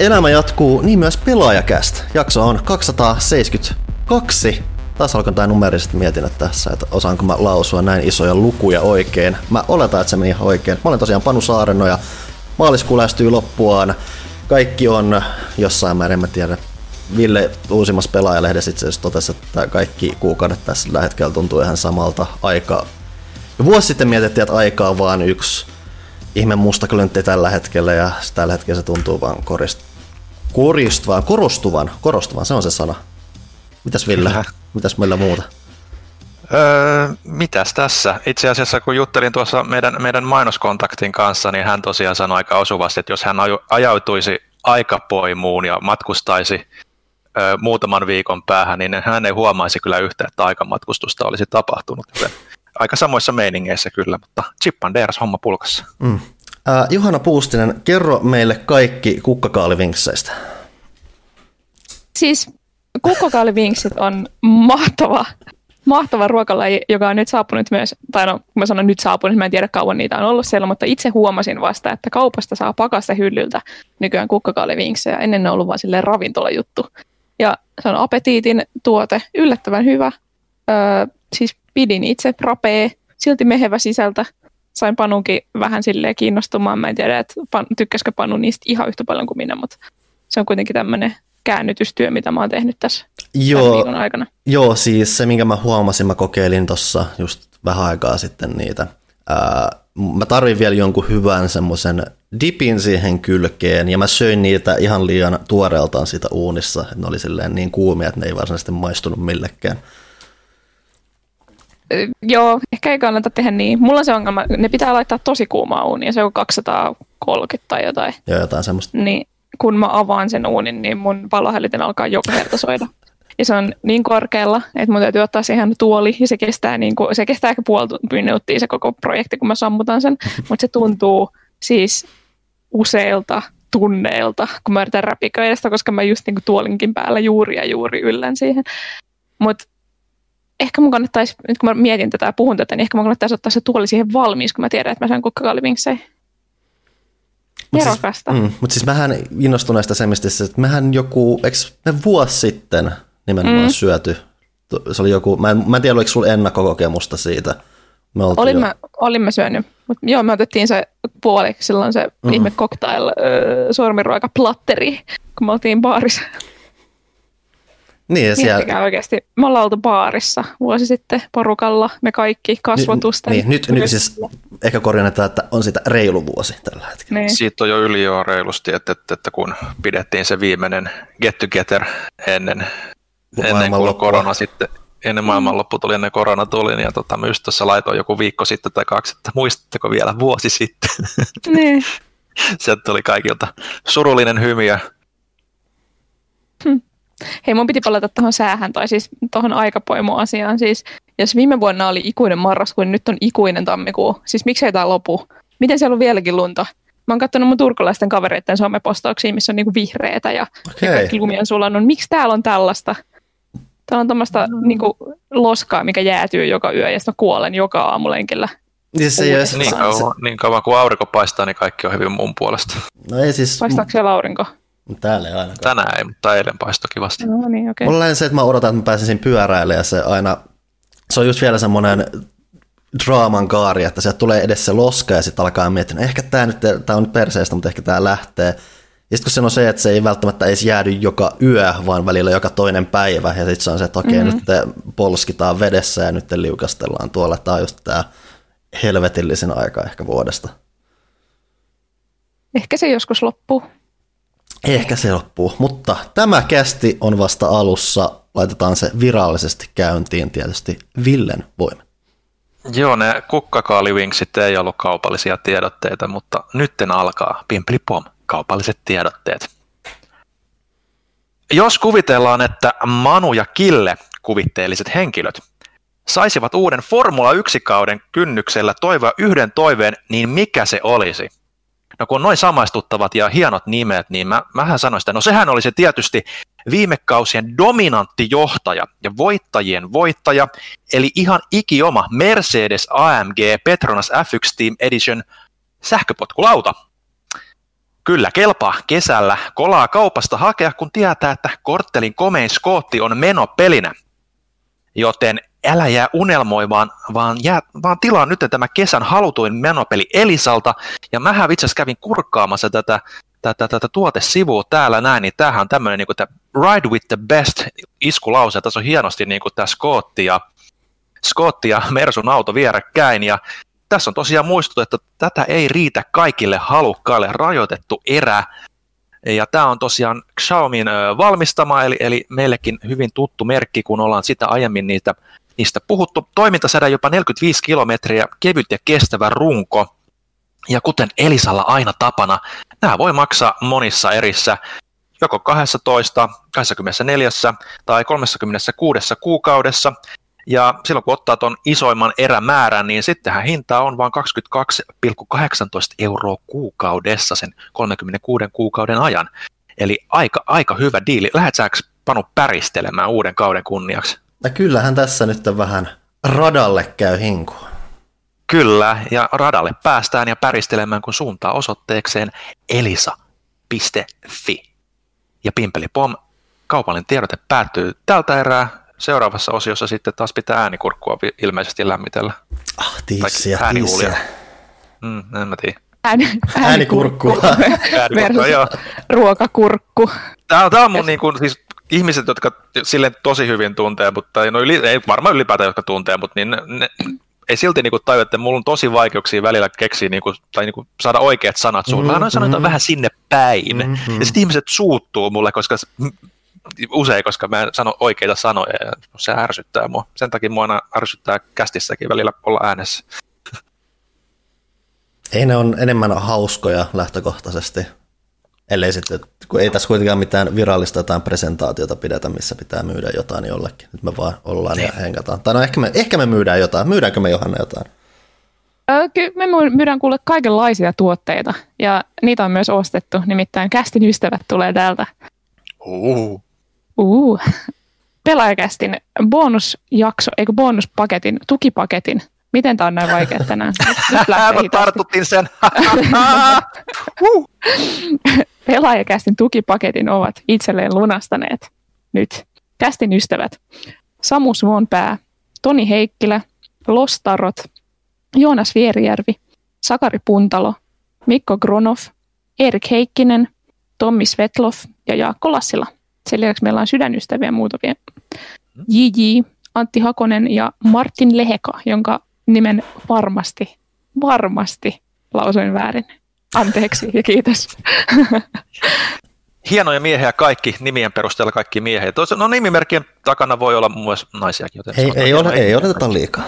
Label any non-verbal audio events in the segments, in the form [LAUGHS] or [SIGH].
Elämä jatkuu, niin myös pelaajakäst. Jakso on 272. Taas alkan tää numerisesti mietin tässä, että osaanko mä lausua näin isoja lukuja oikein. Mä oletan, että se meni oikein. Mä olen tosiaan Panu Saareno ja maaliskuu lähestyy loppuaan. Kaikki on jossain määrin, mä tiedän, Ville uusimmassa pelaajalehdessä itse asiassa totesi, että kaikki kuukaudet tässä tällä hetkellä tuntuu ihan samalta aikaa. Ja vuosi sitten mietittiin, että aika on vaan yksi ihme mustaklöntti tällä hetkellä ja tällä hetkellä se tuntuu vaan korist, koristuvan, korostuvan, korostuvan, se on se sana. Mitäs Ville? Kyllä. Mitäs meillä muuta? Öö, mitäs tässä? Itse asiassa kun juttelin tuossa meidän, meidän mainoskontaktin kanssa, niin hän tosiaan sanoi aika osuvasti, että jos hän ajautuisi aikapoimuun ja matkustaisi ö, muutaman viikon päähän, niin hän ei huomaisi kyllä yhtään, että aikamatkustusta olisi tapahtunut. Joten aika samoissa meiningeissä kyllä, mutta Chippanders homma pulkassa. Mm. Uh, Johanna Puustinen, kerro meille kaikki kukkakaalivinkseistä. Siis kukkakaalivinksit on mahtava, mahtava ruokalaji, joka on nyt saapunut myös, tai no kun mä sanon nyt saapunut, niin mä en tiedä kauan niitä on ollut siellä, mutta itse huomasin vasta, että kaupasta saa pakasta hyllyltä nykyään kukkakaalivinksejä. Ennen ne on ollut vain silleen ravintolajuttu. Ja se on apetiitin tuote, yllättävän hyvä. Öö, siis pidin itse rapee, silti mehevä sisältä. Sain Panunkin vähän silleen kiinnostumaan. Mä en tiedä, että pan, tykkäskö Panu niistä ihan yhtä paljon kuin minä, mutta se on kuitenkin tämmöinen käännytystyö, mitä mä oon tehnyt tässä joo, viikon aikana. Joo, siis se, minkä mä huomasin, mä kokeilin tuossa just vähän aikaa sitten niitä. Ää, mä tarvin vielä jonkun hyvän semmoisen dipin siihen kylkeen, ja mä söin niitä ihan liian tuoreeltaan siitä uunissa, että ne oli silleen niin kuumia, että ne ei varsinaisesti maistunut millekään. Joo, ehkä ei kannata tehdä niin. Mulla on se ongelma, ne pitää laittaa tosi kuumaa uunia, se on 230 tai jotain. Joo, jotain semmoista. Niin kun mä avaan sen uunin, niin mun palohälytin alkaa joka kerta soida. Ja se on niin korkealla, että mun täytyy ottaa siihen tuoli, ja se kestää, niin kuin, se kestää ehkä puoli minuuttia se koko projekti, kun mä sammutan sen. [LAUGHS] Mutta se tuntuu siis useilta tunneilta, kun mä yritän räpiköidä sitä, koska mä just niin kuin tuolinkin päällä juuri ja juuri yllän siihen. Mutta ehkä mun kannattaisi, nyt kun mä mietin tätä ja puhun tätä, niin ehkä mun kannattaisi ottaa se tuoli siihen valmiiksi, kun mä tiedän, että mä saan kukkakaalivinksejä. Mutta siis, mm, mut siis mähän innostuneesta semmoista, että mähän joku, eikö me vuosi sitten nimenomaan mm. syöty, se oli joku, mä en, mä en tiedä oliko sulla ennakkokokemusta siitä. Me olin, jo... mä, olin mä syönyt, mutta joo me otettiin se puoliksi silloin se mm-hmm. ihme cocktail äh, sormiruoka platteri, kun me oltiin baarissa. Niin, ja siellä... oikeasti. Me ollaan oltu baarissa vuosi sitten porukalla, me kaikki kasvotusten. Niin, nyt, nyt siis ehkä korjannetaan, että on sitä reilu vuosi tällä hetkellä. Niin. Siitä on jo yli jo reilusti, että, että, että kun pidettiin se viimeinen get together ennen, ennen kuin korona sitten, ennen maailmanloppu tuli, ennen korona tuli, niin ja tota, mä just tuossa laitoin joku viikko sitten tai kaksi, että muistatteko vielä vuosi sitten? [LAUGHS] Niin. Sieltä tuli kaikilta surullinen hymy ja hm. Hei, mun piti palata tuohon säähän tai siis tuohon aikapoimu-asiaan. Siis, jos viime vuonna oli ikuinen marraskuu, niin nyt on ikuinen tammikuu. Siis miksei tämä lopu? Miten siellä on vieläkin lunta? Mä oon katsonut mun turkulaisten kavereiden somepostauksia, missä on niinku vihreitä ja, okay. ja kaikki lumi on sulannut. Miksi täällä on tällaista? Täällä on tämmöistä mm. niinku, loskaa, mikä jäätyy joka yö ja sitten kuolen joka aamulenkillä. Niin, se ei niin, kauan, niin kauan kuin aurinko paistaa, niin kaikki on hyvin mun puolesta. No ei siis... Paistaako siellä aurinko? Täällä ei ainakaan. Tänään ei, mutta eilen paistoi kivasti. No niin, okay. Mulla on se, että mä odotan, että mä pääsisin pyöräilemään ja se aina, se on just vielä semmoinen draaman kaari, että sieltä tulee edes se loska ja sitten alkaa miettiä, no ehkä tämä nyt, tää on nyt perseestä, mutta ehkä tämä lähtee. Ja sitten kun se on se, että se ei välttämättä edes jäädy joka yö, vaan välillä joka toinen päivä. Ja sitten se on se, että okei, mm-hmm. nyt polskitaan vedessä ja nyt liukastellaan tuolla. Tämä on just tämä helvetillisin aika ehkä vuodesta. Ehkä se joskus loppuu. Ehkä se loppuu, mutta tämä kästi on vasta alussa. Laitetaan se virallisesti käyntiin tietysti Villen voima. Joo, ne kukkakaalivinksit ei ollut kaupallisia tiedotteita, mutta nytten alkaa pom kaupalliset tiedotteet. Jos kuvitellaan, että Manu ja Kille, kuvitteelliset henkilöt, saisivat uuden Formula 1-kauden kynnyksellä toivoa yhden toiveen, niin mikä se olisi? No kun on noin samaistuttavat ja hienot nimet, niin mä, mähän sanoin sitä, no sehän oli se tietysti viime kausien dominantti johtaja ja voittajien voittaja, eli ihan ikioma Mercedes AMG Petronas F1 Team Edition sähköpotkulauta. Kyllä, kelpaa kesällä kolaa kaupasta hakea, kun tietää, että korttelin komein skootti on menopelinä. Joten älä jää unelmoimaan, vaan, jää, vaan tilaa nyt tämä kesän halutuin menopeli Elisalta. Ja mä itse asiassa kävin kurkkaamassa tätä, tätä, tätä tuotesivua täällä näin, niin tämähän on tämmöinen niin Ride with the Best iskulause. Tässä on hienosti niin kuin tämä Scotti ja, Scotti ja Mersun auto vierekkäin. Ja tässä on tosiaan muistuttu, että tätä ei riitä kaikille halukkaille rajoitettu erä. Ja tämä on tosiaan Xiaomin valmistama, eli, eli meillekin hyvin tuttu merkki, kun ollaan sitä aiemmin niitä, niistä puhuttu. Toimintasädä jopa 45 kilometriä, kevyt ja kestävä runko. Ja kuten Elisalla aina tapana, nämä voi maksaa monissa erissä, joko 12, 24 tai 36 kuukaudessa. Ja silloin kun ottaa tuon isoimman erämäärän, niin sittenhän hinta on vain 22,18 euroa kuukaudessa sen 36 kuukauden ajan. Eli aika, aika hyvä diili. Lähdetkö Panu päristelemään uuden kauden kunniaksi? No kyllähän tässä nyt vähän radalle käy hinkua. Kyllä, ja radalle päästään ja päristelemään, kun suuntaa osoitteekseen elisa.fi. Ja Pimpeli Pom, kaupallinen tiedote päättyy tältä erää seuraavassa osiossa sitten taas pitää äänikurkkua ilmeisesti lämmitellä. Ah, tiissiä, tiissiä. Mm, en mä tiedä. Ääni, äänikurkku. versus joo. ruokakurkku. Tämä, tämä on mun niin kuin, siis ihmiset, jotka silleen tosi hyvin tuntee, mutta no yli, ei varmaan ylipäätään, jotka tuntee, mutta niin ne, ne, ei silti niin tajua, että mulla on tosi vaikeuksia välillä keksiä niin kuin, tai niin kuin saada oikeat sanat suun. Mm-hmm. Mä sanoin mm-hmm. vähän sinne päin. Mm-hmm. Ja sitten ihmiset suuttuu mulle, koska usein, koska mä en sano oikeita sanoja ja se ärsyttää mua. Sen takia mua aina ärsyttää kästissäkin välillä olla äänessä. Ei ne on enemmän hauskoja lähtökohtaisesti. Ellei sitten, kun ei tässä kuitenkaan mitään virallista jotain presentaatiota pidetä, missä pitää myydä jotain jollekin. Nyt me vaan ollaan niin. ja hengataan. Tai no ehkä me, ehkä me myydään jotain. Myydäänkö me Johanna jotain? Kyllä me myydään kuule kaikenlaisia tuotteita ja niitä on myös ostettu. Nimittäin kästin ystävät tulee täältä. Uh. Uh. [LAUGHS] Pelaajakästin bonusjakso, eikö bonuspaketin, tukipaketin. Miten tämä on näin vaikea tänään? [LAUGHS] Nyt tartuttiin sen. [LAUGHS] Pelaajakästin tukipaketin ovat itselleen lunastaneet nyt. Kästin ystävät. Samu Suonpää, Toni Heikkilä, Lostarot, Joonas Vierijärvi, Sakari Puntalo, Mikko Gronov, Erik Heikkinen, Tommi Svetlov ja Jaakko Lassila. Sen lisäksi meillä on sydänystäviä muutamia. JJ, Antti Hakonen ja Martin Leheka, jonka nimen varmasti, varmasti lausuin väärin. Anteeksi ja kiitos. Hienoja miehiä kaikki, nimien perusteella kaikki miehiä. No nimimerkkien takana voi olla myös naisiakin. Joten ei, ei, ole, ei odoteta liikaa.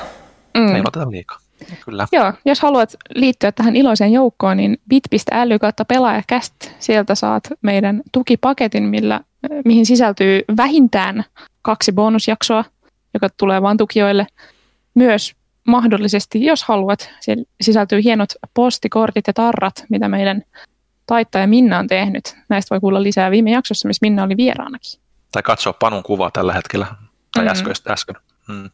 Mm. Ei odoteta liikaa. Kyllä. Joo, jos haluat liittyä tähän iloiseen joukkoon, niin bit.ly kautta pelaajakäst, sieltä saat meidän tukipaketin, millä mihin sisältyy vähintään kaksi bonusjaksoa, joka tulee vain tukijoille. Myös mahdollisesti, jos haluat, siellä sisältyy hienot postikortit ja tarrat, mitä meidän taittaja Minna on tehnyt. Näistä voi kuulla lisää viime jaksossa, missä Minna oli vieraanakin. Tai katsoa Panun kuvaa tällä hetkellä, tai mm-hmm. äskeistä äsken. Mm.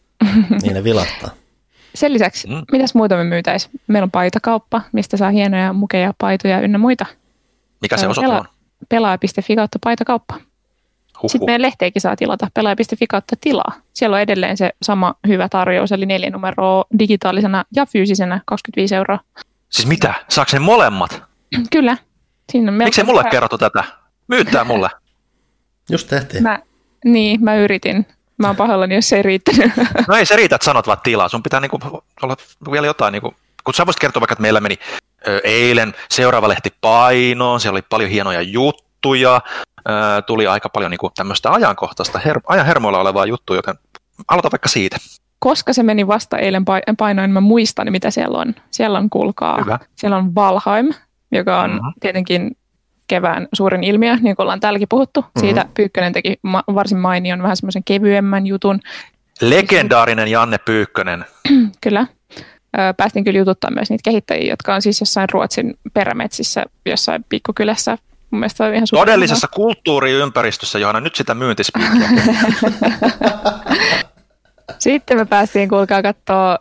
[LAUGHS] niin ne vilahtaa. Sen lisäksi, mm. mitäs muuta me myytäisiin? Meillä on paitakauppa, mistä saa hienoja mukeja, paitoja ynnä muita. Mikä se osoite on? pelaaja.fi kautta paitakauppa. Huhhuh. Sitten meidän lehteikin saa tilata pelaaja.fi kautta tilaa. Siellä on edelleen se sama hyvä tarjous, eli neljä numeroa digitaalisena ja fyysisenä 25 euroa. Siis mitä? Saako ne molemmat? Kyllä. Siinä Miksi mulle hyvä. kerrottu tätä? Myyttää mulle. [LAUGHS] Just tehtiin. Mä, niin, mä yritin. Mä oon pahoillani, jos se ei riittänyt. [LAUGHS] No ei se riitä, että sanot vaan tilaa. Sun pitää niinku olla vielä jotain. Niinku, kun sä voisit kertoa vaikka, että meillä meni eilen seuraava lehti painoon, siellä oli paljon hienoja juttuja, tuli aika paljon niin kuin tämmöistä ajankohtaista, her- ajan hermoilla olevaa juttua, joten aloita vaikka siitä. Koska se meni vasta eilen painoin, mä muistan, mitä siellä on. Siellä on, kuulkaa, Hyvä. siellä on Valheim, joka on mm-hmm. tietenkin kevään suurin ilmiö, niin kuin ollaan täälläkin puhuttu. Mm-hmm. Siitä Pyykkönen teki ma- varsin mainion, vähän semmoisen kevyemmän jutun. Legendaarinen Janne Pyykkönen. [CLEARS THROAT] Kyllä päästiin kyllä jututtaa myös niitä kehittäjiä, jotka on siis jossain Ruotsin perämetsissä, jossain pikkukylässä. Mun mielestä on ihan Todellisessa super- kulttuuriympäristössä, Johanna, nyt sitä myyntispiikkiä. [LAUGHS] Sitten me päästiin, kuulkaa, katsoa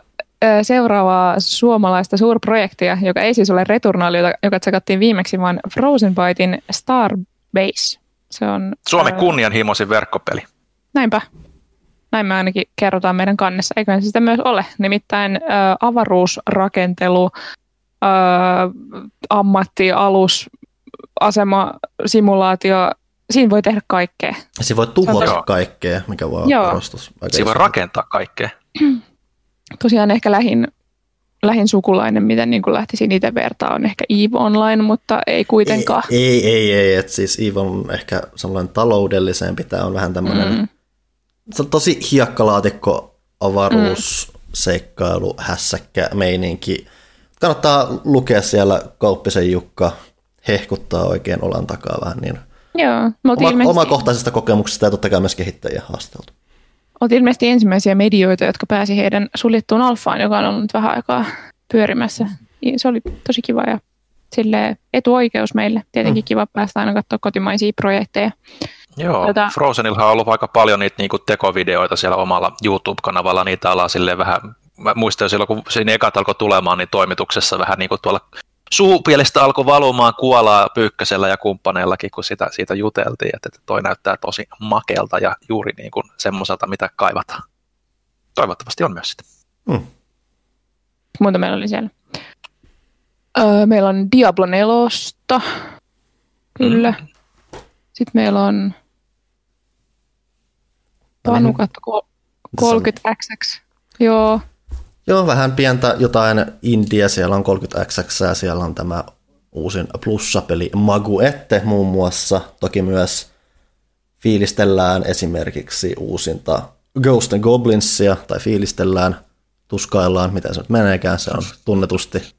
seuraavaa suomalaista suurprojektia, joka ei siis ole Returnaali, joka tsekattiin viimeksi, vaan Frozen Bytein Starbase. Se on, Suomen ää... kunnianhimoisin verkkopeli. Näinpä. Näin me ainakin kerrotaan meidän kannessa. Eikö se sitä myös ole? Nimittäin ää, avaruusrakentelu, ää, ammatti, asema, simulaatio, siinä voi tehdä kaikkea. Siinä voi tuhota kaikkea, mikä voi olla korostus. Siinä voi rakentaa kaikkea. [CLEARS THROAT] Tosiaan ehkä lähin, lähin sukulainen, miten niin lähtisin itse vertaa, on ehkä EVE Online, mutta ei kuitenkaan. Ei, ei, ei, ei. Et siis EVE on ehkä sellainen taloudellisempi, tämä on vähän tämmöinen, mm. se on tosi hiekkalaatikko, avaruus, mm. seikkailu, hässäkkä, meininki. Kannattaa lukea siellä Kauppisen Jukka hehkuttaa oikein olan takaa vähän niin Joo, Oma, ilmeisesti... Omakohtaisesta kokemuksesta ja totta kai myös kehittäjiä haasteltu. Olet ilmeisesti ensimmäisiä medioita, jotka pääsi heidän suljettuun alfaan, joka on ollut vähän aikaa pyörimässä. Se oli tosi kiva ja sille etuoikeus meille. Tietenkin mm. kiva päästä aina katsoa kotimaisia projekteja. Joo, Tätä... Frozenilla on ollut aika paljon niitä niinku tekovideoita siellä omalla YouTube-kanavalla. Niitä ollaan silleen vähän, mä muistan jo silloin, kun siinä ekat alkoi tulemaan, niin toimituksessa vähän niin kuin tuolla suupielestä alkoi valumaan kuolaa Pyykkäsellä ja kumppaneillakin, kun sitä, siitä juteltiin, että toi näyttää tosi makelta ja juuri niin kuin semmoiselta, mitä kaivataan. Toivottavasti on myös sitä. Hmm. Muuta meillä oli siellä. Öö, meillä on Diablo 4. Kyllä. Hmm. Sitten meillä on Panukat 30XX. Joo. Joo, vähän pientä jotain India, siellä on 30XX ja siellä on tämä uusin plussapeli Maguette muun muassa. Toki myös fiilistellään esimerkiksi uusinta Ghost and Goblinsia, tai fiilistellään, tuskaillaan, mitä se nyt meneekään. Se on tunnetusti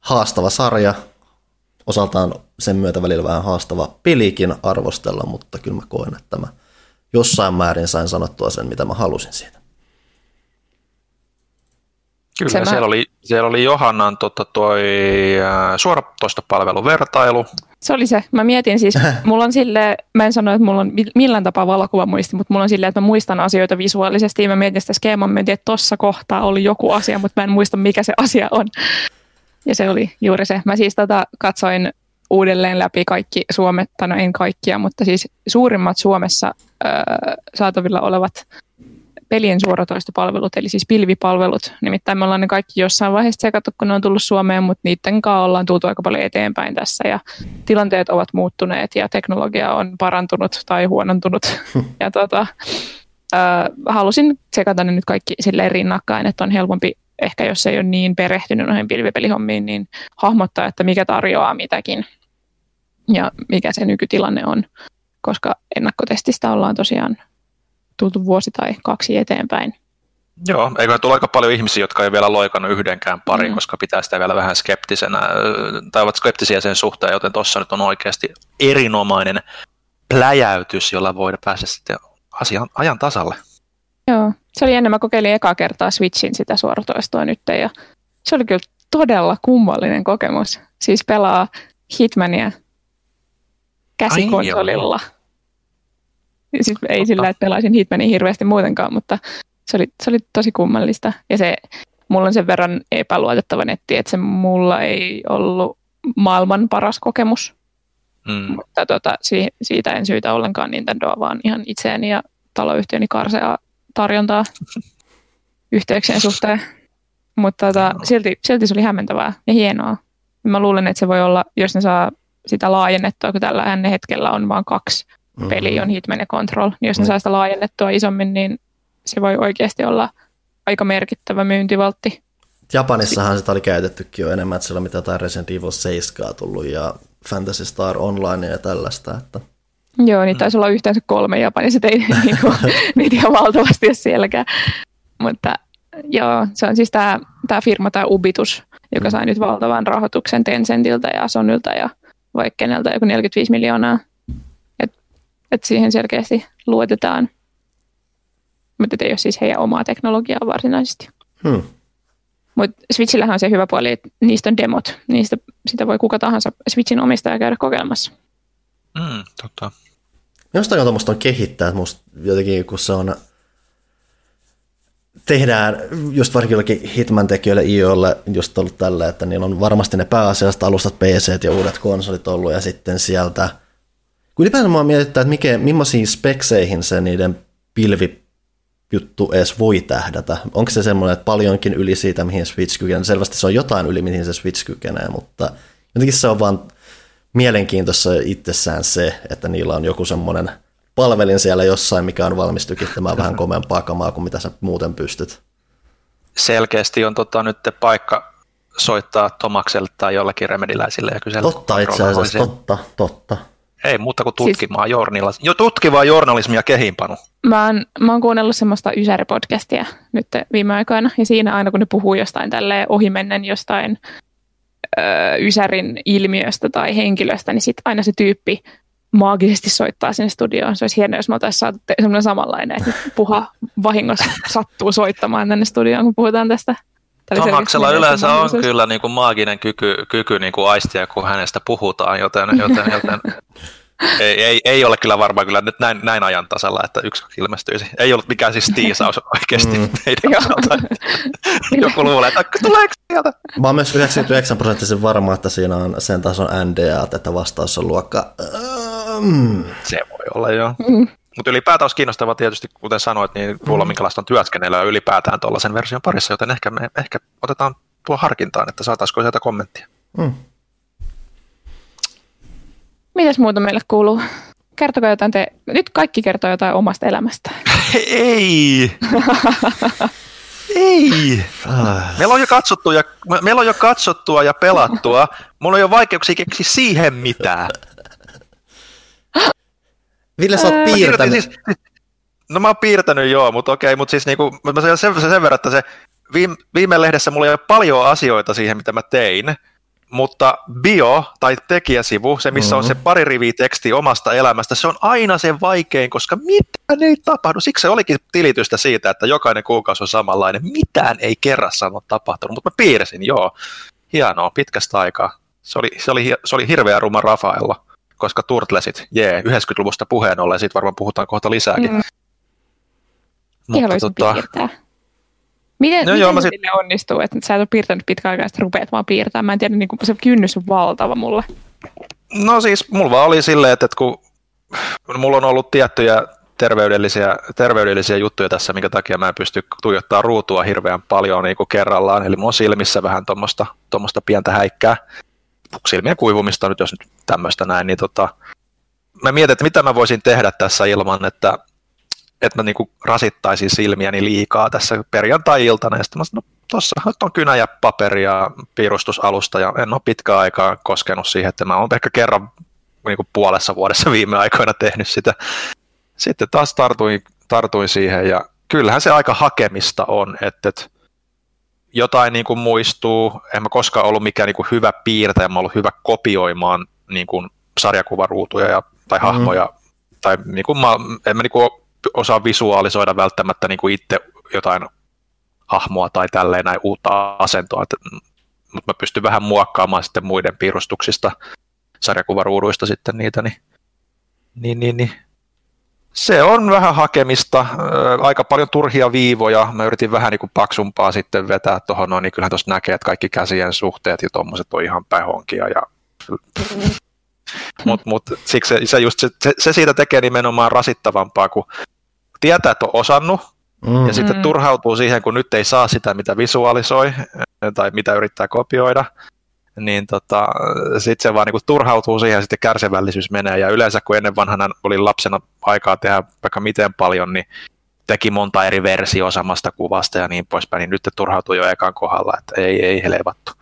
haastava sarja, osaltaan sen myötä välillä vähän haastava pelikin arvostella, mutta kyllä mä koen, että mä jossain määrin sain sanottua sen, mitä mä halusin siitä. Kyllä, mä... siellä, oli, siellä oli Johannan tota, toi, äh, suoratoistopalvelun vertailu. Se oli se. Mä mietin siis, [LAUGHS] mulla on sille, mä en sano, että mulla on millään tapaa valokuva muisti, mutta mulla on silleen, että mä muistan asioita visuaalisesti. Mä mietin sitä skeeman, mä mietin, että tossa kohtaa oli joku asia, mutta mä en muista, mikä se asia on. Ja se oli juuri se. Mä siis tota, katsoin uudelleen läpi kaikki Suomet, tai no en kaikkia, mutta siis suurimmat Suomessa öö, saatavilla olevat pelien suoratoistopalvelut, eli siis pilvipalvelut. Nimittäin me ollaan ne kaikki jossain vaiheessa sekattu, kun ne on tullut Suomeen, mutta niiden kanssa ollaan tultu aika paljon eteenpäin tässä ja tilanteet ovat muuttuneet ja teknologia on parantunut tai huonontunut. [LAUGHS] ja tota, äh, halusin sekata ne nyt kaikki silleen rinnakkain, että on helpompi ehkä jos ei ole niin perehtynyt noihin pilvipelihommiin, niin hahmottaa, että mikä tarjoaa mitäkin ja mikä se nykytilanne on, koska ennakkotestistä ollaan tosiaan tultu vuosi tai kaksi eteenpäin. Joo, eikö tule aika paljon ihmisiä, jotka ei vielä loikannut yhdenkään pari, mm. koska pitää sitä vielä vähän skeptisenä, tai ovat skeptisiä sen suhteen, joten tuossa nyt on oikeasti erinomainen pläjäytys, jolla voidaan päästä sitten asian, ajan tasalle. Joo, se oli ennen, mä kokeilin ekaa kertaa Switchin sitä suoratoistoa nyt, ja se oli kyllä todella kummallinen kokemus. Siis pelaa Hitmania käsikonsolilla. Ai, [LAUGHS] Siis ei Totta. sillä, että pelaisin Hitmanin hirveästi muutenkaan, mutta se oli, se oli tosi kummallista. Ja se, mulla on sen verran epäluotettava netti, että se mulla ei ollut maailman paras kokemus. Mm. Mutta tota, siitä en syytä ollenkaan Nintendoa, vaan ihan itseäni ja taloyhtiöni karsea tarjontaa [LAUGHS] yhteyksien suhteen. Mutta tota, silti, silti se oli hämmentävää ja hienoa. Mä luulen, että se voi olla, jos ne saa sitä laajennettua, kun tällä hetkellä on vain kaksi. Peli on Hitman ja Control. Niin jos ne mm. saa sitä laajennettua isommin, niin se voi oikeasti olla aika merkittävä myyntivaltti. Japanissahan sitä oli käytettykin jo enemmän, että siellä on mitä jotain Resident Evil 7 tullut ja Fantasy Star Online ja tällaista. Että... Joo, niitä taisi olla yhteensä kolme Japanissa, ei [LAUGHS] niinku, [LAUGHS] niitä ihan valtavasti ole sielläkään. Mutta joo, se on siis tämä, tämä firma, tämä Ubitus, joka sai nyt valtavan rahoituksen Tencentiltä ja Sonylta ja vaikka keneltä joku 45 miljoonaa että siihen selkeästi luotetaan. Mutta ei ole siis heidän omaa teknologiaa varsinaisesti. Hmm. Mutta Switchillähän on se hyvä puoli, että niistä on demot. Niistä sitä voi kuka tahansa Switchin omistaja käydä kokeilemassa. Mm, totta. Jostain tuommoista on kehittää, että musta jotenkin kun se on tehdään just varsinkin jollekin Hitman-tekijöille IOlle just ollut tällä, että niillä on varmasti ne pääasialliset alustat PC ja uudet konsolit ollut ja sitten sieltä, ylipäätään mä mietittää, että mikä, millaisiin spekseihin se niiden pilvi juttu edes voi tähdätä. Onko se semmoinen, että paljonkin yli siitä, mihin Switch kykenee? Selvästi se on jotain yli, mihin se Switch kykenee, mutta jotenkin se on vaan mielenkiintoista itsessään se, että niillä on joku semmoinen palvelin siellä jossain, mikä on valmis tykittämään vähän komeampaa kamaa kuin mitä sä muuten pystyt. Selkeästi on tota, nyt paikka soittaa Tomakselle tai jollekin remediläisille ja kysellä. Totta itse asiassa, totta, totta. Ei muuta kuin tutkimaan siis... journalismia. Jo tutkivaa journalismia kehimpanu. Mä oon, mä oon kuunnellut semmoista Ysäri-podcastia nyt viime aikoina, ja siinä aina kun ne puhuu jostain tälle ohimennen jostain ö, Ysärin ilmiöstä tai henkilöstä, niin sitten aina se tyyppi maagisesti soittaa sinne studioon. Se olisi hienoa, jos me oltaisiin saatu semmoinen samanlainen, että puha vahingossa sattuu soittamaan tänne studioon, kun puhutaan tästä. Tomaksella yleensä on kyllä niin kuin maaginen kyky, kyky niin kuin aistia, kun hänestä puhutaan, joten, [LAUGHS] joten, joten ei, ei, ei, ole kyllä varmaan kyllä nyt näin, näin ajan tasalla, että yksi ilmestyisi. Ei ollut mikään siis tiisaus [LAUGHS] oikeasti mm. meidän osalta. [LAUGHS] Joku luulee, että tuleeko sieltä? Mä oon myös 99 prosenttisen varma, että siinä on sen tason NDA, että vastaus on luokka. Mm. Se voi olla joo. Mm. Mutta ylipäätään olisi kiinnostavaa tietysti, kuten sanoit, niin kuulla mm. minkälaista on työskennellä ylipäätään tuollaisen version parissa, joten ehkä, me, ehkä otetaan tuo harkintaan, että saataisiko sieltä kommenttia. Mm. Mitäs muuta meille kuuluu? Kertokaa jotain te, nyt kaikki kertoo jotain omasta elämästä. [LAUGHS] Ei! Ei! Meillä on jo katsottua ja, meillä on jo katsottua ja pelattua. Mulla on jo vaikeuksia keksiä siihen mitään. Ville, sä oot piirtänyt. Siis, no mä oon piirtänyt joo, mutta okei, mutta siis niinku, mä sen, sen, sen verran, että se viime, viime lehdessä mulla ei ole paljon asioita siihen, mitä mä tein, mutta bio tai tekijäsivu, se missä mm-hmm. on se mm-hmm. pari riviä teksti omasta elämästä, se on aina se vaikein, koska mitään ei tapahdu. Siksi se olikin tilitystä siitä, että jokainen kuukausi on samanlainen. Mitään ei kerrassa ole tapahtunut, mutta mä piirsin, joo. Hienoa, pitkästä aikaa. Se oli, se oli, se oli hirveä ruma Rafaella koska Turtlesit, jee, 90-luvusta puheen ollen, siitä varmaan puhutaan kohta lisääkin. Mm. Mutta tota... piirtää. Miten, no, miten joo, sit... onnistuu, että sä et ole piirtänyt pitkään aikaa, että rupeat vaan piirtämään? Mä en tiedä, niin kuin, se kynnys on valtava mulle. No siis, mulla vaan oli silleen, että, että kun mulla on ollut tiettyjä terveydellisiä, terveydellisiä juttuja tässä, minkä takia mä en pysty tuijottaa ruutua hirveän paljon niin kuin kerrallaan. Eli mulla on silmissä vähän tuommoista pientä häikkää silmien kuivumista nyt, jos nyt tämmöistä näin, niin tota, mä mietin, että mitä mä voisin tehdä tässä ilman, että, että mä niinku rasittaisin silmiäni liikaa tässä perjantai-iltana, ja sitten mä sanoin, no tuossa on kynä ja paperi ja piirustusalusta, ja en ole pitkään aikaa koskenut siihen, että mä oon ehkä kerran niin kuin puolessa vuodessa [LAUGHS] viime aikoina tehnyt sitä. Sitten taas tartuin, tartuin siihen, ja kyllähän se aika hakemista on, että, että jotain niin kuin muistuu. En mä koskaan ollut mikään niin kuin hyvä piirtäjä, mä ollut hyvä kopioimaan niin kuin sarjakuvaruutuja ja, tai mm. hahmoja. Tai niin kuin mä, en mä niin kuin osaa visualisoida välttämättä niin kuin itse jotain hahmoa tai tälleen näin uutta asentoa. Mutta mä pystyn vähän muokkaamaan sitten muiden piirustuksista, sarjakuvaruuduista sitten niitä, niin, niin, niin, niin se on vähän hakemista, aika paljon turhia viivoja. Mä yritin vähän niin kuin paksumpaa sitten vetää tuohon noin, niin kyllähän tuossa näkee, että kaikki käsien suhteet ja tuommoiset on ihan pähonkia. Ja... Mutta mut, siksi se, se, just, se, se, siitä tekee nimenomaan rasittavampaa, kun tietää, että on osannut, mm. ja sitten turhautuu siihen, kun nyt ei saa sitä, mitä visualisoi tai mitä yrittää kopioida niin tota, sitten se vaan niinku turhautuu siihen ja sitten kärsivällisyys menee. Ja yleensä kun ennen vanhana oli lapsena aikaa tehdä vaikka miten paljon, niin teki monta eri versioa samasta kuvasta ja niin poispäin, niin nyt turhautuu jo ekan kohdalla, että ei, ei helvattu.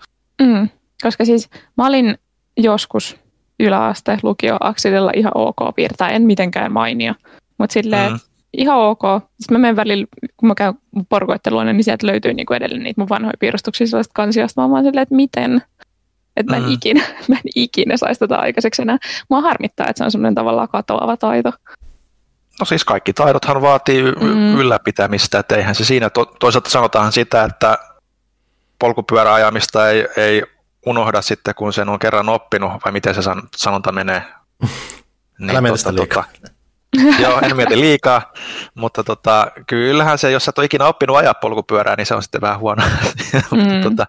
Mm, koska siis mä olin joskus yläaste lukio akselilla ihan ok piirtää, en mitenkään mainio, mutta silleen, mm. ihan ok. Sitten mä menen välillä, kun mä käyn porukoitteluina, niin sieltä löytyy niinku edelleen niitä mun vanhoja piirustuksia sellaista kansiosta. Mä oon silleen, että miten? Että mä en, mm. ikinä, [LAUGHS] mä en ikinä saisi tätä aikaiseksi enää. Mua harmittaa, että se on semmoinen tavallaan katoava taito. No siis kaikki taidothan vaatii mm. ylläpitämistä, että eihän se siinä, to, toisaalta sanotaan sitä, että polkupyöräajamista ei, ei unohda sitten, kun sen on kerran oppinut, vai miten se san, sanonta menee. [LAUGHS] niin, Älä tota, tota, [LAUGHS] Joo, en mieti liikaa, mutta tota, kyllähän se, jos sä et ole ikinä oppinut ajaa polkupyörää, niin se on sitten vähän huono. [LAUGHS] Mm. mutta, tota,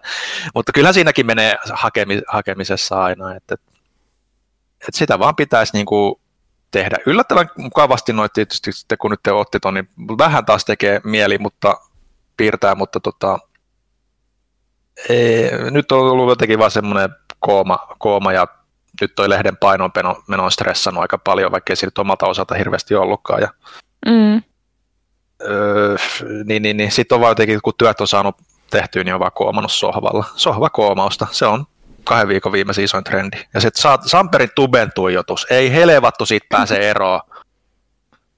mutta kyllähän siinäkin menee hakemi, hakemisessa aina, että, että sitä vaan pitäisi niin kuin tehdä. Yllättävän mukavasti noit tietysti sitten, kun nyt te otti ton, niin vähän taas tekee mieli, mutta piirtää, mutta tota, ei, nyt on ollut jotenkin vaan semmoinen kooma, kooma ja nyt toi lehden painonpeno on stressannut aika paljon, vaikka ei siitä omalta osalta hirveästi ollutkaan. Ja, mm. öö, niin, niin, niin sitten on vaan jotenkin, kun työt on saanut tehtyä, niin on vaan koomannut sohvalla. Sohva koomausta, se on kahden viikon viimeisin isoin trendi. Ja sitten Samperin tuben tuijotus, ei helevattu siitä pääse [LAUGHS] eroon.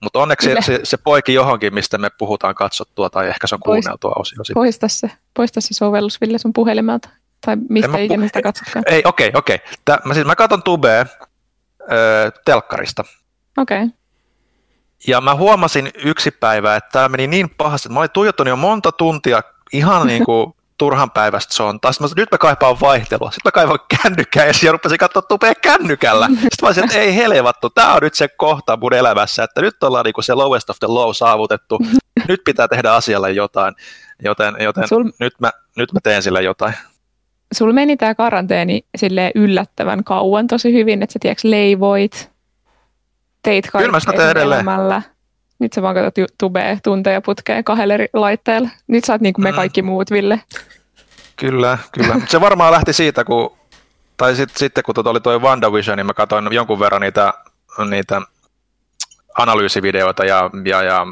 Mutta onneksi se, se, se poiki johonkin, mistä me puhutaan katsottua tai ehkä se on kuunneltua osio. Poista se, poista se sovellus Ville sun puhelimelta. Tai mistä ikinä sitä katsotkaan. Ei, okei, okay, okei. Okay. Mä, siis, mä katson tubea ö, telkkarista. Okei. Okay. Ja mä huomasin yksi päivä, että tämä meni niin pahasti, että mä olin tuijottanut jo monta tuntia ihan [LAUGHS] niin kuin turhan päivästä sontaa. Sitten mä nyt mä kaipaan vaihtelua. Sitten mä kaivaan kännykkää ja rupesin katsoa tupea kännykällä. [LAUGHS] Sitten mä olisin, että ei helvattu, tämä on nyt se kohta mun elämässä, että nyt ollaan niinku se lowest of the low saavutettu. [LAUGHS] Nyt pitää tehdä asialle jotain, joten, joten Sul... nyt, mä, nyt mä teen sille jotain. Sulla meni tämä karanteeni sille yllättävän kauan tosi hyvin, että sä tiedätkö leivoit, teit kaikkea elämällä. Nyt sä vaan katsot tubea tunteja putkeen kahdella eri laitteella. Nyt sä oot niin kuin me mm. kaikki muut, Ville. Kyllä, kyllä. [LAUGHS] Se varmaan lähti siitä, kun, tai sit, sitten kun tuota oli tuo WandaVision, niin mä katsoin jonkun verran niitä, niitä analyysivideoita ja, ja, ja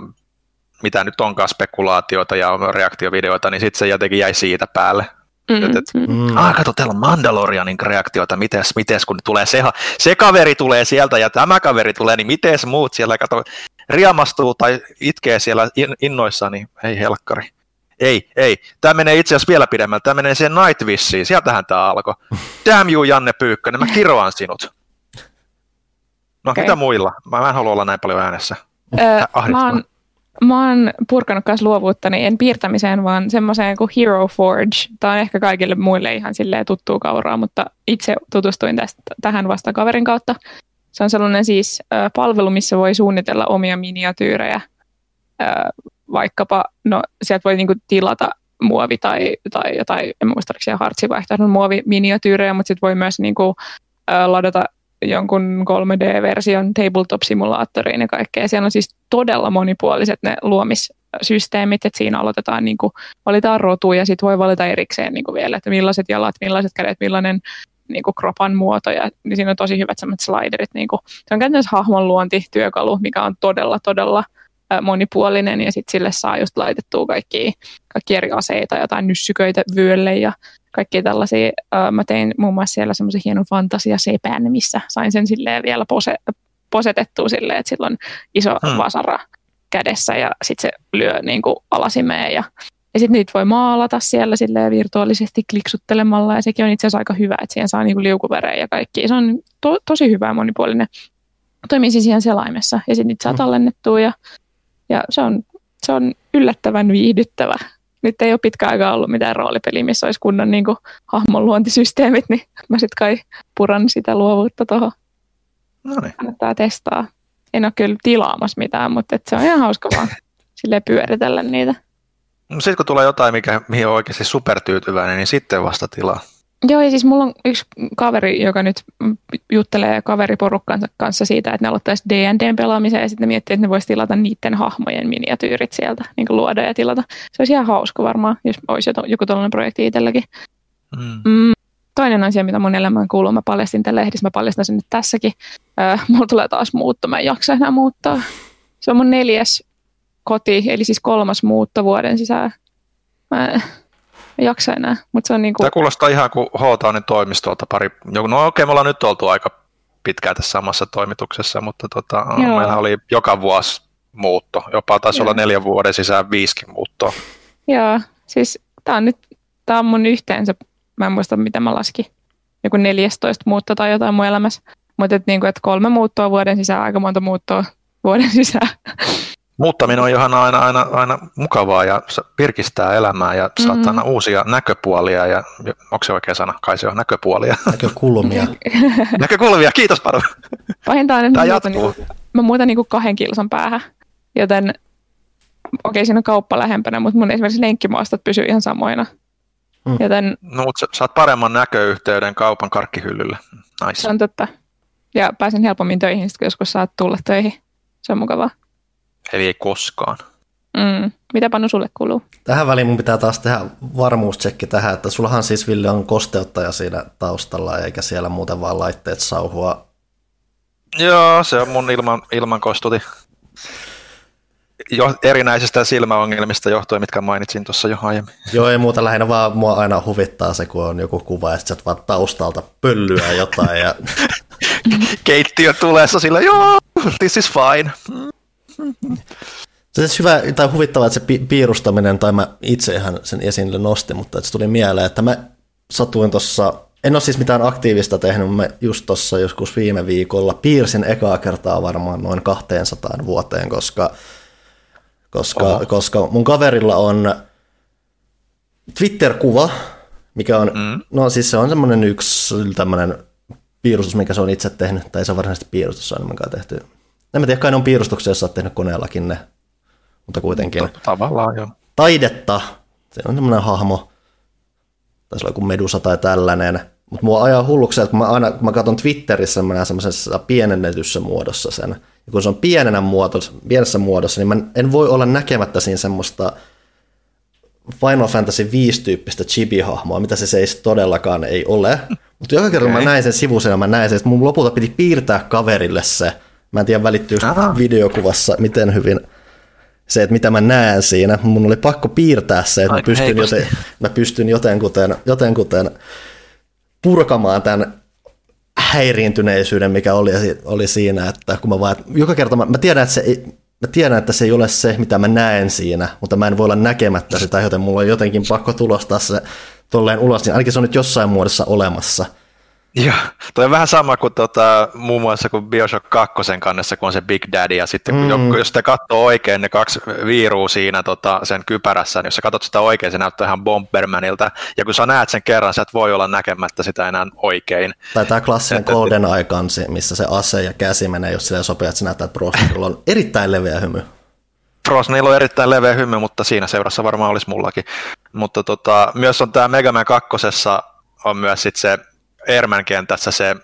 mitä nyt onkaan spekulaatioita ja reaktiovideoita, niin sitten se jotenkin jäi siitä päälle. Mm-hmm. Et, et, mm. ah, kato, täällä on Mandalorianin reaktiota, mites, mites kun tulee se, se kaveri tulee sieltä ja tämä kaveri tulee, niin mites muut siellä, kato, riamastuu tai itkee siellä innoissaan, niin ei helkkari. Ei, ei. Tämä menee itse asiassa vielä pidemmälle. Tämä menee siihen Nightwishiin. Sieltähän tämä alkoi. [LAUGHS] Damn you, Janne Pyykkönen. Mä kiroan sinut. No, okay. mitä muilla? Mä en halua olla näin paljon äänessä. Öö, mä, oon, mä oon purkanut myös luovuuttani, en piirtämiseen, vaan semmoiseen kuin Hero Forge. Tämä on ehkä kaikille muille ihan silleen tuttuu kauraa, mutta itse tutustuin tästä, tähän vasta kaverin kautta. Se on sellainen siis äh, palvelu, missä voi suunnitella omia miniatyyrejä. Äh, vaikkapa, no sieltä voi niinku tilata muovi tai, tai jotain, en muista, oliko siellä hartsivaihtoehdon muoviminiatyyrejä, mutta sitten voi myös niinku, äh, ladata jonkun 3D-version tabletop-simulaattoriin ja kaikkea. Siellä on siis todella monipuoliset ne luomissysteemit, että siinä aloitetaan, niin kuin, valitaan rotu ja sitten voi valita erikseen niin kuin vielä, että millaiset jalat, millaiset kädet, millainen niin kuin kropan muoto ja niin siinä on tosi hyvät sellaiset sliderit. Niin kuin, se on käytännössä hahmon luontityökalu, mikä on todella, todella monipuolinen ja sitten sille saa just laitettua kaikki, kaikki eri aseita, jotain nyssyköitä vyölle ja kaikki tällaisia. Mä tein muun muassa siellä semmoisen hienon fantasiasepän, missä sain sen silleen vielä pose, posetettua silleen, että sillä on iso hmm. vasara kädessä ja sitten se lyö niin kuin alasimeen ja ja sitten niitä voi maalata siellä silleen virtuaalisesti kliksuttelemalla ja sekin on itse asiassa aika hyvä, että siihen saa niinku liukuverejä ja kaikki. Se on to- tosi hyvä ja monipuolinen. Toimii siis ihan selaimessa ja sitten niitä saa mm. tallennettua ja, ja se, on, se on yllättävän viihdyttävä. Nyt ei ole pitkä aikaa ollut mitään roolipeliä, missä olisi kunnon niin kuin, hahmonluontisysteemit, niin mä sitten kai puran sitä luovuutta tuohon. No niin. Kannattaa testaa. En ole kyllä tilaamassa mitään, mutta se on ihan hauska vaan [LAUGHS] sille pyöritellä niitä. No sitten kun tulee jotain, mikä, mihin on oikeasti supertyytyväinen, niin sitten vasta tilaa. Joo, ja siis mulla on yksi kaveri, joka nyt juttelee kaveriporukkansa kanssa siitä, että ne aloittaisi D&Dn pelaamiseen ja sitten miettii, että ne voisi tilata niiden hahmojen miniatyyrit sieltä, niin kuin luoda ja tilata. Se olisi ihan hauska varmaan, jos olisi joku tällainen projekti itselläkin. Mm. Mm, toinen asia, mitä mun elämään kuuluu, mä paljastin tällä lehdissä, mä paljastan sen nyt tässäkin. Äh, mulla tulee taas muutto, mä en jaksa enää muuttaa. Se on mun neljäs koti, eli siis kolmas muutto vuoden sisään. Mä en jaksa enää, mutta se on niin kuin... Tämä kuulostaa ihan kuin H-Townin toimistolta pari... No okei, me ollaan nyt oltu aika pitkään tässä samassa toimituksessa, mutta tota, meillä oli joka vuosi muutto. Jopa taisi Joo. olla neljän vuoden sisään viisikin muuttoa. Joo, siis tämä on nyt, tämä on mun yhteensä, mä en muista mitä mä laskin, joku 14 muutto tai jotain mun elämässä. Mutta et niinku, et kolme muuttoa vuoden sisään, aika monta muuttoa vuoden sisään. Muuttaminen on ihan aina, aina, aina mukavaa ja virkistää elämää ja mm-hmm. saattaa aina uusia näköpuolia ja onko se oikea sana? Kai se on näköpuolia. Näkökulmia. [LAUGHS] näkökulmia, kiitos Paru. Pahinta Tämä jatkuu. Niin, mä muutan niinku kahden kilsan päähän, joten okei, okay, siinä on kauppa lähempänä, mutta mun esimerkiksi lenkkimaastot pysyy ihan samoina. Mm. Joten No, mutta sä saat paremman näköyhteyden kaupan karkkihyllylle. Nice. se on totta. Ja pääsen helpommin töihin, kun joskus saat tulla töihin. Se on mukavaa. Eli ei koskaan. Mm. Mitä Panu sulle kuuluu? Tähän väliin mun pitää taas tehdä varmuustsekki tähän, että sullahan siis Ville on kosteuttaja siinä taustalla, eikä siellä muuten vaan laitteet sauhua. Joo, se on mun ilman, ilmankostuti. Jo, erinäisistä silmäongelmista johtuen, mitkä mainitsin tuossa jo aiemmin. Joo, ei muuta lähinnä vaan mua aina huvittaa se, kun on joku kuva ja sitten vaan taustalta pöllyä jotain. Ja... [LAUGHS] Keittiö tuleessa sillä, joo, this is fine. Se siis hyvä tai huvittavaa, että se pi- piirustaminen, tai mä itse ihan sen esille nostin, mutta että se tuli mieleen, että mä satuin tuossa, en ole siis mitään aktiivista tehnyt, mutta mä just tuossa joskus viime viikolla piirsin ekaa kertaa varmaan noin 200 vuoteen, koska, koska, Oho. koska mun kaverilla on Twitter-kuva, mikä on, Mm. no siis se on semmoinen yksi tämmöinen piirustus, mikä se on itse tehnyt, tai se on varsinaisesti piirustus, se on enemmänkaan tehty. En mä tiedä, kai ne on piirustuksia, jos sä oot tehnyt koneellakin ne, mutta kuitenkin. Tavallaan joo. Taidetta, se on semmoinen hahmo, taisi olla joku Medusa tai tällainen, mutta mua ajaa hulluksi, että kun mä, aina, kun mä katson Twitterissä, mä näen semmoisessa pienennetyssä muodossa sen, ja kun se on pienenä muodossa, pienessä muodossa, niin mä en voi olla näkemättä siinä semmoista Final Fantasy 5 tyyppistä chibi-hahmoa, mitä se seis todellakaan ei ole. Mutta joka kerta okay. mä näin sen sivusena, mä näin sen, että mun lopulta piti piirtää kaverille se. Mä en tiedä välittyykö Aha. videokuvassa miten hyvin se, että mitä mä näen siinä. Mun oli pakko piirtää se, että mä pystyn, heikosti. joten, mä pystyn jotenkuten, jotenkuten purkamaan tämän häiriintyneisyyden, mikä oli, oli siinä, että kun mä vaan, joka kerta mä, mä tiedän, että se ei, mä tiedän, että se ei ole se, mitä mä näen siinä, mutta mä en voi olla näkemättä sitä, joten mulla on jotenkin pakko tulostaa se tolleen ulos, niin ainakin se on nyt jossain muodossa olemassa. Joo, toi on vähän sama kuin tota, muun muassa kuin Bioshock 2 kannessa, kun on se Big Daddy, ja sitten kun Mm. jos sitä katsoo oikein, ne kaksi viiruu siinä tota, sen kypärässä, niin jos sä katsot sitä oikein, se näyttää ihan Bombermanilta, ja kun sä näet sen kerran, sä et voi olla näkemättä sitä enää oikein. Tai tämä klassinen Että- Golden Eye-kansi, missä se ase ja käsi menee just silleen sopii, että se näyttää, että Brosnanilla on erittäin leveä hymy. Frostnilla on erittäin leveä hymy, mutta siinä seurassa varmaan olisi mullakin. Mutta tota, myös on tämä Mega Man 2 on myös sit se Airman kentässä se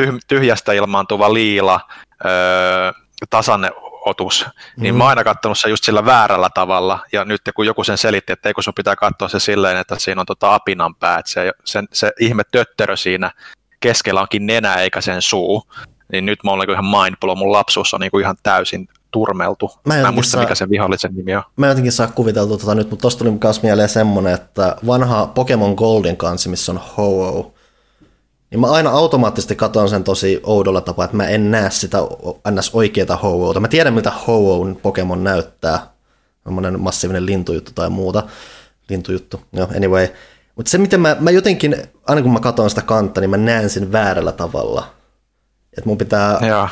tyh- tyhjästä ilmaantuva liila öö, tasanneotus, niin Mhm. mä oon aina katsonut se just sillä väärällä tavalla, ja nyt kun joku sen selitti, että eikö sun pitää katsoa se silleen, että siinä on tota apinan pää, että se, se, se ihme tötterö siinä keskellä onkin nenä eikä sen suu, niin nyt mä oon niinku ihan mindblow, mun lapsuus on niinku ihan täysin turmeltu. Mä Mä en muista, saa- mikä sen vihollisen nimi on. Mä en jotenkin saa kuviteltua tota nyt, mutta tosta tuli myös mieleen semmonen, että vanha Pokemon Goldin kanssa, missä on Ho-Oh, niin mä aina automaattisesti katon sen tosi oudolla tapaa, että mä en näe sitä ns. oikeata Ho-Ohta. Mä tiedän, miltä Ho-Ohn Pokemon näyttää. Semmoinen massiivinen lintujuttu tai muuta. Lintujuttu, joo, anyway. Mutta se, miten mä, mä jotenkin, aina kun mä katson sitä kantta, niin mä näen sen väärällä tavalla. Että mun pitää, Joo.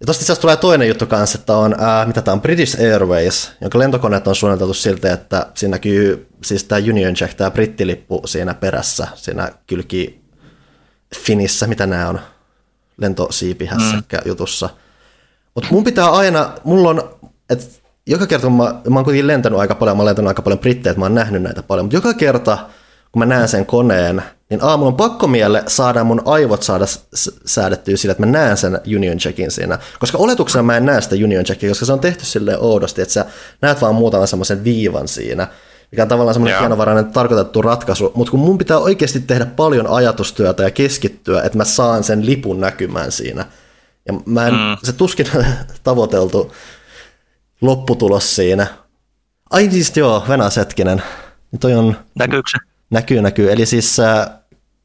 ja tosta itse tulee toinen juttu kanssa, että on, ää, mitä tämä on, British Airways, jonka lentokoneet on suunniteltu siltä, että siinä näkyy siis tämä Union Jack, tämä brittilippu siinä perässä, siinä kylki Finissä, mitä nämä on, lentosiipihässäkkä mm. jutussa. Mutta mun pitää aina, mulla on, että joka kerta, kun mä, mä oon kuitenkin lentänyt aika paljon, mä oon lentänyt aika paljon brittejä, että mä oon nähnyt näitä paljon, mutta joka kerta, kun mä näen sen koneen, niin aamulla on pakko mielle saada mun aivot saada säädettyä sillä, että mä näen sen Union Jackin siinä. Koska oletuksena mä en näe sitä Union Jackia, koska se on tehty silleen oudosti, että sä näet vaan muutaman semmoisen viivan siinä, mikä on tavallaan semmoinen Joo. hienovarainen tarkoitettu ratkaisu, mutta kun mun pitää oikeasti tehdä paljon ajatustyötä ja keskittyä, että mä saan sen lipun näkymään siinä. Ja mä en, mm. se tuskin [LAUGHS] tavoiteltu lopputulos siinä. Ai siis joo, Venäs hetkinen. Niin Toi on, Näkyykö se? näkyy, näkyy. Eli siis äh,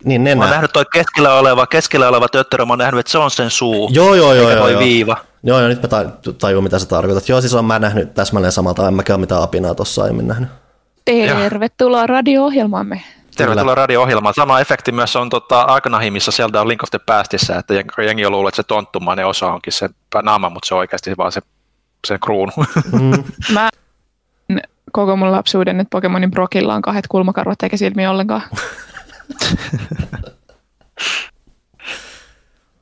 niin Mä oon nenä. nähnyt toi keskellä oleva, keskellä oleva tötterö, mä oon nähnyt, että se on sen suu. Joo, joo, joo. joo, joo. viiva. Joo, joo, nyt mä ta- tajun, mitä sä tarkoitat. Joo, siis on mä nähnyt täsmälleen samalta, en mäkään mitään apinaa tuossa aiemmin nähnyt. Tervetuloa radio-ohjelmaamme. Tervetuloa radio-ohjelmaan. Sama efekti myös on tota, Arkanahimissa Zelda Link of the Pastissä, että jeng- jengi on luullut, että se tonttumainen osa onkin se naama, mutta se on oikeasti vaan se, se kruunu. Mm. [LAUGHS] Mä koko mun lapsuuden, että Pokemonin Brokilla on kahdet kulmakarvat eikä silmiä ollenkaan. [LAUGHS]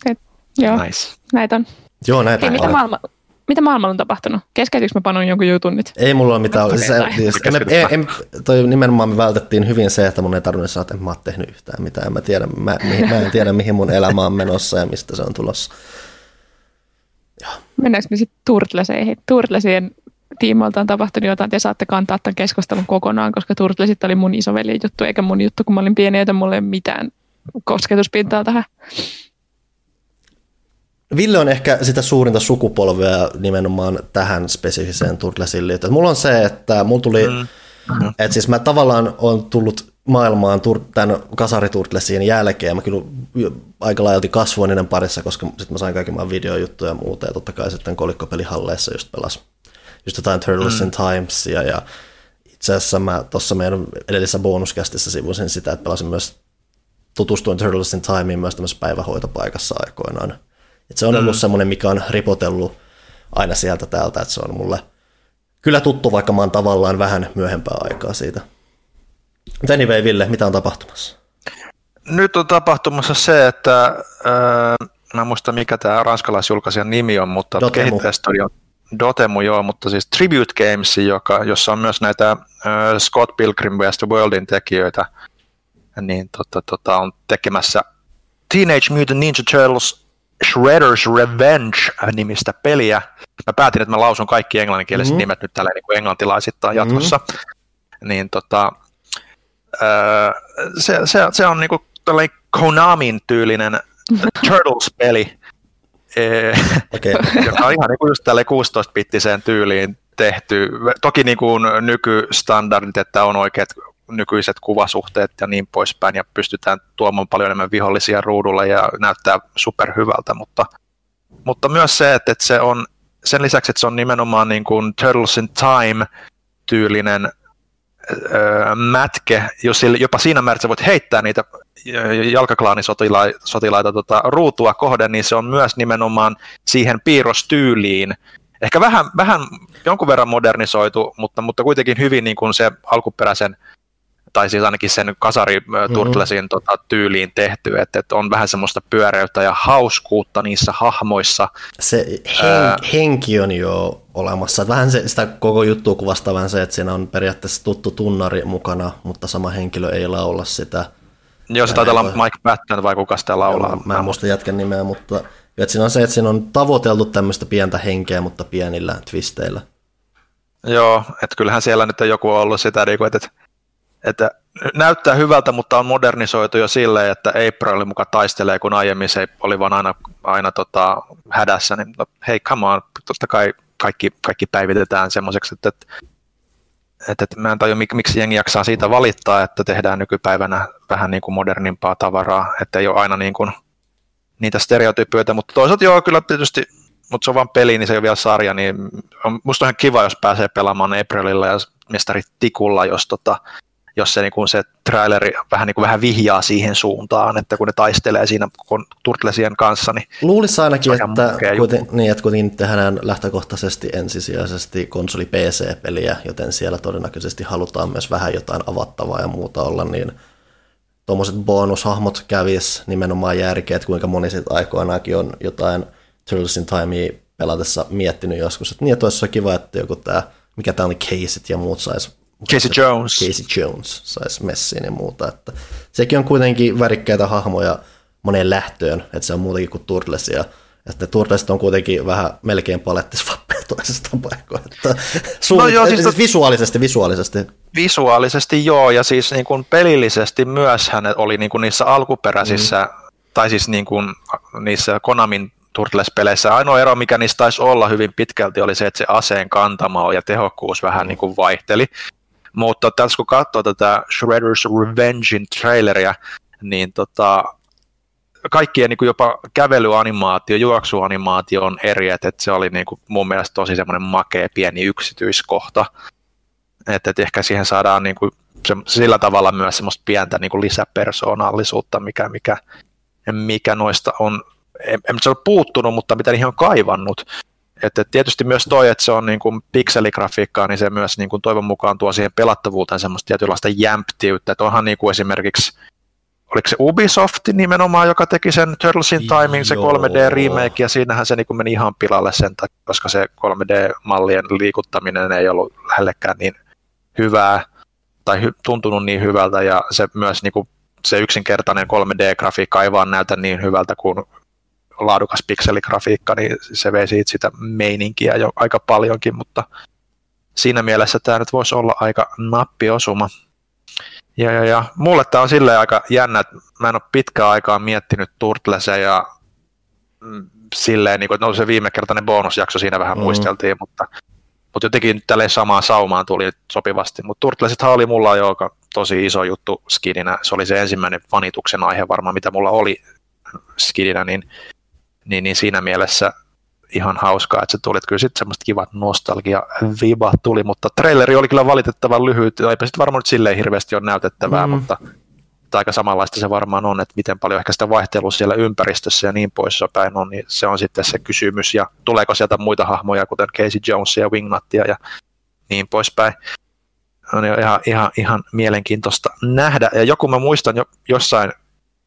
Et, joo, nice. näitä on. Joo, näitä Hei, on mitä, maailma, mitä maailmalla on tapahtunut? Keskeytyykö mä panon jonkun jutun nyt? Ei mulla ole mitään. Siis, siis, en, en, en, toi nimenomaan me vältettiin hyvin se, että mun ei tarvinnut sanoa, että en mä oon tehnyt yhtään mitään. Mä, tiedän, mä, mihin, mä en tiedä, mihin mun elämä on menossa ja mistä se on tulossa. Mennäänkö me sitten Turtleseihin? Turtlesien tiimoilta on tapahtunut jotain, te saatte kantaa tämän keskustelun kokonaan, koska Turtlesit oli mun isoveljen juttu, eikä mun juttu, kun mä olin pieni, joten mulla ei ole mitään kosketuspintaa tähän. Ville on ehkä sitä suurinta sukupolvea nimenomaan tähän spesifiseen Turtlesiin liittyen. Mulla on se, että mulla tuli, mm. että siis mä tavallaan on tullut maailmaan tämän kasariturtlesiin jälkeen. Mä kyllä aika laajalti kasvoin niiden parissa, koska sitten mä sain kaiken maailman videojuttuja ja muuta. Ja totta kai sitten kolikkopelihalleissa just pelas just jotain Turtles in Timesia. Ja itse asiassa mä tuossa meidän edellisessä bonuskästissä sivusin sitä, että pelasin myös tutustuin Turtles in Timeen myös tämmöisessä päivähoitopaikassa aikoinaan. Et se on ollut semmoinen, mikä on ripotellut aina sieltä täältä, että se on mulle kyllä tuttu, vaikka mä oon tavallaan vähän myöhempää aikaa siitä. Mutta anyway, Ville, mitä on tapahtumassa? Nyt on tapahtumassa se, että äh, mä en muista mikä tämä ranskalaisjulkaisijan nimi on, mutta Dotemu. kehittäjästudio on Dotemu, joo, mutta siis Tribute Games, joka, jossa on myös näitä äh, Scott Pilgrim vs. The Worldin tekijöitä, niin tota, tota, on tekemässä Teenage Mutant Ninja Turtles Shredder's Revenge-nimistä peliä. Mä päätin, että mä lausun kaikki englanninkieliset Mhm. mm-hmm. nimet nyt tällä niin englantilaisittain jatkossa. Mm-hmm. Niin tota, öö, se, se, se on niinku tällainen Konamin tyylinen [LAUGHS] Turtles-peli, ee, Okei, [LAUGHS] joka on ihan niinku just tälle 16-bittiseen tyyliin tehty. Toki niin kuin nykystandardit, että on oikeat nykyiset kuvasuhteet ja niin poispäin, ja pystytään tuomaan paljon enemmän vihollisia ruudulle ja näyttää superhyvältä, mutta, mutta myös se, että, että se on sen lisäksi, että se on nimenomaan niin kuin Turtles in Time-tyylinen öö, mätke, jos jopa siinä määrin, että sä voit heittää niitä jalkaklaanisotilaita sotilaita, tota, ruutua kohden, niin se on myös nimenomaan siihen piirrostyyliin. Ehkä vähän, vähän jonkun verran modernisoitu, mutta, mutta kuitenkin hyvin niin kuin se alkuperäisen tai siis ainakin sen kasari mm-hmm. Tota, tyyliin tehty, että, että on vähän semmoista pyöreyttä ja hauskuutta niissä hahmoissa. se hen, henki on jo olemassa. Että Vähän se, sitä koko juttua kuvastaa vähän se, että siinä on periaatteessa tuttu tunnari mukana, mutta sama henkilö ei laula sitä. Jos Mä taitaa olla Mike Patton vai kuka sitä laulaa. Mä, mä en muista jätkän nimeä, mutta että siinä on se, että siinä on tavoiteltu tämmöistä pientä henkeä, mutta pienillä twisteillä. Joo, että kyllähän siellä nyt on joku ollut sitä, niin kuin, että, että näyttää hyvältä, mutta on modernisoitu jo silleen, että April muka taistelee, kun aiemmin se oli vaan aina, aina tota, hädässä, niin no, hei, come on, totta kai kaikki, kaikki päivitetään semmoiseksi, että, että, että, että mä en tajua, mik- miksi jengi jaksaa siitä valittaa, että tehdään nykypäivänä vähän niin kuin modernimpaa tavaraa, että ei ole aina niin kuin niitä stereotypioita, mutta toisaalta joo, kyllä tietysti, mutta se on vaan peli, niin se ei ole vielä sarja, niin on, musta on ihan kiva, jos pääsee pelaamaan Aprililla ja mestari Tikulla, jos, tota, jos se, niin kuin se traileri vähän, niin kuin vähän vihjaa siihen suuntaan, että kun ne taistelee siinä kun Turtlesien kanssa, niin Luulisi ainakin, että, kuiten, niin, että kuitenkin tehdään lähtökohtaisesti ensisijaisesti konsoli PC-peliä, joten siellä todennäköisesti halutaan myös vähän jotain avattavaa ja muuta olla, niin tuommoiset bonushahmot kävis nimenomaan järkeä, että kuinka moni sitten aikoinaankin on jotain Turtles in Timea pelatessa miettinyt joskus, että niin, että olisi kiva, että joku tämä, mikä tämä on, Caseit ja muut sais Casey Jones. Casey Jones saisi messiin ja muuta. Että sekin on kuitenkin värikkäitä hahmoja moneen lähtöön, että se on muutenkin kuin Turtlesia. Että ne Turtlesit on kuitenkin vähän melkein palettisvappeja toisestaan paikoin. Että suun, No joo, siis siis visuaalisesti, visuaalisesti. visuaalisesti joo, ja siis niin kuin pelillisesti myös hän oli niin kuin niissä alkuperäisissä, mm. tai siis niin kuin niissä Konamin Turtles-peleissä. Ainoa ero, mikä niistä taisi olla hyvin pitkälti, oli se, että se aseen kantama ja tehokkuus vähän niin kuin vaihteli. Mutta tässä kun katsoo tätä Shredder's Revengein traileria, niin tota, kaikkien niin kuin jopa kävelyanimaatio, juoksuanimaatio on eri, että se oli niin kuin mun mielestä tosi semmoinen makea pieni yksityiskohta että, että ehkä siihen saadaan niin kuin se, sillä tavalla myös semmoista pientä niin kuin lisäpersoonallisuutta, mikä, mikä, mikä noista on, en, en se ole puuttunut, mutta mitä niihin on kaivannut. Että tietysti myös toi, että se on niin kuin pikseligrafiikkaa, niin se myös niin kuin toivon mukaan tuo siihen pelattavuuteen semmoista tietynlaista jämptiyttä, että onhan niin kuin esimerkiksi oliko se Ubisoft nimenomaan, joka teki sen Turtlesin Timing, se 3D-remake, ja siinähän se niin meni ihan pilalle sen takia, koska se 3D-mallien liikuttaminen ei ollut lähellekään niin hyvää, tai hy- tuntunut niin hyvältä, ja se myös niin kuin, se yksinkertainen 3D-grafiikka ei vaan näytä niin hyvältä kuin laadukas pikseligrafiikka, niin se vei siitä sitä meininkiä jo aika paljonkin, mutta siinä mielessä tämä nyt voisi olla aika nappiosuma. Ja, ja, ja mulle tämä on silleen aika jännä, että mä en ole pitkään aikaa miettinyt Turtlesia ja mm, silleen, niin kuin, että no se viimekertainen bonusjakso siinä vähän mm. muisteltiin, mutta, mutta jotenkin tälleen samaan saumaan tuli sopivasti. Mutta Turtlesithan oli mulla jo tosi iso juttu skidinä. Se oli se ensimmäinen fanituksen aihe varmaan, mitä mulla oli skidinä, niin, niin, niin siinä mielessä ihan hauskaa, että se tuli, että kyllä sitten semmoista kivat nostalgia viba tuli, mutta traileri oli kyllä valitettavan lyhyt, eipä sitten varmaan nyt silleen hirveästi ole näytettävää, mm. mutta aika samanlaista se varmaan on, että miten paljon ehkä sitä vaihtelua siellä ympäristössä ja niin poispäin on, niin se on sitten se kysymys, ja tuleeko sieltä muita hahmoja, kuten Casey Jonesia ja Wingnuttia ja niin poispäin. On jo ihan, ihan, ihan mielenkiintoista nähdä, ja joku mä muistan jo jossain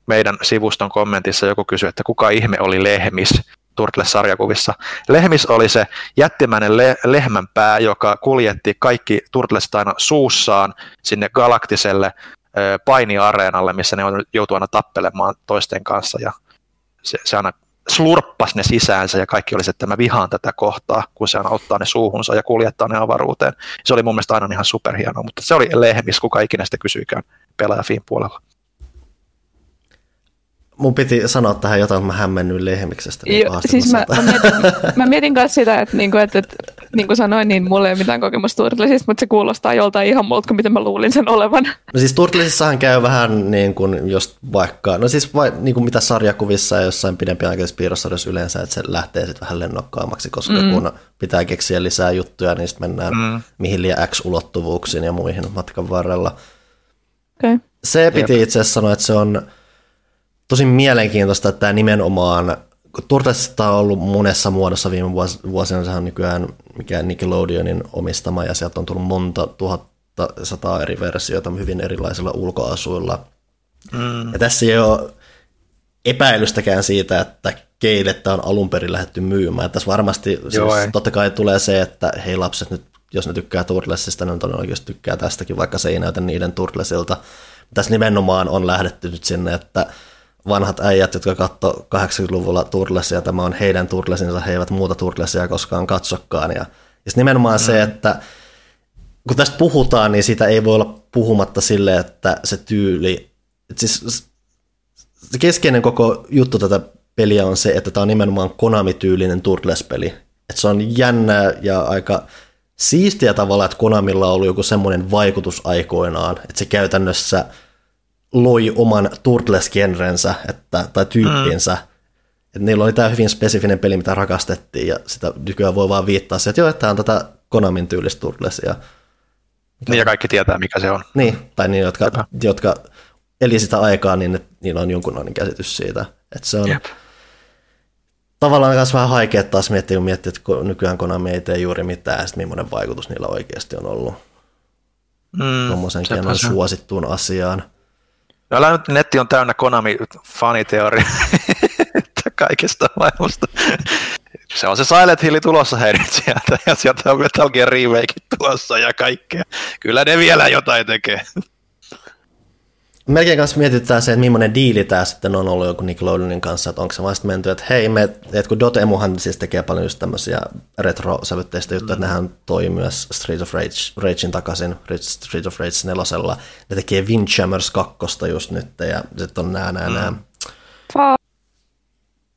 meidän sivuston kommentissa joku kysyi, että kuka ihme oli Lehmis, Turtles-sarjakuvissa. Lehmis oli se jättimäinen le- lehmänpää, joka kuljetti kaikki Turtlesit aina suussaan sinne galaktiselle ö, painiareenalle, missä ne joutuu aina tappelemaan toisten kanssa ja se, se aina slurppasi ne sisäänsä ja kaikki oli se, että mä vihaan tätä kohtaa, kun se aina ottaa ne suuhunsa ja kuljettaa ne avaruuteen. Se oli mun mielestä aina ihan superhieno, mutta se oli lehmis, kuka ikinä sitä kysyykään pelaajafin puolella mun piti sanoa tähän jotain, että mä hämmennyin lehmiksestä. Niin jo, siis mä, mä, mietin, mä mietin myös sitä, että, niin kuin, että, että niin kuin sanoin, niin mulla ei ole mitään kokemusta Turtlesista, mutta se kuulostaa joltain ihan muulta kuin mitä mä luulin sen olevan. No siis Turtlesissahan käy vähän niin kuin just vaikka, no siis vai, niin kuin mitä sarjakuvissa ja jossain pidempiaikaisessa piirrossarjassa yleensä, että se lähtee sitten vähän lennokkaammaksi, koska mm. kun pitää keksiä lisää juttuja, niin sitten mennään mm. mihin liian X-ulottuvuuksiin ja muihin matkan varrella. Okay. Se piti itse asiassa sanoa, että se on tosi mielenkiintoista, että tämä nimenomaan, kun Turtlesista on ollut monessa muodossa viime vuosina, sehän on nykyään mikä Nickelodeonin omistama, ja sieltä on tullut monta tuhatta sataa eri versiota hyvin erilaisilla ulkoasuilla. Mm. Ja tässä ei ole epäilystäkään siitä, että keille tämä on alun perin lähdetty myymään. Tässä varmasti Joo, siis, totta kai tulee se, että hei lapset nyt, jos ne tykkää Turtlesista, niin on oikeasti tykkää tästäkin, vaikka se ei näytä niiden Turtlesilta. Tässä nimenomaan on lähdetty nyt sinne, että vanhat äijät, jotka katto 80-luvulla Turtlesia, tämä on heidän Turtlesinsa, he eivät muuta Turtlesia koskaan katsokkaan. Ja, ja nimenomaan mm. se, että kun tästä puhutaan, niin sitä ei voi olla puhumatta sille, että se tyyli, että siis se keskeinen koko juttu tätä peliä on se, että tämä on nimenomaan Konami-tyylinen Turtles-peli. Että se on jännä ja aika siistiä tavalla, että Konamilla on ollut joku semmoinen vaikutus aikoinaan, että se käytännössä – loi oman Turtles-genrensä että, tai tyyppinsä. Mm. Että niillä oli tämä hyvin spesifinen peli, mitä rakastettiin, ja sitä nykyään voi vaan viittaa siihen, että joo, että tämä on tätä Konamin tyylistä Turtlesia. Niin, ja kaikki tietää, mikä se on. Niin, tai niin, jotka, jotka eli sitä aikaa, niin niillä on jonkunlainen käsitys siitä. Että se on Jep. tavallaan myös vähän haikea taas miettiä, kun miettii, että nykyään Konami ei tee juuri mitään, ja sitten millainen vaikutus niillä oikeasti on ollut mm, tuommoisen suosittuun asiaan. No, älä nyt, netti on täynnä Konami-faniteoria kaikesta maailmasta. Se on se Silent Hill tulossa heidät sieltä, ja sieltä on Metal Gear Remake tulossa ja kaikkea. Kyllä ne vielä jotain tekee. Melkein kanssa mietittää se, että millainen diili tämä sitten on ollut joku Nickelodeonin kanssa, että onko se vasta menty, että hei, me, että kun Dotemuhan siis tekee paljon just tämmöisiä retro-sävytteistä juttuja, mm. että nehän toi myös Street of Rage, Ragein takaisin, Street of Rage nelosella, ne tekee Windjammers 2 just nyt, ja sitten on nää, nää, mm. nää.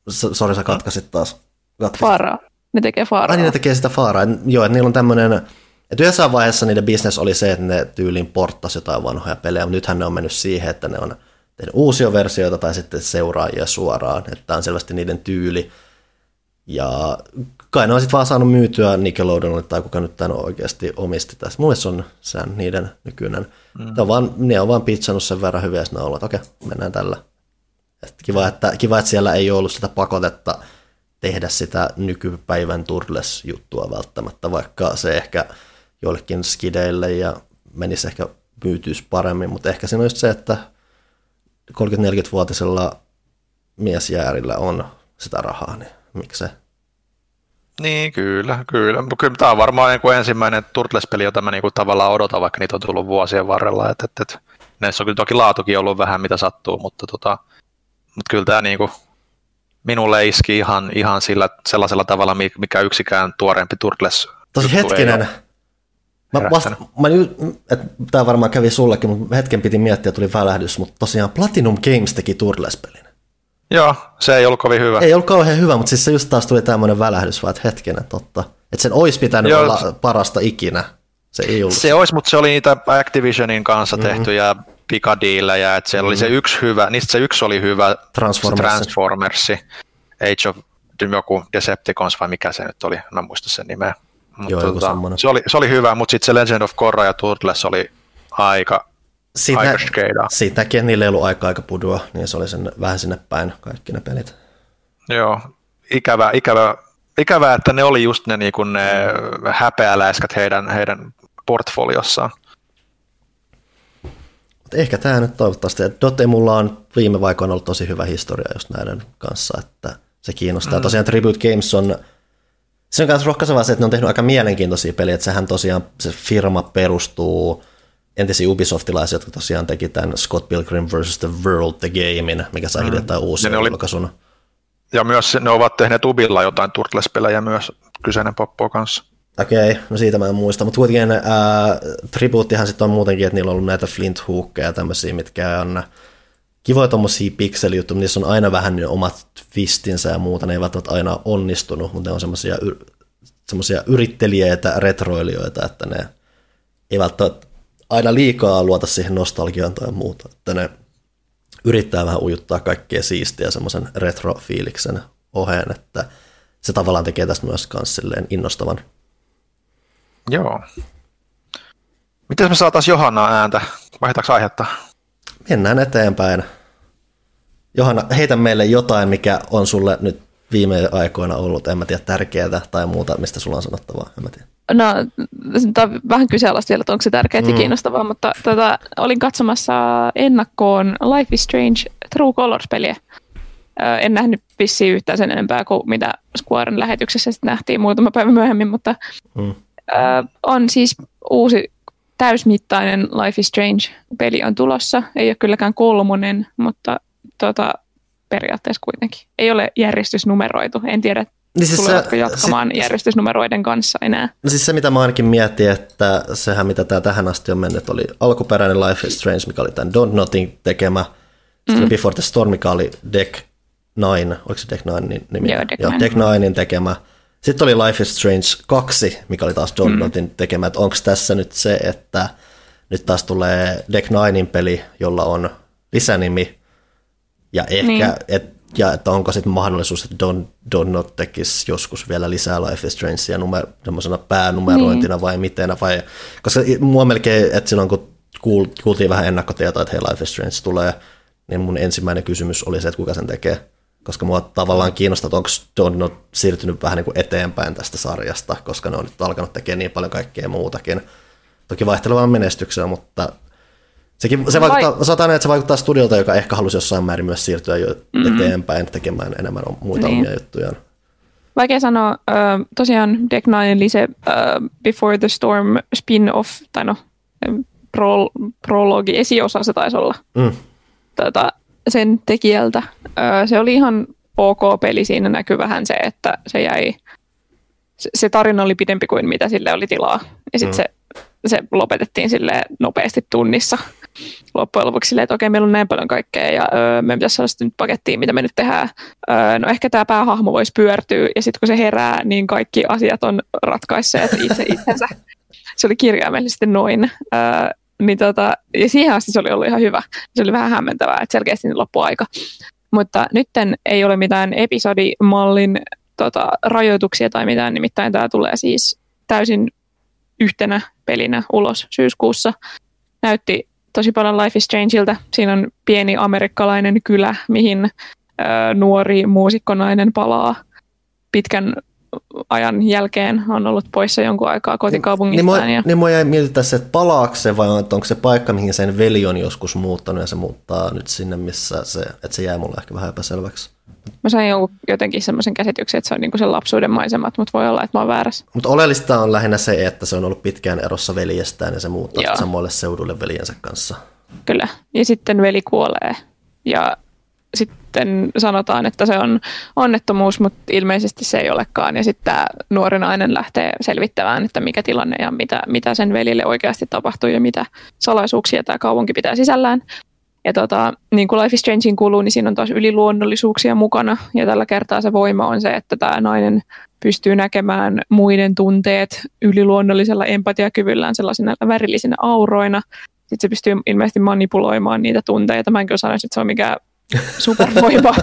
Sori, sä katkasit taas. Katkasit. Faaraa. Ne tekee Faaraa. Ai niin, ne tekee sitä Faaraa. Joo, että niillä on tämmöinen et yhdessä vaiheessa niiden business oli se, että ne tyyliin porttasi jotain vanhoja pelejä, mutta nythän ne on mennyt siihen, että ne on tehnyt uusia versioita tai sitten seuraajia suoraan, että tämä on selvästi niiden tyyli. Ja kai ne on sitten vaan saanut myytyä Nickelodeonille tai kuka nyt tämän oikeasti omisti tässä. Mun se on sen niiden nykyinen. Mm. Ne, on vaan, ne on vaan pitsannut sen verran hyviä, että ne on ollut, että okei, mennään tällä. Et kiva, että, kiva, että siellä ei ollut sitä pakotetta tehdä sitä nykypäivän Turtles-juttua välttämättä, vaikka se ehkä – joillekin skideille ja menisi ehkä myytyisi paremmin, mutta ehkä siinä on just se, että 30-40-vuotisella miesjäärillä on sitä rahaa, niin miksei? Niin, kyllä, kyllä. kyllä tämä on varmaan niin kuin ensimmäinen Turtles-peli, jota mä niin kuin tavallaan odotan, vaikka niitä on tullut vuosien varrella. Et, et, et, näissä on kyllä toki laatukin ollut vähän mitä sattuu, mutta, tota, mutta kyllä tämä niin kuin minulle iski ihan, ihan sillä, sellaisella tavalla, mikä yksikään tuoreempi Turtles Tosi hetkinen. Mä vasta, mä tämä varmaan kävi sullekin, mutta hetken piti miettiä, tuli välähdys, mutta tosiaan Platinum Games teki Turtles-pelin. Joo, se ei ollut kovin hyvä. Ei ollut kauhean hyvä, mutta siis se just taas tuli tämmöinen välähdys, vaan että hetkinen, totta. Että sen olisi pitänyt Joo, olla parasta ikinä. Se ei ollut. Se olisi, mutta se oli niitä Activisionin kanssa mm-hmm. tehtyjä pikadiilejä, että siellä mm-hmm. oli se mhm. yksi hyvä, niistä se yksi oli hyvä, Transformers. Transformersi, Age of joku Decepticons vai mikä se nyt oli, mä en muista sen nimeä. Joo, tota, se, oli, se oli hyvä, mutta sitten se Legend of Korra ja Turtles oli aika, siitä, aika skeidaa. Niillä ei ollut aika aika pudua, niin se oli sen, vähän sinne päin kaikki ne pelit. Joo, ikävä, ikävä, ikävä että ne oli just ne, niin kuin ne häpeäläiskät heidän, heidän portfoliossaan. Mutta ehkä tämä nyt toivottavasti. Dotemulla on viime vaikoina ollut tosi hyvä historia just näiden kanssa, että se kiinnostaa. Mm. Tosiaan Tribute Games on se on myös rohkaisevaa se, että ne on tehnyt aika mielenkiintoisia pelejä, että sehän tosiaan se firma perustuu entisiä Ubisoftilaisia, jotka tosiaan teki tämän Scott Pilgrim vs. The World The Gamein, mikä sai mm. hiljattain uusia oli, julkaisuna. Ja myös ne ovat tehneet Ubilla jotain Turtles-pelejä myös kyseinen poppo kanssa. Okei, okay, no siitä mä en muista, mutta kuitenkin äh, tribuuttihan sitten on muutenkin, että niillä on ollut näitä flint hookkeja ja tämmöisiä, mitkä on kivoja tuommoisia pikselijuttuja, niissä on aina vähän ne omat twistinsä ja muuta, ne eivät ole aina onnistunut, mutta ne on semmoisia semmoisia yrittelijöitä, retroilijoita, että ne ei välttämättä aina liikaa luota siihen nostalgiaan tai muuta, että ne yrittää vähän ujuttaa kaikkea siistiä semmoisen retrofiiliksen oheen, että se tavallaan tekee tästä myös kans innostavan. Joo. Miten me saataisiin Johanna ääntä? Vaihdetaanko aihetta? Mennään eteenpäin. Johanna, heitä meille jotain, mikä on sulle nyt viime aikoina ollut, en mä tiedä, tärkeää tai muuta, mistä sulla on sanottavaa, en mä tiedä. No, tämä on vähän kyseenalaista vielä, että onko se tärkeää mm. ja kiinnostavaa, mutta tota, olin katsomassa ennakkoon Life is Strange True Colors-peliä. en nähnyt vissiin yhtään sen enempää kuin mitä Squaren lähetyksessä sitten nähtiin muutama päivä myöhemmin, mutta mm. on siis uusi täysmittainen Life is Strange-peli on tulossa. Ei ole kylläkään kolmonen, mutta tota, periaatteessa kuitenkin. Ei ole järjestysnumeroitu. En tiedä, niin siis tulevatko se, jatkamaan sit, järjestysnumeroiden kanssa enää. No siis se, mitä mä ainakin mietin, että sehän, mitä tämä tähän asti on mennyt, oli alkuperäinen Life is Strange, mikä oli tämän Don't Nothing tekemä. Sitten mm. Before the Storm, mikä oli Deck 9, oliko se Deck 9 nimi? Joo, Deck, Joo, Deck 9 tekemä. Sitten oli Life is Strange 2, mikä oli taas Don't mm. Tekemä. Onko tässä nyt se, että nyt taas tulee Deck 9 peli, jolla on lisänimi, ja ehkä, niin. et, ja että onko sitten mahdollisuus, että Don, Don Not tekisi joskus vielä lisää Life is Strangea numer, päänumerointina niin. vai miten, vai, koska mua melkein, että silloin kun kuultiin vähän ennakkotietoa, että hei Life is Strange tulee, niin mun ensimmäinen kysymys oli se, että kuka sen tekee. Koska mua tavallaan kiinnostaa, että onko Not siirtynyt vähän niin kuin eteenpäin tästä sarjasta, koska ne on nyt alkanut tekemään niin paljon kaikkea muutakin. Toki vaihtelevaan menestykseen, mutta Sekin, se vaikuttaa, Vai... sanotaan, että se vaikuttaa studiolta, joka ehkä halusi jossain määrin myös siirtyä jo mm-hmm. eteenpäin tekemään enemmän muita niin. omia juttuja. Vaikea sanoa. Tosiaan Deck Nine eli se Before the Storm spin-off, tai no, pro, prologi, esiosa se taisi olla mm. tota, sen tekijältä. Se oli ihan ok peli, siinä näkyy vähän se, että se jäi, se tarina oli pidempi kuin mitä sille oli tilaa. Ja sitten mm. se se lopetettiin sille nopeasti tunnissa loppujen lopuksi silleen, että okei, meillä on näin paljon kaikkea ja öö, me pitäisi saada nyt pakettiin, mitä me nyt tehdään. Öö, no ehkä tämä päähahmo voisi pyörtyä ja sitten kun se herää, niin kaikki asiat on ratkaisseet itse itsensä. [LAUGHS] Se oli kirjaimellisesti noin. Öö, niin tota, ja siihen asti se oli ollut ihan hyvä. Se oli vähän hämmentävää, että selkeästi niin loppuaika. Mutta nytten ei ole mitään episodimallin tota, rajoituksia tai mitään, nimittäin tämä tulee siis täysin yhtenä pelinä ulos syyskuussa. Näytti tosi paljon Life is Strangeilta. Siinä on pieni amerikkalainen kylä, mihin ö, nuori muusikkonainen palaa pitkän ajan jälkeen on ollut poissa jonkun aikaa kotikaupungistaan. Niin, niin, ja... niin mua jäi mietitää se, että palaako se vai onko se paikka, mihin sen veli on joskus muuttanut ja se muuttaa nyt sinne, missä se, että se jää mulle ehkä vähän epäselväksi. Mä sain jotenkin semmoisen käsityksen, että se on niinku sen lapsuuden maisemat, mutta voi olla, että mä oon väärässä. Mutta oleellista on lähinnä se, että se on ollut pitkään erossa veljestään ja se muuttaa samoille seudulle veljensä kanssa. Kyllä, ja sitten veli kuolee ja sitten sanotaan, että se on onnettomuus, mutta ilmeisesti se ei olekaan. Ja sitten tämä nuori nainen lähtee selvittämään, että mikä tilanne ja mitä, mitä sen velille oikeasti tapahtuu ja mitä salaisuuksia tämä kaupunki pitää sisällään. Ja tota, niin kuin Life is Strangein kuuluu, niin siinä on taas yliluonnollisuuksia mukana. Ja tällä kertaa se voima on se, että tämä nainen pystyy näkemään muiden tunteet yliluonnollisella empatiakyvyllään sellaisina värillisinä auroina. Sitten se pystyy ilmeisesti manipuloimaan niitä tunteita. Mä en kyllä sanoisi, että se on mikään supervoima.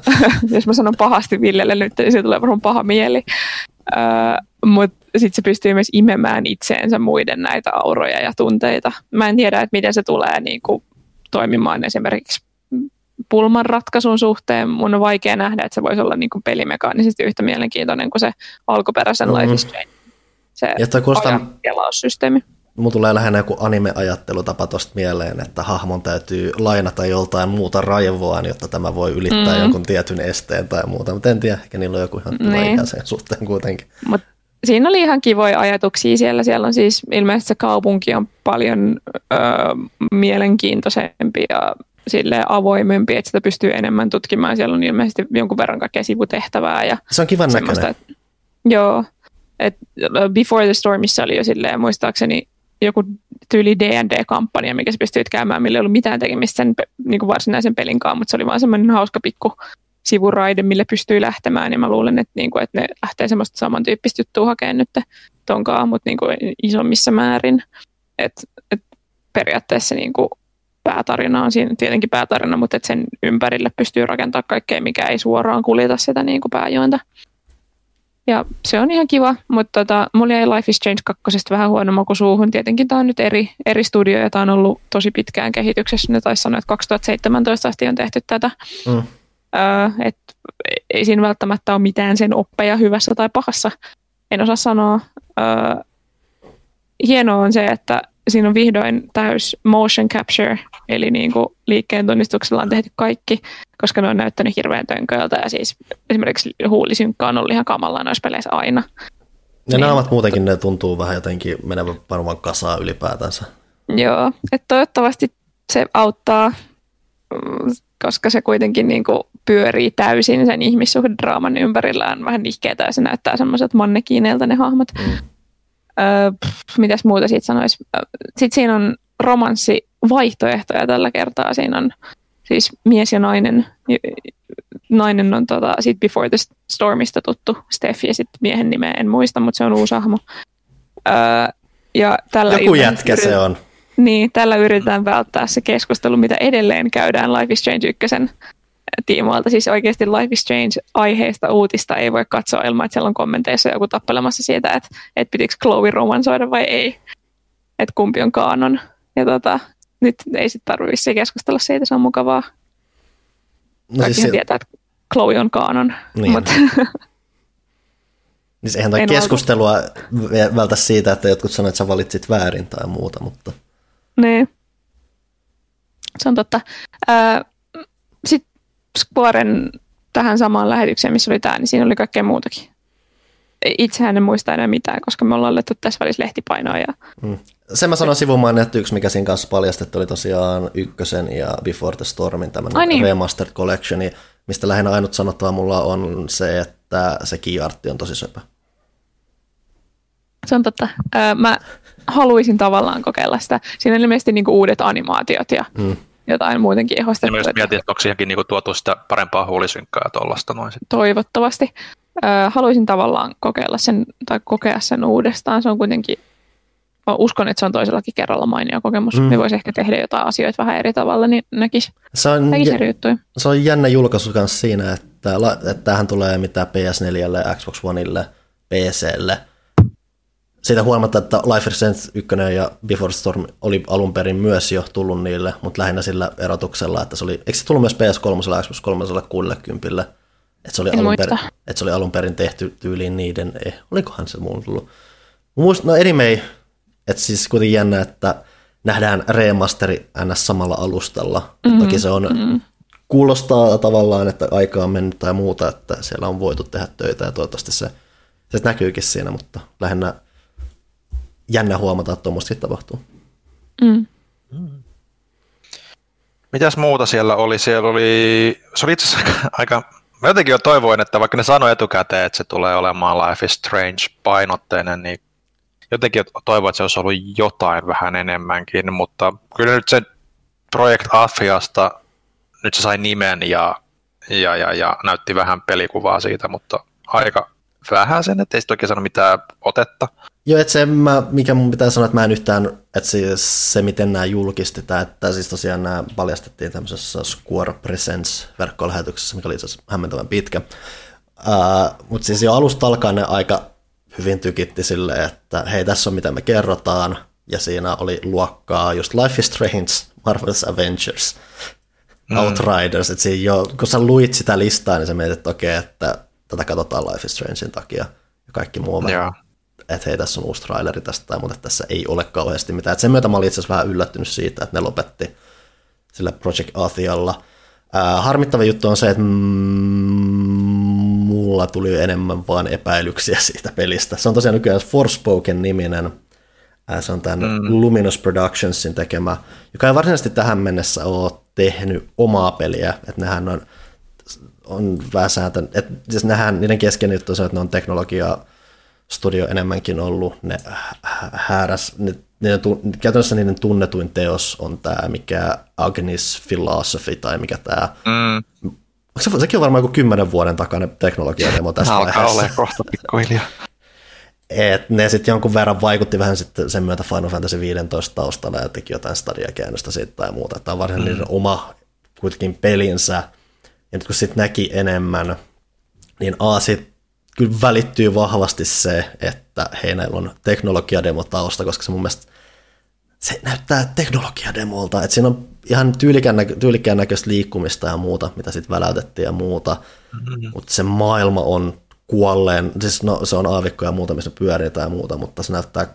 [LAUGHS] Jos mä sanon pahasti Villelle nyt, niin se tulee varmaan paha mieli. Uh, Mutta sitten se pystyy myös imemään itseensä muiden näitä auroja ja tunteita. Mä en tiedä, että miten se tulee niin kuin, toimimaan esimerkiksi pulman ratkaisun suhteen. Mun on vaikea nähdä, että se voisi olla niin kuin pelimekaanisesti yhtä mielenkiintoinen kuin se alkuperäisen mm-hmm. Life is Strange. Se ja kuulostaa, mun tulee lähinnä joku anime-ajattelutapa tosta mieleen, että hahmon täytyy lainata joltain muuta raivoaan, jotta tämä voi ylittää mm. jonkun tietyn esteen tai muuta, mutta en tiedä, ehkä niillä on joku ihan niin. sen suhteen kuitenkin. Mut siinä oli ihan kivoja ajatuksia siellä. Siellä on siis ilmeisesti se kaupunki on paljon ö, mielenkiintoisempi ja sille avoimempi, että sitä pystyy enemmän tutkimaan. Siellä on ilmeisesti jonkun verran kaikkea sivutehtävää. Ja se on kivan näköinen. Että, joo, et Before the Stormissa oli jo silleen, muistaakseni joku tyyli D&D-kampanja, mikä sä pystyit käymään, millä ei ollut mitään tekemistä sen niin kuin varsinaisen pelin kanssa, mutta se oli vaan semmoinen hauska pikku sivuraide, millä pystyy lähtemään, ja mä luulen, että, niin kuin, että ne lähtee semmoista samantyyppistä juttua hakemaan nyt tonkaan, mutta niin kuin isommissa määrin. Et, et periaatteessa niin kuin päätarina on siinä tietenkin päätarina, mutta että sen ympärille pystyy rakentamaan kaikkea, mikä ei suoraan kuljeta sitä niin kuin pääjointa. Ja se on ihan kiva, mutta tota, mulla jäi Life is Change 2 vähän huono maku suuhun. Tietenkin tämä on nyt eri, eri studio ja tämä on ollut tosi pitkään kehityksessä. Ne taisi sanoa, että 2017 asti on tehty tätä. Mm. Öö, et ei siinä välttämättä ole mitään sen oppeja hyvässä tai pahassa. En osaa sanoa. Öö, hienoa on se, että siinä on vihdoin täys motion capture, eli niin kuin liikkeen tunnistuksella on tehty kaikki, koska ne on näyttänyt hirveän tönköiltä ja siis esimerkiksi huulisynkka on ollut ihan kamalla noissa peleissä aina. Ja niin. naamat muutenkin ne tuntuu vähän jotenkin menevän varmaan kasaa ylipäätänsä. Joo, että toivottavasti se auttaa, mm, koska se kuitenkin niin kuin pyörii täysin sen ihmissuhdedraaman ympärillään vähän nihkeetä ja se näyttää semmoiset mannekiineilta ne hahmot. Mm. Öö, pff, mitäs muuta siitä sanoisi? Sitten siinä on romanssivaihtoehtoja tällä kertaa. Siinä on siis mies ja nainen. Nainen on tota, sit Before the Stormista tuttu Steffi ja sitten miehen nimeä en muista, mutta se on uusi hahmo. Öö, ja tällä Joku jätkä yrit- se on. Niin, tällä yritetään välttää se keskustelu, mitä edelleen käydään Life is Strange 1 tiimoilta. Siis oikeasti Life is Strange-aiheesta uutista ei voi katsoa ilman, että siellä on kommenteissa joku tappelemassa siitä, että, että pitikö Chloe romansoida vai ei. Että kumpi on kaanon. Ja tota, nyt ei sitten tarvitse keskustella siitä, se on mukavaa. No Kaikkihan siis tietää, että Chloe on kaanon. Niin. Mut... Niin eihän toi keskustelua valta... vältä siitä, että jotkut sanoivat, että sä valitsit väärin tai muuta, mutta... Niin. Se on totta. Sitten Squaren tähän samaan lähetykseen, missä oli tämä, niin siinä oli kaikkea muutakin. Itsehän en muista enää mitään, koska me ollaan olettu tässä välissä lehtipainoa. Ja... Mm. Sen mä sanon sivumaan, että yksi mikä siinä kanssa paljastettu oli tosiaan ykkösen ja Before the Stormin tämmöinen niin. Remastered Collection, mistä lähinnä ainut sanottava mulla on se, että se keyartti on tosi söpö. Se on totta. mä haluaisin tavallaan kokeilla sitä. Siinä on ilmeisesti niinku uudet animaatiot ja mm jotain muutenkin ehostettu. Ja mietin, että onko siihenkin niinku tuotu sitä parempaa huulisynkkaa ja tuollaista noin sitten. Toivottavasti. haluaisin tavallaan kokeilla sen tai kokea sen uudestaan. Se on kuitenkin, mä uskon, että se on toisellakin kerralla mainio kokemus. Mm. Me voisi ehkä tehdä jotain asioita vähän eri tavalla, niin näkisi, se on, näkisi eri juttuja. Se on jännä julkaisu kanssa siinä, että, että tähän tulee mitä PS4, Xbox Oneille, PClle – siitä huolimatta, että Life is Strange 1 ja Before Storm oli alun perin myös jo tullut niille, mutta lähinnä sillä erotuksella, että se oli, eikö se tullut myös PS3 ja Xbox 360, Että se, oli En alun muista. perin, että se oli alun perin tehty tyyliin niiden, eh, olikohan se mulla tullut. Muist, no anyway, että siis kuitenkin jännä, että nähdään remasteri ns. samalla alustalla. Mm-hmm. Toki se on, mm-hmm. kuulostaa tavallaan, että aika on mennyt tai muuta, että siellä on voitu tehdä töitä ja toivottavasti se, se näkyykin siinä, mutta lähinnä jännä huomata, että tuommoistakin tapahtuu. Mm. Mitäs muuta siellä oli? Siellä oli, se oli itse asiassa aika, aika mä jotenkin jo toivoin, että vaikka ne sanoi etukäteen, että se tulee olemaan Life is Strange painotteinen, niin jotenkin toivoin, että se olisi ollut jotain vähän enemmänkin, mutta kyllä nyt se Project Afiasta, nyt se sai nimen ja, ja, ja, ja näytti vähän pelikuvaa siitä, mutta aika vähän sen, ettei sitten oikein sano mitään otetta. Joo, että se, mä, mikä mun pitää sanoa, että mä en yhtään, että siis se miten nämä julkistetaan, että siis tosiaan nämä paljastettiin tämmöisessä Square Presents verkkolähetyksessä, mikä oli itse hämmentävän pitkä. Uh, Mutta siis jo alusta alkaen ne aika hyvin tykitti silleen, että hei tässä on mitä me kerrotaan, ja siinä oli luokkaa just Life is Strange, Marvel's Avengers, mm. Outriders, että siinä jo, kun sä luit sitä listaa, niin sä mietit, että okei, että tätä katsotaan Life is Strangein takia, ja kaikki muu on Joo. että hei, tässä on uusi traileri tästä, tai, mutta tässä ei ole kauheasti mitään. Et sen myötä mä olin itse asiassa vähän yllättynyt siitä, että ne lopetti sillä Project Athialla. Ää, harmittava juttu on se, että mm, mulla tuli enemmän vaan epäilyksiä siitä pelistä. Se on tosiaan nykyään Forspoken niminen. Ää, se on tämän mm. Luminous Productionsin tekemä, joka ei varsinaisesti tähän mennessä ole tehnyt omaa peliä. Että nehän on, on vähän sääntä, että siis nehän, niiden keskeinen juttu on se, että ne on teknologiaa studio enemmänkin ollut, ne hä- hääräs, ne, ne, käytännössä niiden tunnetuin teos on tämä, mikä Agnes Philosophy tai mikä tämä, Mm, se, sekin on varmaan joku kymmenen vuoden takainen teknologiademo tästä alkaa vaiheessa. olla kohta pikkuhiljaa. Et ne sitten jonkun verran vaikutti vähän sitten sen myötä Final Fantasy 15 taustalla ja teki jotain stadiakäännöstä siitä tai muuta. Tämä on varsin mm. niiden oma kuitenkin pelinsä. Ja nyt kun sitten näki enemmän, niin A, sit kyllä välittyy vahvasti se, että hei näillä on teknologiademo tausta, koska se mun mielestä se näyttää teknologiademolta, että siinä on ihan tyylikään, näkö, tyylikään näköistä liikkumista ja muuta, mitä sitten väläytettiin ja muuta, mm-hmm. mutta se maailma on kuolleen, siis no, se on aavikko ja muuta, missä pyöritään ja muuta, mutta se näyttää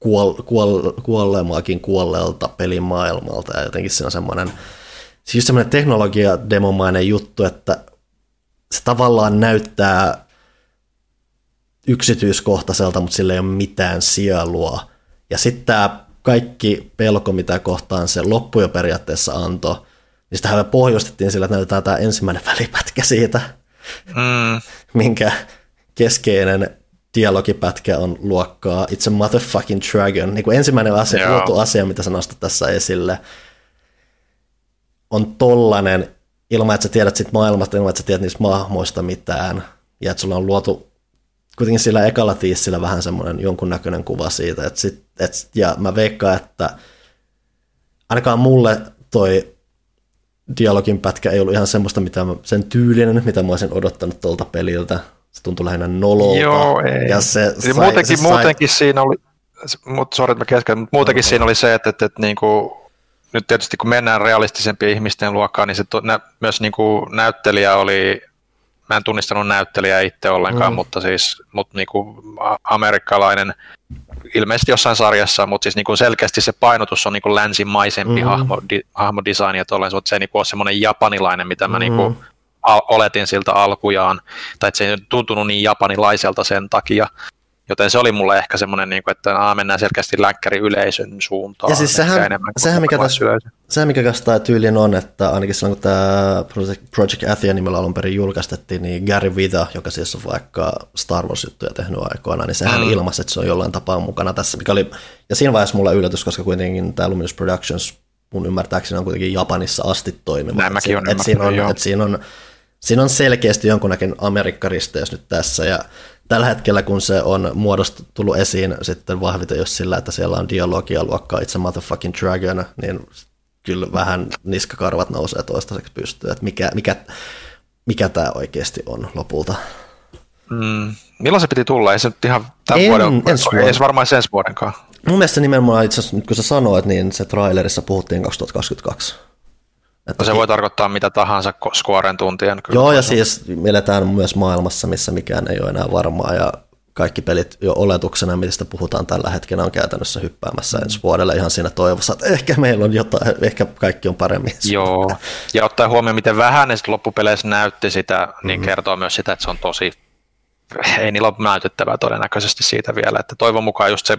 kuol, kuol, kuolleemaakin kuolleelta pelimaailmalta ja jotenkin siinä on semmoinen, siis just semmoinen teknologiademomainen juttu, että se tavallaan näyttää yksityiskohtaiselta, mutta sillä ei ole mitään sielua. Ja sitten tämä kaikki pelko, mitä kohtaan se loppu jo periaatteessa antoi, niin sitähän me pohjustettiin sillä, että näytetään tämä ensimmäinen [LAUGHS] välipätkä siitä, Mm, minkä keskeinen dialogipätkä on luokkaa It's a motherfucking dragon. Niin kuin ensimmäinen asia, Joo. luotu asia, mitä sä nostat tässä esille, on tollanen, ilman että sä tiedät siitä maailmasta, ilman että sä tiedät niistä mahmoista mitään, ja että sulla on luotu kuitenkin sillä ekalla tiissillä vähän semmoinen jonkunnäköinen kuva siitä, että sit, et, ja mä veikkaan, että ainakaan mulle toi dialogin pätkä ei ollut ihan semmoista, mitä mä, sen tyylinen, mitä mä olisin odottanut tuolta peliltä. Se tuntui lähinnä nololta. Joo, ei. Ja se Eli sai, muutenkin, se sai, muutenkin siinä oli, mutta sorry, että mä keskeytän, mutta muutenkin siinä oli se, että, että, että niin kuin, nyt tietysti kun mennään realistisempien ihmisten luokkaan, niin se to, nä, myös niin kuin näyttelijä oli, mä en tunnistanut näyttelijää itse ollenkaan, Mm. mm. mutta siis mutta niin kuin a- amerikkalainen, ilmeisesti jossain sarjassa, mutta siis niin kuin selkeästi se painotus on niin kuin länsimaisempi Mm. mm. hahmo, di, hahmodesign ja tolleen, mutta se ei niin kuin ole semmoinen japanilainen, mitä mä Mm. niin kuin al- oletin siltä alkujaan, tai että se ei tuntunut niin japanilaiselta sen takia, joten se oli mulle ehkä semmoinen, niin kuin, että aa, mennään selkeästi läkkäri yleisön suuntaan. Ja siis sehän- enemmän sehän, mikä suomalaisyleisö. se, mikä kanssa tämä tyylin on, että ainakin silloin kun tämä Project, Project Athia nimellä alun perin julkaistettiin, niin Gary Vita, joka siis on vaikka Star Wars-juttuja tehnyt aikoina, niin sehän mm. Ilmaisi, että se on jollain tapaa mukana tässä, mikä oli, ja siinä vaiheessa mulla yllätys, koska kuitenkin tämä Luminous Productions mun ymmärtääkseni on kuitenkin Japanissa asti toimiva. Näin mäkin olen et siinä on, et siinä on, siinä on selkeästi jonkunnäköinen Amerikkaristeys nyt tässä, ja tällä hetkellä, kun se on muodostu, tullut esiin sitten vahviten jos sillä, että siellä on dialogia luokkaa It's a motherfucking dragon, niin kyllä vähän niskakarvat nousee toistaiseksi pystyyn, että mikä, mikä, mikä tämä oikeasti on lopulta. Mm. Milloin se piti tulla? Ei se nyt ihan tämän En- vuoden, ensi ei vuonna. se varmaan ensi vuodenkaan. Mun mielestä nimenomaan itse asiassa, nyt kun sä sanoit, niin se trailerissa puhuttiin 2022. Että se voi tarkoittaa mitä tahansa Squaren tuntien. Kyllä Joo, ja siis me eletään myös maailmassa, missä mikään ei ole enää varmaa, ja kaikki pelit jo oletuksena, mistä puhutaan tällä hetkellä, on käytännössä hyppäämässä ensi vuodelle ihan siinä toivossa, että ehkä meillä on jotain, ehkä kaikki on paremmin. Joo, ja ottaa huomioon, miten vähän ne loppupeleissä näytti sitä, niin mm-hmm. kertoo myös sitä, että se on tosi ei niillä ole näytettävää todennäköisesti siitä vielä, että toivon mukaan just se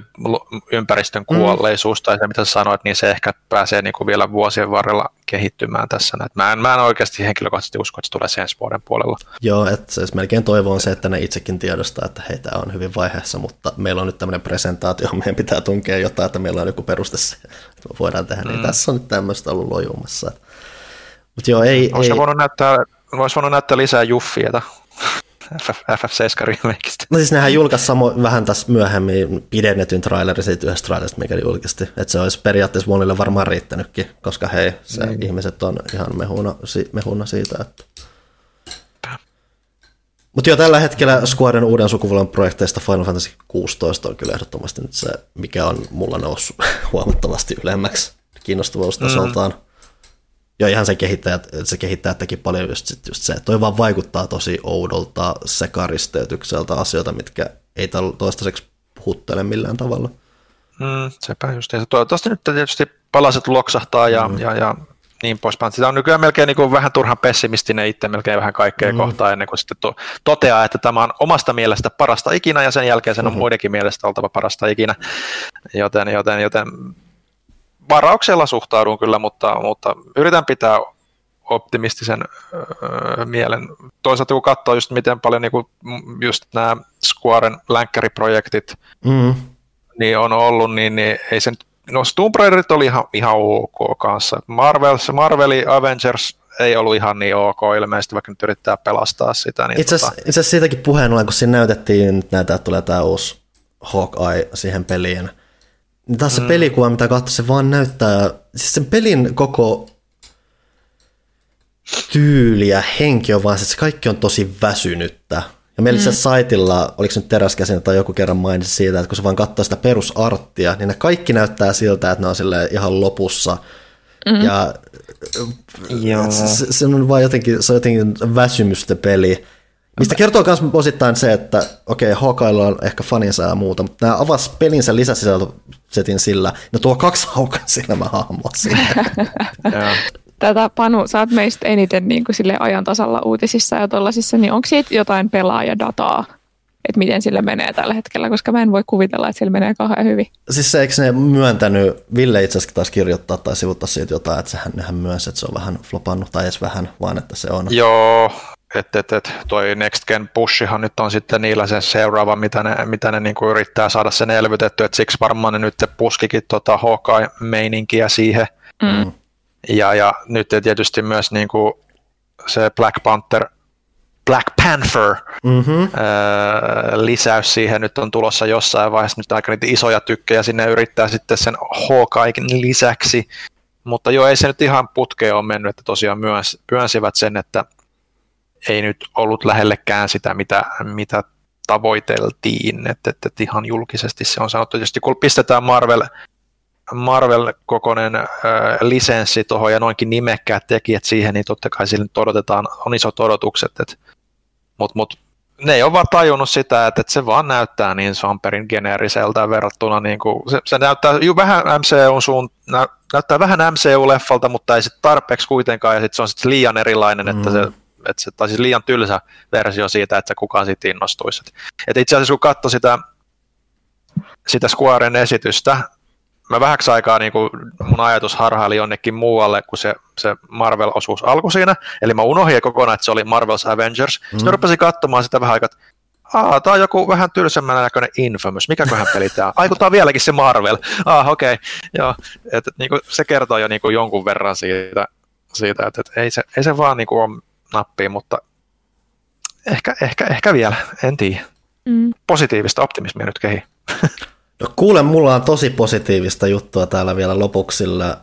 ympäristön mm. kuolleisuus tai se mitä sanoit, niin se ehkä pääsee niin kuin vielä vuosien varrella kehittymään tässä. mä, en, mä en oikeasti henkilökohtaisesti usko, että se tulee ensi vuoden puolella. Joo, että se melkein toivo on se, että ne itsekin tiedostaa, että hei, tämä on hyvin vaiheessa, mutta meillä on nyt tämmöinen presentaatio, [LAUGHS] meidän pitää tunkea jotain, että meillä on joku peruste se, että me voidaan tehdä, niin mm. niin tässä on nyt tämmöistä ollut lojumassa. Mutta joo, ei... Olisi ei... voinut näyttää, voisi voinut näyttää lisää Juffieta. FF, FF7 remakeista. No siis nehän julkaisi samo, vähän tässä myöhemmin pidennetyn trailerin siitä yhdestä trailerista, mikä julkisti. Että se olisi periaatteessa monille varmaan riittänytkin, koska hei, se niin. ihmiset on ihan mehuna, mehuna siitä, että mutta jo tällä hetkellä Squaren uuden sukupolven projekteista Final Fantasy 16 on kyllä ehdottomasti nyt se, mikä on mulla noussut [LAUGHS] huomattavasti ylemmäksi kiinnostavuustasoltaan. Mm. Ja ihan se kehittäjät, se kehittäjät teki paljon just, sit just se, että toi vaan vaikuttaa tosi oudolta sekaristeytykseltä asioita, mitkä ei toistaiseksi puhuttele millään tavalla. Mm, sepä just. Ja toivottavasti nyt tietysti palaset loksahtaa ja, mm. ja, ja niin poispäin. Sitä on nykyään melkein niin kuin vähän turhan pessimistinen itse melkein vähän kaikkea mm. kohtaa ennen kuin sitten to, toteaa, että tämä on omasta mielestä parasta ikinä ja sen jälkeen sen on mm-hmm. muidenkin mielestä oltava parasta ikinä. Joten, joten, joten varauksella suhtaudun kyllä, mutta, mutta yritän pitää optimistisen öö, mielen. Toisaalta kun katsoo just miten paljon niin kuin, just nämä Squaren länkkäriprojektit mm. niin on ollut, niin, niin ei se nyt, no Tomb Raiderit oli ihan, ihan ok kanssa. Marvel, Marveli Avengers ei ollut ihan niin ok ilmeisesti, vaikka nyt yrittää pelastaa sitä. Niin itse, asiassa, tota... siitäkin puheen ollen, kun siinä näytettiin näitä, että tulee tämä uusi Hawkeye siihen peliin, niin taas se mm. pelikuva, mitä katsoo, se vaan näyttää, siis sen pelin koko tyyli ja henki on vaan, että se kaikki on tosi väsynyttä. Ja meillä mm. saitilla, oliko se nyt teräskäsin tai joku kerran mainitsi siitä, että kun se vaan katsoo sitä perusarttia, niin ne kaikki näyttää siltä, että ne on sille ihan lopussa. Mm. Ja Joo. Se, se, on vaan jotenkin, se on jotenkin väsymystä peli. Mistä kertoo myös osittain se, että okei, okay, Hawkeilla on ehkä faninsa ja muuta, mutta nämä avas pelinsä lisäsisältösetin sillä, ne tuo kaksi haukan silmähahmoa siihen. [LAUGHS] Tätä Panu, sä oot meistä eniten niin kuin sille ajan tasalla uutisissa ja tollasissa, niin onko siitä jotain pelaajadataa? että miten sillä menee tällä hetkellä, koska mä en voi kuvitella, että sillä menee kauhean hyvin. Siis se, eikö ne myöntänyt, Ville itse asiassa taisi kirjoittaa tai sivuttaa siitä jotain, että sehän nehän myönsi, että se on vähän flopannut, tai edes vähän, vaan että se on. Joo, että et, et, toi Next Gen Pushihan nyt on sitten niillä se seuraava, mitä ne, mitä ne niinku yrittää saada sen elvytetty, että siksi varmaan ne nyt puskikin tota Hawkeye-meininkiä siihen. Mm. Ja, ja nyt tietysti myös niinku se Black Panther Black Panther mm-hmm. öö, lisäys siihen nyt on tulossa jossain vaiheessa, nyt aika niitä isoja tykkejä sinne yrittää sitten sen Hawkeye lisäksi, mutta joo, ei se nyt ihan putkeen ole mennyt, että tosiaan myös, myönsivät sen, että ei nyt ollut lähellekään sitä, mitä, mitä tavoiteltiin, että, että, että ihan julkisesti se on sanottu. Tietysti kun pistetään Marvel, Marvel-kokoinen äh, lisenssi tuohon ja noinkin nimekkäät tekijät siihen, niin totta kai sille odotetaan, on isot odotukset, mutta mut, ne ei ole vaan tajunnut sitä, että, että se vaan näyttää niin Samperin geneeriseltä verrattuna, niin kuin, se, se näyttää ju vähän MCU suun, nä, näyttää vähän MCU-leffalta, mutta ei sitten tarpeeksi kuitenkaan, ja sitten se on sitten liian erilainen, mm. että se että se, tai siis liian tylsä versio siitä, että kukaan siitä innostuisi. Et itse asiassa kun katsoi sitä, sitä Squaren esitystä, mä vähäksi aikaa niin kuin mun ajatus harhaili jonnekin muualle kuin se, se Marvel-osuus alkoi siinä. Eli mä unohdin kokonaan, että se oli Marvel's Avengers. Mm. Sitten rupesin katsomaan sitä vähän aikaa, Aa, tää on joku vähän tylsemmän näköinen Infamous. Mikäköhän peli tää on? Ai, kun tää on vieläkin se Marvel. Ah, okei. Okay. Joo, et, niinku, se kertoo jo niinku jonkun verran siitä, siitä että et ei, se, ei se vaan niinku ole nappiin, mutta ehkä, ehkä, ehkä vielä, en tiedä. Mm. Positiivista optimismia nyt kehi. [LAUGHS] No kuule, mulla on tosi positiivista juttua täällä vielä lopuksi, sillä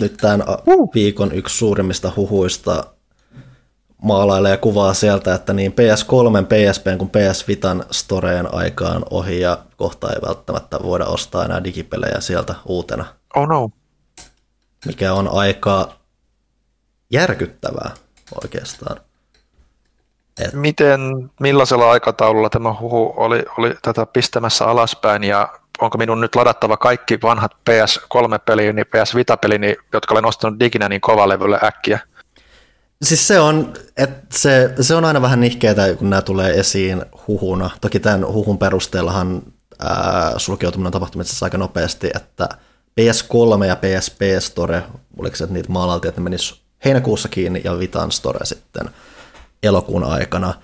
nyt tämän uh. viikon yksi suurimmista huhuista maalailee kuvaa sieltä, että niin PS3, PSP kuin PS Vitan storeen aikaan ohi ja kohta ei välttämättä voida ostaa enää digipelejä sieltä uutena. Oh no. Mikä on aika järkyttävää oikeastaan. Et... Miten, millaisella aikataululla tämä huhu oli, oli tätä pistämässä alaspäin ja onko minun nyt ladattava kaikki vanhat PS3-peliini, niin PS Vita-pelini, jotka olen ostanut diginä niin kovalevylle äkkiä? Siis se on, että se, se on aina vähän nihkeetä, kun nämä tulee esiin huhuna. Toki tämän huhun perusteellahan ää, sulkeutuminen on tapahtunut aika nopeasti, että PS3 ja PSP Store, oliko se, että niitä maalaltiin, että ne menis heinäkuussa kiinni ja Vitan Store sitten elokuun aikana.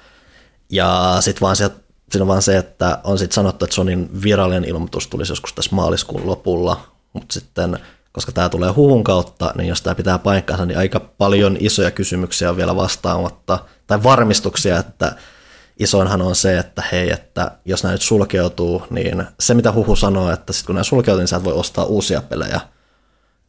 Ja sitten vaan se, siinä on vaan se, että on sitten sanottu, että Sonin virallinen ilmoitus tulisi joskus tässä maaliskuun lopulla, mutta sitten koska tämä tulee huhun kautta, niin jos tämä pitää paikkansa, niin aika paljon isoja kysymyksiä on vielä vastaamatta, tai varmistuksia, että isoinhan on se, että hei, että jos nämä nyt sulkeutuu, niin se mitä huhu sanoo, että sitten kun nämä sulkeutuu, niin sä et voi ostaa uusia pelejä.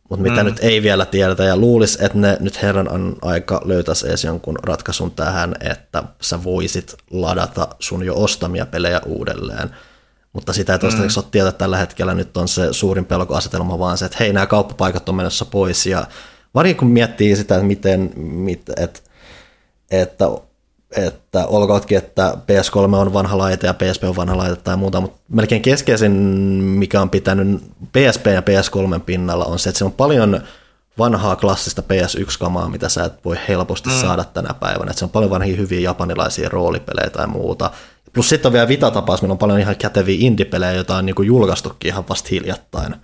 Mutta mitä mm. nyt ei vielä tiedetä, ja luulisi, että ne nyt herran on aika löytäisi edes jonkun ratkaisun tähän, että sä voisit ladata sun jo ostamia pelejä uudelleen. Mutta sitä ei toistaiseksi mm. ole tietää tällä hetkellä, nyt on se suurin pelkoasetelma vaan se, että hei, nämä kauppapaikat on menossa pois, ja varsinkin kun miettii sitä, että miten, mit, et, että että olkootkin, että PS3 on vanha laite ja PSP on vanha laite tai muuta, mutta melkein keskeisin, mikä on pitänyt PSP ja PS3 pinnalla, on se, että se on paljon vanhaa klassista PS1-kamaa, mitä sä et voi helposti mm. saada tänä päivänä. Että se on paljon vanhia hyviä japanilaisia roolipelejä tai muuta. Plus sitten on vielä Vita-tapaus, meillä on paljon ihan käteviä indie-pelejä, joita on niin julkaistukin ihan vasta hiljattain.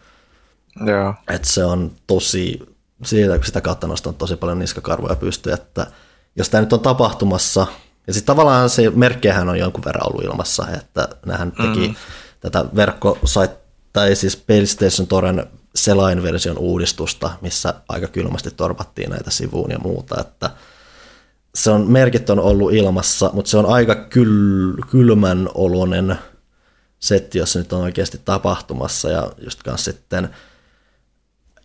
Joo. Et se on tosi, siitä, sitä kautta nostanut tosi paljon niskakarvoja pystyä, että jos tämä nyt on tapahtumassa, ja sitten tavallaan se merkkejähän on jonkun verran ollut ilmassa, että nähän teki mm. tätä verkkosait, tai siis PlayStation Toren selain-version uudistusta, missä aika kylmästi torpattiin näitä sivuun ja muuta, että se on, merkit on ollut ilmassa, mutta se on aika kyl, kylmän oloinen setti, jos se nyt on oikeasti tapahtumassa, ja just sitten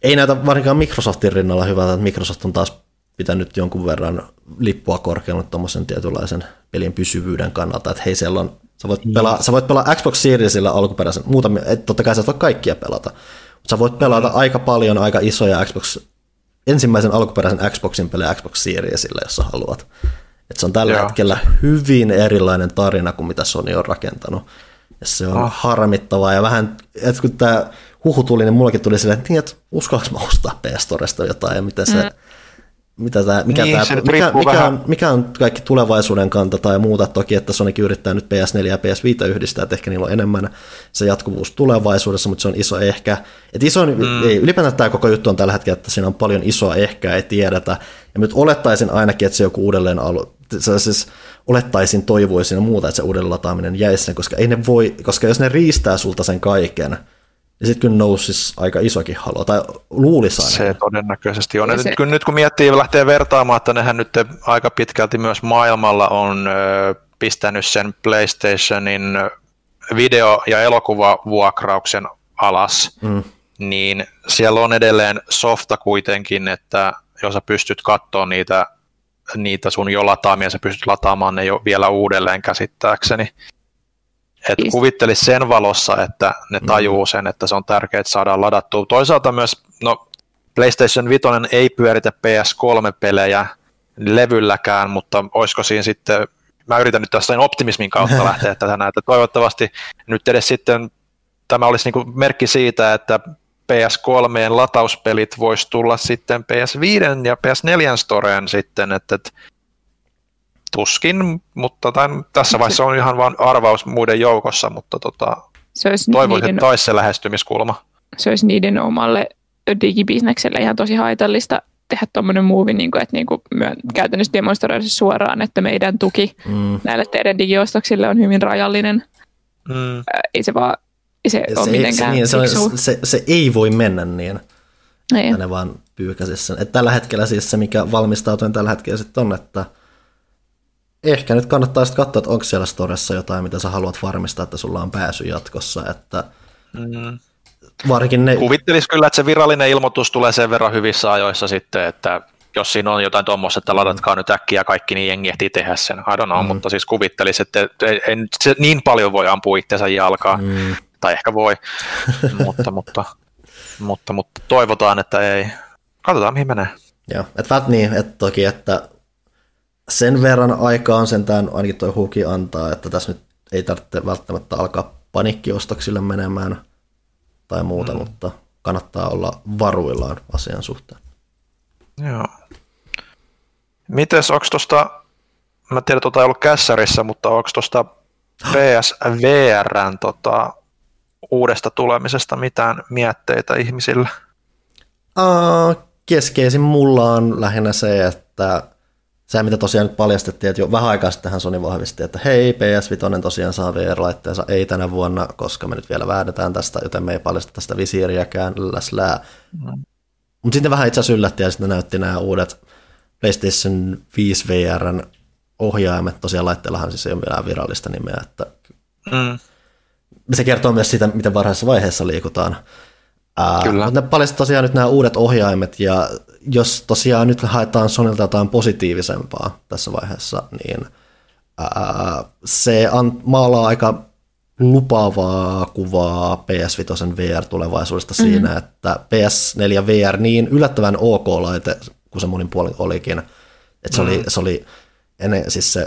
ei näytä varsinkaan Microsoftin rinnalla hyvältä, että Microsoft on taas pitänyt jonkun verran lippua korkealle tuommoisen tietynlaisen pelin pysyvyyden kannalta, että hei siellä on, sä voit, niin. pelaa, sä voit pelaa Xbox Seriesillä alkuperäisen, muutamia, et totta kai sä voi kaikkia pelata, mutta sä voit pelata mm. aika paljon aika isoja Xbox, ensimmäisen alkuperäisen Xboxin pelejä Xbox Seriesillä, jos sä haluat. Et se on tällä Joo. hetkellä hyvin erilainen tarina kuin mitä Sony on rakentanut. Ja se on oh. harmittavaa ja vähän, että kun tämä huhu tuli, niin mullakin tuli silleen, että, niin, että uskallanko mä ostaa PS jotain ja miten se, mm mitä tämä, mikä, niin, tämä, mikä, mikä, on, mikä on kaikki tulevaisuuden kanta tai muuta. Toki, että Sonic yrittää nyt PS4 ja PS5 yhdistää, että ehkä niillä on enemmän se jatkuvuus tulevaisuudessa, mutta se on iso ehkä. Et iso, mm. ei, ylipäätään tämä koko juttu on tällä hetkellä, että siinä on paljon isoa ehkä, ei tiedetä. Ja nyt olettaisin ainakin, että se joku uudelleen alu, siis olettaisin, toivoisin ja muuta, että se uudelleen lataaminen jäisi koska ei ne voi, koska jos ne riistää sulta sen kaiken, ja sitten kyllä nousisi aika isokin halo, tai luulisi aina. Se todennäköisesti on. Se... Nyt, kun, nyt kun miettii, lähtee vertaamaan, että nehän nyt aika pitkälti myös maailmalla on ö, pistänyt sen PlayStationin video- ja elokuvavuokrauksen alas, mm. niin siellä on edelleen softa kuitenkin, että jos sä pystyt katsoa niitä, niitä sun jo lataamia, sä pystyt lataamaan ne jo vielä uudelleen käsittääkseni. Et kuvittelisi sen valossa, että ne mm. tajuu sen, että se on tärkeää, että saadaan ladattua. Toisaalta myös, no PlayStation 5 ei pyöritä PS3-pelejä levylläkään, mutta olisiko siinä sitten, mä yritän nyt tässä optimismin kautta [LAUGHS] lähteä tätä näitä. Toivottavasti nyt edes sitten tämä olisi niin merkki siitä, että PS3 latauspelit voisi tulla sitten PS5 ja PS4 storeen sitten, että, että Tuskin, mutta tämän, tässä vaiheessa on ihan vain arvaus muiden joukossa, mutta tota, se olisi toivoisin, niiden, että taisi se lähestymiskulma. Se olisi niiden omalle digibisnekselle ihan tosi haitallista tehdä tuommoinen muuvi, niin kuin, että niin kuin myö, käytännössä demonstroida suoraan, että meidän tuki mm. näille teidän digiostoksille on hyvin rajallinen. Mm. Ei se vaan ei se, se ole mitenkään se, niin, se, on, se, se, ei voi mennä niin. Ei. Ne vaan pyyhkäsisi sen. Et tällä hetkellä siis se, mikä valmistautuu tällä hetkellä sitten on, että – ehkä nyt kannattaa sitten katsoa, että onko siellä storessa jotain, mitä sä haluat varmistaa, että sulla on pääsy jatkossa, että mm. varsinkin ne... Kuvittelisi kyllä, että se virallinen ilmoitus tulee sen verran hyvissä ajoissa sitten, että jos siinä on jotain tuommoista, että ladatkaa nyt äkkiä kaikki, niin jengi ehtii tehdä sen. I don't know, mm. mutta siis kuvittelisi, että ei, ei, se niin paljon voi ampua itsensä jalkaa, mm. tai ehkä voi, [LAUGHS] mutta, mutta, mutta, mutta toivotaan, että ei. Katsotaan, mihin menee. Joo, että vält niin, että toki, että sen verran aikaan sentään ainakin toi huki antaa, että tässä nyt ei tarvitse välttämättä alkaa panikkiostoksille menemään tai muuta, mm. mutta kannattaa olla varuillaan asian suhteen. Joo. Mites, onko tuosta, mä tiedän, tuota ei ollut kässärissä, mutta onko tuosta PSVRn tota, uudesta tulemisesta mitään mietteitä ihmisillä? Uh, keskeisin mulla on lähinnä se, että se, mitä tosiaan nyt paljastettiin, että jo vähän aikaa sitten Sony vahvisti, että hei, PS5 tosiaan saa VR-laitteensa, ei tänä vuonna, koska me nyt vielä väännetään tästä, joten me ei paljasta tästä visiiriäkään, läslää. Mm. Mutta sitten vähän itse asiassa yllätti ja sitten näytti nämä uudet PlayStation 5 VRn ohjaimet, tosiaan laitteellahan siis ei ole vielä virallista nimeä, että mm. se kertoo myös siitä, miten varhaisessa vaiheessa liikutaan. Kyllä. Mutta ne paljasti tosiaan nyt nämä uudet ohjaimet, ja jos tosiaan nyt haetaan Sonilta jotain positiivisempaa tässä vaiheessa, niin ää, se an, maalaa aika lupaavaa kuvaa PS5 VR-tulevaisuudesta mm-hmm. siinä, että PS4 VR niin yllättävän ok-laite, kun se monin puolin olikin, että se, mm. oli, se oli ennen, siis se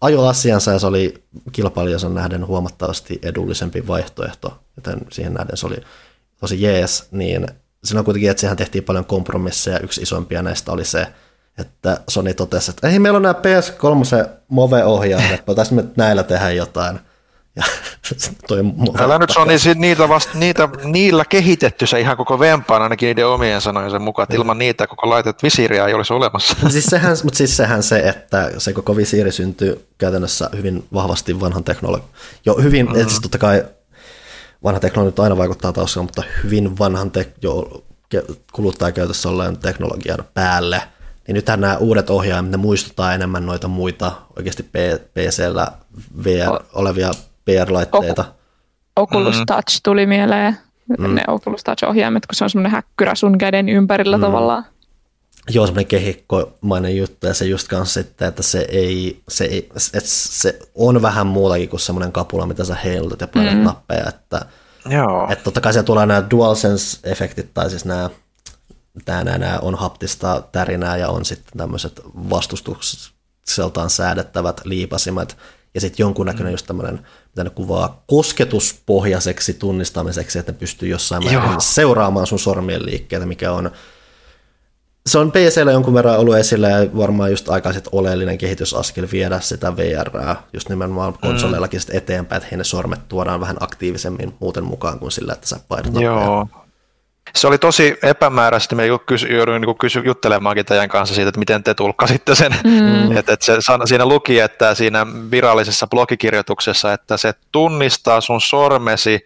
ajo asiansa ja se oli kilpailijansa nähden huomattavasti edullisempi vaihtoehto, joten siihen nähden se oli tosi jees, niin siinä on kuitenkin, että siihen tehtiin paljon kompromisseja. Yksi isompia näistä oli se, että Sony totesi, että ei meillä on nämä PS3 Move-ohjaimet, voitaisiin me näillä tehdä jotain. Ja [LAUGHS] toi Älä nyt Sony [LAUGHS] niitä vasta, niitä, niillä kehitetty se ihan koko vempaan ainakin niiden omien sanojensa mukaan, että ilman niitä koko laitet visiiriä ei olisi olemassa. Siis sehän, mutta siis sehän se, että se koko visiiri syntyy käytännössä hyvin vahvasti vanhan teknologian. Jo hyvin, mm-hmm. siis totta kai vanha teknologia aina vaikuttaa taustalla, mutta hyvin vanhan te- jo kuluttajakäytössä olleen teknologian päälle, niin nythän nämä uudet ohjaimet, ne muistuttaa enemmän noita muita oikeasti PCllä VR, olevia VR-laitteita. Oculus mm. Touch tuli mieleen, mm. ne Oculus Touch-ohjaimet, kun se on semmoinen häkkyrä sun käden ympärillä mm. tavallaan. Joo, semmoinen kehikkomainen juttu, ja se just kanssa sitten, että se ei, se, ei, että se on vähän muutakin kuin semmoinen kapula, mitä sä heilutat ja painat mm. nappeja, että, Joo. että totta kai siellä tulee nämä DualSense-efektit, tai siis nämä, nämä, nämä, nämä on haptista tärinää, ja on sitten tämmöiset vastustukseltaan säädettävät liipasimet, ja sitten jonkunnäköinen mm. just tämmöinen, mitä ne kuvaa, kosketuspohjaiseksi tunnistamiseksi, että ne pystyy jossain määrin seuraamaan sun sormien liikkeitä, mikä on se on PCllä jonkun verran ollut esillä ja varmaan just aikaiset oleellinen kehitysaskel viedä sitä VR just nimenomaan mm. konsoleillakin mm. eteenpäin, että ne sormet tuodaan vähän aktiivisemmin muuten mukaan kuin sillä, että sä painat Joo. Se oli tosi epämääräisesti, me jouduin niin kysy, juttelemaankin teidän kanssa siitä, että miten te tulkkasitte sen. Mm. [LAUGHS] että, että se, siinä luki, että siinä virallisessa blogikirjoituksessa, että se tunnistaa sun sormesi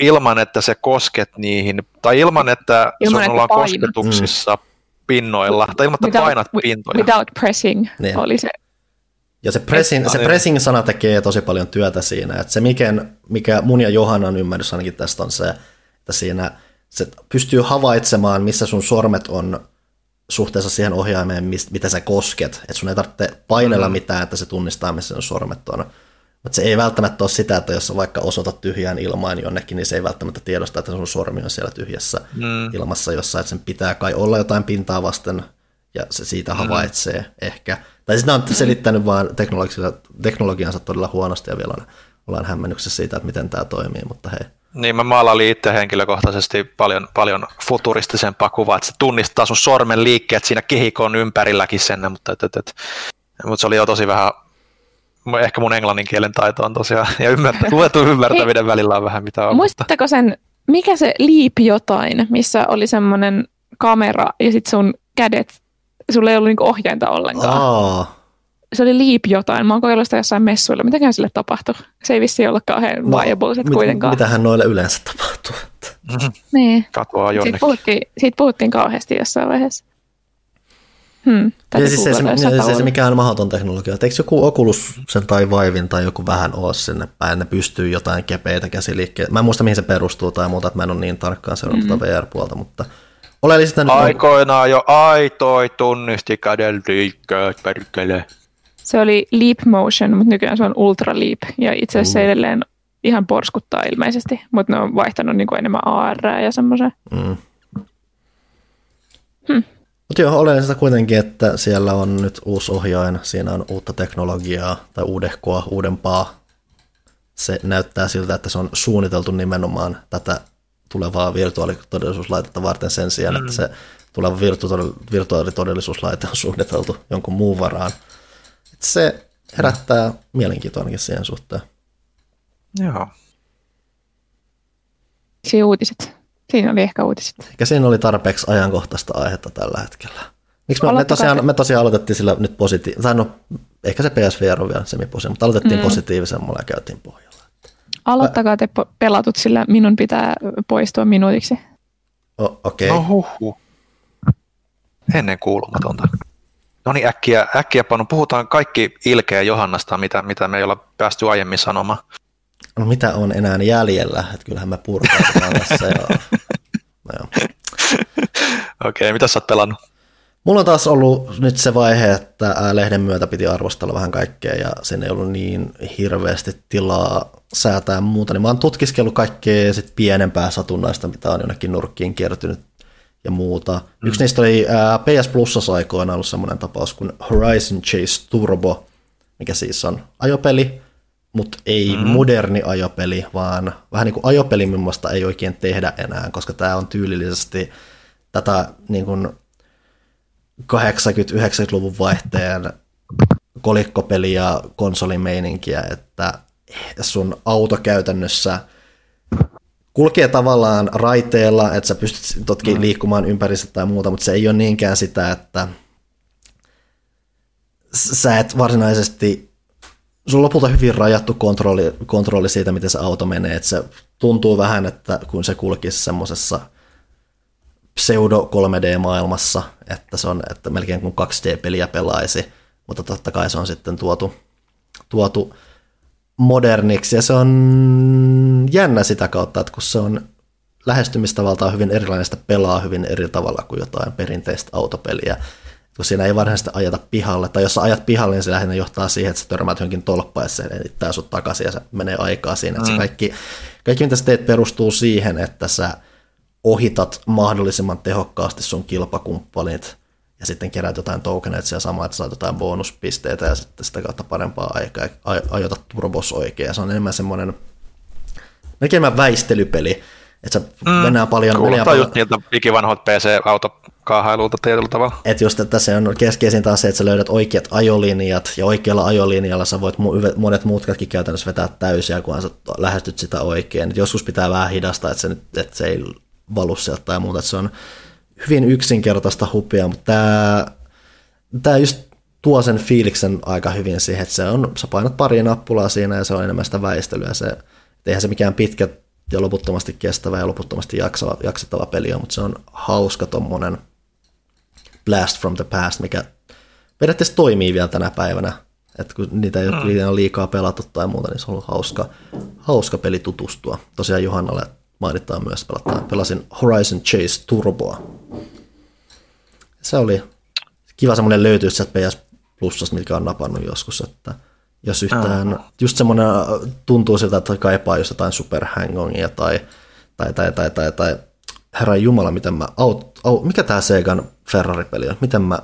ilman, että se kosket niihin, tai ilman, että ilman, sun ollaan kosketuksissa mm pinnoilla, tai ilman, että painat pintoja. Without pressing niin. oli se. Ja se pressing, se pressing-sana tekee tosi paljon työtä siinä, että se mikä, mikä mun ja Johannan ymmärrys ainakin tästä on se, että siinä se pystyy havaitsemaan, missä sun sormet on suhteessa siihen ohjaimeen, mitä sä kosket, että sun ei tarvitse painella mm. mitään, että se tunnistaa, missä sun sormet on. Mutta se ei välttämättä ole sitä, että jos vaikka osoitat tyhjään ilmaan jonnekin, niin se ei välttämättä tiedosta, että sun sormi on siellä tyhjässä mm. ilmassa jossain, että sen pitää kai olla jotain pintaa vasten, ja se siitä mm. havaitsee ehkä. Tai sitten on selittänyt vaan teknologiansa todella huonosti, ja vielä on, ollaan hämmennyksessä siitä, että miten tämä toimii, mutta hei. Niin, mä maalailin itse henkilökohtaisesti paljon, paljon futuristisempaa kuvaa, että se tunnistaa sun sormen liikkeet siinä kehikon ympärilläkin sen, mutta, et, et, et, mutta se oli jo tosi vähän ehkä mun englannin kielen taito on tosiaan, [LAUGHS] ja ymmärtä, [LAUGHS] luettu ymmärtäminen välillä on vähän mitä on. Muistatteko sen, mikä se Leap jotain, missä oli semmoinen kamera ja sitten sun kädet, sulla ei ollut niinku ohjainta ollenkaan. Aa. Se oli Leap jotain, mä oon kokeillut sitä jossain messuilla. Mitäkään sille tapahtui? Se ei vissi olla kauhean no, viable mit, kuitenkaan. Mitähän noille yleensä tapahtuu? niin. Katoaa jonnekin. Siitä puhuttiin, siitä puhuttiin kauheasti jossain vaiheessa. Hmm, ja siis se, se, se, se, mikä on mahdoton teknologia. Eikö joku Oculus sen tai Vaivin tai joku vähän ole sinne päin, ne pystyy jotain kepeitä käsiliikkeitä. Mä en muista mihin se perustuu tai muuta, että mä en ole niin tarkkaan seurannut mm-hmm. tuota VR-puolta, mutta oleellista nyt... Aikoinaan jo aitoi tunnisti käden liikkeet, perkele. Se oli Leap Motion, mutta nykyään se on Ultra Leap, ja itse asiassa mm. edelleen ihan porskuttaa ilmeisesti, mutta ne on vaihtanut niin kuin enemmän AR ja semmoisen. Mm. Hmm. Mutta joo, oleellista kuitenkin, että siellä on nyt uusi ohjain, siinä on uutta teknologiaa tai uudehkoa, uudempaa. Se näyttää siltä, että se on suunniteltu nimenomaan tätä tulevaa virtuaalitodellisuuslaitetta varten sen sijaan, mm. että se tuleva virtuaalitodellisuuslaite on suunniteltu jonkun muun varaan. Et se herättää mielenkiintoinenkin siihen suhteen. Joo. Siinä uutiset. Siinä oli ehkä uutiset. Eikä siinä oli tarpeeksi ajankohtaista aihetta tällä hetkellä. Miksi me, me, tosiaan, me tosiaan aloitettiin sillä nyt positiivisen, tai no ehkä se PSVR on vielä semipositiivinen, mutta aloitettiin mm. positiivisemmalla ja käytiin pohjalla. Aloittakaa te pelatut, sillä minun pitää poistua minuutiksi. Okei. Okay. No huhhuh. Ennen kuulumatonta. No niin, äkkiä, äkkiä panu. Puhutaan kaikki ilkeä Johannasta, mitä, mitä me ei olla päästy aiemmin sanomaan. No mitä on enää jäljellä? Että kyllähän me purkautetaan [LAUGHS] tässä. Ja... No, Okei, okay, mitä sä oot pelannut? Mulla on taas ollut nyt se vaihe, että lehden myötä piti arvostella vähän kaikkea ja sen ei ollut niin hirveästi tilaa säätää muuta, niin mä oon tutkiskellut kaikkea sit pienempää satunnaista, mitä on jonnekin nurkkiin kertynyt ja muuta. Mm. Yksi niistä oli ää, PS Plusassa aikoina ollut semmoinen tapaus kuin Horizon Chase Turbo, mikä siis on ajopeli, mutta ei mm. moderni ajopeli, vaan vähän niin kuin ajopeli, millaista ei oikein tehdä enää, koska tämä on tyylillisesti tätä niin kuin 80-90-luvun vaihteen kolikkopeli ja konsolimeininkiä, että sun auto käytännössä kulkee tavallaan raiteella, että sä pystyt toki mm. liikkumaan ympärissä tai muuta, mutta se ei ole niinkään sitä, että sä et varsinaisesti, sun on lopulta hyvin rajattu kontrolli, kontrolli siitä, miten se auto menee, että se tuntuu vähän, että kun se kulkisi semmoisessa pseudo 3D-maailmassa, että se on että melkein kuin 2D-peliä pelaisi, mutta totta kai se on sitten tuotu, tuotu moderniksi ja se on jännä sitä kautta, että kun se on lähestymistavaltaan hyvin erilainen, sitä pelaa hyvin eri tavalla kuin jotain perinteistä autopeliä. Kun siinä ei varsinaisesti ajata pihalle, tai jos sä ajat pihalle, niin se lähinnä johtaa siihen, että sä törmäät johonkin tolppaan ja se sut takaisin ja se menee aikaa siinä. Mm. Että se kaikki, kaikki, mitä sä teet, perustuu siihen, että sä ohitat mahdollisimman tehokkaasti sun kilpakumppanit ja sitten keräät jotain tokeneita ja samaa, että saat jotain bonuspisteitä ja sitten sitä kautta parempaa aikaa ja ajotat turbos oikein. Se on enemmän semmoinen melkein väistelypeli, että sä mm, mennään paljon... Kuulostaa mennään just niiltä ikivanhoilta PC-autokaahailulta tietyllä tavalla. Että just, että se on keskeisin taas se, että sä löydät oikeat ajolinjat, ja oikealla ajolinjalla sä voit monet mutkatkin käytännössä vetää täysiä, kun sä lähestyt sitä oikein. Et joskus pitää vähän hidastaa, että se, että se ei valu sieltä tai muuta, että se on hyvin yksinkertaista hupia, mutta tämä, tämä just tuo sen fiiliksen aika hyvin siihen, että se on, sä painat pari nappulaa siinä ja se on enemmän sitä väistelyä. Se, eihän se mikään pitkä ja loputtomasti kestävä ja loputtomasti jaksava, jaksettava peli on, mutta se on hauska tommonen blast from the past, mikä periaatteessa toimii vielä tänä päivänä. että kun niitä ei ole liikaa pelattu tai muuta, niin se on ollut hauska, hauska peli tutustua. Tosiaan Johannalle mainitaan myös, pelataan, pelasin Horizon Chase Turboa. Se oli kiva semmoinen löytyy sieltä PS Plusasta, mikä on napannut joskus, että jos yhtään, uh-huh. just semmoinen äh, tuntuu siltä, että kaipaa just jotain Super Hangongia tai, tai, tai, tai, tai, tai herra Jumala, miten mä, aut, aut, mikä tämä Segan Ferrari-peli on, miten mä,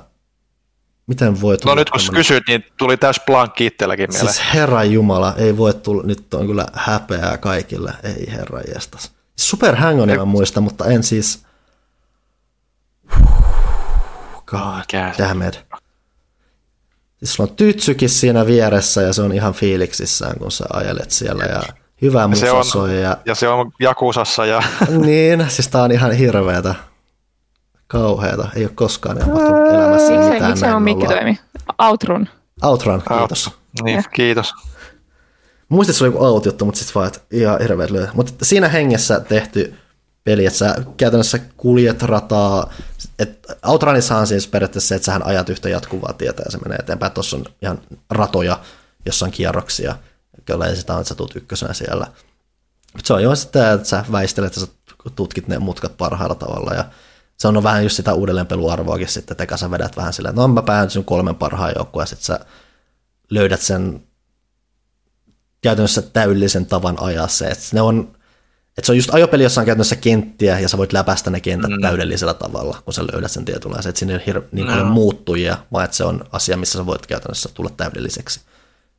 miten voi tulla... No nyt kun tämmönen... kysyt, niin tuli täys blankki itselläkin mieleen. Siis herra Jumala, ei voi tulla, nyt on kyllä häpeää kaikille, ei herra jestas. Super Hangonia mä muistan, mutta en siis... God damn it. Siis sulla on tytsykin siinä vieressä ja se on ihan fiiliksissään, kun sä ajelet siellä ja hyvä musa se on, soi. Ja... ja se on Jakusassa. Ja... [LAUGHS] niin, siis tää on ihan hirveetä. Kauheeta. Ei ole koskaan tapahtunut elämässä mitään Miksi se, on mikki toimi? Outrun. Outrun, kiitos. Out. Niin, kiitos. Muistin, että se oli joku out juttu, mutta sitten vaan, että ihan hirveät lyö. Mutta siinä hengessä tehty peli, että sä käytännössä kuljet rataa, että Outrunnissa on siis periaatteessa se, että sähän ajat yhtä jatkuvaa tietä ja se menee eteenpäin. Tuossa on ihan ratoja, jossa on kierroksia, kyllä sitä on, että sä tuut ykkösenä siellä. Mutta se on jo sitten, että sä väistelet ja sä tutkit ne mutkat parhaalla tavalla ja se on vähän just sitä uudelleenpeluarvoakin sitten, että sä vedät vähän silleen, että no mä pääsin kolmen parhaan joukkueen ja sitten sä löydät sen käytännössä täydellisen tavan ajaa se, että ne on Et se on just ajopeli, jossa on käytännössä kenttiä, ja sä voit läpäistä ne kentät Mm. täydellisellä tavalla, kun sä löydät sen tietynlaisen. Se, että siinä ei ole hir- niin No. paljon muuttujia, vaan että se on asia, missä sä voit käytännössä tulla täydelliseksi.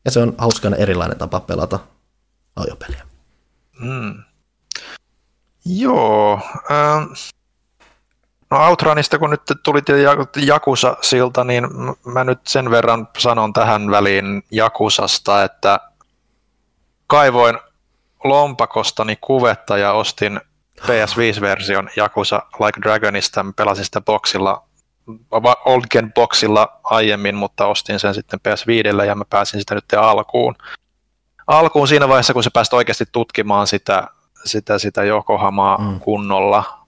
Ja se on hauskana erilainen tapa pelata ajopeliä. Mm. Joo. Ähm. No Outranista, kun nyt tuli Jakusa siltä, niin mä nyt sen verran sanon tähän väliin Jakusasta, että kaivoin lompakostani kuvetta ja ostin PS5-version Jakusa Like Dragonista. Pelasin sitä boxilla, Oldgen boxilla aiemmin, mutta ostin sen sitten PS5 ja mä pääsin sitä nyt alkuun alkuun siinä vaiheessa, kun sä pääst oikeasti tutkimaan sitä, sitä, sitä Yokohamaa mm. Kunnolla.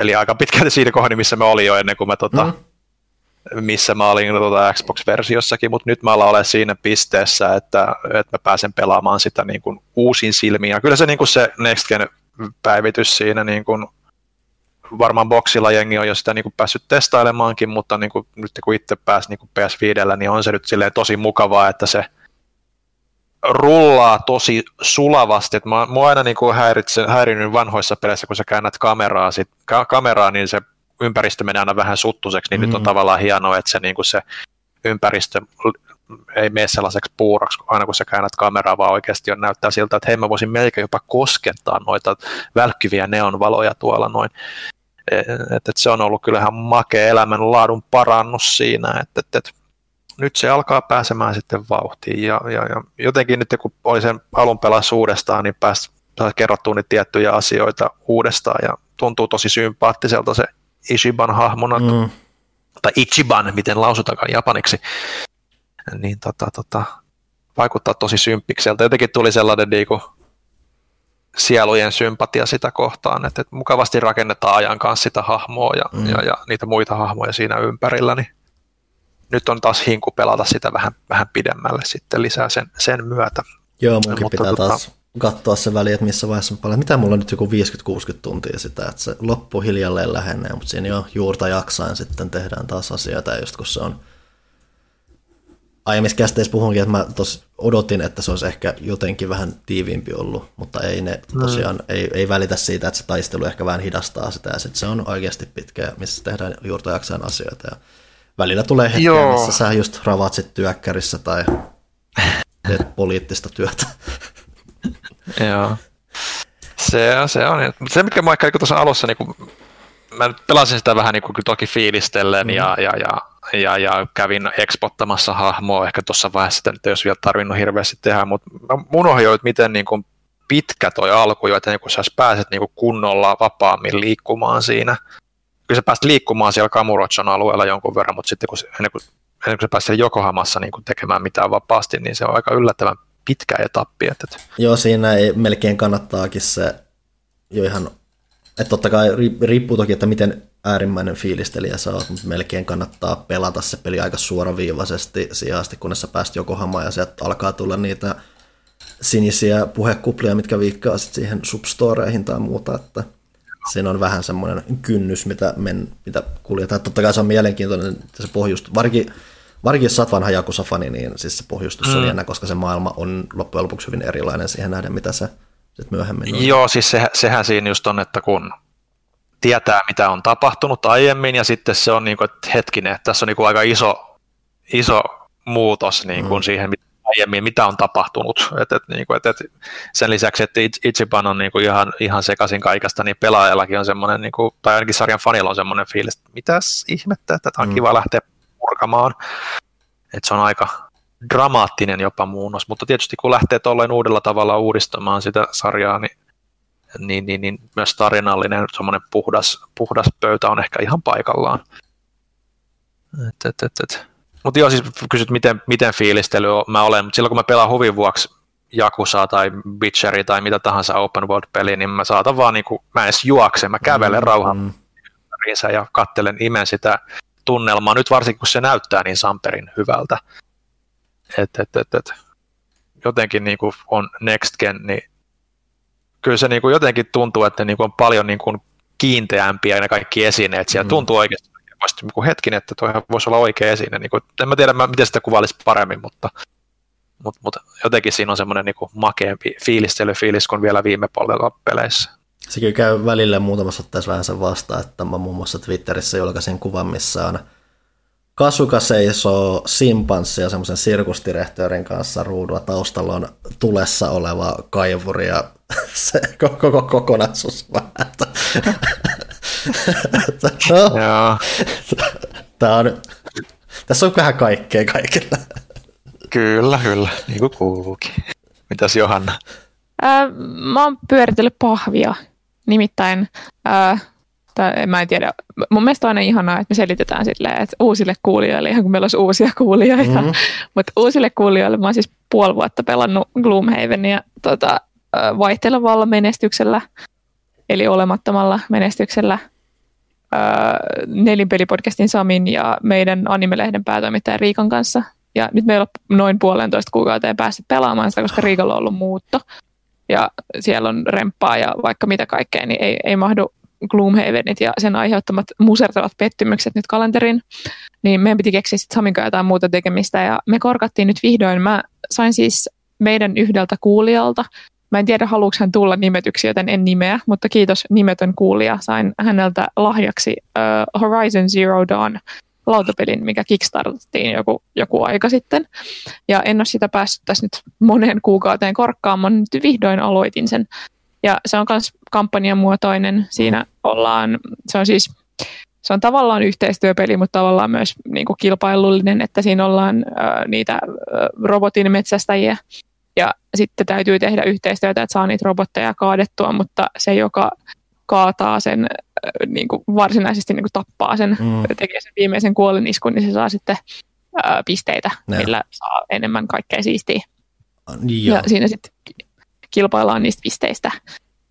Eli aika pitkälti siinä kohdassa, missä mä olin jo ennen kuin mä, tota, Mm. missä mä olin tota Xbox-versiossakin, mutta nyt mä ollaan ole siinä pisteessä, että, että mä pääsen pelaamaan sitä niin kuin uusin silmiin. Ja kyllä se, niin kuin se Next Gen päivitys siinä niin kuin, varmaan boksilla jengi on jo sitä niin kuin päässyt testailemaankin, mutta niin kuin, nyt kun itse pääsi niin kuin PS5, niin on se nyt silleen tosi mukavaa, että se rullaa tosi sulavasti. että mä, mua aina niin kuin häiritse, häirinyt vanhoissa peleissä, kun sä käännät kameraa, sit, ka, kameraa, niin se ympäristö menee aina vähän suttuseksi, niin mm. nyt on Mm. tavallaan hienoa, että se, niin kuin se ympäristö ei mene sellaiseksi puuraksi, aina kun sä käännät kameraa, vaan oikeasti on näyttää siltä, että hei mä voisin melkein jopa koskettaa noita välkkyviä neonvaloja tuolla noin. Et, et se on ollut kyllähän makea elämän laadun parannus siinä, että et, et, nyt se alkaa pääsemään sitten vauhtiin ja, ja, ja jotenkin nyt kun oli sen alun pelas uudestaan, niin pääsi kerrottua niitä tiettyjä asioita uudestaan ja tuntuu tosi sympaattiselta se Ishiban hahmona, mm. Tai Ichiban, miten lausutakaan japaniksi, niin tota, tota, vaikuttaa tosi symppikseltä. Jotenkin tuli sellainen niinku, sielujen sympatia sitä kohtaan, että, että mukavasti rakennetaan ajan kanssa sitä hahmoa ja, mm. Ja, ja niitä muita hahmoja siinä ympärillä, niin nyt on taas hinku pelata sitä vähän, vähän pidemmälle sitten lisää sen, sen myötä. Joo, munkin Mutta pitää tota- taas katsoa se väli, että missä vaiheessa mä paljon. Mitä mulla on nyt joku 50-60 tuntia sitä, että se loppu hiljalleen lähenee, mutta siinä jo juurta jaksain sitten tehdään taas asioita, ja just kun se on aiemmissa kästeissä puhunkin, että mä tos odotin, että se olisi ehkä jotenkin vähän tiiviimpi ollut, mutta ei ne tosiaan, ei, ei välitä siitä, että se taistelu ehkä vähän hidastaa sitä, ja sitten se on oikeasti pitkä, missä tehdään juurta jaksain asioita, ja välillä tulee hetkiä, Joo. missä sä just ravatsit työkkärissä tai teet [LAUGHS] poliittista työtä. Joo. Se, se on. Mutta se, mikä mä ehkä niin tuossa alussa, niin kun, mä nyt pelasin sitä vähän niin kuin toki fiilistellen mm. ja, ja, ja, ja, ja, kävin expottamassa hahmoa ehkä tuossa vaiheessa, että nyt ei olisi vielä tarvinnut hirveästi tehdä, mutta jo, että miten niin kuin pitkä toi alku jo, että niin sä pääset niin kuin kunnolla vapaammin liikkumaan siinä. Kyllä sä pääst liikkumaan siellä Kamurochon alueella jonkun verran, mutta sitten kun, ennen kuin, ennen kuin sä pääset Jokohamassa niin kuin tekemään mitään vapaasti, niin se on aika yllättävän pitkä etappi. Että, Joo, siinä ei, melkein kannattaakin se jo ihan, että totta kai ri- riippuu toki, että miten äärimmäinen fiilistelijä sä oot, mutta melkein kannattaa pelata se peli aika suoraviivaisesti siihen asti, kunnes sä pääst Jokohamaan ja sieltä alkaa tulla niitä sinisiä puhekuplia, mitkä viikkaa sit siihen substoreihin tai muuta, että siinä on vähän semmoinen kynnys, mitä, men, mitä kuljetaan. Totta kai se on mielenkiintoinen, että se pohjustus, varsinkin, varsinkin jos sä oot vanha Jakusa-fani, niin siis se pohjustus mm. on jännä, koska se maailma on loppujen lopuksi hyvin erilainen siihen nähden, mitä se sit myöhemmin on. Joo, siis se, sehän siinä just on, että kun tietää, mitä on tapahtunut aiemmin, ja sitten se on niin kuin, että hetkinen, että tässä on niin kuin aika iso, iso muutos niin kuin mm. siihen mitä aiemmin, mitä on tapahtunut. Et, et, niin kuin, et, et sen lisäksi, että Ichi- Ichiban on niin kuin ihan, ihan sekaisin kaikesta, niin pelaajallakin on semmoinen, niin kuin, tai ainakin sarjan fanilla on semmoinen fiilis, että mitäs ihmettä, että tämä on Mm. kiva lähteä purkamaan. Että se on aika dramaattinen jopa muunnos, mutta tietysti kun lähtee tolleen uudella tavalla uudistamaan sitä sarjaa, niin niin, niin, niin myös tarinallinen semmoinen puhdas, puhdas pöytä on ehkä ihan paikallaan. Et, et, et, et. Mutta joo, siis kysyt, miten, miten fiilistely on- mä olen, mutta silloin kun mä pelaan huvin vuoksi Jakusaa tai Witcheria tai mitä tahansa open world peliä, niin mä saatan vaan, niinku, mä en edes juokse, mä kävelen mm, rauhan ympäriinsä ja kattelen imen sitä tunnelmaa, nyt varsinkin kun se näyttää niin samperin hyvältä. Et, et, et, et. Jotenkin niin kuin on Next Gen, niin kyllä se niin kuin jotenkin tuntuu, että niin kuin on paljon niin kuin kiinteämpiä ne kaikki esineet. Siellä Mm. tuntuu oikeasti niin kuin hetkin, että toihan voisi olla oikea esine. Niin kuin, en mä tiedä, mä- miten sitä kuvailisi paremmin, mutta Mutta mut jotenkin siinä on semmoinen niinku makeampi fiilistelyfiilis kuin vielä viime polvella peleissä. Sekin käy välillä muutamassa otteessa vähän sen vastaan, että mä muun muassa Twitterissä julkaisin kuvan, missä on Kasuka seisoo simpanssi ja semmoisen sirkusdirehtöörin kanssa ruudulla. Taustalla on tulessa oleva kaivuri ja [LAUGHS] se koko, koko kokonaisuus vähän. no, Tää on, tässä on vähän kaikkea kaikilla. Kyllä, kyllä, niin kuin kuuluukin. Mitäs Johanna? Ää, mä oon pyöritellyt pahvia. Nimittäin ää, tai mä en tiedä, mun mielestä on aina ihanaa, että me selitetään silleen, että uusille kuulijoille, ihan kun meillä olisi uusia kuulijoita, mm-hmm. mutta uusille kuulijoille mä oon siis puoli vuotta pelannut Gloomhavenia tota, vaihtelevalla menestyksellä, eli olemattomalla menestyksellä nelinpelipodcastin Samin ja meidän animelehden päätoimittajan Riikan kanssa. Ja nyt meillä on noin puolentoista kuukauteen päässyt pelaamaan sitä, koska Riikalla on ollut muutto. Ja siellä on remppaa ja vaikka mitä kaikkea, niin ei, ei mahdu Gloomhavenit ja sen aiheuttamat musertavat pettymykset nyt kalenteriin, niin meidän piti keksiä sitten Samin jotain muuta tekemistä ja me korkattiin nyt vihdoin. Mä sain siis meidän yhdeltä kuulijalta, mä en tiedä haluuks hän tulla nimetyksi, joten en nimeä, mutta kiitos nimetön kuulija. Sain häneltä lahjaksi uh, Horizon Zero Dawn lautapelin, mikä kickstartattiin joku, joku aika sitten. Ja en ole sitä päässyt tässä nyt moneen kuukauteen korkkaamaan, nyt vihdoin aloitin sen ja se on myös kampanjamuotoinen. Siinä ollaan, se on siis se on tavallaan yhteistyöpeli, mutta tavallaan myös niin kuin kilpailullinen, että siinä ollaan äh, niitä äh, robotin metsästäjiä ja sitten täytyy tehdä yhteistyötä, että saa niitä robotteja kaadettua, mutta se, joka kaataa sen, niin kuin varsinaisesti niin kuin tappaa sen, mm. tekee sen viimeisen kuoliniskun, niin se saa sitten äh, pisteitä, ne. millä saa enemmän kaikkea siistiä. Ja, ja siinä sitten kilpaillaan niistä pisteistä.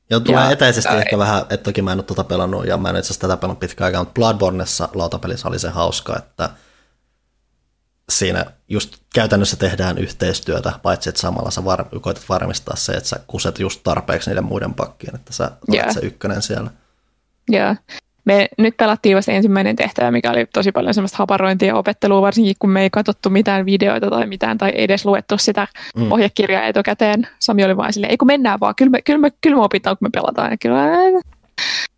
Joo, tulee ja, etäisesti ää, ehkä vähän, että toki mä en ole tuota pelannut ja mä en itse asiassa tätä pelannut pitkään aikaa, mutta Bloodborneissa lautapelissä oli se hauska, että siinä just käytännössä tehdään yhteistyötä, paitsi että samalla sä var, koetat varmistaa se, että sä kuset just tarpeeksi niiden muiden pakkiin, että sä olet se ykkönen siellä. Joo, me nyt pelattiin vasta ensimmäinen tehtävä, mikä oli tosi paljon semmoista haparointia ja opettelua, varsinkin kun me ei katsottu mitään videoita tai mitään, tai ei edes luettu sitä mm. ohjekirjaa etukäteen. Sami oli vain silleen, ei kun mennään vaan, kyllä me, kyllä me, kyllä me opitaan, kun me pelataan. Ja kyllä,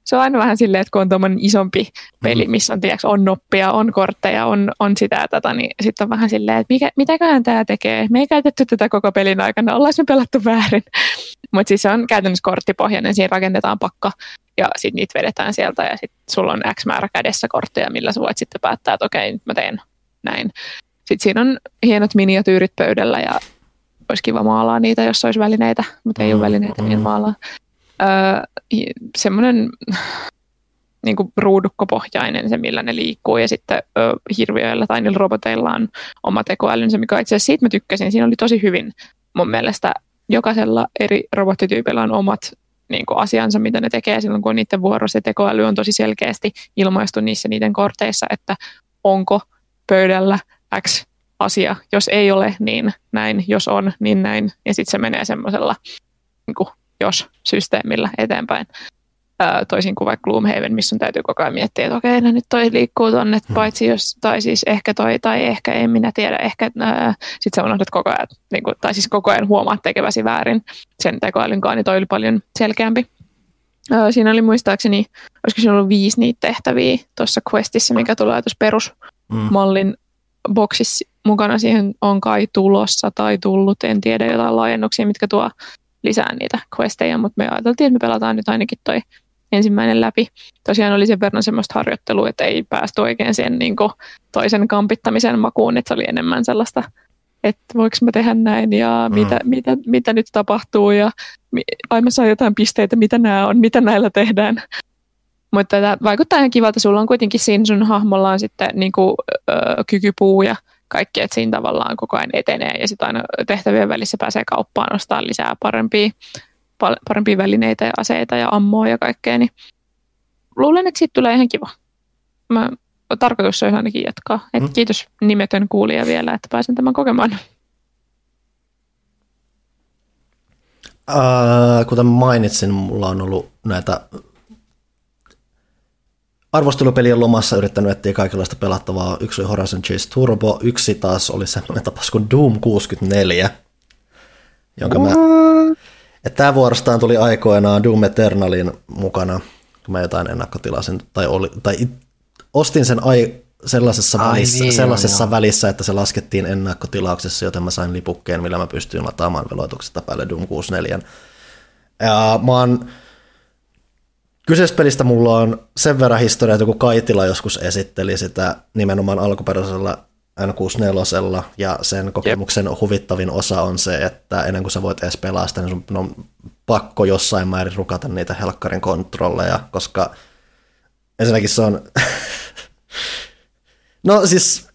se on aina vähän silleen, että kun on tuommoinen isompi peli, mm. missä on, tiiäks, on noppia, on kortteja, on, on sitä ja tätä, niin sitten on vähän silleen, että mikä, mitäköhän tämä tekee? Me ei käytetty tätä koko pelin aikana, ollaan me pelattu väärin. [LAUGHS] Mutta siis se on käytännössä korttipohjainen, siinä rakennetaan pakka ja sitten niitä vedetään sieltä ja sitten sulla on X määrä kädessä kortteja, millä sä voit sitten päättää, että okei, nyt mä teen näin. Sitten siinä on hienot miniatyyrit pöydällä ja olisi kiva maalaa niitä, jos olisi välineitä, mutta ei ole mm, välineitä, niin maalaa. Öö, semmoinen [LAUGHS] niin ruudukkopohjainen se, millä ne liikkuu, ja sitten ö, hirviöillä tai niillä roboteilla on oma tekoälynsä, mikä itse asiassa siitä mä tykkäsin. Siinä oli tosi hyvin mun mielestä jokaisella eri robottityypillä on omat niin kuin asiansa, mitä ne tekee silloin, kun niiden vuoro se tekoäly on tosi selkeästi ilmaistu niissä niiden korteissa, että onko pöydällä X asia. Jos ei ole, niin näin. Jos on, niin näin. Ja sitten se menee semmoisella niin jos-systeemillä eteenpäin. Ää, toisin kuin vaikka Gloomhaven, missä on täytyy koko ajan miettiä, että okei, no nyt toi liikkuu tonne, hmm. paitsi jos, tai siis ehkä toi, tai ehkä en minä tiedä, ehkä sitten sä unohdat koko ajan, niin kuin, tai siis koko ajan huomaat tekeväsi väärin sen tekoälynkaan, niin toi oli paljon selkeämpi. Ää, siinä oli muistaakseni, olisiko siinä ollut viisi niitä tehtäviä tuossa questissa, mikä tulee tuossa perusmallin hmm. boksissa mukana. Siihen on kai tulossa tai tullut, en tiedä, jotain laajennuksia, mitkä tuo lisää niitä questeja, mutta me ajateltiin, että me pelataan nyt ainakin toi ensimmäinen läpi. Tosiaan oli sen verran semmoista harjoittelua, että ei päästy oikein siihen niin toisen kampittamisen makuun, että se oli enemmän sellaista, että voiko mä tehdä näin ja mm. mitä, mitä, mitä nyt tapahtuu ja ai mä saan jotain pisteitä, mitä nämä on, mitä näillä tehdään. Mutta tämä vaikuttaa ihan kivalta. Sulla on kuitenkin siinä sun hahmolla on sitten niin kuin, ö, kykypuu ja kaikki, että siinä tavallaan koko ajan etenee ja sitten aina tehtävien välissä pääsee kauppaan ostaa lisää parempia parempia välineitä ja aseita ja ammoa ja kaikkea, niin luulen, että siitä tulee ihan kiva. Mä, tarkoitus olisi ainakin jatkaa. Et mm. Kiitos nimetön kuulija vielä, että pääsen tämän kokemaan. Äh, kuten mainitsin, mulla on ollut näitä arvostelupelien lomassa yrittänyt etsiä kaikenlaista pelattavaa. Yksi oli Horizon Chase Turbo, yksi taas oli semmoinen tapaus kuin Doom 64, jonka mä... Että tämä vuorostaan tuli aikoinaan Doom Eternalin mukana, kun mä jotain ennakkotilasin, tai, oli, tai ostin sen ai, sellaisessa, Ai välissä, niin, sellaisessa joo. välissä, että se laskettiin ennakkotilauksessa, joten mä sain lipukkeen, millä mä pystyin lataamaan veloituksesta päälle Doom 64. Ja mä oon Kyseisestä pelistä mulla on sen verran historiaa, että joku Kaitila joskus esitteli sitä nimenomaan alkuperäisellä N64, ja sen kokemuksen Jep. huvittavin osa on se, että ennen kuin sä voit edes pelaa sitä, niin sun on pakko jossain määrin rukata niitä helkkarin kontrolleja, koska ensinnäkin se on... [LAUGHS] no siis,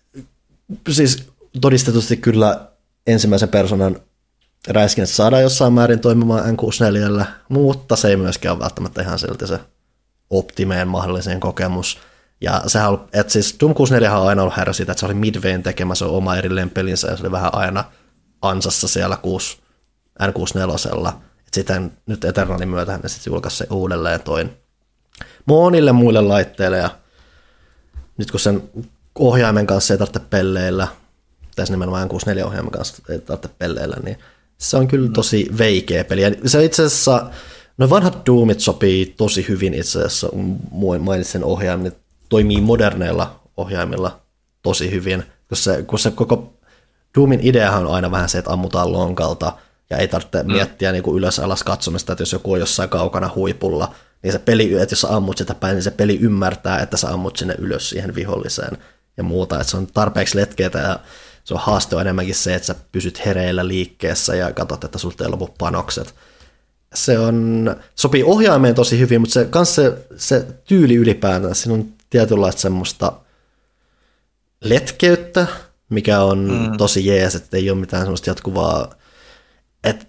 siis todistetusti kyllä ensimmäisen persoonan räiskinnät saadaan jossain määrin toimimaan N64, mutta se ei myöskään ole välttämättä ihan silti se optimeen mahdollinen kokemus. Ja sehän on, että siis Doom 64 on aina ollut herra siitä, että se oli Midwayn tekemä, se oma erilleen pelinsä ja se oli vähän aina ansassa siellä 6, N64. Et sitten nyt Eternalin myötä ne sitten julkaisi se uudelleen toin monille muille laitteille ja nyt kun sen ohjaimen kanssa ei tarvitse pelleillä, tässä nimenomaan N64-ohjaimen kanssa ei tarvitse pelleillä, niin se on kyllä tosi veikeä peli. Ja se itse asiassa, no vanhat Doomit sopii tosi hyvin itse asiassa, mainitsen ohjaimen, ne toimii moderneilla ohjaimilla tosi hyvin, kun se, kun se koko Doomin ideahan on aina vähän se, että ammutaan lonkalta ja ei tarvitse mm. miettiä niin kuin ylös alas katsomista, että jos joku on jossain kaukana huipulla, niin se peli, että jos sä ammut sitä päin, niin se peli ymmärtää, että sä ammut sinne ylös siihen viholliseen ja muuta, että se on tarpeeksi letkeätä ja se on haaste on enemmänkin se, että sä pysyt hereillä liikkeessä ja katsot, että sulta ei lopu panokset. Se on, sopii ohjaimeen tosi hyvin, mutta se, kans se, se tyyli ylipäätään, siinä on tietynlaista semmoista letkeyttä, mikä on mm. tosi jees, että ei ole mitään semmoista jatkuvaa, että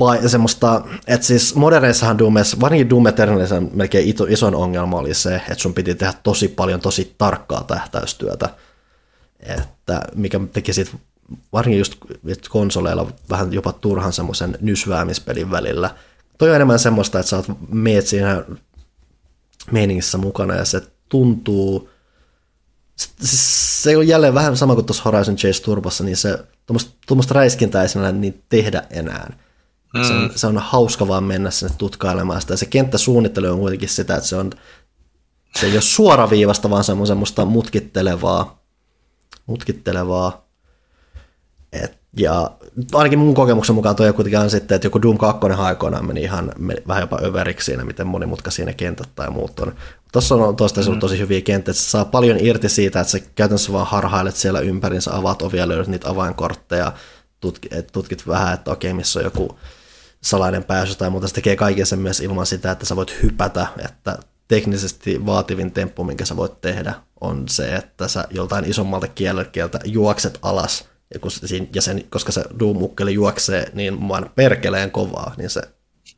vai semmoista, että siis moderneissahan Doomeissa, varsinkin Doom Eternalissa melkein ito, ison ongelma oli se, että sun piti tehdä tosi paljon tosi tarkkaa tähtäystyötä, että mikä teki siitä varsinkin just konsoleilla vähän jopa turhan semmoisen nysväämispelin välillä. Toi on enemmän semmoista, että sä oot meet siinä meiningissä mukana ja se tuntuu, se on jälleen vähän sama kuin tuossa Horizon Chase Turbossa, niin se tuommoista räiskintää ei sinällä niin tehdä enää. Mm. Se, on, se on hauska vaan mennä sinne tutkailemaan sitä. Ja se kenttäsuunnittelu on kuitenkin sitä, että se, on, se ei ole suoraviivasta, vaan semmoista mutkittelevaa, mutkittelevaa. Et, ja ainakin mun kokemuksen mukaan toi kuitenkin on sitten, että joku Doom 2 aikoinaan meni ihan meni vähän jopa överiksi siinä, miten monimutkaisia ne kentät tai muut on. Tuossa on toistaiseksi mm. tosi hyviä kenttiä, että saa paljon irti siitä, että sä käytännössä vaan harhailet siellä ympärinsä, avaat ovia, löydät niitä avainkortteja, tutkit, tutkit vähän, että okei, missä on joku salainen pääsy tai muuta. Se tekee kaiken sen myös ilman sitä, että sä voit hypätä, että teknisesti vaativin temppu, minkä sä voit tehdä, on se, että sä joltain isommalta kieleltä juokset alas, ja, kun ja sen, koska se Doom-ukkeli juoksee niin vaan perkeleen kovaa, niin se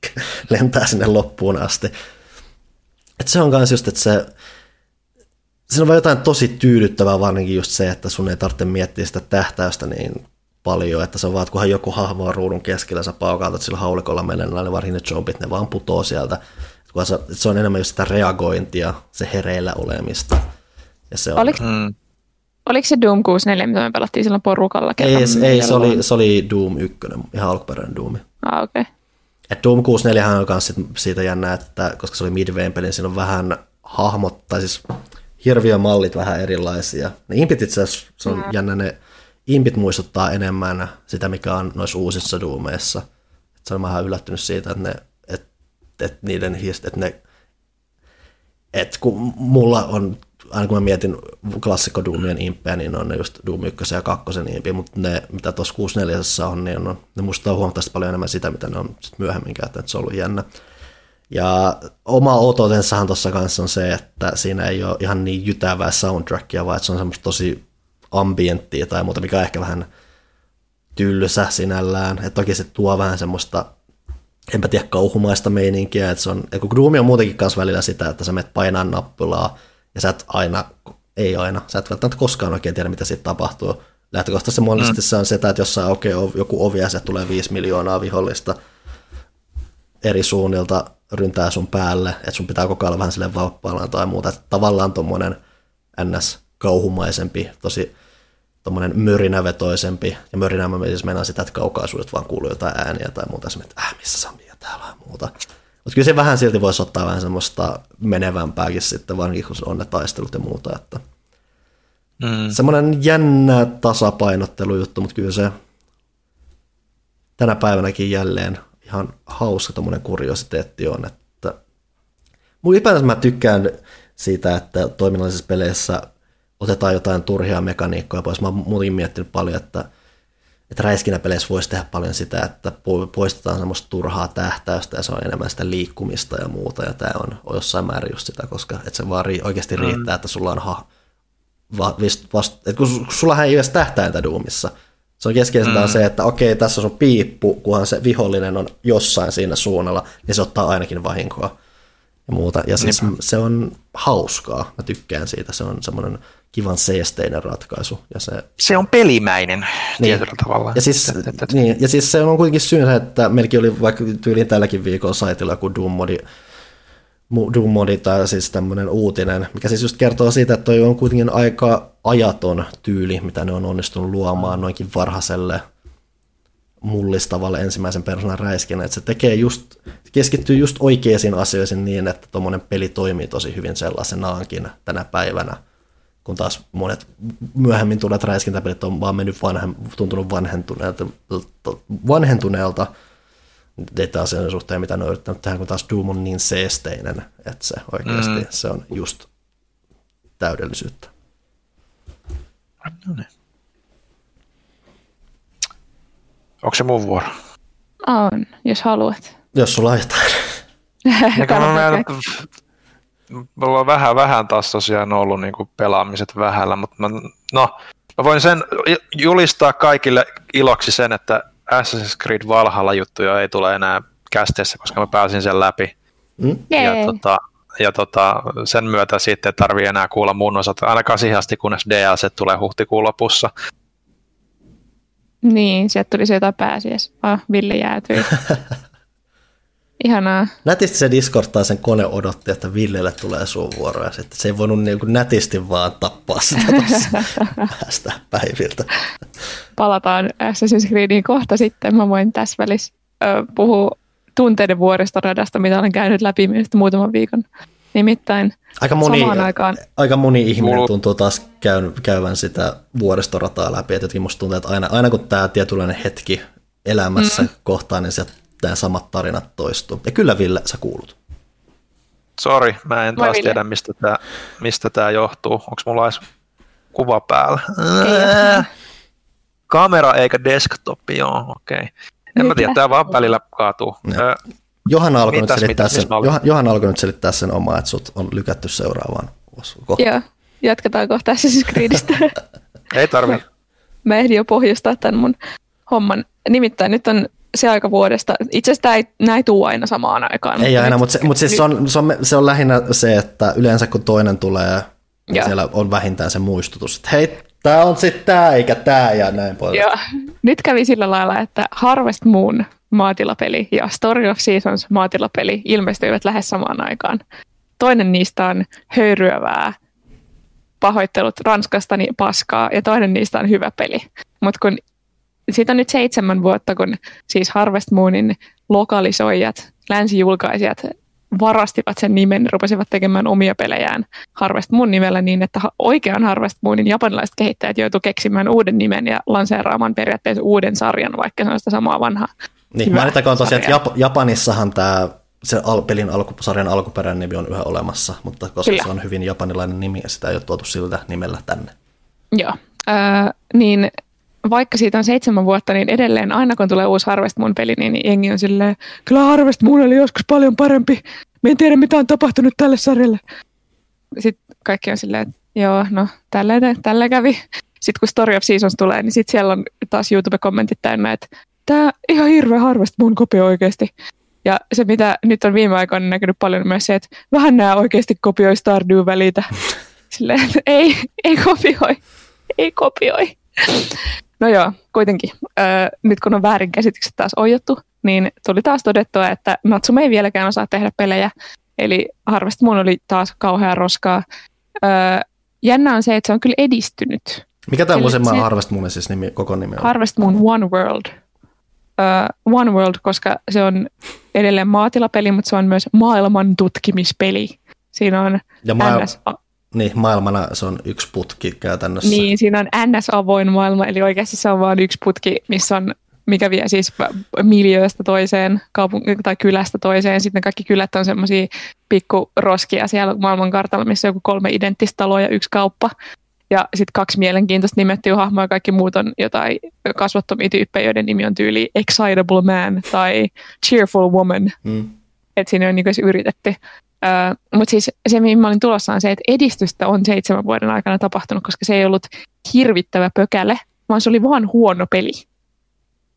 [LAUGHS] lentää sinne loppuun asti. Et se on myös just, että se, siinä on vaan jotain tosi tyydyttävää, varsinkin just se, että sun ei tarvitse miettiä sitä tähtäystä niin paljon, että se on vaan, että kunhan joku hahmo on ruudun keskellä, sä paukautat sillä haulikolla menen, niin varsinkin ne zombit, ne vaan putoo sieltä. Se, se on enemmän just sitä reagointia, se hereillä olemista. Ja se on, Oliko, mm. oliko se Doom 64, mitä me pelattiin silloin porukalla? Ei, ei se, oli, se oli Doom 1, ihan alkuperäinen Doom. Ah, okei. Okay. Et Doom 64 on myös siitä jännä, että koska se oli Midwayn peli, niin siinä on vähän hahmot, tai siis hirviömallit vähän erilaisia. Ne impit itse asiassa, se on mm. jännä, ne impit muistuttaa enemmän sitä, mikä on noissa uusissa Doomeissa. Et se on vähän yllättynyt siitä, että ne, et, et niiden että ne, et kun mulla on, aina kun mä mietin klassikko Doomien impejä, niin on ne just Doom 1 ja 2 impi, mutta ne, mitä tuossa 64 on, niin on, ne muistaa huomattavasti paljon enemmän sitä, mitä ne on sit myöhemmin käyttänyt, että se on ollut jännä. Ja oma ototensahan tuossa kanssa on se, että siinä ei ole ihan niin jytävää soundtrackia, vaan että se on semmoista tosi ambienttia tai muuta, mikä on ehkä vähän tylsä sinällään. Et toki se tuo vähän semmoista, enpä tiedä, kauhumaista meininkiä. Et se on, kun Doom on muutenkin kanssa välillä sitä, että sä menet painaa nappulaa ja sä et aina, ei aina, sä et välttämättä koskaan oikein tiedä, mitä siitä tapahtuu. Lähtökohtaisesti monesti mm. se on sitä, että jossain okay, joku ovi ja se tulee viisi miljoonaa vihollista eri suunnilta ryntää sun päälle, että sun pitää koko ajan vähän silleen valppailla tai muuta. Että tavallaan tuommoinen NS-kauhumaisempi, tosi tuommoinen mörinävetoisempi, ja mörinä mä siis meinaan sitä, että kaukaisuudet vaan kuuluu jotain ääniä tai muuta, että äh, missä Sami ja täällä on muuta. Mutta kyllä se vähän silti voisi ottaa vähän semmoista menevämpääkin sitten, varsinkin kun on ne taistelut ja muuta, että mm. semmoinen jännä tasapainottelujuttu, mutta kyllä se tänä päivänäkin jälleen ihan hauska tuommoinen kuriositeetti on, että mun ylipäätänsä mä tykkään siitä, että toiminnallisissa peleissä otetaan jotain turhia mekaniikkoja pois. Mä oon muutenkin miettinyt paljon, että, että räiskinäpeleissä voisi tehdä paljon sitä, että poistetaan semmoista turhaa tähtäystä ja se on enemmän sitä liikkumista ja muuta, ja tämä on jossain määrin just sitä, koska että se vaan oikeasti mm. riittää, että sulla on ha, va, vist, vast, että kun sulla ei edes tähtäintä Doomissa, se on keskeisintä mm. se, että okei, tässä on piippu, kunhan se vihollinen on jossain siinä suunnalla, niin se ottaa ainakin vahinkoa ja muuta. Ja siis Niinpä. se on hauskaa, mä tykkään siitä, se on semmoinen kivan seesteinen ratkaisu. Ja se, se on pelimäinen niin. tietyllä tavalla. Ja siis, niin, ja siis se on kuitenkin syy, että meilläkin oli vaikka tyyliin tälläkin viikolla saitilla joku Doommodi, Doommodi tai siis tämmöinen uutinen, mikä siis just kertoo siitä, että toi on kuitenkin aika ajaton tyyli, mitä ne on onnistunut luomaan noinkin varhaiselle mullistavalle ensimmäisen persoonan räiskinä, että se tekee just, keskittyy just oikeisiin asioihin niin, että tuommoinen peli toimii tosi hyvin sellaisenaankin tänä päivänä kun taas monet myöhemmin tulleet räiskintäpelit on vaan mennyt vanhem, tuntunut vanhentuneelta, vanhentuneelta niitä asioiden suhteen, mitä ne on yrittänyt tehdä, kun taas Doom on niin seesteinen, että se oikeasti mm. se on just täydellisyyttä. No niin. Onko se mun vuoro? On, jos haluat. Jos sulla on jotain. [LAUGHS] mulla on vähän, vähän taas tosiaan ollut niin kuin pelaamiset vähällä, mutta mä, no, mä voin sen julistaa kaikille iloksi sen, että Assassin's Creed Valhalla juttuja ei tule enää kästeessä, koska mä pääsin sen läpi. Mm? Ja, tota, ja tota, sen myötä sitten ei tarvii enää kuulla mun osat, ainakaan siihen asti, kunnes DLC tulee huhtikuun lopussa. Niin, sieltä tuli se jotain pääsiäis. Ah, Ville jäätyi. [LAUGHS] Ihanaa. Nätisti se Discord sen kone odotti, että Villelle tulee sun vuoro ja sitten se ei voinut niin kuin nätisti vaan tappaa sitä [LAUGHS] päästä päiviltä. Palataan Assassin's Creediin kohta sitten. Mä voin tässä välissä puhua tunteiden vuoristoradasta, mitä olen käynyt läpi muutaman viikon. Nimittäin aika moni, samaan aikaan... Aika moni ihminen tuntuu taas käyn, käyvän sitä vuoristorataa läpi. Et jotenkin musta tuntuu, että aina, aina kun tämä tietynlainen hetki elämässä mm. kohtaa, niin sieltä nämä samat tarinat toistuu. Ja kyllä Ville, sä kuulut. Sori, mä en taas tiedä, mistä tämä mistä tää johtuu. Onko mulla edes kuva päällä? Ei. Kamera eikä desktop, joo, okei. Okay. En mä tiedä, tämä vaan välillä kaatuu. Johanna alkoi, nyt selittää sen, Johan, Johanna alkoi nyt selittää sen omaa, että sut on lykätty seuraavaan kohtaan. Joo, jatketaan kohta siis Creedistä. [LAUGHS] Ei tarvi. Mä ehdin jo pohjustaa tämän mun homman. Nimittäin nyt on se aika vuodesta. Itse asiassa ei, nämä ei tule aina samaan aikaan. Ei aina, mutta, se, mutta siis se, on, se, on, se on lähinnä se, että yleensä kun toinen tulee, niin siellä on vähintään se muistutus, että hei, tämä on sitten tämä eikä tämä ja näin pois. Joo. Nyt kävi sillä lailla, että Harvest Moon maatilapeli ja Story of Seasons maatilapeli ilmestyivät lähes samaan aikaan. Toinen niistä on höyryävää pahoittelut Ranskastani paskaa ja toinen niistä on hyvä peli. Mutta kun siitä on nyt seitsemän vuotta, kun siis Harvest Moonin lokalisoijat, länsijulkaisijat varastivat sen nimen ja rupesivat tekemään omia pelejään Harvest Moon nimellä niin, että oikean Harvest Moonin japanilaiset kehittäjät joutuivat keksimään uuden nimen ja lanseeraamaan periaatteessa uuden sarjan, vaikka se on sitä samaa vanhaa. Niin, mainittakoon tosiaan, että Jap- Japanissahan tämä se al- pelin alku, sarjan alkuperäinen nimi on yhä olemassa, mutta koska Kyllä. se on hyvin japanilainen nimi, sitä ei ole tuotu sillä nimellä tänne. Joo, äh, niin vaikka siitä on seitsemän vuotta, niin edelleen aina kun tulee uusi Harvest Moon peli, niin jengi on silleen, kyllä Harvest Moon oli joskus paljon parempi. Me en tiedä, mitä on tapahtunut tälle sarjalle. Sitten kaikki on silleen, että joo, no tällä, tällä kävi. Sitten kun Story of Seasons tulee, niin sitten siellä on taas YouTube-kommentit täynnä, että tämä ihan hirveä Harvest Moon kopio oikeasti. Ja se, mitä nyt on viime aikoina näkynyt paljon myös se, että vähän nämä oikeasti kopioi Stardew välitä. [LAUGHS] Silleen, että ei, ei kopioi, ei kopioi. No joo, kuitenkin. Öö, nyt kun on väärinkäsitykset taas ojottu, niin tuli taas todettua, että Natsume ei vieläkään osaa tehdä pelejä. Eli Harvest Moon oli taas kauhean roskaa. Öö, jännä on se, että se on kyllä edistynyt. Mikä tämä Sille- se, se- Harvest Moonin siis nimi, koko nimi on? Harvest Moon One World. Uh, One World, koska se on edelleen maatilapeli, mutta se on myös maailman tutkimispeli. Siinä on ja maail- NS, niin, maailmana se on yksi putki käytännössä. niin, siinä on NS-avoin maailma, eli oikeasti se on vain yksi putki, missä on mikä vie siis miljööstä toiseen kaupung- tai kylästä toiseen. Sitten kaikki kylät on semmoisia pikkuroskia siellä maailmankartalla, missä on joku kolme identtistä taloa ja yksi kauppa. Ja sitten kaksi mielenkiintoista nimettyä hahmoa ja kaikki muut on jotain kasvottomia tyyppejä, joiden nimi on tyyli Excitable Man tai Cheerful Woman. Mm. Että siinä on niin yritetty. Uh, Mutta siis se, mihin mä olin tulossa, on se, että edistystä on seitsemän vuoden aikana tapahtunut, koska se ei ollut hirvittävä pökäle, vaan se oli vaan huono peli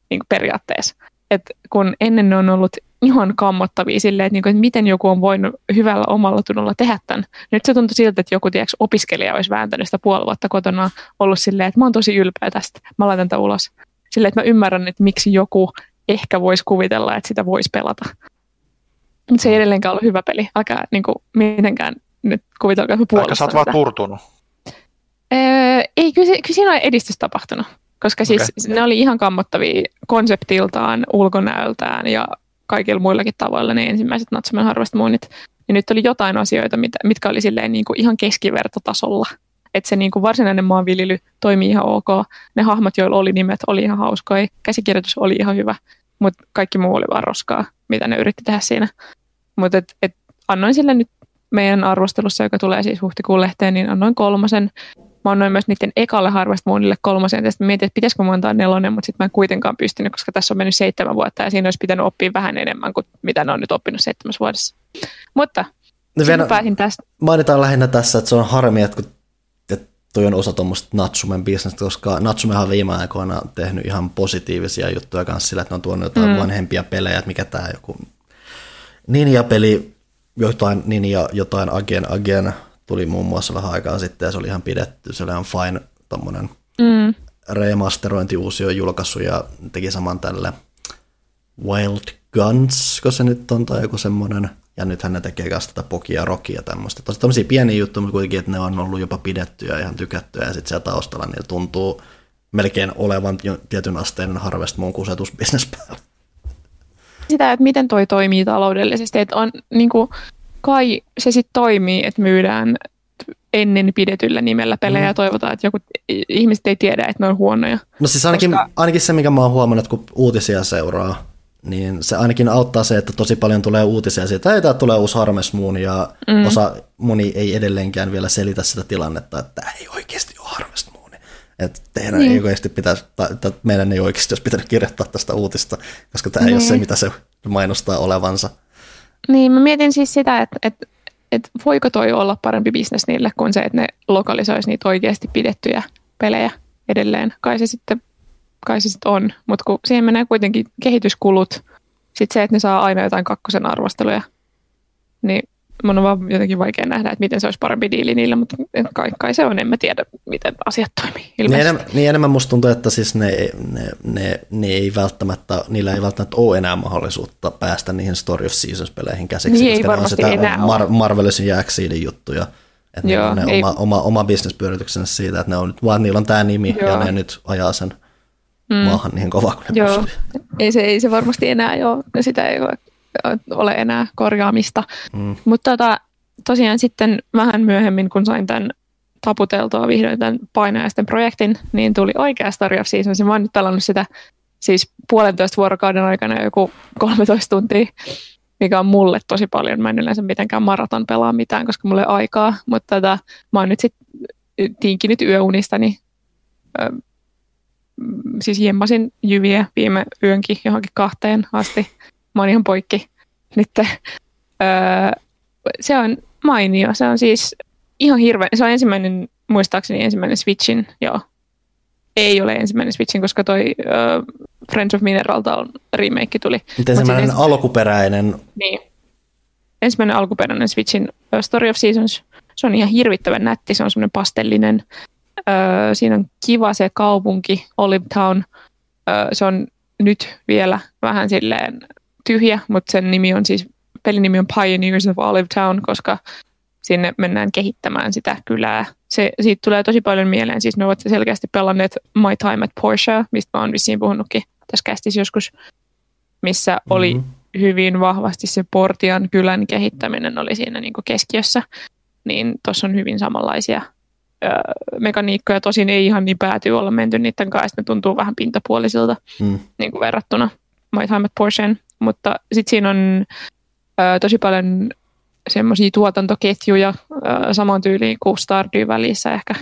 niin periaatteessa. Et kun ennen ne on ollut ihan kammottavia silleen, että, niin kuin, että miten joku on voinut hyvällä omalla tunnolla tehdä tämän. Nyt se tuntui siltä, että joku tiedätkö, opiskelija olisi vääntänyt sitä puoli vuotta kotona, ollut silleen, että mä oon tosi ylpeä tästä, mä laitan tämän ulos. Silleen, että mä ymmärrän, että miksi joku ehkä voisi kuvitella, että sitä voisi pelata. Mutta se ei edelleenkään ollut hyvä peli. Älkää niin kuin, mitenkään nyt kuvitelkaa, että mä sä oot vaan turtunut. Öö, ei, kyllä, kyllä siinä on edistys tapahtunut, koska siis Okei. ne oli ihan kammottavia konseptiltaan, ulkonäöltään ja kaikilla muillakin tavoilla ne ensimmäiset Natsumen Harvest Moonit. Ja nyt oli jotain asioita, mitä, mitkä oli silleen niin kuin ihan keskivertotasolla. Että se niin kuin varsinainen maanviljely toimii ihan ok. Ne hahmot, joilla oli nimet, oli ihan hauskoja. Käsikirjoitus oli ihan hyvä, mutta kaikki muu oli vaan roskaa, mitä ne yritti tehdä siinä. Mutta et, et annoin sille nyt meidän arvostelussa, joka tulee siis huhtikuun lehteen, niin annoin kolmosen. Mä annoin myös niiden ekalle Harvest Moonille kolmosen, ja sitten mietin, että pitäisikö mä antaa nelonen, mutta sitten mä en kuitenkaan pystynyt, koska tässä on mennyt seitsemän vuotta, ja siinä olisi pitänyt oppia vähän enemmän kuin mitä ne on nyt oppinut seitsemässä vuodessa. Mutta No vielä pääsin tästä. mainitaan lähinnä tässä, että se on harmi, että, kun, toi on osa tuommoista Natsumen bisnestä, koska Natsumehan on viime aikoina tehnyt ihan positiivisia juttuja kanssa sillä, että ne on tuonut jotain mm. vanhempia pelejä, että mikä tämä joku Ninja-peli, jotain Ninja, jotain Agen Agen tuli muun muassa vähän aikaa sitten ja se oli ihan pidetty, se oli ihan fine tommonen Mm, remasterointi uusi on julkaissut ja teki saman tälle Wild Guns, kun se nyt on, tai joku semmoinen. Ja nythän ne tekee kanssa tätä Pokia Rockia ja tämmöistä. Tosi tämmöisiä pieniä juttuja, mutta kuitenkin, että ne on ollut jopa pidettyjä ja ihan tykättyjä. Ja sitten siellä taustalla niillä tuntuu melkein olevan tietyn asteen Harvest Moon kusetusbisnes päällä. sitä, että miten toi toimii taloudellisesti, että on niin kuin, kai se sitten toimii, että myydään ennen pidetyllä nimellä pelejä Mm. ja toivotaan, että joku, ihmiset ei tiedä, että ne on huonoja. No siis ainakin, Koska- ainakin se, mikä mä oon huomannut, kun uutisia seuraa, niin se ainakin auttaa se, että tosi paljon tulee uutisia siitä, että "Ei, tää tulee uusi Harvest Moon, ja mm. osa moni ei edelleenkään vielä selitä sitä tilannetta, että tämä ei oikeasti ole Harvest Moon. Että teidän Niin. ei oikeasti pitäisi, tai, tai meidän ei oikeasti olisi pitänyt kirjoittaa tästä uutista, koska tämä ei ole se, Niin. mitä se mainostaa olevansa. Niin, mä mietin siis sitä, että, että, että voiko toi olla parempi bisnes niille kuin se, että ne lokalisoisi niitä oikeasti pidettyjä pelejä edelleen. Kai se sitten, kai se sitten on, mutta kun siihen menee kuitenkin kehityskulut, sitten se, että ne saa aina jotain kakkosen arvosteluja, niin mun on vaan jotenkin vaikea nähdä, että miten se olisi parempi diili niille, mutta kai, kai se on, en mä tiedä, miten asiat toimii. Niin, Ilmeisesti. enemmän, niin enemmän musta tuntuu, että siis ne, ne, ne, ne ei välttämättä, niillä ei välttämättä ole enää mahdollisuutta päästä niihin Story of Seasons-peleihin käsiksi, Niin, ei koska ne on sitä Mar-. Marvelisin ja Exceedin juttuja. Että ne Joo, on ne ei- oma, oma, oma bisnespyörityksensä siitä, että ne on, nyt- vaan niillä on tämä nimi Joo. ja ne nyt ajaa sen mm. maahan niin kovaa kuin ne Joo, pystyy. ei se, ei se varmasti enää ole, sitä ei ole, ole enää korjaamista. Mm. Mutta tota, tosiaan sitten vähän myöhemmin, kun sain tämän taputeltua vihdoin tämän painajaisten projektin, niin tuli oikea Story of Seasons. Ja Mä oon nyt pelannut sitä siis puolentoista vuorokauden aikana joku 13 tuntia, mikä on mulle tosi paljon. Mä en yleensä mitenkään maraton pelaa mitään, koska mulla ei ole aikaa. Mutta tota, mä oon nyt sitten tinkinyt yöunistani. Ö, siis jemmasin jyviä viime yönkin johonkin kahteen asti. Mä oon ihan poikki nyt. Öö, se on mainio. Se on siis ihan hirveä. Se on ensimmäinen, muistaakseni ensimmäinen Switchin, joo. Ei ole ensimmäinen Switchin, koska toi ö, Friends of Mineralta on remake tuli. Miten Mut siis semmoinen ensi- alkuperäinen, niin. Ensimmäinen alkuperäinen Switchin ö, Story of Seasons. Se on ihan hirvittävän nätti. Se on semmoinen pastellinen Öö, siinä on kiva se kaupunki, Olive Town. Öö, se on nyt vielä vähän silleen tyhjä, mutta sen nimi on siis, pelin nimi on Pioneers of Olive Town, koska sinne mennään kehittämään sitä kylää. Se, siitä tulee tosi paljon mieleen, siis ne ovat selkeästi pelanneet My Time at Porsche, mistä mä oon vissiin puhunutkin tässä kästissä joskus, missä mm-hmm. oli hyvin vahvasti se Portian kylän kehittäminen oli siinä niin keskiössä, niin tuossa on hyvin samanlaisia ö, mekaniikkoja, tosin ei ihan niin pääty olla menty niiden kanssa, ne tuntuu vähän pintapuolisilta mm. niin kuin verrattuna My Time at Porschen, mutta sitten siinä on ö, tosi paljon semmoisia tuotantoketjuja ö, saman tyyliin kuin Stardew välissä ehkä.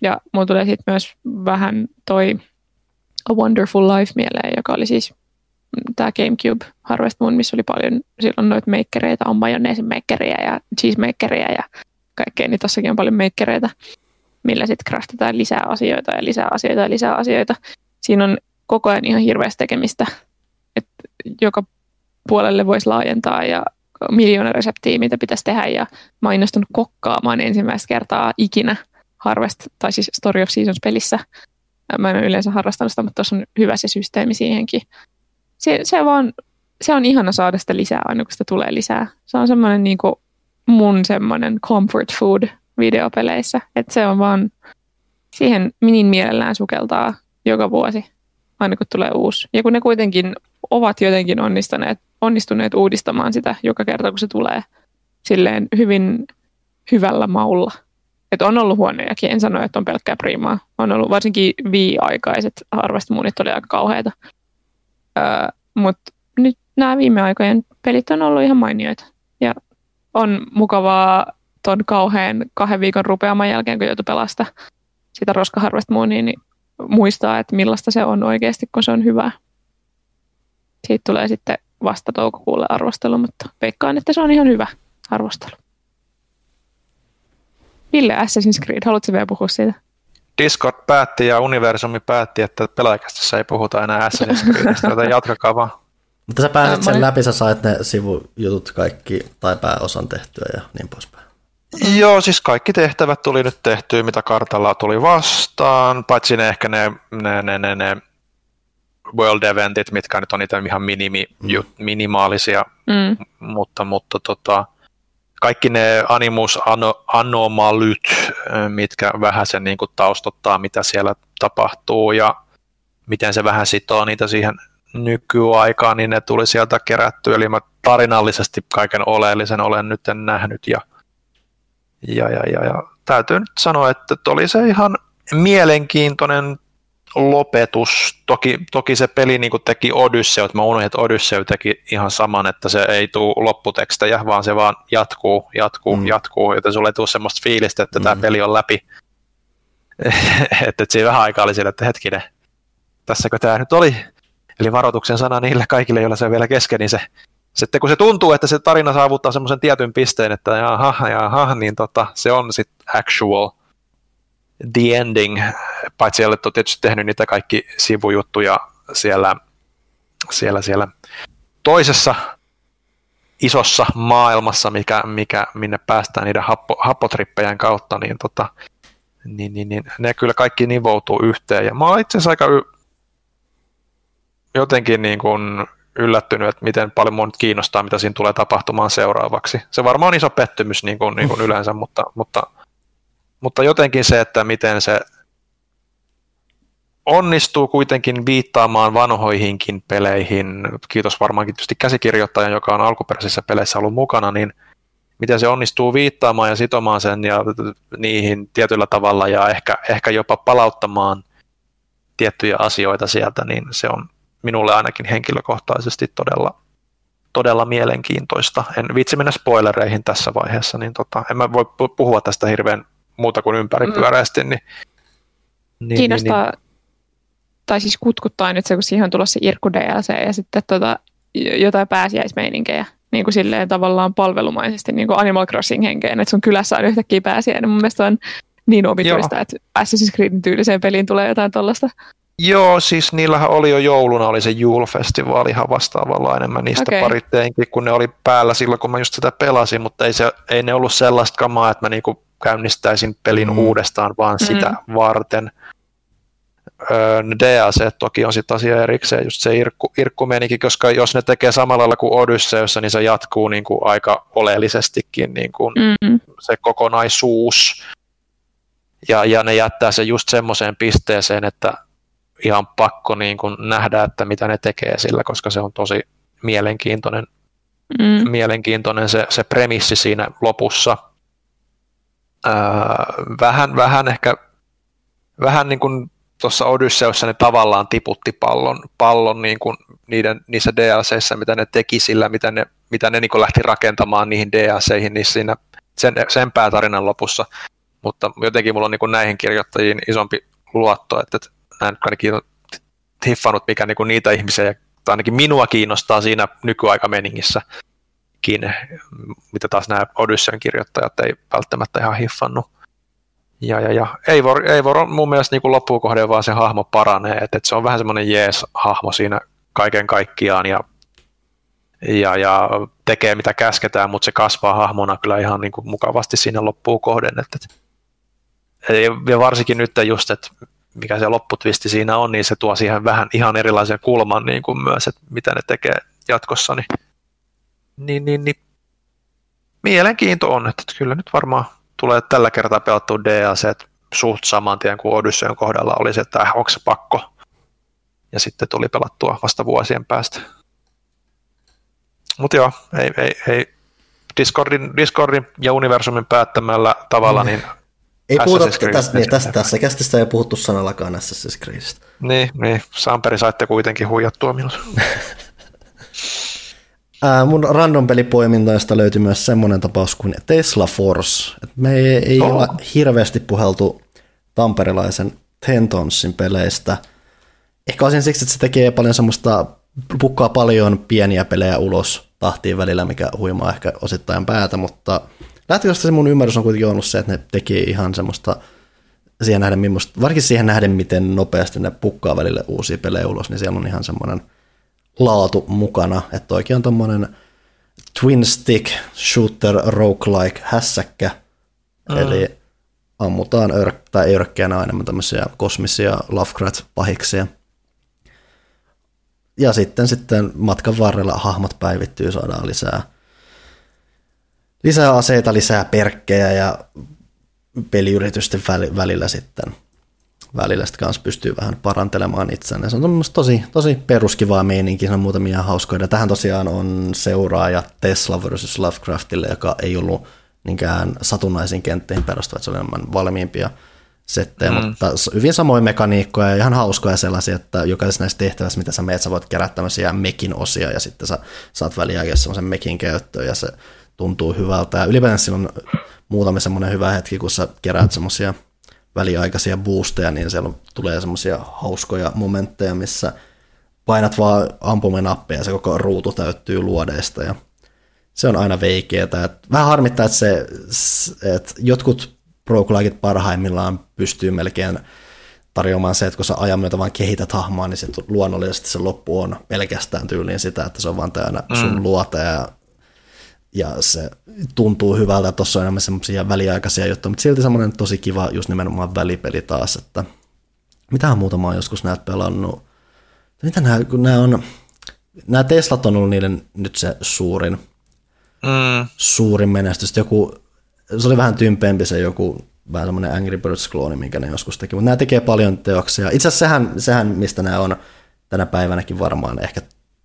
Ja mulla tulee sitten myös vähän toi A Wonderful Life mieleen, joka oli siis tämä GameCube Harvest Moon, missä oli paljon silloin noita makereita, on majoneesin makeria ja cheese makeria ja kaikkea, niin tossakin on paljon makereita, millä sitten craftetaan lisää asioita ja lisää asioita ja lisää asioita. Siinä on koko ajan ihan hirveästi tekemistä, joka puolelle voisi laajentaa ja miljoona reseptiä, mitä pitäisi tehdä ja mä oon innostunut kokkaamaan ensimmäistä kertaa ikinä Harvest, tai siis Story of Seasons pelissä. Mä en ole yleensä harrastanut sitä, mutta tuossa on hyvä se systeemi siihenkin se, se, vaan, se on ihana saada sitä lisää aina, kun sitä tulee lisää. Se on semmoinen niin mun semmoinen comfort food videopeleissä, että se on vaan, siihen minin mielellään sukeltaa joka vuosi, aina kun tulee uusi. Ja kun ne kuitenkin ovat jotenkin onnistuneet, onnistuneet uudistamaan sitä joka kerta, kun se tulee silleen hyvin hyvällä maulla. Että on ollut huonojakin, en sano, että on pelkkää primaa. On ollut varsinkin vii-aikaiset harvastamuunit oli aika kauheita. Öö, Mutta nyt nämä viime aikojen pelit on ollut ihan mainioita. Ja on mukavaa ton kauhean kahden viikon rupeaman jälkeen, kun joutui pelasta sitä Roska Harvest Moonia, niin muistaa, että millaista se on oikeasti, kun se on hyvä. Siitä tulee sitten vasta toukokuulle arvostelu, mutta veikkaan, että se on ihan hyvä arvostelu. Ville Assassin's Creed, haluatko vielä puhua siitä? Discord päätti ja universumi päätti, että pelaajakästissä ei puhuta enää Assassin's Creedistä, joten jatkakaa vaan. Mutta sä pääsit sen läpi, sä sait ne sivujutut kaikki tai pääosan tehtyä ja niin poispäin. Joo, siis kaikki tehtävät tuli nyt tehtyä, mitä kartalla tuli vastaan, paitsi ne ehkä ne, ne, ne, ne, ne world eventit, mitkä nyt on niitä ihan minimi, mm. minimaalisia, mm. mutta, mutta tota, kaikki ne animus anomalyt, mitkä vähän sen niin kuin taustottaa, mitä siellä tapahtuu ja miten se vähän sitoo niitä siihen nykyaikaan, niin ne tuli sieltä kerätty. Eli mä tarinallisesti kaiken oleellisen olen nyt nähnyt ja, ja, ja, ja, ja täytyy nyt sanoa, että oli se ihan mielenkiintoinen lopetus. Toki, toki se peli niin teki Odysseut, mä unohdin, että Odysseu teki ihan saman, että se ei tule lopputekstejä, vaan se vaan jatkuu, jatkuu, mm. jatkuu, joten sulle ei tule semmoista fiilistä, että mm. tämä peli on läpi. [LAUGHS] että et siinä vähän aikaa oli sillä, että hetkinen, tässäkö tämä nyt oli? Eli varoituksen sana niille kaikille, joilla se on vielä kesken, niin se sitten kun se tuntuu, että se tarina saavuttaa semmoisen tietyn pisteen, että jaha, jaha, niin tota, se on sitten actual – The Ending, paitsi olet tietysti tehnyt niitä kaikki sivujuttuja siellä, siellä, siellä toisessa isossa maailmassa, mikä, mikä, minne päästään niiden happo, happotrippejän kautta, niin, tota, niin, niin, niin, ne kyllä kaikki nivoutuu yhteen. Ja mä oon itse asiassa aika y- jotenkin niin kuin yllättynyt, että miten paljon mun kiinnostaa, mitä siinä tulee tapahtumaan seuraavaksi. Se varmaan on iso pettymys niin kuin, niin kuin yleensä, mutta, mutta mutta jotenkin se, että miten se onnistuu kuitenkin viittaamaan vanhoihinkin peleihin, kiitos varmaankin tietysti käsikirjoittajan, joka on alkuperäisissä peleissä ollut mukana, niin miten se onnistuu viittaamaan ja sitomaan sen ja niihin tietyllä tavalla ja ehkä, ehkä jopa palauttamaan tiettyjä asioita sieltä, niin se on minulle ainakin henkilökohtaisesti todella, todella mielenkiintoista. En vitsi mennä spoilereihin tässä vaiheessa, niin tota, en mä voi puhua tästä hirveän muuta kuin ympäripyöreästi. Niin, niin, Kiinnostaa, niin, niin. tai siis kutkuttaa nyt se, kun siihen on tulossa Irkku DLC ja sitten tota, jotain pääsiäismeininkejä niin kuin silleen tavallaan palvelumaisesti niin kuin Animal Crossing henkeen, että sun kylässä on yhtäkkiä pääsiäinen. Mun mielestä on niin omituista, että Assassin's Creedin tyyliseen peliin tulee jotain tuollaista. Joo, siis niillähän oli jo jouluna oli se Jule-festivaali ihan vastaavanlainen. Mä niistä okay. parit teinkin, kun ne oli päällä silloin, kun mä just sitä pelasin, mutta ei, se, ei ne ollut sellaista kamaa, että mä niinku käynnistäisin pelin Mm. uudestaan vaan Mm. sitä varten. Öö, ne DLC toki on sitten asia erikseen, just se irkku, irkkumenikin, koska jos ne tekee samalla lailla kuin Odysseus, niin se jatkuu niin kuin aika oleellisestikin niin kuin Mm. se kokonaisuus. Ja, ja ne jättää se just semmoiseen pisteeseen, että ihan pakko niin kuin nähdä, että mitä ne tekee sillä, koska se on tosi mielenkiintoinen, Mm. mielenkiintoinen se, se premissi siinä lopussa. Öö, vähän, vähän ehkä, vähän niin kuin tuossa Odysseussa ne tavallaan tiputti pallon, pallon niin kuin niiden, niissä DLCissä, mitä ne teki sillä, mitä ne, mitä ne niin kuin lähti rakentamaan niihin DLCihin, niin siinä sen, sen päätarinan lopussa. Mutta jotenkin mulla on niin kuin näihin kirjoittajiin isompi luotto, että, että mä ainakin hiffannut, mikä niin kuin niitä ihmisiä, tai ainakin minua kiinnostaa siinä nykyaikameningissäkin, mitä taas nämä Odysseyn kirjoittajat ei välttämättä ihan hiffannut. Ja, ja, ja. Eivor, Eivor on mun mielestä niin loppuun kohden vaan se hahmo paranee, että, että se on vähän semmoinen jees-hahmo siinä kaiken kaikkiaan ja, ja, ja tekee mitä käsketään, mutta se kasvaa hahmona kyllä ihan niin kuin mukavasti siinä loppuun kohden. Että, että, ja varsinkin nyt just, että mikä se lopputvisti siinä on, niin se tuo siihen vähän ihan erilaisen kulman niin kuin myös, että mitä ne tekee jatkossa. Niin, niin, niin, niin. Mielenkiinto on, että kyllä nyt varmaan tulee tällä kertaa pelattua DLC suht saman tien kuin Odysseyn kohdalla oli se, että äh, onko se pakko. Ja sitten tuli pelattua vasta vuosien päästä. Mutta joo, ei, ei, ei. Discordin, Discordin ja universumin päättämällä tavalla, niin Ei puhuta, tässä, niin, ensimmäinen. tässä kästissä ei puhuttu sanallakaan Assassin's Creedistä. niin, niin, Samperi saitte kuitenkin huijattua minut. [LAUGHS] Ää, mun random pelipoimintoista löytyi myös semmoinen tapaus kuin Tesla Force. Et me ei, ei Oho. olla hirveästi puheltu tamperilaisen Tentonsin peleistä. Ehkä osin siksi, että se tekee paljon semmoista, pukkaa paljon pieniä pelejä ulos tahtiin välillä, mikä huimaa ehkä osittain päätä, mutta lähtökohtaisesti se mun ymmärrys on kuitenkin ollut se, että ne teki ihan semmoista siihen nähden, varsinkin siihen nähden, miten nopeasti ne pukkaa välille uusia pelejä ulos, niin siellä on ihan semmoinen laatu mukana, että oikein on tommonen twin stick shooter roguelike hässäkkä, mm. eli ammutaan ör- tai ei örkkeenä enemmän tämmöisiä kosmisia Lovecraft-pahiksia. Ja sitten, sitten matkan varrella hahmot päivittyy, saadaan lisää, lisää aseita, lisää perkkejä ja peliyritysten väli- välillä sitten välillä sitten kanssa pystyy vähän parantelemaan itseään. Se on tosi, tosi peruskivaa meininkiä, se on muutamia hauskoja. Tähän tosiaan on seuraaja Tesla versus Lovecraftille, joka ei ollut niinkään satunnaisiin kentteihin perustuva, että se oli enemmän valmiimpia settejä, mm. mutta hyvin samoin mekaniikkoja ja ihan hauskoja sellaisia, että jokaisessa näissä tehtävissä, mitä sä meet, sä voit kerätä tämmöisiä mekin osia ja sitten sä saat väliaikaisesti semmoisen mekin käyttöön ja se tuntuu hyvältä. Ja ylipäätään siinä on muutama semmoinen hyvä hetki, kun sä keräät semmoisia väliaikaisia boosteja, niin siellä tulee semmoisia hauskoja momentteja, missä painat vaan ampumenappeja ja se koko ruutu täyttyy luodeista ja se on aina veikeetä. Et vähän harmittaa, että, se, että jotkut roguelikeit parhaimmillaan pystyy melkein tarjoamaan se, että kun sä ajan myötä vaan kehität hahmoa, niin se luonnollisesti se loppu on pelkästään tyyliin sitä, että se on vaan täynnä sun mm. luota ja, ja se tuntuu hyvältä, että tuossa on enemmän semmoisia väliaikaisia juttuja, mutta silti semmoinen tosi kiva just nimenomaan välipeli taas, että mitähän muuta mä oon joskus näet pelannut. Mitä nämä, kun nämä on, nämä Teslat on ollut niiden nyt se suurin, Mm, suurin menestys. Joku, se oli vähän tympeämpi se joku vähän semmoinen Angry Birds-klooni, minkä ne joskus teki, mutta nämä tekee paljon teoksia. Itse asiassa sehän, sehän, mistä nämä on tänä päivänäkin varmaan ehkä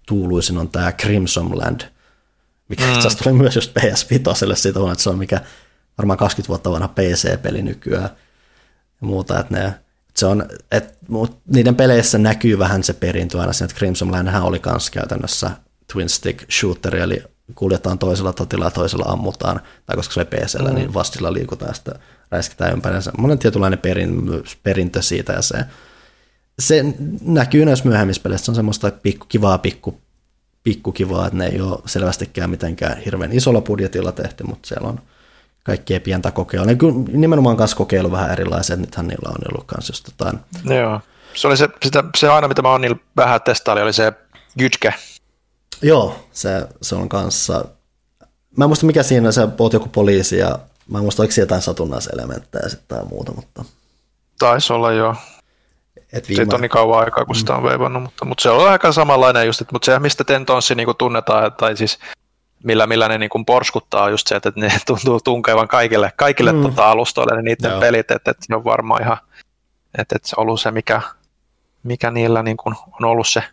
tuuluisin, on tämä Crimson Land, mikä mm. itse tuli myös just PS5 siitä on, että se on mikä varmaan 20 vuotta vanha PC-peli nykyään ja muuta, että ne, se on, et, mut niiden peleissä näkyy vähän se perintö aina siinä, että Crimson Landhän oli kans käytännössä twin stick shooter, eli kuljetaan toisella tatilla ja toisella ammutaan, tai koska se oli PCllä, mm. niin vastilla liikutaan ja räiskitään ympäri. Semmoinen tietynlainen perin, perintö siitä, ja se, se näkyy näissä myöhemmissä peleissä, se on semmoista pikku, kivaa pikku, pikkukivaa, että ne ei ole selvästikään mitenkään hirveän isolla budjetilla tehty, mutta siellä on kaikkea pientä kokeilua. Ne kyllä nimenomaan kanssa kokeilu vähän erilaisia, että nythän niillä on ollut kans just jotain. joo. Se oli se, sitä, se aina, mitä mä oon niillä vähän testaili, oli se Jytke. Joo, se, se on kanssa, mä en muista mikä siinä, se oot joku poliisi ja Mä en muista, oliko siellä jotain satunnaiselementtejä sitten tai muuta, mutta... Taisi olla jo. Et viime... Siitä on niin kauan aikaa, kun sitä on veivannut, mutta, mutta se on aika samanlainen just, että, mutta se, mistä Tentonssi niin tunnetaan, tai siis millä, millä ne niin kuin porskuttaa just se, että ne [LAUGHS] tuntuu tunkevan kaikille, kaikille mm. tota alustoille ne niiden Joo. pelit, että, että se on varmaan ihan, että, että se on ollut se, mikä, mikä niillä niin kuin on ollut se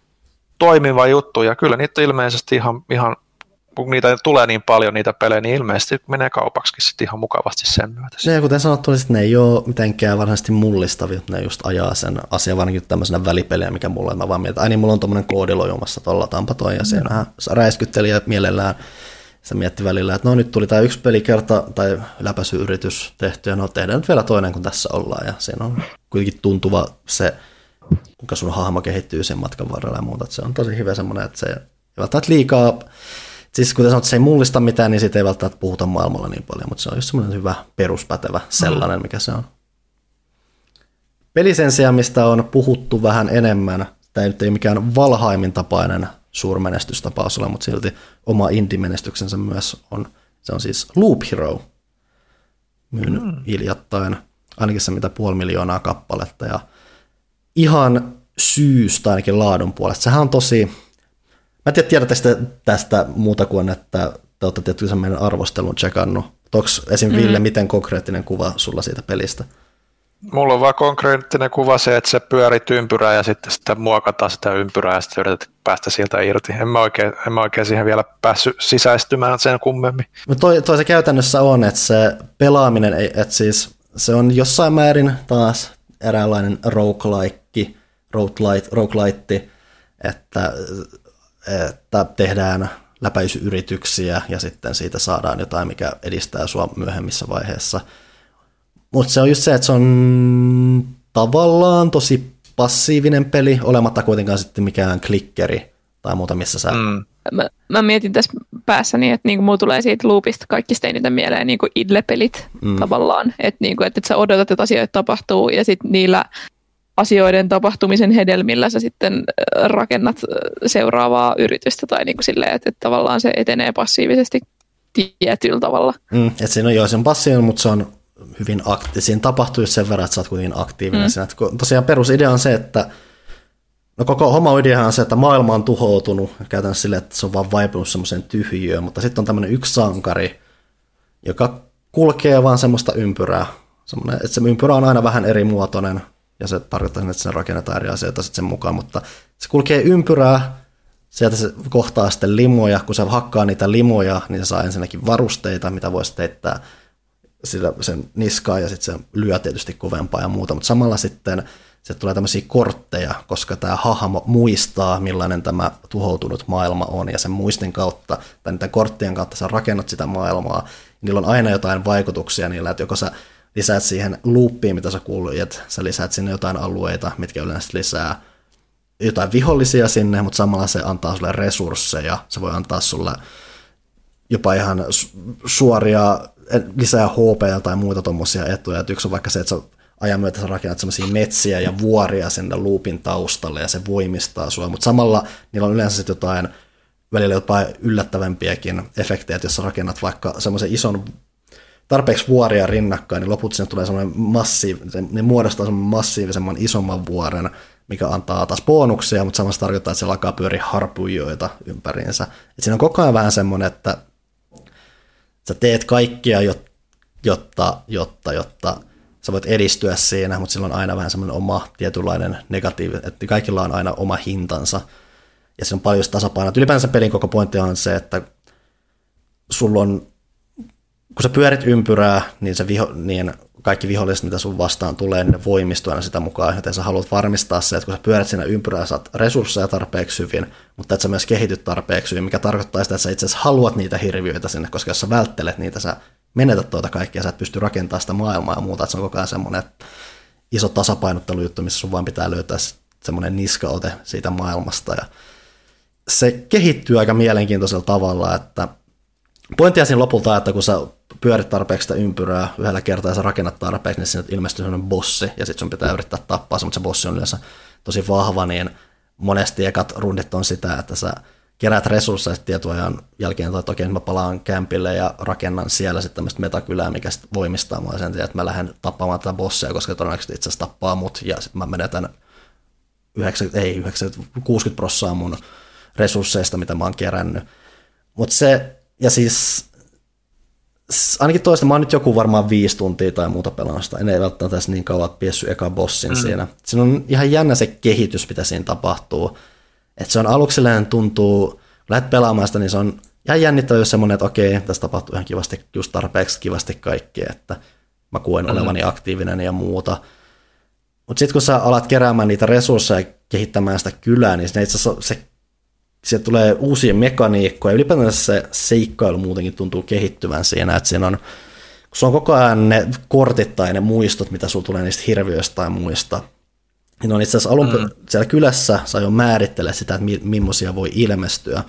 toimiva juttu, ja kyllä niitä ilmeisesti ihan, ihan kun niitä tulee niin paljon niitä pelejä, niin ilmeisesti menee kaupaksi sitten ihan mukavasti sen myötä. Ja kuten sanottu, niin ne ei ole mitenkään varsinaisesti mullistavia, ne just ajaa sen asian varsinkin tämmöisenä välipeliä, mikä mulle mä vaan mietin, ai niin mulla on tuommoinen koodi lojumassa tuolla tampa toi, ja siinähän räiskytteli ja mielellään se mietti välillä, että no nyt tuli tämä yksi pelikerta tai läpäisyyritys tehty, ja no tehdään nyt vielä toinen, kun tässä ollaan, ja siinä on kuitenkin tuntuva se, kuinka sun hahmo kehittyy sen matkan varrella ja muuta, että se on tosi hyvä semmoinen, että se ei välttämättä liikaa Siis kuten sanot, se ei mullista mitään, niin siitä ei välttämättä puhuta maailmalla niin paljon, mutta se on just semmoinen hyvä peruspätevä sellainen, mikä se on. Peli sen sijaan, mistä on puhuttu vähän enemmän, tämä ei nyt ei mikään valhaimin tapainen suurmenestystapaus ole, mutta silti oma indie-menestyksensä myös on, se on siis Loop Hero, myynyt mm. hiljattain, ainakin se mitä puoli miljoonaa kappaletta, ja ihan syystä ainakin laadun puolesta. Sehän on tosi, Mä en tiedä, tiedättekö tästä muuta kuin, että te olette tietysti meidän arvostelun tsekannut. Onko esim. Ville, mm. miten konkreettinen kuva sulla siitä pelistä? Mulla on vaan konkreettinen kuva se, että se pyörit ympyrää ja sitten sitä muokataan sitä ympyrää ja sitten yrität päästä sieltä irti. En mä oikein, en mä oikein siihen vielä päässyt sisäistymään sen kummemmin. No toi, toi se käytännössä on, että se pelaaminen, että siis se on jossain määrin taas eräänlainen roguelike, roguelite, roguelite että että tehdään läpäisyyrityksiä ja sitten siitä saadaan jotain, mikä edistää sua myöhemmissä vaiheessa. Mutta se on just se, että se on tavallaan tosi passiivinen peli, olematta kuitenkaan sitten mikään klikkeri tai muuta, missä sä... Mm. Mä, mä mietin tässä päässäni, että niinku mulla tulee siitä loopista kaikista eniten mieleen niinku idle-pelit mm. tavallaan. Että niinku, et, et sä odotat, että asioita tapahtuu ja sitten niillä asioiden tapahtumisen hedelmillä sä sitten rakennat seuraavaa yritystä tai niin kuin silleen, että, että tavallaan se etenee passiivisesti tietyllä tavalla. Mm, että siinä on jo sen passiivinen, mutta se on hyvin aktiivinen. Siinä tapahtuu just sen verran, että sä oot kuitenkin aktiivinen mm. siinä. Että tosiaan perusidea on se, että no koko homma ideahan on se, että maailma on tuhoutunut käytännössä silleen, että se on vaan vaipunut semmoiseen tyhjöön, mutta sitten on tämmöinen yksi sankari, joka kulkee vaan semmoista ympyrää. Semmoinen, että se ympyrä on aina vähän eri muotoinen, ja se tarkoittaa, että sen rakennetaan eri asioita sitten sen mukaan, mutta se kulkee ympyrää, sieltä se kohtaa sitten limoja, kun se hakkaa niitä limoja, niin se saa ensinnäkin varusteita, mitä voisi teittää sillä sen niskaa ja sitten se lyö tietysti kovempaa ja muuta, mutta samalla sitten se tulee tämmöisiä kortteja, koska tämä hahmo muistaa, millainen tämä tuhoutunut maailma on, ja sen muistin kautta, tai niiden korttien kautta sä rakennat sitä maailmaa, niillä on aina jotain vaikutuksia niillä, että joko sä lisäät siihen loopiin, mitä sä kuulijat, sä lisäät sinne jotain alueita, mitkä yleensä lisää jotain vihollisia sinne, mutta samalla se antaa sulle resursseja, se voi antaa sulle jopa ihan suoria, lisää HP tai muita tuommoisia etuja, että yksi on vaikka se, että sä ajan myötä sä rakennat semmoisia metsiä ja vuoria sinne loopin taustalle ja se voimistaa sua, mutta samalla niillä on yleensä sitten jotain välillä jopa yllättävämpiäkin efektejä, että jos sä rakennat vaikka semmoisen ison tarpeeksi vuoria rinnakkain, niin loput sinne tulee semmoinen massiiv, ne muodostaa semmoinen massiivisemman isomman vuoren, mikä antaa taas bonuksia, mutta samassa tarkoittaa, että se alkaa pyöriä harpujoita ympäriinsä. Et siinä on koko ajan vähän semmoinen, että sä teet kaikkia, jotta, jotta, jotta sä voit edistyä siinä, mutta sillä on aina vähän semmoinen oma tietynlainen negatiivinen, että kaikilla on aina oma hintansa. Ja se on paljon tasapainoa. Ylipäänsä pelin koko pointti on se, että sulla on kun sä pyörit ympyrää, niin, se viho, niin kaikki viholliset, mitä sun vastaan tulee, niin ne voimistuu aina sitä mukaan, joten sä haluat varmistaa se, että kun sä pyörät siinä ympyrää, saat resursseja tarpeeksi hyvin, mutta että sä myös kehityt tarpeeksi hyvin, mikä tarkoittaa sitä, että sä itse asiassa haluat niitä hirviöitä sinne, koska jos sä välttelet niitä, sä menetät tuota kaikkea, sä et pysty rakentamaan sitä maailmaa ja muuta, että se on koko ajan semmoinen iso tasapainottelujuttu, missä sun vaan pitää löytää semmoinen niskaote siitä maailmasta. Ja se kehittyy aika mielenkiintoisella tavalla, että pointtia siinä lopulta, että kun sä pyörit tarpeeksi sitä ympyrää yhdellä kertaa ja sä rakennat tarpeeksi, niin sinne ilmestyy sellainen bossi ja sitten sun pitää yrittää tappaa se, mutta se bossi on yleensä tosi vahva, niin monesti ekat rundit on sitä, että sä keräät resursseja tietoajan jälkeen, tai toki mä palaan kämpille ja rakennan siellä sitten tämmöistä metakylää, mikä sitten voimistaa mua sen että mä lähden tappamaan tätä bossia, koska todennäköisesti itse asiassa tappaa mut, ja sitten mä menetän 90, ei 90, 60 prossaa mun resursseista, mitä mä oon kerännyt. Mutta se, ja siis ainakin toista, mä oon nyt joku varmaan viisi tuntia tai muuta pelannut en ei välttämättä tässä niin kauan piessy eka bossin mm. siinä. Siinä on ihan jännä se kehitys, mitä siinä tapahtuu. Että se on aluksi tuntuu, kun lähdet pelaamaan sitä, niin se on ihan jännittävä, jos semmoinen, että okei, tässä tapahtuu ihan kivasti, just tarpeeksi kivasti kaikkea, että mä koen mm. olevani aktiivinen ja muuta. Mutta sitten kun sä alat keräämään niitä resursseja kehittämään sitä kylää, niin se, itse se sieltä tulee uusia mekaniikkoja. Ylipäätään se seikkailu muutenkin tuntuu kehittyvän siinä, että siinä on, kun se on koko ajan ne kortit tai ne muistot, mitä sulla tulee niistä hirviöistä tai muista, niin on itse asiassa alun mm. siellä kylässä saa jo määrittele sitä, että mi- millaisia voi ilmestyä.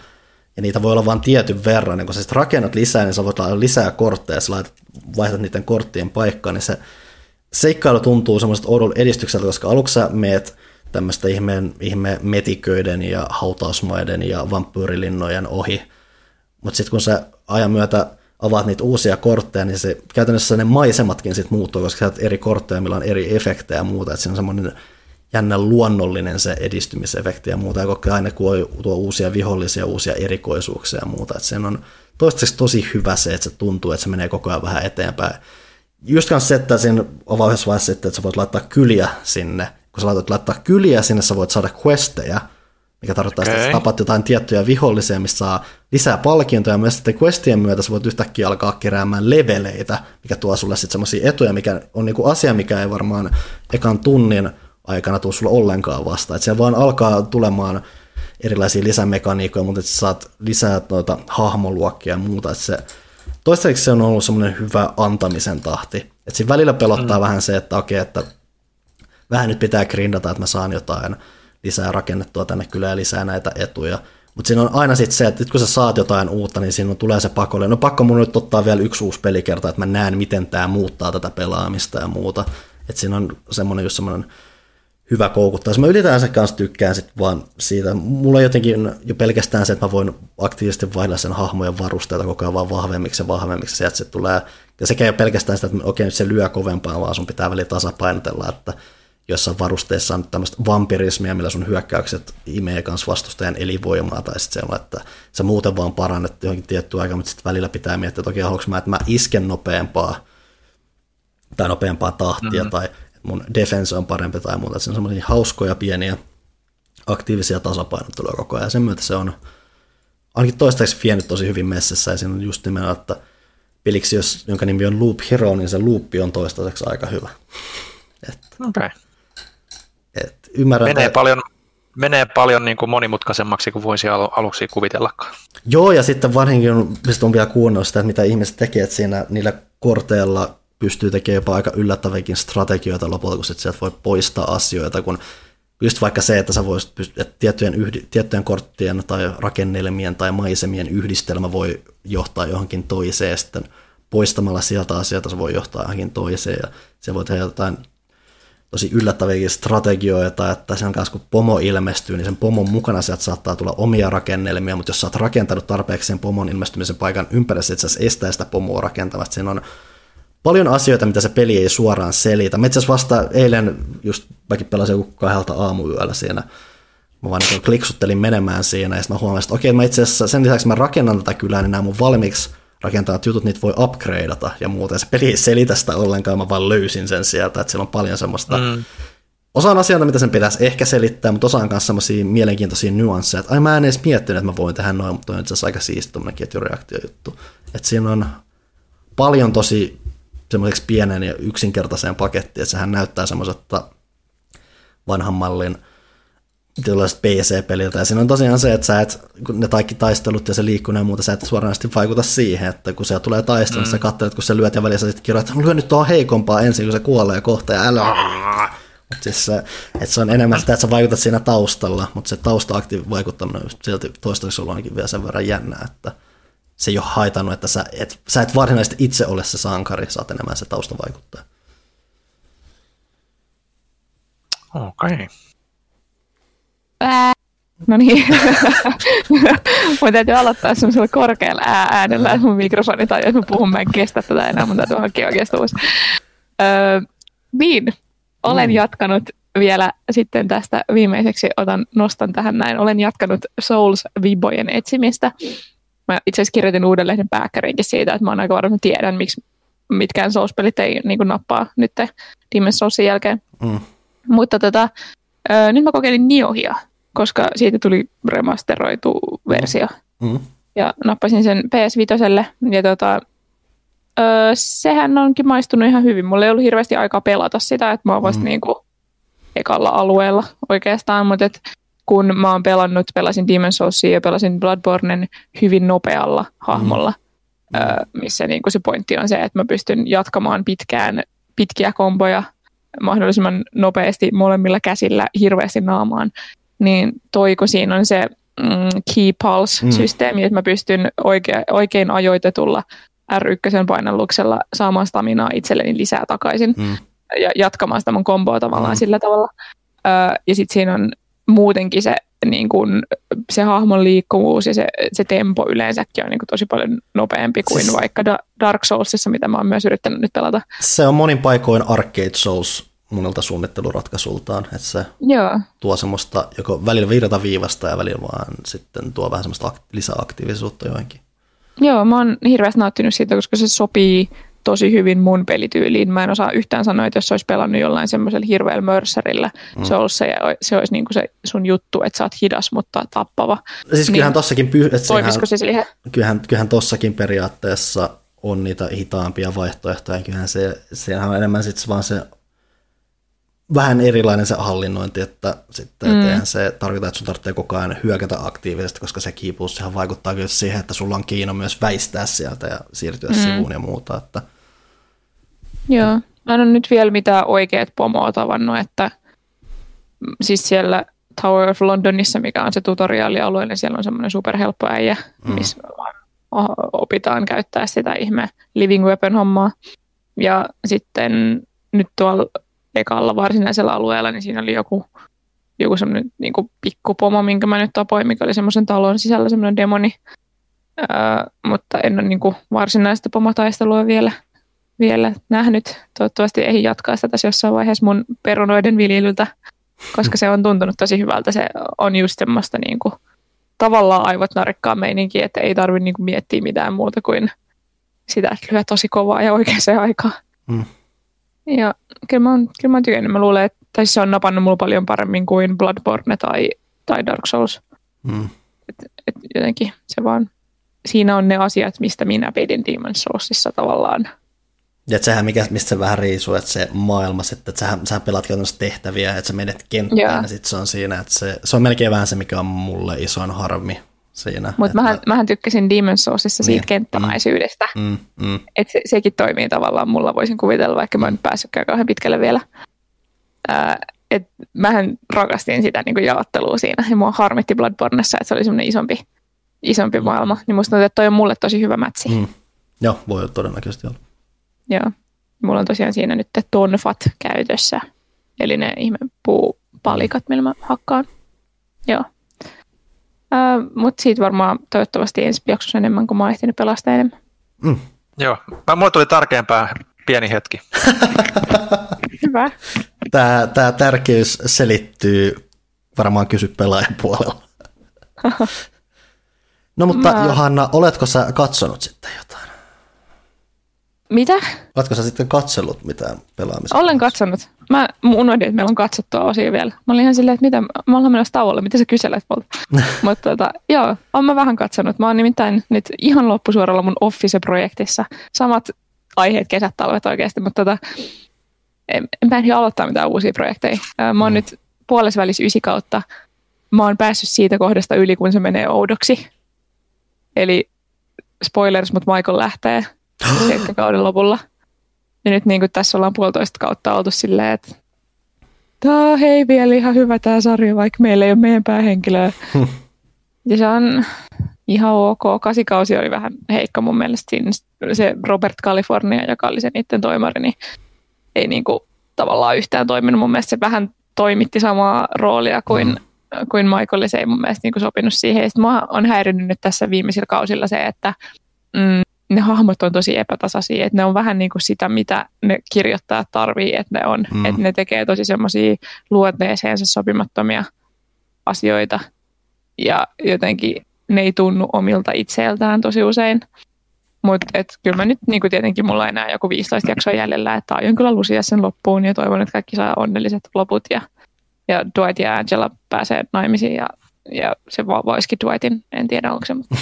Ja niitä voi olla vain tietyn verran, niin kun sä rakennat lisää, niin sä voit laittaa lisää kortteja, ja sä laitat, vaihdat niiden korttien paikkaan, niin se seikkailu tuntuu semmoiselta oudolta edistykseltä, koska aluksi sä meet tämmöistä ihme, ihme metiköiden ja hautausmaiden ja vampyyrilinnojen ohi. Mutta sitten kun sä ajan myötä avaat niitä uusia kortteja, niin se, käytännössä ne maisematkin sitten muuttuu, koska sä eri kortteja, millä on eri efektejä ja muuta, että se on semmoinen jännä luonnollinen se edistymisefekti ja muuta, ja aina kun tuo uusia vihollisia, uusia erikoisuuksia ja muuta, että sen on toistaiseksi tosi hyvä se, että se tuntuu, että se menee koko ajan vähän eteenpäin. Just se, että siinä vaiheessa, että sä voit laittaa kyliä sinne, kun sä laitat laittaa kyliä sinne, sä voit saada questeja, mikä tarkoittaa okay. sitä, että sä tapat jotain tiettyjä vihollisia, mistä saa lisää palkintoja, ja myös sitten questien myötä sä voit yhtäkkiä alkaa keräämään leveleitä, mikä tuo sulle sitten semmoisia etuja, mikä on niinku asia, mikä ei varmaan ekan tunnin aikana tule sulle ollenkaan vastaan. Että siellä vaan alkaa tulemaan erilaisia lisämekaniikoja, mutta että sä saat lisää noita hahmoluokkia ja muuta. Että se, toistaiseksi se on ollut semmoinen hyvä antamisen tahti. Että siinä välillä pelottaa mm. vähän se, että okei, että vähän nyt pitää grindata, että mä saan jotain lisää rakennettua tänne kyllä ja lisää näitä etuja. Mutta siinä on aina sitten se, että kun sä saat jotain uutta, niin siinä tulee se pakolle. No pakko mun nyt ottaa vielä yksi uusi pelikerta, että mä näen, miten tämä muuttaa tätä pelaamista ja muuta. Että siinä on semmoinen just semmoinen hyvä koukuttaa. Mä ylipäänsä kanssa tykkään sit vaan siitä. Mulla jotenkin jo pelkästään se, että mä voin aktiivisesti vaihdella sen hahmojen varusteita koko ajan vaan vahvemmiksi ja vahvemmiksi. Sieltä se tulee, ja sekä ei ole pelkästään sitä, että okei, nyt se lyö kovempaa, vaan sun pitää välillä tasapainotella, että jossain varusteessa on tämmöistä vampirismia, millä sun hyökkäykset imee kanssa vastustajan elinvoimaa, tai sitten se on, että sä muuten vaan parannet johonkin tiettyä aikaa, mutta sitten välillä pitää miettiä, että okei, haluanko mä, että mä isken nopeampaa, tai nopeampaa tahtia, mm-hmm. tai mun defense on parempi tai muuta. Se on semmoisia hauskoja pieniä aktiivisia tasapainotteluja koko ajan. Sen myötä se on ainakin toistaiseksi vienyt tosi hyvin messissä ja siinä on just nimenomaan, että peliksi, jos, jonka nimi on Loop Hero, niin se loopi on toistaiseksi aika hyvä. [LAUGHS] Okei. Okay. Ymmärrän, menee että... paljon, menee paljon niin kuin monimutkaisemmaksi kuin voisi aluksi kuvitellakaan. Joo, ja sitten varsinkin on, on vielä kuunnellut sitä, että mitä ihmiset tekee, että siinä niillä korteilla pystyy tekemään jopa aika yllättäviäkin strategioita lopulta, kun sit sieltä voi poistaa asioita, kun just vaikka se, että sä voisit, että tiettyjen, yhdi, tiettyjen korttien tai rakennelmien tai maisemien yhdistelmä voi johtaa johonkin toiseen, sitten poistamalla sieltä asioita se voi johtaa johonkin toiseen, ja se voi tehdä jotain tosi yllättäviäkin strategioita, että sen kanssa kun pomo ilmestyy, niin sen pomon mukana sieltä saattaa tulla omia rakennelmia, mutta jos sä oot rakentanut tarpeeksi sen pomon ilmestymisen paikan ympäri, että sä estää sitä pomoa rakentamasta, siinä on paljon asioita, mitä se peli ei suoraan selitä. Mä itse vasta eilen just mäkin pelasin joku kahdelta aamuyöllä siinä. Mä vaan niin kliksuttelin menemään siinä ja sitten mä huomasin, että okei, mä itse asiassa sen lisäksi mä rakennan tätä kylää, niin nämä mun valmiiksi rakentavat jutut, niitä voi upgradeata ja muuta. Ja se peli ei selitä sitä ollenkaan, mä vaan löysin sen sieltä, että siellä on paljon semmoista mm. Osa on asioita, mitä sen pitäisi ehkä selittää, mutta osa on myös semmoisia mielenkiintoisia nyansseja, että ai mä en edes miettinyt, että mä voin tehdä noin, mutta on itse asiassa aika siisti tuommoinen ketjureaktiojuttu. Että siinä on paljon tosi semmoiseksi pienen ja yksinkertaiseen pakettiin, että sehän näyttää semmoiselta vanhan mallin tällaiset PC-peliltä. Ja siinä on tosiaan se, että sä et, kun ne kaikki taistelut ja se liikkuminen ja muuta, sä et suoranaisesti vaikuta siihen, että kun se tulee taistelu, mm. sä katselet, kun se lyöt ja välissä sitten kirjoit, että lyö nyt tuohon heikompaa ensin, kun se kuolee kohta ja älä. Mutta siis se, että se on enemmän sitä, että sä vaikutat siinä taustalla, mutta se tausta-aktiivi vaikuttaminen on silti toistaiseksi ollut ainakin vielä sen verran jännää, että se ei ole haitannut, että sä et, sä et varsinaisesti itse ole se sankari, sä oot enemmän se taustavaikuttaja. Okei. Okay. No niin. [LAUGHS] mun täytyy aloittaa semmoisella korkealla ää äänellä, että mun mikrofoni tai että mä puhun, mä en kestä tätä enää, mun täytyy hankkia oikeasti uusi. Öö, niin, olen mm. jatkanut vielä sitten tästä viimeiseksi, otan, nostan tähän näin, olen jatkanut Souls-vibojen etsimistä. Mä itse asiassa kirjoitin uudelleen pääkkärinkin siitä, että mä oon aika varma, tiedän, miksi mitkään Souls-pelit ei niin nappaa nyt Demon's Soulsin jälkeen. Mm. Mutta tota, ö, nyt mä kokeilin Niohia, koska siitä tuli remasteroitu versio. Mm. Ja nappasin sen PS5. Ja tota, ö, sehän onkin maistunut ihan hyvin. Mulla ei ollut hirveästi aikaa pelata sitä, että mä oon vasta mm. niin kuin ekalla alueella oikeastaan, mutta et kun mä oon pelannut, pelasin Demon's Soulsia ja pelasin Bloodbornen hyvin nopealla hahmolla, mm. ö, missä niin kuin se pointti on se, että mä pystyn jatkamaan pitkään pitkiä komboja mahdollisimman nopeasti molemmilla käsillä hirveästi naamaan, niin toiko siinä on se mm, key pulse-systeemi, mm. että mä pystyn oikein, oikein ajoitetulla R1 painalluksella saamaan staminaa itselleni lisää takaisin mm. ja jatkamaan sitä mun komboa tavallaan mm. sillä tavalla. Öö, ja sitten siinä on muutenkin se, niin kun, se hahmon liikkuvuus ja se, se tempo yleensäkin on niin kun, tosi paljon nopeampi kuin siis, vaikka Dark Soulsissa, mitä mä oon myös yrittänyt nyt pelata. Se on monin paikoin Arcade Souls monelta suunnitteluratkaisultaan, että se Joo. tuo semmoista joko välillä virtaviivasta ja välillä vaan sitten tuo vähän semmoista lisäaktiivisuutta joihinkin. Joo, mä oon hirveästi nauttinut siitä, koska se sopii tosi hyvin mun pelityyliin. Mä en osaa yhtään sanoa, että jos se olisi pelannut jollain semmoisella hirveällä mörserillä, mm. se, olisi se, se olisi niin kuin se sun juttu, että sä oot hidas, mutta tappava. Siis niin, kyllähän tossakin, py- että toimisiko se siihen? Kyllähän, kyllähän tossakin periaatteessa on niitä hitaampia vaihtoehtoja. Kyllähän se, sehän on enemmän sitten vaan se vähän erilainen se hallinnointi, että sitten mm. eihän se tarkoita, että sun tarvitsee koko ajan hyökätä aktiivisesti, koska se kiipuus sehän vaikuttaa kyllä siihen, että sulla on kiino myös väistää sieltä ja siirtyä mm. sivuun ja muuta. Että... Joo, mä en ole nyt vielä mitään oikeat pomoa tavannut, että siis siellä Tower of Londonissa, mikä on se tutoriaalialue, niin siellä on semmoinen superhelppo äijä, mm. missä opitaan käyttää sitä ihme living weapon hommaa. Ja sitten nyt tuolla ekalla varsinaisella alueella, niin siinä oli joku, joku semmoinen niin pikkupomo, minkä mä nyt tapoin, mikä oli semmoisen talon sisällä semmoinen demoni. Öö, mutta en ole niin kuin varsinaista pomotaistelua vielä, vielä nähnyt. Toivottavasti ei jatkaa sitä tässä jossain vaiheessa mun perunoiden viljelyltä, koska se on tuntunut tosi hyvältä. Se on just semmoista niin kuin, tavallaan aivot narikkaa meininki, että ei tarvitse niin miettiä mitään muuta kuin sitä, että lyö tosi kovaa ja oikeaan aikaan. Mm. Ja kyllä mä, oon, kyllä mä oon tykännyt. Mä luulen, että tai se on napannut mulla paljon paremmin kuin Bloodborne tai, tai Dark Souls. Mm. Et, et jotenkin se vaan, siinä on ne asiat, mistä minä pidin Demon's Soulsissa tavallaan. Ja että sehän, mikä, mistä se vähän riisuu, että se maailma sitten, että sähän, sähän pelaat käytännössä tehtäviä, että sä menet kenttään yeah. ja sitten se on siinä, että se, se on melkein vähän se, mikä on mulle isoin harmi siinä. Mutta mähän, mähän tykkäsin Demon's Soulsissa siitä niin. kenttämäisyydestä. Mm, mm. Että se, sekin toimii tavallaan, mulla voisin kuvitella, vaikka mä en nyt päässytkään kauhean pitkälle vielä. Ää, et mähän rakastin sitä niin jaottelua siinä, ja mua harmitti Bloodborneissa, että se oli semmoinen isompi, isompi maailma. Niin musta tuntuu, että toi on mulle tosi hyvä mätsi. Mm. Joo, voi todennäköisesti olla. Joo. Mulla on tosiaan siinä nyt tonfat käytössä, eli ne ihme puupalikat, millä mä hakkaan. Joo. Uh, Mutta siitä varmaan toivottavasti ensi jaksossa enemmän, kun mä oon ehtinyt pelastaa enemmän. Mm. Joo, mä, mulle tuli tärkeämpää pieni hetki. [LAUGHS] Hyvä. Tämä, tämä tärkeys selittyy varmaan kysy pelaajan puolella. [LAUGHS] no mutta mä... Johanna, oletko sä katsonut sitten jotain? Mitä? Oletko sä sitten katsellut mitään pelaamista? Olen katsonut. Mä unohdin, että meillä on katsottua osia vielä. Mä olin ihan silleen, että mitä, mä ollaan menossa tauolle, mitä sä kyselet multa? [LAUGHS] Mutta tota, joo, on mä vähän katsonut. Mä oon nimittäin nyt ihan loppusuoralla mun Office-projektissa. Samat aiheet, kesät, talvet oikeasti, mutta tota, en, en pääse aloittaa mitään uusia projekteja. Mä oon mm. nyt puolessa välissä ysi kautta. Mä oon päässyt siitä kohdasta yli, kun se menee oudoksi. Eli spoilers, mutta Michael lähtee kauden lopulla. Ja nyt niin kuin tässä ollaan puolitoista kautta oltu silleen, että tämä hei vielä ihan hyvä tämä sarja, vaikka meillä ei ole meidän päähenkilöä. ja se on ihan ok. Kasikausi oli vähän heikko mun mielestä. Siinä se Robert California, joka oli se niiden toimari, niin ei niin kuin tavallaan yhtään toiminut. Mun mielestä se vähän toimitti samaa roolia kuin mm. kuin Michael, se ei mun mielestä niin kuin sopinut siihen. Ja sitten mua on häirinnyt nyt tässä viimeisillä kausilla se, että mm, ne hahmot on tosi epätasaisia, että ne on vähän niin kuin sitä, mitä ne kirjoittajat tarvii, että ne on, mm. että ne tekee tosi semmoisia luonteeseensa sopimattomia asioita ja jotenkin ne ei tunnu omilta itseeltään tosi usein. Mutta kyllä mä nyt niin tietenkin mulla on enää joku 15 jaksoa jäljellä, että aion kyllä lusia sen loppuun ja toivon, että kaikki saa onnelliset loput ja, ja Dwight ja Angela pääsee naimisiin ja, ja se voisikin Dwightin, en tiedä onko se, mutta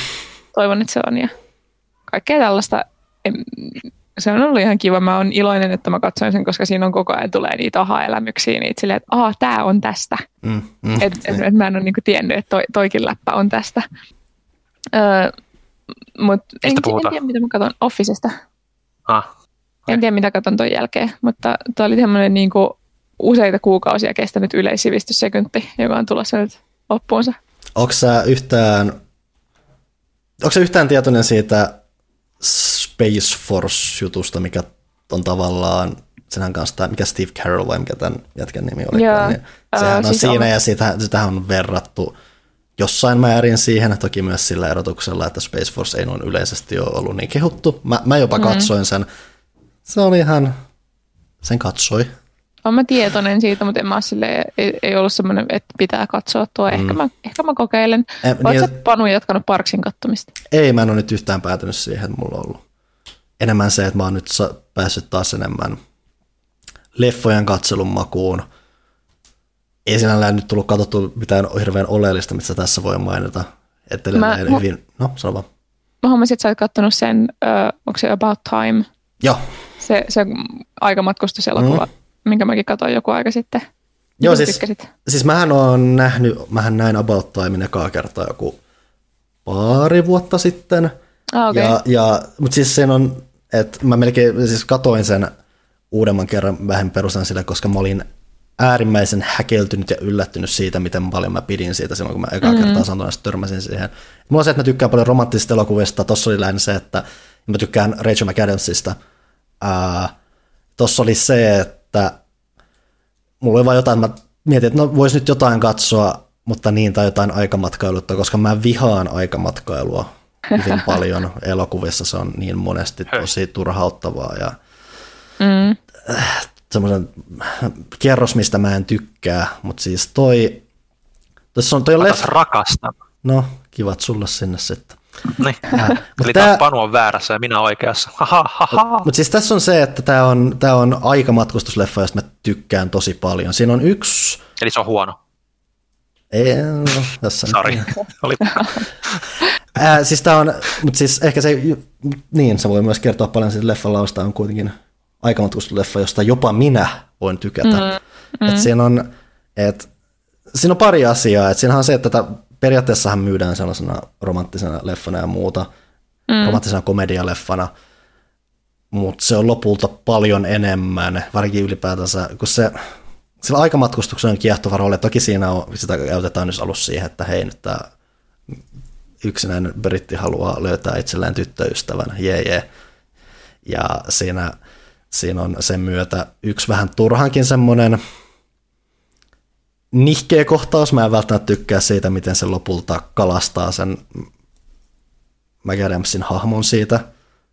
toivon, että se on ja kaikkea tällaista. Se on ollut ihan kiva. Mä oon iloinen, että mä katsoin sen, koska siinä on koko ajan tulee niitä aha-elämyksiä, niitä silleen, että aha, tää on tästä. Mm, mm, et, et, et, mä en ole niinku tiennyt, että toi, toikin läppä on tästä. Öö, Mut en, en tiedä, mitä mä katson Officesta. Ah. En tiedä, mitä katson ton jälkeen, mutta tuo oli tämmöinen niin kuin useita kuukausia kestänyt yleissivistyssekunti, joka on tulossa nyt loppuunsa. Onko sä yhtään, onko sä yhtään tietoinen siitä Space Force-jutusta, mikä on tavallaan senhän kanssa, tämä, mikä Steve Carroll vai mikä tämän jätkän nimi oli, niin sehän uh, on siis siinä on... ja sitä, sitähän on verrattu jossain määrin siihen, toki myös sillä erotuksella, että Space Force ei noin yleisesti ole ollut niin kehuttu. Mä, mä jopa mm-hmm. katsoin sen. Se oli ihan, sen katsoi. Olen mä tietoinen siitä, mutta en mä sille, ei, ei ollut semmoinen, että pitää katsoa tuo. Ehkä, mm. mä, ehkä mä kokeilen. Oletko niin, Panu jatkanut Parksin kattomista? Ei, mä en ole nyt yhtään päätynyt siihen, että mulla on ollut enemmän se, että mä oon nyt päässyt taas enemmän leffojen katselun makuun – ei sinällään nyt tullut katsottu mitään hirveän oleellista, mitä tässä voi mainita. Että mä, hyvin, no sano vaan. Mä huomasin, että sä oot kattonut sen, uh, onko se About Time? Joo. Se, se aikamatkustuselokuva, mm. Minkä mäkin katsoin joku aika sitten. Joo, siis, siis mähän on nähnyt, mähän näin About Time ekaa kertaa joku pari vuotta sitten. Ah, okay. ja, ja, mutta siis sen on, että mä melkein siis katoin sen uudemman kerran vähän perustan sille, koska mä olin äärimmäisen häkeltynyt ja yllättynyt siitä, miten paljon mä pidin siitä silloin, kun mä ekaa mm-hmm. kertaa sanoin, törmäsin siihen. Mulla on se, että mä tykkään paljon romanttisista elokuvista. Tossa oli lähinnä se, että mä tykkään Rachel McAdamsista. Uh, tossa oli se, että mulla oli vaan jotain, mä mietin, että no vois nyt jotain katsoa, mutta niin tai jotain aikamatkailutta, koska mä vihaan aikamatkailua hyvin [LAUGHS] paljon elokuvissa. Se on niin monesti tosi turhauttavaa ja mm semmoisen kerros, mistä mä en tykkää, mutta siis toi, tuossa on toi leffa. No, kivat sulle sinne sitten. Niin. [LAUGHS] Eli tää... Panu on väärässä ja minä oikeassa. [LAUGHS] Mutta siis tässä on se, että tämä on, tää on aikamatkustusleffa, josta mä tykkään tosi paljon. Siinä on yksi... Eli se on huono. Ei, no, tässä Sari. [LAUGHS] Oli. äh, siis tää on, mutta siis ehkä se, niin, se voi myös kertoa paljon siitä leffan lausta on kuitenkin aikamatkustusleffa, josta jopa minä voin tykätä. Mm, mm. Et siinä, on, et, siinä on pari asiaa. Et siinähän on se, että tätä periaatteessahan myydään sellaisena romanttisena leffana ja muuta, mm. romanttisena komedialeffana, mutta se on lopulta paljon enemmän, varsinkin ylipäätänsä, kun se, sillä aikamatkustuksen on kiehtova rooli. Toki siinä on, sitä käytetään nyt alussa siihen, että hei nyt tämä yksinäinen britti haluaa löytää itselleen tyttöystävän, jee jee. Ja siinä Siinä on sen myötä yksi vähän turhankin semmoinen nihkeä kohtaus. Mä en välttämättä tykkää siitä, miten se lopulta kalastaa sen McAdamsin hahmon siitä.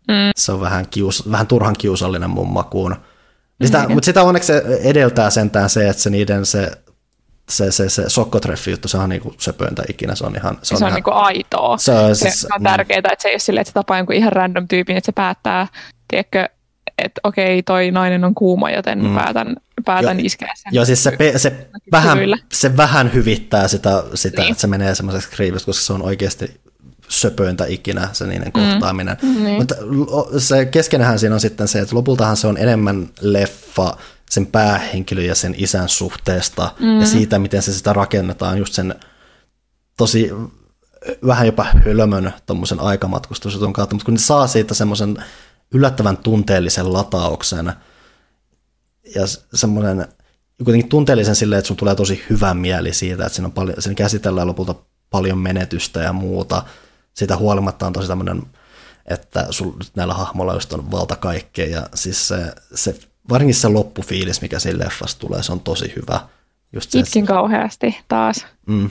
Mm. Se on vähän, kius, vähän turhan kiusallinen mun makuun. Sitä, mm. Mutta sitä onneksi se edeltää sentään se, että se niiden se se, se, se sokkotreffi juttu, se on niinku söpöintä ikinä, se on ihan... Se on, se on ihan, niinku aitoa. Se on, siis, se on tärkeää, että se ei ole silleen, että se tapaa jonkun ihan random tyypin, että se päättää, tiedätkö, että okei, toi nainen on kuuma, joten mm. päätän, päätän jo, iskeä sen. Joo, siis se, pe, se, vähän, se vähän hyvittää sitä, sitä niin. että se menee semmoiseksi kriiviksi, koska se on oikeasti söpöintä ikinä se niiden mm. kohtaaminen. Niin. Mutta se keskenähän siinä on sitten se, että lopultahan se on enemmän leffa sen päähenkilön ja sen isän suhteesta mm. ja siitä, miten se sitä rakennetaan, just sen tosi vähän jopa hölmön tuommoisen aikamatkustusjutun kautta, mutta kun ne saa siitä semmoisen yllättävän tunteellisen latauksen ja semmoinen kuitenkin tunteellisen silleen, että sun tulee tosi hyvä mieli siitä, että siinä, on paljon, siinä käsitellään lopulta paljon menetystä ja muuta. Siitä huolimatta on tosi tämmöinen, että sul, näillä hahmoilla just on valta kaikkea ja siis se, se varsinkin se loppufiilis, mikä siinä leffassa tulee, se on tosi hyvä. Just se, Itkin kauheasti taas. mm.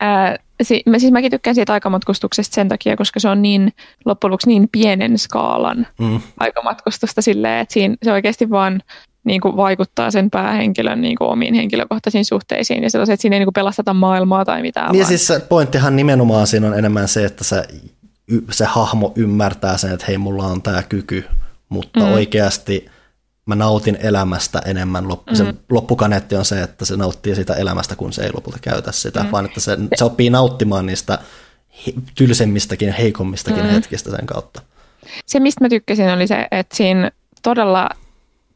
Ää, si- mä, siis mäkin tykkään siitä aikamatkustuksesta sen takia, koska se on niin loppujen lopuksi niin pienen skaalan Mm. aikamatkustusta silleen, että siinä se oikeasti vaan niin kuin vaikuttaa sen päähenkilön niin kuin omiin henkilökohtaisiin suhteisiin ja sellaiset, että siinä ei niin kuin pelasteta maailmaa tai mitään. Niin vaan- siis se pointtihan nimenomaan siinä on enemmän se, että se, se hahmo ymmärtää sen, että hei, mulla on tämä kyky, mutta mm. oikeasti mä nautin elämästä enemmän. Lop- mm. Se loppukaneetti on se, että se nauttii sitä elämästä, kun se ei lopulta käytä sitä, mm. vaan että se, [LAUGHS] se oppii nauttimaan niistä tylsemmistäkin heikommistakin mm. hetkistä sen kautta. se, mistä mä tykkäsin, oli se, että siinä todella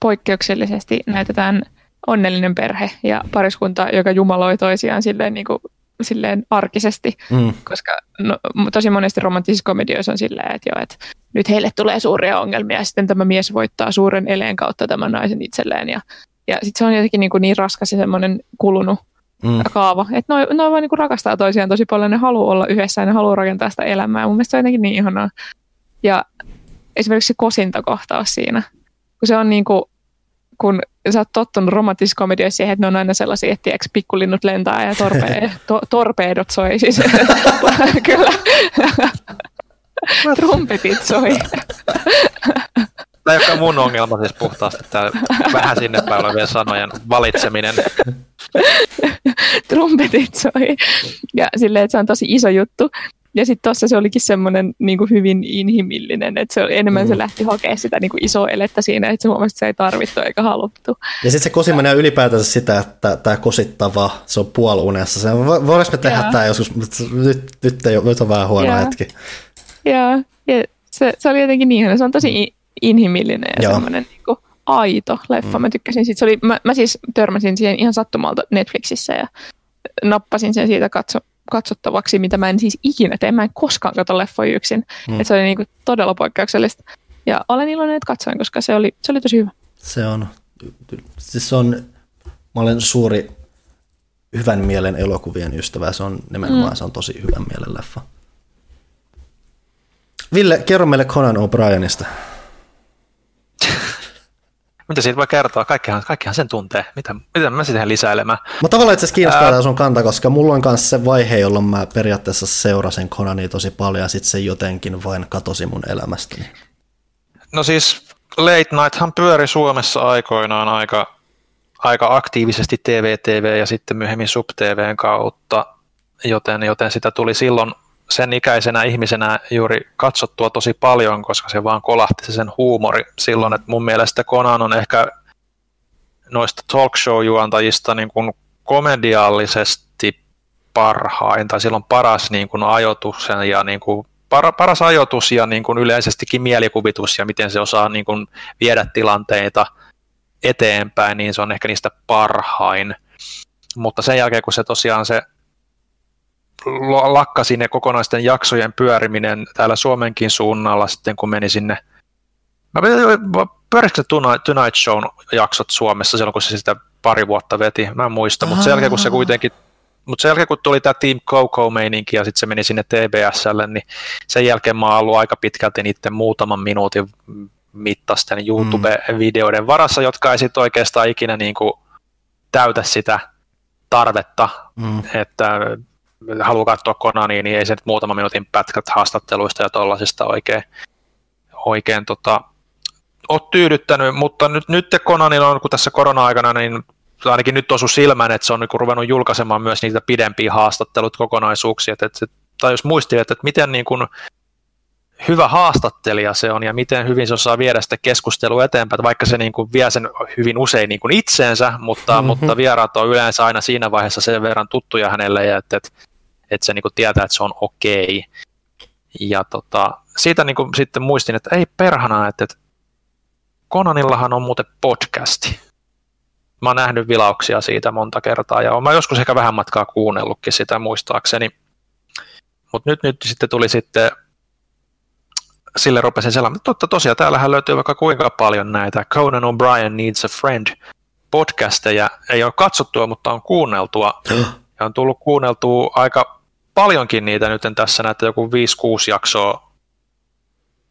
poikkeuksellisesti näytetään onnellinen perhe ja pariskunta, joka jumaloi toisiaan silleen, niin kuin, silleen arkisesti, Mm. koska no, tosi monesti romanttisissa komedioissa on silleen, että, joo, että nyt heille tulee suuria ongelmia ja sitten tämä mies voittaa suuren eleen kautta tämän naisen itselleen ja, ja sitten se on jotenkin niin, kuin niin raskas ja semmoinen kulunut Mm. kaava, että noi, noi vaan niin kuin rakastaa toisiaan tosi paljon, ne haluaa olla yhdessä ja ne haluaa rakentaa sitä elämää. Mun mielestä se on jotenkin niin ihanaa. Ja esimerkiksi se kosintakohtaus siinä, kun se on niin kuin, kun sä oot tottunut romanttisissa komedioissa siihen, että ne on aina sellaisia, että tiiäks, pikkulinnut lentää ja torpe, [LAUGHS] to, torpeedot soi siis. [LAUGHS] Kyllä. Trumpetit soi. [LAUGHS] Tämä ei olekaan mun ongelma siis puhtaasti, tämä vähän sinne päin olevien sanojen valitseminen. trumpetit soi. Ja silleen, että se on tosi iso juttu. Ja sitten tuossa se olikin semmoinen niin hyvin inhimillinen, että se oli, enemmän mm. se lähti hakemaan sitä niin kuin isoa elettä siinä, että se huomasi, että se ei tarvittu eikä haluttu. Ja sitten se kosiminen on ylipäätänsä sitä, että tämä kosittava, se on puolunessa. Se, vo- voidaanko me tehdä Joo. tämä joskus, mutta nyt, nyt, ei, nyt on vähän huono Joo. hetki. Ja, ja se, se, oli jotenkin niin. Se on tosi i- inhimillinen ja Joo. semmoinen niin kuin aito leffa. Mm. Mä tykkäsin siitä. Se oli, mä, mä siis törmäsin siihen ihan sattumalta Netflixissä ja nappasin sen siitä katso, katsottavaksi, mitä mä en siis ikinä tee. Mä en koskaan katso leffoja yksin. Mm. Et se oli niin kuin todella poikkeuksellista. Ja olen iloinen, että katsoin, koska se oli, se oli tosi hyvä. Se on, siis se on, mä olen suuri hyvän mielen elokuvien ystävä. Se on nimenomaan, mm. se on tosi hyvän mielen leffa. Ville, kerro meille Conan O'Brienista. Mitä siitä voi kertoa? Kaikkihan, kaikkihan sen tuntee. Mitä, mitä mä sitten lisäilemään? Mä tavallaan itse asiassa kiinnostaa Ää... sun kanta, koska mulla on kanssa se vaihe, jolloin mä periaatteessa seurasin Conania tosi paljon ja sitten se jotenkin vain katosi mun elämästäni. No siis Late Nighthan pyöri Suomessa aikoinaan aika, aika aktiivisesti TV-TV ja sitten myöhemmin SubTVn kautta, joten, joten sitä tuli silloin sen ikäisenä ihmisenä juuri katsottua tosi paljon, koska se vaan kolahti se sen huumori silloin, että mun mielestä Conan on ehkä noista talk show-juontajista niin kuin komediallisesti parhain, tai silloin paras niin kuin ajoitus ja niin kuin par, paras ajoitus ja niin kuin yleisestikin mielikuvitus ja miten se osaa niin kuin viedä tilanteita eteenpäin, niin se on ehkä niistä parhain. Mutta sen jälkeen, kun se tosiaan se lakkasi ne kokonaisten jaksojen pyöriminen täällä Suomenkin suunnalla sitten, kun meni sinne Mä pyörikö Tonight Show jaksot Suomessa silloin, kun se sitä pari vuotta veti? Mä en muista, mutta sen jälkeen, kun se kuitenkin mutta sen jälkeen, kun tuli tämä Team Coco-meininki ja sitten se meni sinne TBSlle, niin sen jälkeen mä oon ollut aika pitkälti niiden muutaman minuutin mittaisten YouTube-videoiden varassa, jotka ei sitten oikeastaan ikinä niin kuin täytä sitä tarvetta, mm. että haluaa katsoa Konania, niin ei se nyt muutaman minuutin pätkät haastatteluista ja tollasista oikein, oikein tota, ole tyydyttänyt, mutta nyt, nyt Konanilla on, kun tässä korona-aikana, niin ainakin nyt osu silmään, että se on niin ruvennut julkaisemaan myös niitä pidempiä haastattelut kokonaisuuksia, että, että, tai jos muistii, että, että miten niin kuin hyvä haastattelija se on ja miten hyvin se osaa viedä sitä keskustelua eteenpäin, vaikka se niin kuin vie sen hyvin usein niin kuin itseensä, mutta, mm-hmm. mutta vieraat on yleensä aina siinä vaiheessa sen verran tuttuja hänelle, ja että, että, että se niin kuin tietää, että se on okei. Ja tota, siitä niin kuin sitten muistin, että ei perhana, että, että Konanillahan on muuten podcasti. Mä oon nähnyt vilauksia siitä monta kertaa ja olen joskus ehkä vähän matkaa kuunnellutkin sitä muistaakseni. Mutta nyt, nyt sitten tuli sitten, sille rupesin sellainen, totta tosiaan, täällähän löytyy vaikka kuinka paljon näitä Conan O'Brien Needs a Friend podcasteja. Ei ole katsottua, mutta on kuunneltua. Ja on tullut kuunneltua aika paljonkin niitä nyt tässä näitä joku 5-6 jaksoa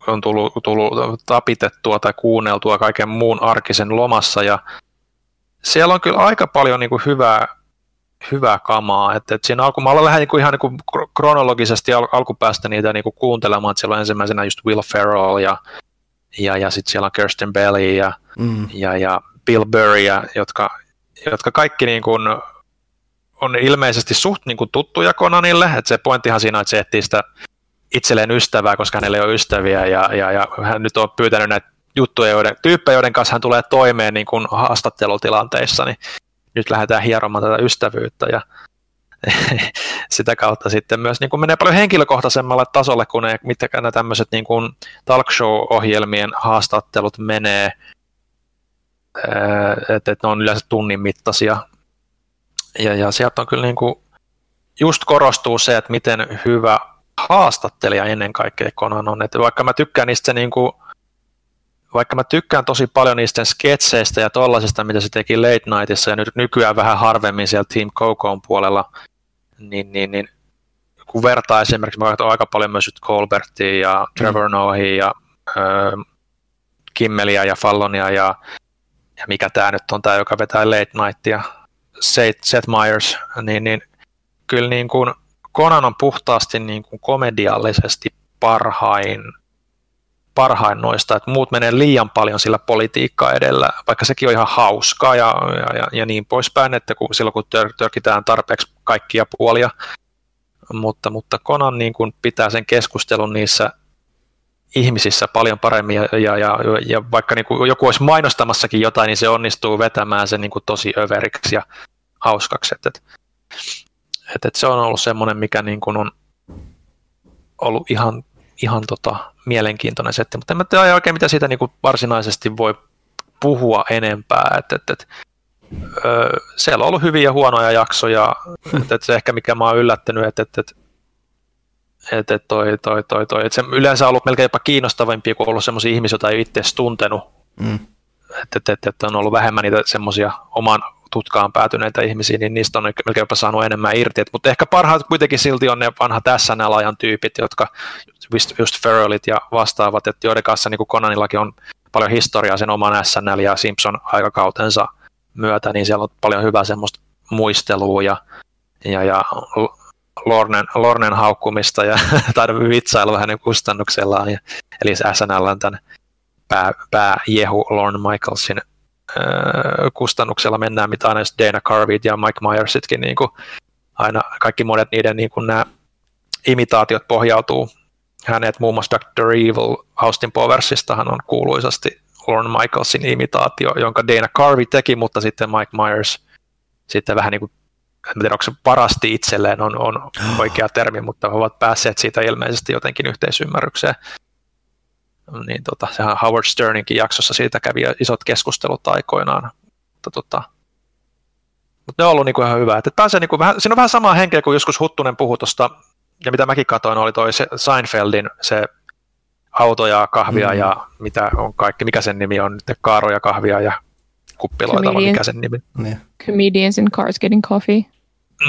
on tullut, tullut tapitettua tai kuunneltua kaiken muun arkisen lomassa ja siellä on kyllä aika paljon niin kuin hyvää, hyvää kamaa. Et, et siinä alku, mä olen vähän niin kuin, ihan niin kuin kronologisesti al, alkupäästä niitä niin kuin kuuntelemaan, että siellä on ensimmäisenä just Will Ferrell ja, ja, ja sitten siellä on Kirsten Belly ja, mm. ja, ja Bill Burry, jotka, jotka kaikki niin kuin on ilmeisesti suht niin kuin tuttuja Conanille, että se pointtihan siinä on, että se etsii sitä itselleen ystävää, koska hänellä ei ole ystäviä ja, ja, ja hän nyt on pyytänyt näitä juttuja, joiden, tyyppejä, joiden kanssa hän tulee toimeen niin kuin haastattelutilanteissa, niin nyt lähdetään hieromaan tätä ystävyyttä ja [LAUGHS] sitä kautta sitten myös niin kuin menee paljon henkilökohtaisemmalle tasolle, kun ne, mitkä nämä tämmöiset niin kuin talk show-ohjelmien haastattelut menee, että et ne on yleensä tunnin mittaisia. Ja, ja sieltä on kyllä niin kuin, just korostuu se, että miten hyvä haastattelija ennen kaikkea Conan on. Että vaikka mä tykkään niistä niin kuin, vaikka mä tykkään tosi paljon niistä sketseistä ja tollasista, mitä se teki Late Nightissa ja nyt nykyään vähän harvemmin siellä Team Cocoon puolella, niin, niin, niin kun vertaa esimerkiksi, mä katson aika paljon myös Colbertia ja Trevor mm. Noahia ja äh, Kimmeliä ja Fallonia ja, ja mikä tämä nyt on tämä, joka vetää Late Nightia, Seth, Seth Meyers, niin, niin kyllä niin kuin Conan on puhtaasti niin kuin komediallisesti parhain parhain noista, että muut menee liian paljon sillä politiikkaa edellä, vaikka sekin on ihan hauskaa ja, ja, ja, niin poispäin, että kun, silloin kun tör, törkitään tarpeeksi kaikkia puolia, mutta, mutta Conan niin kuin pitää sen keskustelun niissä ihmisissä paljon paremmin ja, ja, ja, ja vaikka niin kuin joku olisi mainostamassakin jotain, niin se onnistuu vetämään sen niin kuin tosi överiksi ja hauskaksi. Että, että, että se on ollut semmoinen, mikä niin kuin on ollut ihan ihan tota, mielenkiintoinen setti, mutta en mä tiedä oikein, mitä siitä niin kuin varsinaisesti voi puhua enempää. Et, et, et, ö, siellä on ollut hyviä ja huonoja jaksoja, että et se ehkä mikä mä oon yllättänyt, että et, et, et, et toi, toi, toi, toi. Et se yleensä on ollut melkein jopa kiinnostavampia kuin ollut sellaisia ihmisiä, joita ei itse tuntenut. Mm. Että et, et, et on ollut vähemmän niitä semmoisia oman tutkaan päätyneitä ihmisiä, niin niistä on melkein jopa saanut enemmän irti. Et, mutta ehkä parhaat kuitenkin silti on ne vanhat SNL-ajan tyypit, jotka just, just Ferrellit ja vastaavat, että joiden kanssa niin kuin Conanillakin on paljon historiaa sen oman SNL ja Simpson aikakautensa myötä, niin siellä on paljon hyvää semmoista muistelua ja, ja, ja Lornen, Lornen haukkumista ja [LAUGHS] tai vitsailua hänen kustannuksellaan. Ja, eli SNL on tämän pää, pää Jehu Lorne Michaelsin kustannuksella mennään, mitä aina Dana Carvey ja Mike Myersitkin niin kuin aina kaikki monet niiden niin kuin nämä imitaatiot pohjautuu hänet muun muassa Dr. Evil Austin Powersistahan on kuuluisasti Lorne Michaelsin imitaatio, jonka Dana Carvey teki, mutta sitten Mike Myers sitten vähän niin kuin, en tiedä onko se parasti itselleen on, on [GASPS] oikea termi, mutta he ovat päässeet siitä ilmeisesti jotenkin yhteisymmärrykseen niin tota, sehän Howard Sterninkin jaksossa siitä kävi isot keskustelut aikoinaan. Mutta, tota, mutta ne on ollut niin kuin ihan hyvä. Että pääsee niin kuin vähän, siinä on vähän samaa henkeä kuin joskus Huttunen puhui tuosta, ja mitä mäkin katsoin, oli toi Seinfeldin se auto ja kahvia mm. ja mitä on kaikki, mikä sen nimi on nyt, kaaroja, kahvia ja kuppiloita, vai mikä sen nimi? Niin. Comedians in Cars Getting Coffee.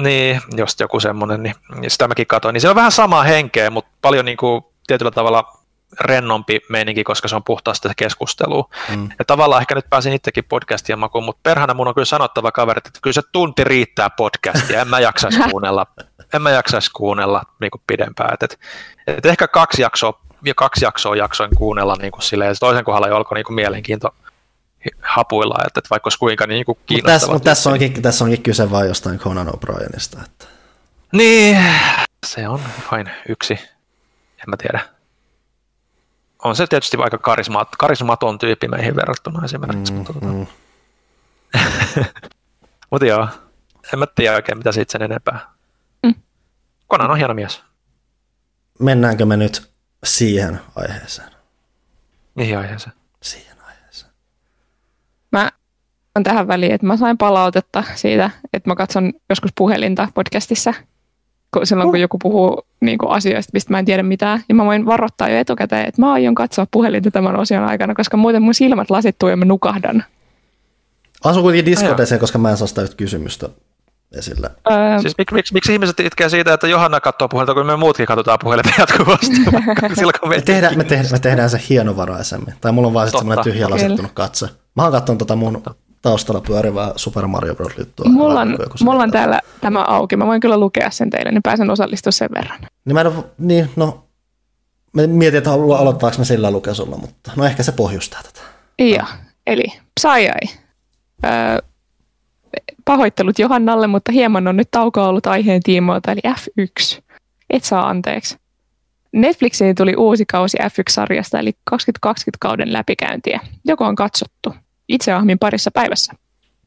Niin, just joku semmoinen, niin, niin sitä mäkin katsoin. Niin se on vähän samaa henkeä, mutta paljon niin kuin tietyllä tavalla rennompi meininki, koska se on puhtaasti se keskustelu. Mm. Ja tavallaan ehkä nyt pääsin itsekin podcastien makuun, mutta perhana mun on kyllä sanottava kaveri, että kyllä se tunti riittää podcastia, en mä jaksaisi [LAUGHS] kuunnella, en mä jaksaisi kuunnella niin kuin pidempään. Et, et, et ehkä kaksi jaksoa, ja kaksi jaksoa jaksoin kuunnella niin kuin silleen, toisen kohdalla jo alkoi niin kuin mielenkiinto hapuilla, että, että vaikka olisi kuinka niin kuin kiinnostava. Mutta tässä, mutta tässä, onkin, tässä onkin kyse vain jostain Conan O'Brienista. Että... Niin, se on vain yksi, en mä tiedä on se tietysti aika karismaat, karismaton tyyppi meihin verrattuna esimerkiksi. Mm, mutta, tota. mm. [LAUGHS] mutta joo, en mä tiedä oikein mitä siitä sen enempää. Mm. On hieno mies. Mennäänkö me nyt siihen aiheeseen? Mihin aiheeseen? Siihen tähän väliin, että mä sain palautetta siitä, että mä katson joskus puhelinta podcastissa kun silloin kun joku puhuu niin kuin asioista, mistä mä en tiedä mitään, niin mä voin varoittaa jo etukäteen, että mä aion katsoa puhelinta tämän osion aikana, koska muuten mun silmät lasittuu ja mä nukahdan. Asun kuitenkin Discordiseen, koska mä en saa sitä kysymystä esille. Öö, siis mik, miksi, miksi ihmiset itkee siitä, että Johanna katsoo puhelinta, kun me muutkin katsotaan puhelinta jatkuvasti? [LAUGHS] me, me, tehdään, me, tehdään, me tehdään se hienovaraisemmin. Tai mulla on vaan sitten semmoinen tyhjä lasettunut katse. Mä oon katsonut tota mun taustalla pyörivää Super Mario Bros. juttua. Mulla on, mulla on täällä tämä auki. Mä voin kyllä lukea sen teille, niin pääsen osallistumaan sen verran. Niin, mä en, niin no, me mietin, että aloittaako me sillä lukesulla, mutta no ehkä se pohjustaa tätä. Joo, eli Psyai. Öö, pahoittelut Johannalle, mutta hieman on nyt tauko ollut aiheen tiimoilta, eli F1. Et saa anteeksi. Netflixiin tuli uusi kausi F1-sarjasta, eli 2020 kauden läpikäyntiä, joka on katsottu. Itse ahmin parissa päivässä.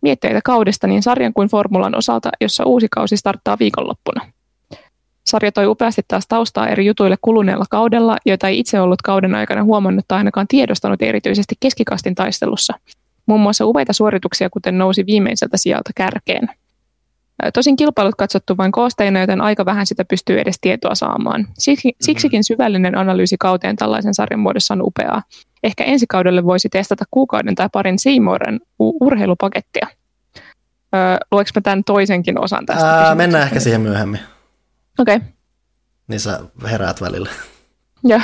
Mietteitä kaudesta niin sarjan kuin formulan osalta, jossa uusi kausi starttaa viikonloppuna. Sarja toi upeasti taas taustaa eri jutuille kuluneella kaudella, joita ei itse ollut kauden aikana huomannut tai ainakaan tiedostanut erityisesti keskikastin taistelussa. Muun muassa upeita suorituksia, kuten nousi viimeiseltä sieltä kärkeen. Tosin kilpailut katsottu vain koosteina, joten aika vähän sitä pystyy edes tietoa saamaan. Siksi, mm-hmm. siksikin syvällinen analyysi kauteen tällaisen sarjan muodossa on upeaa. Ehkä ensi kaudelle voisi testata kuukauden tai parin Seymouren urheilupakettia. Öö, lueks mä tämän toisenkin osan tästä? Ää, mennään ehkä siihen myöhemmin. Okei. Okay. Niin sä heräät välillä. Joo.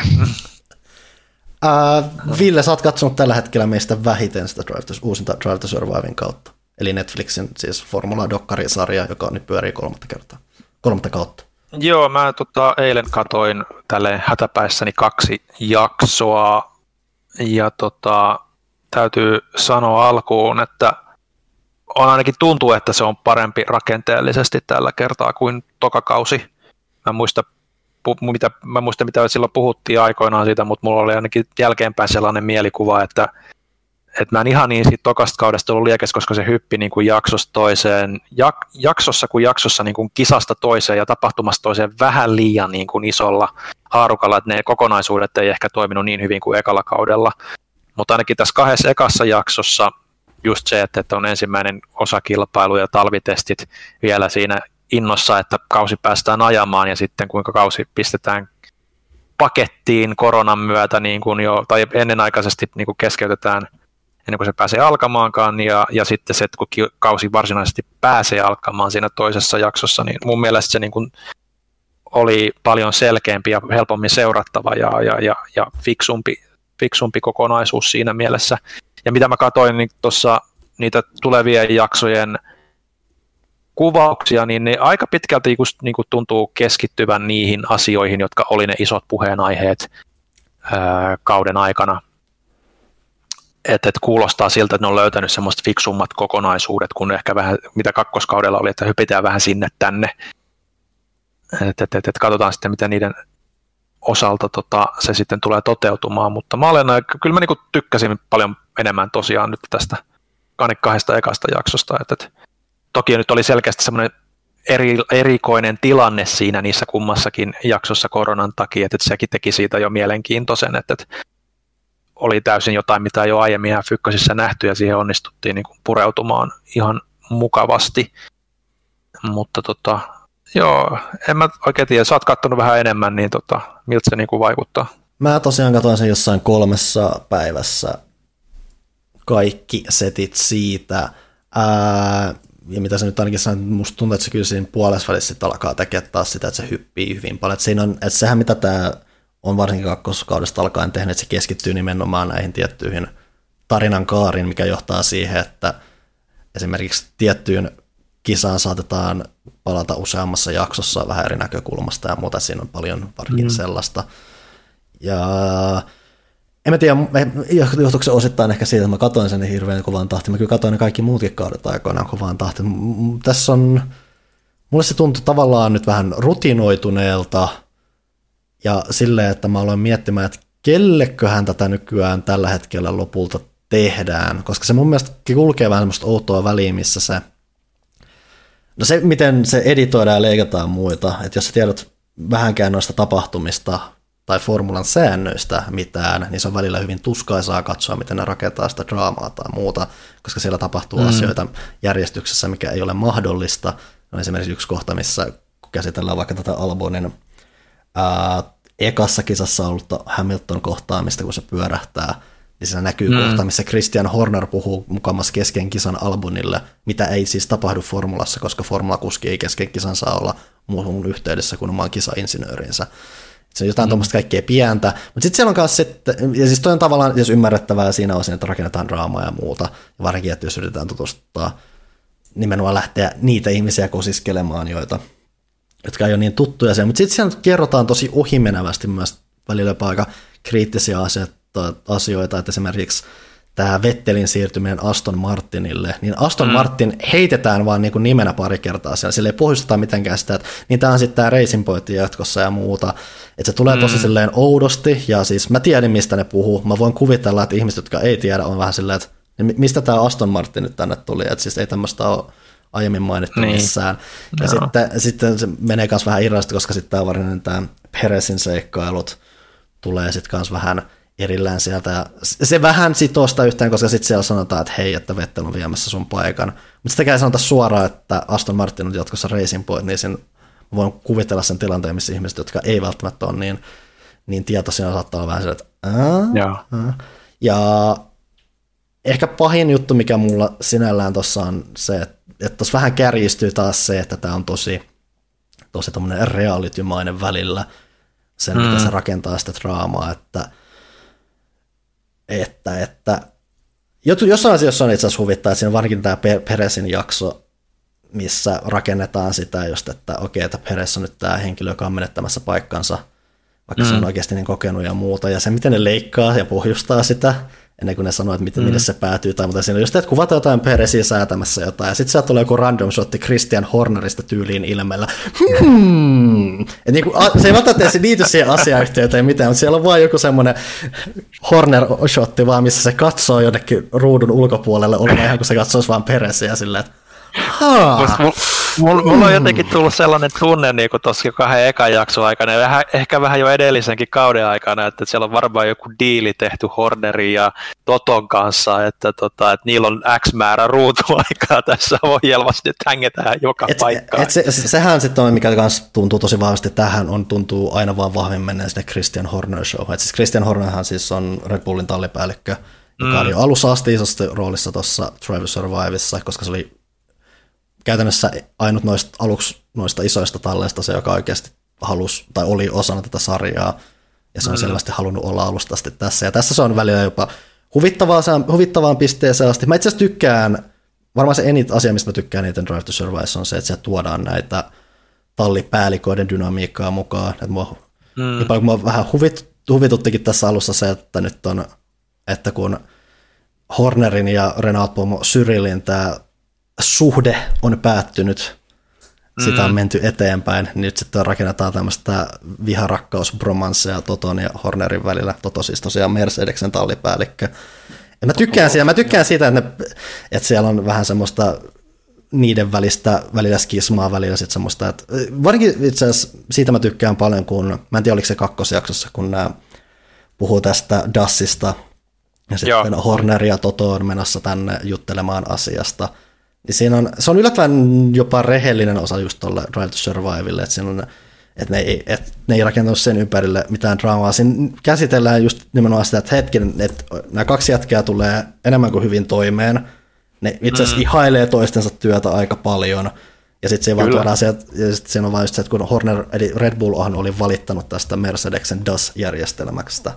Ville, sä oot katsonut tällä hetkellä meistä vähiten sitä Drive to, uusinta Drive to Survivin kautta. Eli Netflixin siis Formula Dokkari-sarja, joka nyt pyörii kolmatta kertaa. Kolmatta kautta. Joo, mä tota, eilen katoin tälle hätäpäissäni kaksi jaksoa. Ja tota, täytyy sanoa alkuun, että on ainakin tuntuu, että se on parempi rakenteellisesti tällä kertaa kuin tokakausi. Mä muista, mitä, mä muista, mitä silloin puhuttiin aikoinaan siitä, mutta mulla oli ainakin jälkeenpäin sellainen mielikuva, että, että mä en ihan niin siitä tokasta kaudesta ollut liekes, koska se hyppi niin kuin jaksosta toiseen, jak, jaksossa kuin jaksossa niin kuin kisasta toiseen ja tapahtumasta toiseen vähän liian niin kuin isolla haarukalla, että ne kokonaisuudet ei ehkä toiminut niin hyvin kuin ekalla kaudella. Mutta ainakin tässä kahdessa ekassa jaksossa just se, että on ensimmäinen osakilpailu ja talvitestit vielä siinä innossa, että kausi päästään ajamaan ja sitten kuinka kausi pistetään pakettiin koronan myötä niin kuin jo, tai ennenaikaisesti niin kuin keskeytetään ennen kuin se pääsee alkamaankaan, ja, ja sitten se, että kun kausi varsinaisesti pääsee alkamaan siinä toisessa jaksossa, niin mun mielestä se niin kuin oli paljon selkeämpi ja helpommin seurattava ja, ja, ja, ja fiksumpi, fiksumpi kokonaisuus siinä mielessä. Ja mitä mä katsoin niin tuossa niitä tulevien jaksojen kuvauksia, niin ne aika pitkälti just, niin kuin tuntuu keskittyvän niihin asioihin, jotka oli ne isot puheenaiheet ää, kauden aikana. Että et kuulostaa siltä, että ne on löytänyt semmoista fiksummat kokonaisuudet, kun ehkä vähän, mitä kakkoskaudella oli, että hypitään vähän sinne tänne. Että et, et, et katsotaan sitten, miten niiden osalta tota, se sitten tulee toteutumaan, mutta mä olen, kyllä mä niinku tykkäsin paljon enemmän tosiaan nyt tästä kahdesta ekasta jaksosta, että, että toki nyt oli selkeästi semmoinen eri, erikoinen tilanne siinä niissä kummassakin jaksossa koronan takia, että, että sekin teki siitä jo mielenkiintoisen, että, että oli täysin jotain, mitä jo aiemmin ihan Fykkösissä nähty ja siihen onnistuttiin niin kuin pureutumaan ihan mukavasti. Mutta tota, joo, en mä oikein tiedä, sä oot kattonut vähän enemmän, niin tota, miltä se niin kuin vaikuttaa? Mä tosiaan katsoin sen jossain kolmessa päivässä kaikki setit siitä. Ää, ja mitä se nyt ainakin sanoo, musta tuntuu, että se kyllä siinä puolessa välissä alkaa tekemään taas sitä, että se hyppii hyvin paljon. Että siinä on, että sehän mitä tämä on varsinkin kakkoskaudesta alkaen tehnyt, että se keskittyy nimenomaan näihin tiettyihin tarinan kaariin, mikä johtaa siihen, että esimerkiksi tiettyyn kisaan saatetaan palata useammassa jaksossa vähän eri näkökulmasta ja muuta. Siinä on paljon varsinkin mm. sellaista. Ja en mä tiedä, johtuuko se osittain ehkä siitä, että mä katoin sen hirveän kovaan tahtiin. Mä kyllä katoin ne kaikki muutkin kaudet aikoinaan kovaan tahtiin. Tässä on, mulle se tuntui tavallaan nyt vähän rutinoituneelta ja silleen, että mä aloin miettimään, että kelleköhän tätä nykyään tällä hetkellä lopulta tehdään, koska se mun mielestä kulkee vähän semmoista outoa väliä, missä se, no se miten se editoidaan ja leikataan muita, että jos sä tiedät vähänkään noista tapahtumista, tai formulan säännöistä mitään, niin se on välillä hyvin tuskaisaa katsoa, miten ne rakentaa sitä draamaa tai muuta, koska siellä tapahtuu mm. asioita järjestyksessä, mikä ei ole mahdollista. On esimerkiksi yksi kohta, missä käsitellään vaikka tätä Albonin ää, ekassa kisassa ollutta Hamilton-kohtaamista, kun se pyörähtää, niin siinä näkyy mm. kohta, missä Christian Horner puhuu mukamassa kesken kisan Albonille, mitä ei siis tapahdu formulassa, koska formulakuski ei kesken kisan saa olla muuhun yhteydessä kuin omaan kisainsinöörinsä. Se on jotain mm. tuommoista kaikkea pientä, mutta sitten siellä on myös sitten, ja siis toi on tavallaan jos ymmärrettävää siinä osin, että rakennetaan draamaa ja muuta, ja varsinkin, että jos yritetään tutustuttaa nimenomaan lähteä niitä ihmisiä kosiskelemaan, joita, jotka ei ole niin tuttuja siellä, mutta sitten siellä kerrotaan tosi ohimenevästi myös välillä jopa aika kriittisiä asioita, että esimerkiksi tämä Vettelin siirtyminen Aston Martinille, niin Aston mm. Martin heitetään vaan niin kuin nimenä pari kertaa siellä, sille ei pohjusteta mitenkään sitä, että niin tämä on sitten tämä Racing Point jatkossa ja muuta, että se tulee mm. tosi silleen oudosti, ja siis mä tiedän mistä ne puhuu, mä voin kuvitella, että ihmiset, jotka ei tiedä, on vähän silleen, että niin mistä tämä Aston Martin nyt tänne tuli, että siis ei tämmöistä ole aiemmin mainittu niin. missään. Ja no. sitten, sitten se menee myös vähän irrasti, koska sitten tämä varsinainen tämä Peresin seikkailut tulee sitten kanssa vähän erillään sieltä. Ja se vähän sitoo sitä yhteen, koska sitten siellä sanotaan, että hei, että Vettel on viemässä sun paikan. Mutta sitäkään ei sanota suoraan, että Aston Martin on jatkossa Racing Point, niin sen voin kuvitella sen tilanteen, missä ihmiset, jotka ei välttämättä ole niin, niin tietoisia, saattaa olla vähän se, että ja. ja ehkä pahin juttu, mikä mulla sinällään tuossa on se, että tuossa vähän kärjistyy taas se, että tämä on tosi, tosi realitymainen välillä sen, mm. miten se rakentaa sitä draamaa, että, että, että jossain asiassa on itse asiassa huvittaa, että siinä on varsinkin tämä Peresin jakso, missä rakennetaan sitä just, että okei, että Peres on nyt tämä henkilö, joka on menettämässä paikkansa, vaikka mm. se on oikeasti niin kokenut ja muuta, ja se miten ne leikkaa ja pohjustaa sitä, ennen kuin ne sanoo, että miten, mm. minne se päätyy, tai mutta siinä just, että kuvataan jotain peresiä säätämässä jotain, ja sitten sieltä tulee joku random shotti Christian Hornerista tyyliin ilmellä. Hmm. Et niin kuin, se ei välttämättä se liity siihen asiayhteyteen mitään, mutta siellä on vain joku semmoinen Horner-shotti vaan, missä se katsoo jonnekin ruudun ulkopuolelle, oleva ihan kuin se katsoisi vaan peresiä silleen, että Mulla, mulla on jotenkin tullut sellainen tunne niin kuin tuossa kahden ekan jakson aikana ja vähän, ehkä vähän jo edellisenkin kauden aikana, että siellä on varmaan joku diili tehty Hornerin ja Toton kanssa, että, tota, että niillä on X määrä ruutuaikaa tässä ohjelmassa, nyt hängetään joka et, paikkaan. Et se, sehän sitten on, mikä myös tuntuu tosi vahvasti, tähän on tuntuu aina vaan vahvemmin menneen sinne Christian Horner show. Et siis Christian Hornerhan siis on Red Bullin tallipäällikkö, joka mm. oli alussa asti isosti roolissa tuossa Driver Survivissa, koska se oli käytännössä ainut noista, aluksi noista isoista talleista se, joka oikeasti halusi tai oli osana tätä sarjaa, ja se on mm. selvästi halunnut olla alusta asti tässä. Ja tässä se on välillä jopa huvittavaa, huvittavaan pisteeseen asti. Mä itse asiassa tykkään, varmaan se enit asia, mistä mä tykkään niiden Drive to Survive, on se, että sieltä tuodaan näitä tallipäälikoiden dynamiikkaa mukaan. Että mua, mm. jopa kun mua vähän huvit, huvituttikin tässä alussa se, että nyt on, että kun Hornerin ja Renault Pomo Cyrilin tämä suhde on päättynyt, sitä on mm. menty eteenpäin, nyt sitten rakennetaan tämmöistä viharakkaus bromansseja Toton ja Hornerin välillä. Toto siis tosiaan Mercedeksen tallipäällikkö. Ja mä tykkään, siitä, mä tykkään siitä, että, ne, että siellä on vähän semmoista niiden välistä välillä skismaa, välillä sitten semmoista, että varsinkin itse asiassa siitä mä tykkään paljon, kun, mä en tiedä oliko se kakkosjaksossa, kun nämä puhuu tästä Dassista, ja sitten Joo. Horner ja Toto on menossa tänne juttelemaan asiasta – niin siinä on, se on yllättävän jopa rehellinen osa just tuolle Drive to Survivelle, että, siinä on, että ne, ei, että ne ei rakentanut sen ympärille mitään draamaa. Siinä käsitellään just nimenomaan sitä, että hetken, että nämä kaksi jätkää tulee enemmän kuin hyvin toimeen. Ne itse asiassa mm. ihailee toistensa työtä aika paljon. Ja sitten se vaan tuodaan sieltä, ja sitten siinä on vain just se, että kun Horner, eli Red Bull oli valittanut tästä Mercedeksen DAS-järjestelmästä,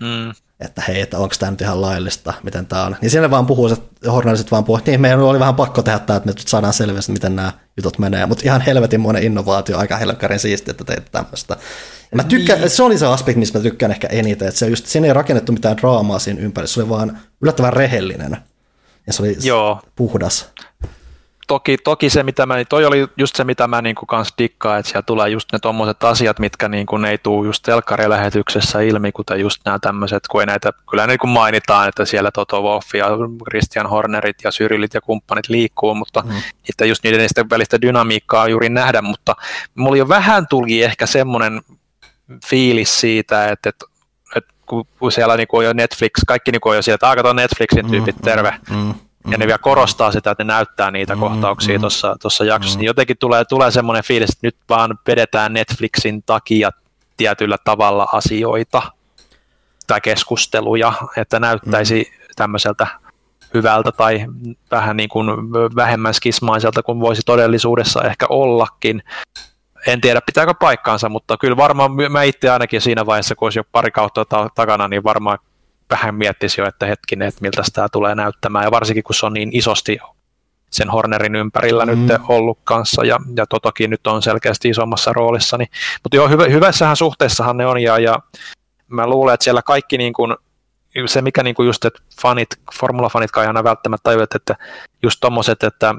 mm että hei, että onko tämä nyt ihan laillista, miten tämä on. Niin siellä vaan puhuu, että hornaliset vaan puhuu, niin meidän oli vähän pakko tehdä tämä, että me nyt saadaan selviä, miten nämä jutut menee. Mutta ihan helvetin monen innovaatio, aika helkkarin siisti, että teet tämmöistä. Mä tykkään, niin. se oli se aspekti, mistä mä tykkään ehkä eniten, että se just, siinä ei rakennettu mitään draamaa siinä ympärillä, se oli vaan yllättävän rehellinen. Ja se oli Joo. puhdas toki, toki se, mitä mä, toi oli just se, mitä mä niin kuin kans dikkaan, että siellä tulee just ne tommoset asiat, mitkä niin kuin ei tule just telkkarilähetyksessä ilmi, kuten just nämä tämmöiset, kun ei näitä, kyllä niin kuin mainitaan, että siellä Toto Wolff ja Christian Hornerit ja Syrilit ja kumppanit liikkuu, mutta mm. että just niiden välistä dynamiikkaa juuri nähdä, mutta mulla jo vähän tuli ehkä semmoinen fiilis siitä, että, että kun siellä niin kuin on jo Netflix, kaikki niin kuin on jo sieltä, että Netflixin tyypit, mm, terve. Mm, mm ja ne vielä korostaa sitä, että ne näyttää niitä mm-hmm. kohtauksia tuossa jaksossa, mm-hmm. niin jotenkin tulee, tulee semmoinen fiilis, että nyt vaan vedetään Netflixin takia tietyllä tavalla asioita tai keskusteluja, että näyttäisi mm-hmm. tämmöiseltä hyvältä tai vähän niin kuin vähemmän skismaiselta kuin voisi todellisuudessa ehkä ollakin. en tiedä pitääkö paikkaansa, mutta kyllä varmaan mä itse ainakin siinä vaiheessa, kun olisi jo pari kautta ta- takana, niin varmaan vähän miettisi jo, että hetkinen, että miltä tämä tulee näyttämään. Ja varsinkin, kun se on niin isosti sen Hornerin ympärillä mm. nyt ollut kanssa, ja, ja Totokin nyt on selkeästi isommassa roolissa. Niin, mutta joo, hyvä, hyvässähän suhteessahan ne on, ja, ja mä luulen, että siellä kaikki niin kuin, se mikä niin kuin just, että fanit, formulafanit kai aina välttämättä tajuvat, että just tommoset, että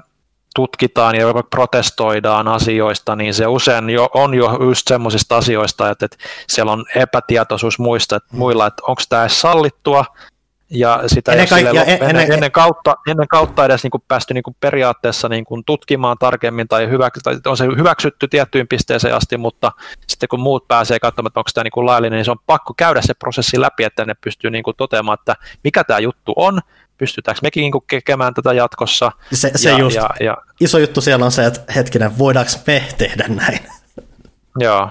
tutkitaan ja protestoidaan asioista, niin se usein jo, on jo just semmoisista asioista, että, että siellä on epätietoisuus muista, että muilla, että onko tämä edes sallittua, ja sitä ennen, kaik- ja en, ennen, ennen, kautta, ennen kautta edes niin kuin päästy niin kuin periaatteessa niin kuin tutkimaan tarkemmin tai, hyväksy, tai on se hyväksytty tiettyyn pisteeseen asti, mutta sitten kun muut pääsee katsomaan, että onko tämä niin kuin laillinen, niin se on pakko käydä se prosessi läpi, että ne pystyy niin kuin toteamaan, että mikä tämä juttu on, pystytäänkö mekin niin kuin tekemään tätä jatkossa. Se, se ja, just, ja, ja, iso juttu siellä on se, että hetkinen, voidaanko me tehdä näin? Joo.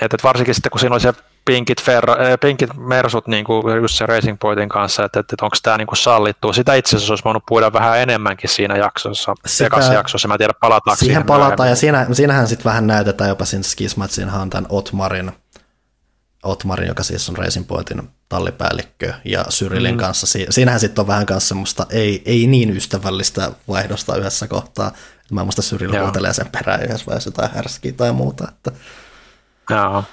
Et, et varsinkin sitten, kun siinä oli se pinkit, ferra, äh, pinkit mersut niin kuin just se Racing Pointin kanssa, että, että, onko tämä niin sallittu. Sitä itse asiassa olisi voinut puhuda vähän enemmänkin siinä jaksossa, Sitä, jaksossa. Mä en tiedä, palataanko siihen. Siihen palataan, ja siinä, siinähän sitten vähän näytetään jopa siinä skismat, siinähän on tämän Otmarin, Otmarin, joka siis on Racing Pointin tallipäällikkö, ja Syrilin mm. kanssa. Siinähän sitten on vähän kanssa semmoista ei, ei niin ystävällistä vaihdosta yhdessä kohtaa. Mä muista Syril huutelee sen perään yhdessä vaiheessa jotain härskiä tai muuta. Että... Joo.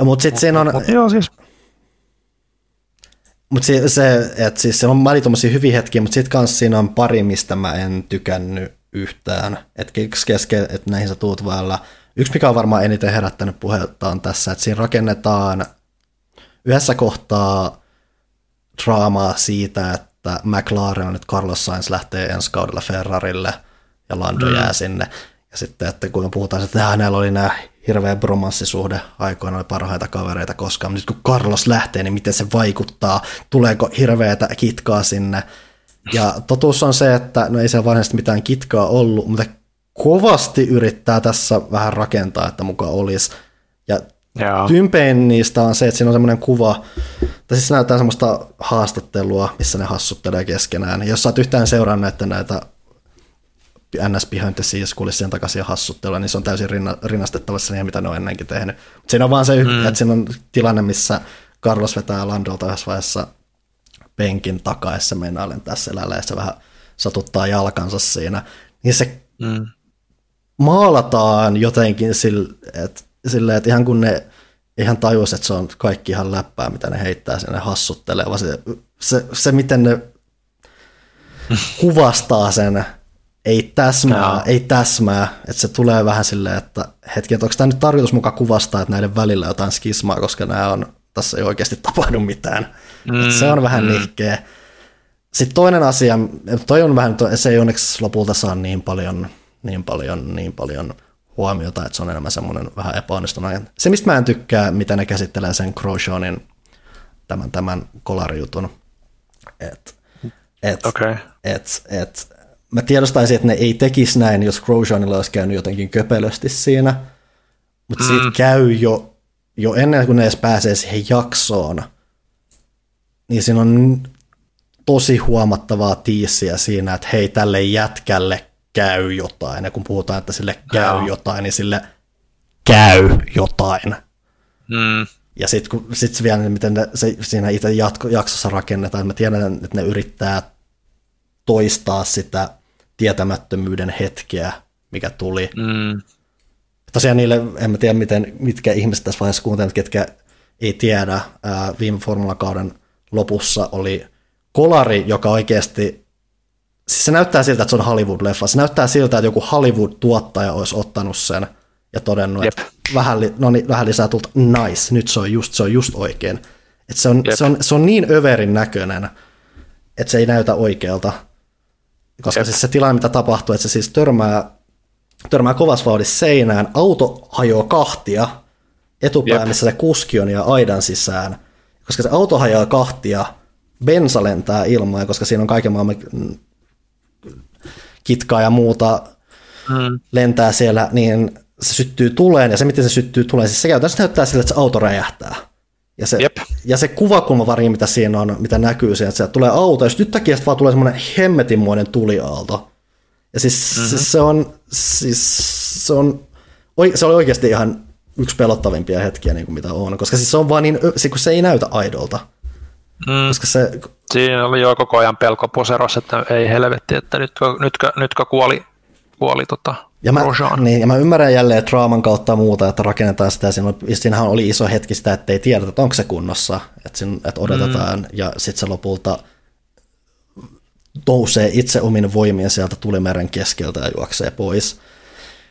Mutta sitten siinä on... Mut, joo, siis. Mutta se, se että siis se on mali hyviä hetkiä, mutta sitten kanssa siinä on pari, mistä mä en tykännyt yhtään. Että kesken, että näihin sä tuut vailla. Yksi, mikä on varmaan eniten herättänyt puhetta on tässä, että siinä rakennetaan yhdessä kohtaa draamaa siitä, että McLaren on nyt Carlos Sainz lähtee ensi kaudella Ferrarille ja Lando mm. jää sinne. Ja sitten, että kun puhutaan, että hänellä oli nämä hirveä bromanssisuhde, aikoina oli parhaita kavereita koskaan, mutta nyt kun Carlos lähtee, niin miten se vaikuttaa, tuleeko hirveätä kitkaa sinne. Ja totuus on se, että no ei se varsinaisesti mitään kitkaa ollut, mutta kovasti yrittää tässä vähän rakentaa, että muka olisi. Ja Jaa. tympein niistä on se, että siinä on semmoinen kuva, tai siis näyttää semmoista haastattelua, missä ne hassuttelee keskenään. Jos sä oot yhtään seurannut näitä NS behind the scenes kulissien takaisin hassuttelua, niin se on täysin rinna, rinnastettavassa siihen, mitä ne on ennenkin tehnyt. Mut siinä on vaan se, mm. että siinä on tilanne, missä Carlos vetää Landolta yhdessä vaiheessa penkin takaessa meinaa lentää selällä ja se vähän satuttaa jalkansa siinä. Niin se mm. Maalataan jotenkin sille, että, sille, että ihan kun ne ihan tajus, että se on kaikki ihan läppää, mitä ne heittää sinne hassuttelee, vaan se, se, se miten ne kuvastaa sen ei täsmää, no. ei täsmää, että se tulee vähän silleen, että hetki, että onko tämä nyt tarkoitus mukaan kuvastaa, että näiden välillä jotain skismaa, koska nämä on, tässä ei oikeasti tapahdu mitään. Mm, se on vähän mm. nihkeä. Sitten toinen asia, toi on vähän, se ei onneksi lopulta saa niin paljon, niin paljon, niin paljon huomiota, että se on enemmän semmoinen vähän epäonnistunut. Se, mistä mä en tykkää, mitä ne käsittelee sen Crowshonin tämän, tämän kolarijutun, että et, okay. et, et, mä tiedostaisin, että ne ei tekisi näin, jos Grosjeanilla olisi käynyt jotenkin köpelösti siinä, mutta mm. siitä käy jo, jo ennen kuin ne edes pääsee siihen jaksoon, niin siinä on tosi huomattavaa tiissiä siinä, että hei, tälle jätkälle käy jotain. Ja kun puhutaan, että sille käy no. jotain, niin sille käy jotain. Mm. Ja sitten sit vielä, miten ne, se siinä itse jatko, jaksossa rakennetaan, mä tiedän, että ne yrittää toistaa sitä tietämättömyyden hetkeä, mikä tuli. Mm. Tosiaan niille, en mä tiedä miten, mitkä ihmiset tässä vaiheessa kuuntelevat, ketkä ei tiedä, ää, viime formulakauden lopussa oli kolari, joka oikeasti, siis se näyttää siltä, että se on Hollywood-leffa. Se näyttää siltä, että joku Hollywood-tuottaja olisi ottanut sen ja todennut, Jep. että vähän, li, no niin, vähän lisää tulta, nice, nyt se on just, se on just oikein. Että se, on, se, on, se on niin överin näköinen, että se ei näytä oikealta. Koska Jep. siis se tilanne, mitä tapahtuu, että se siis törmää, törmää kovassa vauhdissa seinään, auto hajoaa kahtia etupää, Jep. missä se kuski on ja aidan sisään. Koska se auto hajoaa kahtia, bensa lentää ilmaan, koska siinä on kaiken maailman kitkaa ja muuta mm. lentää siellä, niin se syttyy tuleen, ja se miten se syttyy tuleen, siis se käytännössä näyttää siltä, että se auto räjähtää. Ja se, Jep. ja se kuvakulmavari, mitä siinä on, mitä näkyy siinä, että sieltä tulee auto, ja sitten yhtäkkiä vaan tulee semmoinen hemmetinmoinen tuliaalto. Ja siis, mm-hmm. siis se on, siis se, on, se oli oikeasti ihan yksi pelottavimpia hetkiä, niin kuin mitä on, koska siis se on vaan niin, se, kun se ei näytä aidolta. Mm. Koska se, Siinä oli jo koko ajan pelko poserossa, että ei helvetti, että nytkö, nytkö, nytkö kuoli, kuoli tota, ja mä, niin, ja mä ymmärrän jälleen draaman kautta muuta, että rakennetaan sitä. Siinä oli, siinähän oli iso hetki sitä, että ei tiedetä, että onko se kunnossa. Että, siinä, että odotetaan mm. ja sitten se lopulta nousee itse omin voimien sieltä tulimeren keskeltä ja juoksee pois.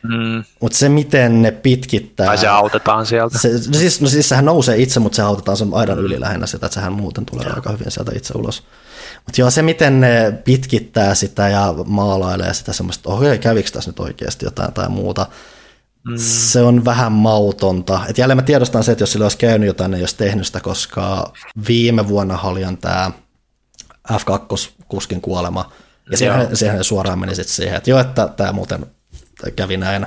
Mm. Mutta se, miten ne pitkittää... Tai se autetaan sieltä. Se, no, siis, no siis sehän nousee itse, mutta se autetaan sen aidan yli lähinnä sitä, että sehän muuten tulee ja. aika hyvin sieltä itse ulos. Mutta joo, se miten ne pitkittää sitä ja maalailee sitä semmoista, että ohi, kävikö tässä nyt oikeasti jotain tai muuta, mm. se on vähän mautonta. Et jälleen mä tiedostan se, että jos sillä olisi käynyt jotain, ne ei olisi tehnyt sitä, koska viime vuonna haljan tämä F2-kuskin kuolema, ja siihen, siihen suoraan meni sitten siihen, että joo, että tämä muuten kävi näin.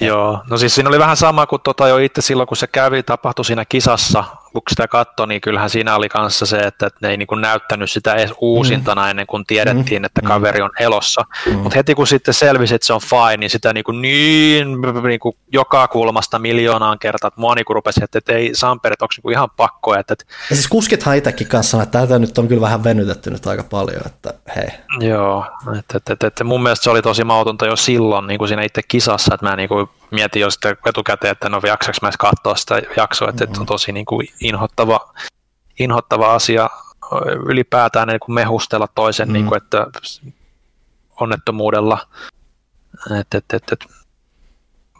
Joo, no siis siinä oli vähän sama kuin tota jo itse silloin, kun se kävi, tapahtui siinä kisassa, kun sitä katsoi, niin kyllähän siinä oli kanssa se, että ne ei niin kuin näyttänyt sitä edes uusintana mm. ennen kuin tiedettiin, mm. että kaveri on elossa. Mm. Mutta heti kun sitten selvisi, että se on fine, niin sitä niin, kuin niin, niin kuin joka kulmasta miljoonaan kertaa, että mua niin rupesi, että, että ei Samper, että onko niin kuin ihan pakko. Että, että... Ja siis kuskithan itsekin kanssa että tätä nyt on kyllä vähän venytetty nyt aika paljon, että hei. Joo, että, että, että, että mun mielestä se oli tosi mautonta jo silloin niin kuin siinä itse kisassa, että mä niin kuin mietin jo sitten etukäteen, että no jaksaks mä katsoa sitä jaksoa, että, että on tosi niin kuin inhottava, inhottava asia ylipäätään niin kuin mehustella toisen, mm. niin kuin, että onnettomuudella. Et, et, et, et.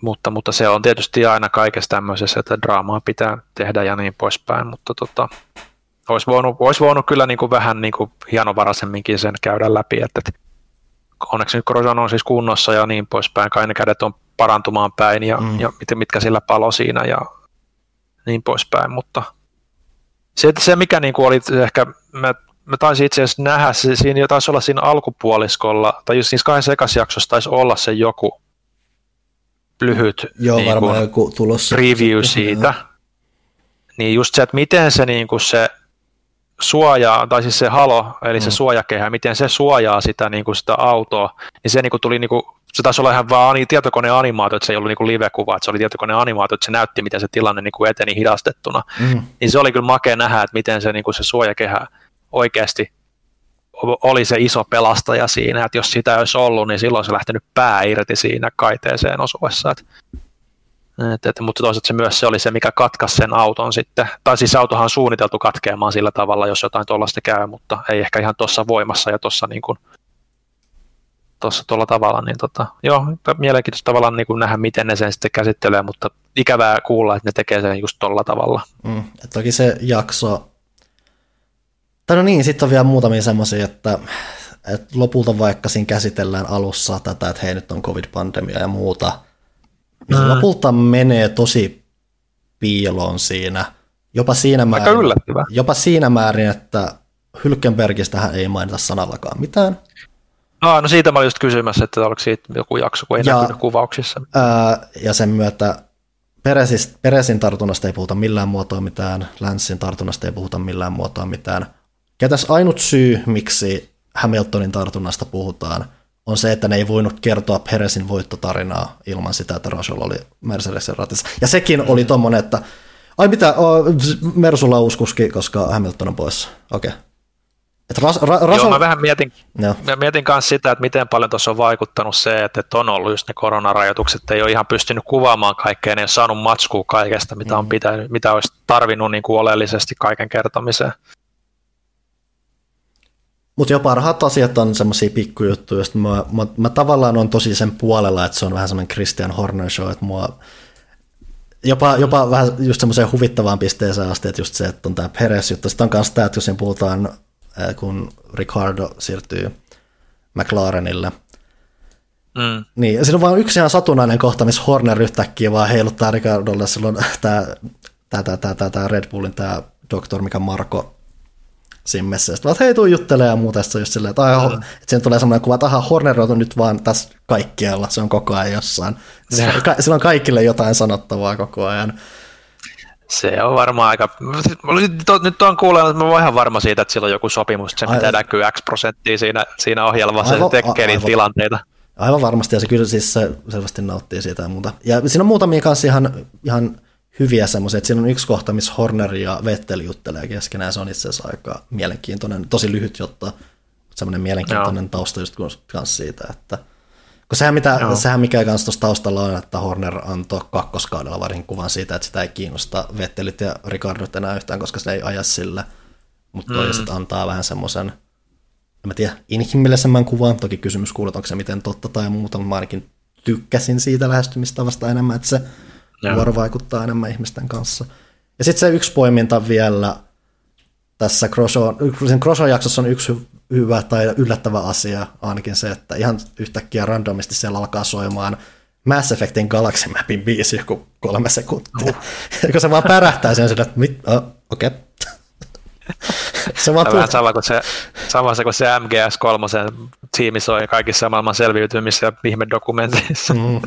Mutta, mutta se on tietysti aina kaikessa tämmöisessä, että draamaa pitää tehdä ja niin poispäin, mutta tota, olisi, voinut, olisi voinut kyllä niin kuin vähän niin kuin hienovaraisemminkin sen käydä läpi, että, että onneksi nyt Grosjean on siis kunnossa ja niin poispäin, kai ne kädet on parantumaan päin ja, mm. ja mitkä sillä palo siinä ja niin poispäin, mutta se, se mikä niin kuin oli ehkä, mä, mä taisin itse asiassa nähdä, se, siinä taisi olla siinä alkupuoliskolla, tai just siinä kahdessa ekasjaksossa taisi olla se joku lyhyt Joo, niin kuin, joku tulossa. review siitä, niin just se, että miten se, niin kuin se suojaa, tai siis se halo, eli mm. se suojakehä, miten se suojaa sitä, niin kuin sitä autoa, niin se niin kuin tuli, niin kuin, se taisi olla ihan vaan tietokoneanimaatio, että se ei ollut niin kuin live-kuva, että se oli tietokoneanimaatio, että se näytti, miten se tilanne niin kuin eteni hidastettuna. Mm. Niin se oli kyllä makea nähdä, että miten se, niin kuin se suojakehä oikeasti oli se iso pelastaja siinä, että jos sitä ei olisi ollut, niin silloin se lähtenyt pää irti siinä kaiteeseen osuessa. Että et, et, mutta toisaalta se myös se oli se, mikä katkaisi sen auton sitten. Tai siis autohan on suunniteltu katkeamaan sillä tavalla, jos jotain tuollaista käy, mutta ei ehkä ihan tuossa voimassa ja tuossa niin kuin, tuossa tuolla tavalla, niin tota, joo, mielenkiintoista tavallaan niin kuin nähdä, miten ne sen sitten käsittelee, mutta ikävää kuulla, että ne tekee sen just tuolla tavalla. Mm, toki se jakso, tai no niin, sitten on vielä muutamia semmoisia, että, että lopulta vaikka siinä käsitellään alussa tätä, että hei nyt on covid-pandemia ja muuta, niin mm. lopulta menee tosi piiloon siinä. Jopa siinä, määrin, jopa siinä määrin, että Hylkenbergistähän ei mainita sanallakaan mitään. No, no siitä mä olin just kysymässä, että oliko siitä joku jakso, kun ei ja, näkynyt kuvauksissa. Ää, ja sen myötä Peresin, Peresin tartunnasta ei puhuta millään muotoa mitään, Länssin tartunnasta ei puhuta millään muotoa mitään. Ketäs ainut syy, miksi Hamiltonin tartunnasta puhutaan, on se, että ne ei voinut kertoa Peresin voittotarinaa ilman sitä, että Rosol oli Mercedesin ratissa. Ja sekin oli tommonen, että ai mitä, oh, Mersulla uuskuski, koska Hamilton on poissa. Okei. Okay. Et ras, ra, rasol... Joo, mä vähän mietin, Joo. mä mietin myös sitä, että miten paljon tuossa on vaikuttanut se, että, että on ollut just ne koronarajoitukset, ei ole ihan pystynyt kuvaamaan kaikkea, ne ei ole saanut matskua kaikesta, mitä, on mm. pitänyt, mitä olisi tarvinnut niin kuin oleellisesti kaiken kertomiseen. Mutta jo parhaat asiat on semmoisia pikkujuttuja, joista mä, mä, mä, tavallaan on tosi sen puolella, että se on vähän semmoinen Christian Horner show, että mua jopa, jopa vähän just semmoiseen huvittavaan pisteeseen asti, että just se, että on tämä Peres juttu. Sitten on myös tämä, että jos puhutaan, kun Ricardo siirtyy McLarenille, Mm. Niin, ja siinä on vain yksi ihan satunnainen kohta, missä Horner yhtäkkiä vaan heiluttaa Ricardolle silloin tämä, tämä, tämä, tämä, tämä Red Bullin tämä doktor, mikä Marko siinä messissä. Että hei, tuu juttelee ja muuta. Sitten just silleen, että, mm. että siinä tulee semmoinen kuva, että aha, Horner on nyt vaan tässä kaikkialla, se on koko ajan jossain. Sillä on kaikille jotain sanottavaa koko ajan. Se on varmaan aika... Nyt on kuullut, että mä oon ihan varma siitä, että sillä on joku sopimus, että se pitää näkyy X prosenttia siinä, siinä ohjelmassa, se tekee niitä tilanteita. Aivan varmasti, ja se kyllä siis se selvästi nauttii siitä ja muuta. Ja siinä on muutamia kanssa ihan, ihan hyviä semmoisia, että siinä on yksi kohta, missä Horner ja Vettel juttelee keskenään, se on itse asiassa aika mielenkiintoinen, tosi lyhyt, jotta semmoinen mielenkiintoinen Joo. tausta just kanssa siitä, että kun sehän, mitä, sehän mikä kanssa tuossa taustalla on, että Horner antoi kakkoskaudella varin kuvan siitä, että sitä ei kiinnosta Vettelit ja Ricardot enää yhtään, koska se ei aja sillä, mutta mm. antaa vähän semmoisen en mä tiedä, inhimillisemmän kuvan. Toki kysymys kuuluu, onko se miten totta tai muuta, mutta mä ainakin tykkäsin siitä lähestymistavasta enemmän, että se vuoro vaikuttaa enemmän ihmisten kanssa. Ja sitten se yksi poiminta vielä tässä Crosso-jaksossa on yksi hy- hyvä tai yllättävä asia, ainakin se, että ihan yhtäkkiä randomisti siellä alkaa soimaan Mass Effectin Galaxy Mapin biisi joku kolme sekuntia. Uh. kun se vaan pärähtää sen että mit, oh, okei. Okay. se vaan vähän sama kuin se, sama se, kuin se MGS3 tiimi soi kaikissa maailman selviytymissä ja ihmedokumenteissa. Mm.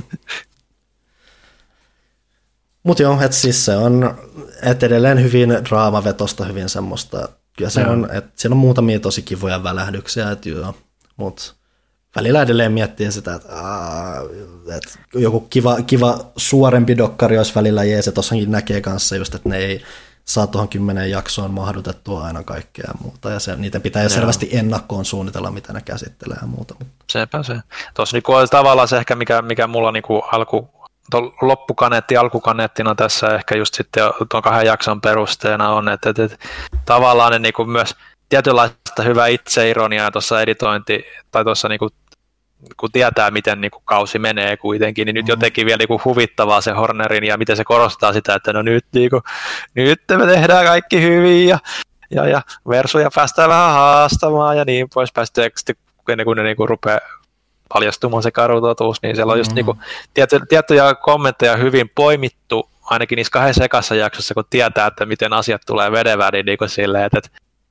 Mutta joo, että siis se on et edelleen hyvin draamavetosta, hyvin semmoista. Kyllä se on, että siellä on muutamia tosi kivoja välähdyksiä, että joo, mutta välillä edelleen miettii sitä, että, aa, että joku kiva, kiva suorempi dokkari olisi välillä jees, ja tossakin näkee kanssa just, että ne ei saa tuohon kymmenen jaksoon mahdutettua aina kaikkea ja muuta, ja se, niitä pitää jo selvästi ennakkoon suunnitella, mitä ne käsittelee ja muuta. Mutta. Sepä se. Tuossa niin tavallaan se ehkä, mikä, mikä mulla niin kuin alku, loppukaneetti alkukaneettina tässä ehkä just sitten tuon kahden jakson perusteena on, että, että, että tavallaan ne niin kuin myös tietynlaista hyvää itseironiaa tuossa editointi tai tuossa niin kuin kun tietää, miten niin kuin kausi menee kuitenkin, niin nyt mm-hmm. jotenkin vielä niin kuin huvittavaa se Hornerin ja miten se korostaa sitä, että no nyt, niin kuin, nyt me tehdään kaikki hyvin ja, ja, ja versuja päästään vähän haastamaan ja niin pois päästä ennen kuin ne niin kuin rupeaa paljastumaan se karu totuus, niin siellä on just mm-hmm. niin tietty, tiettyjä kommentteja hyvin poimittu, ainakin niissä kahdessa ekassa jaksossa, kun tietää, että miten asiat tulee vedevään, niin, niin kuin silleen, että, että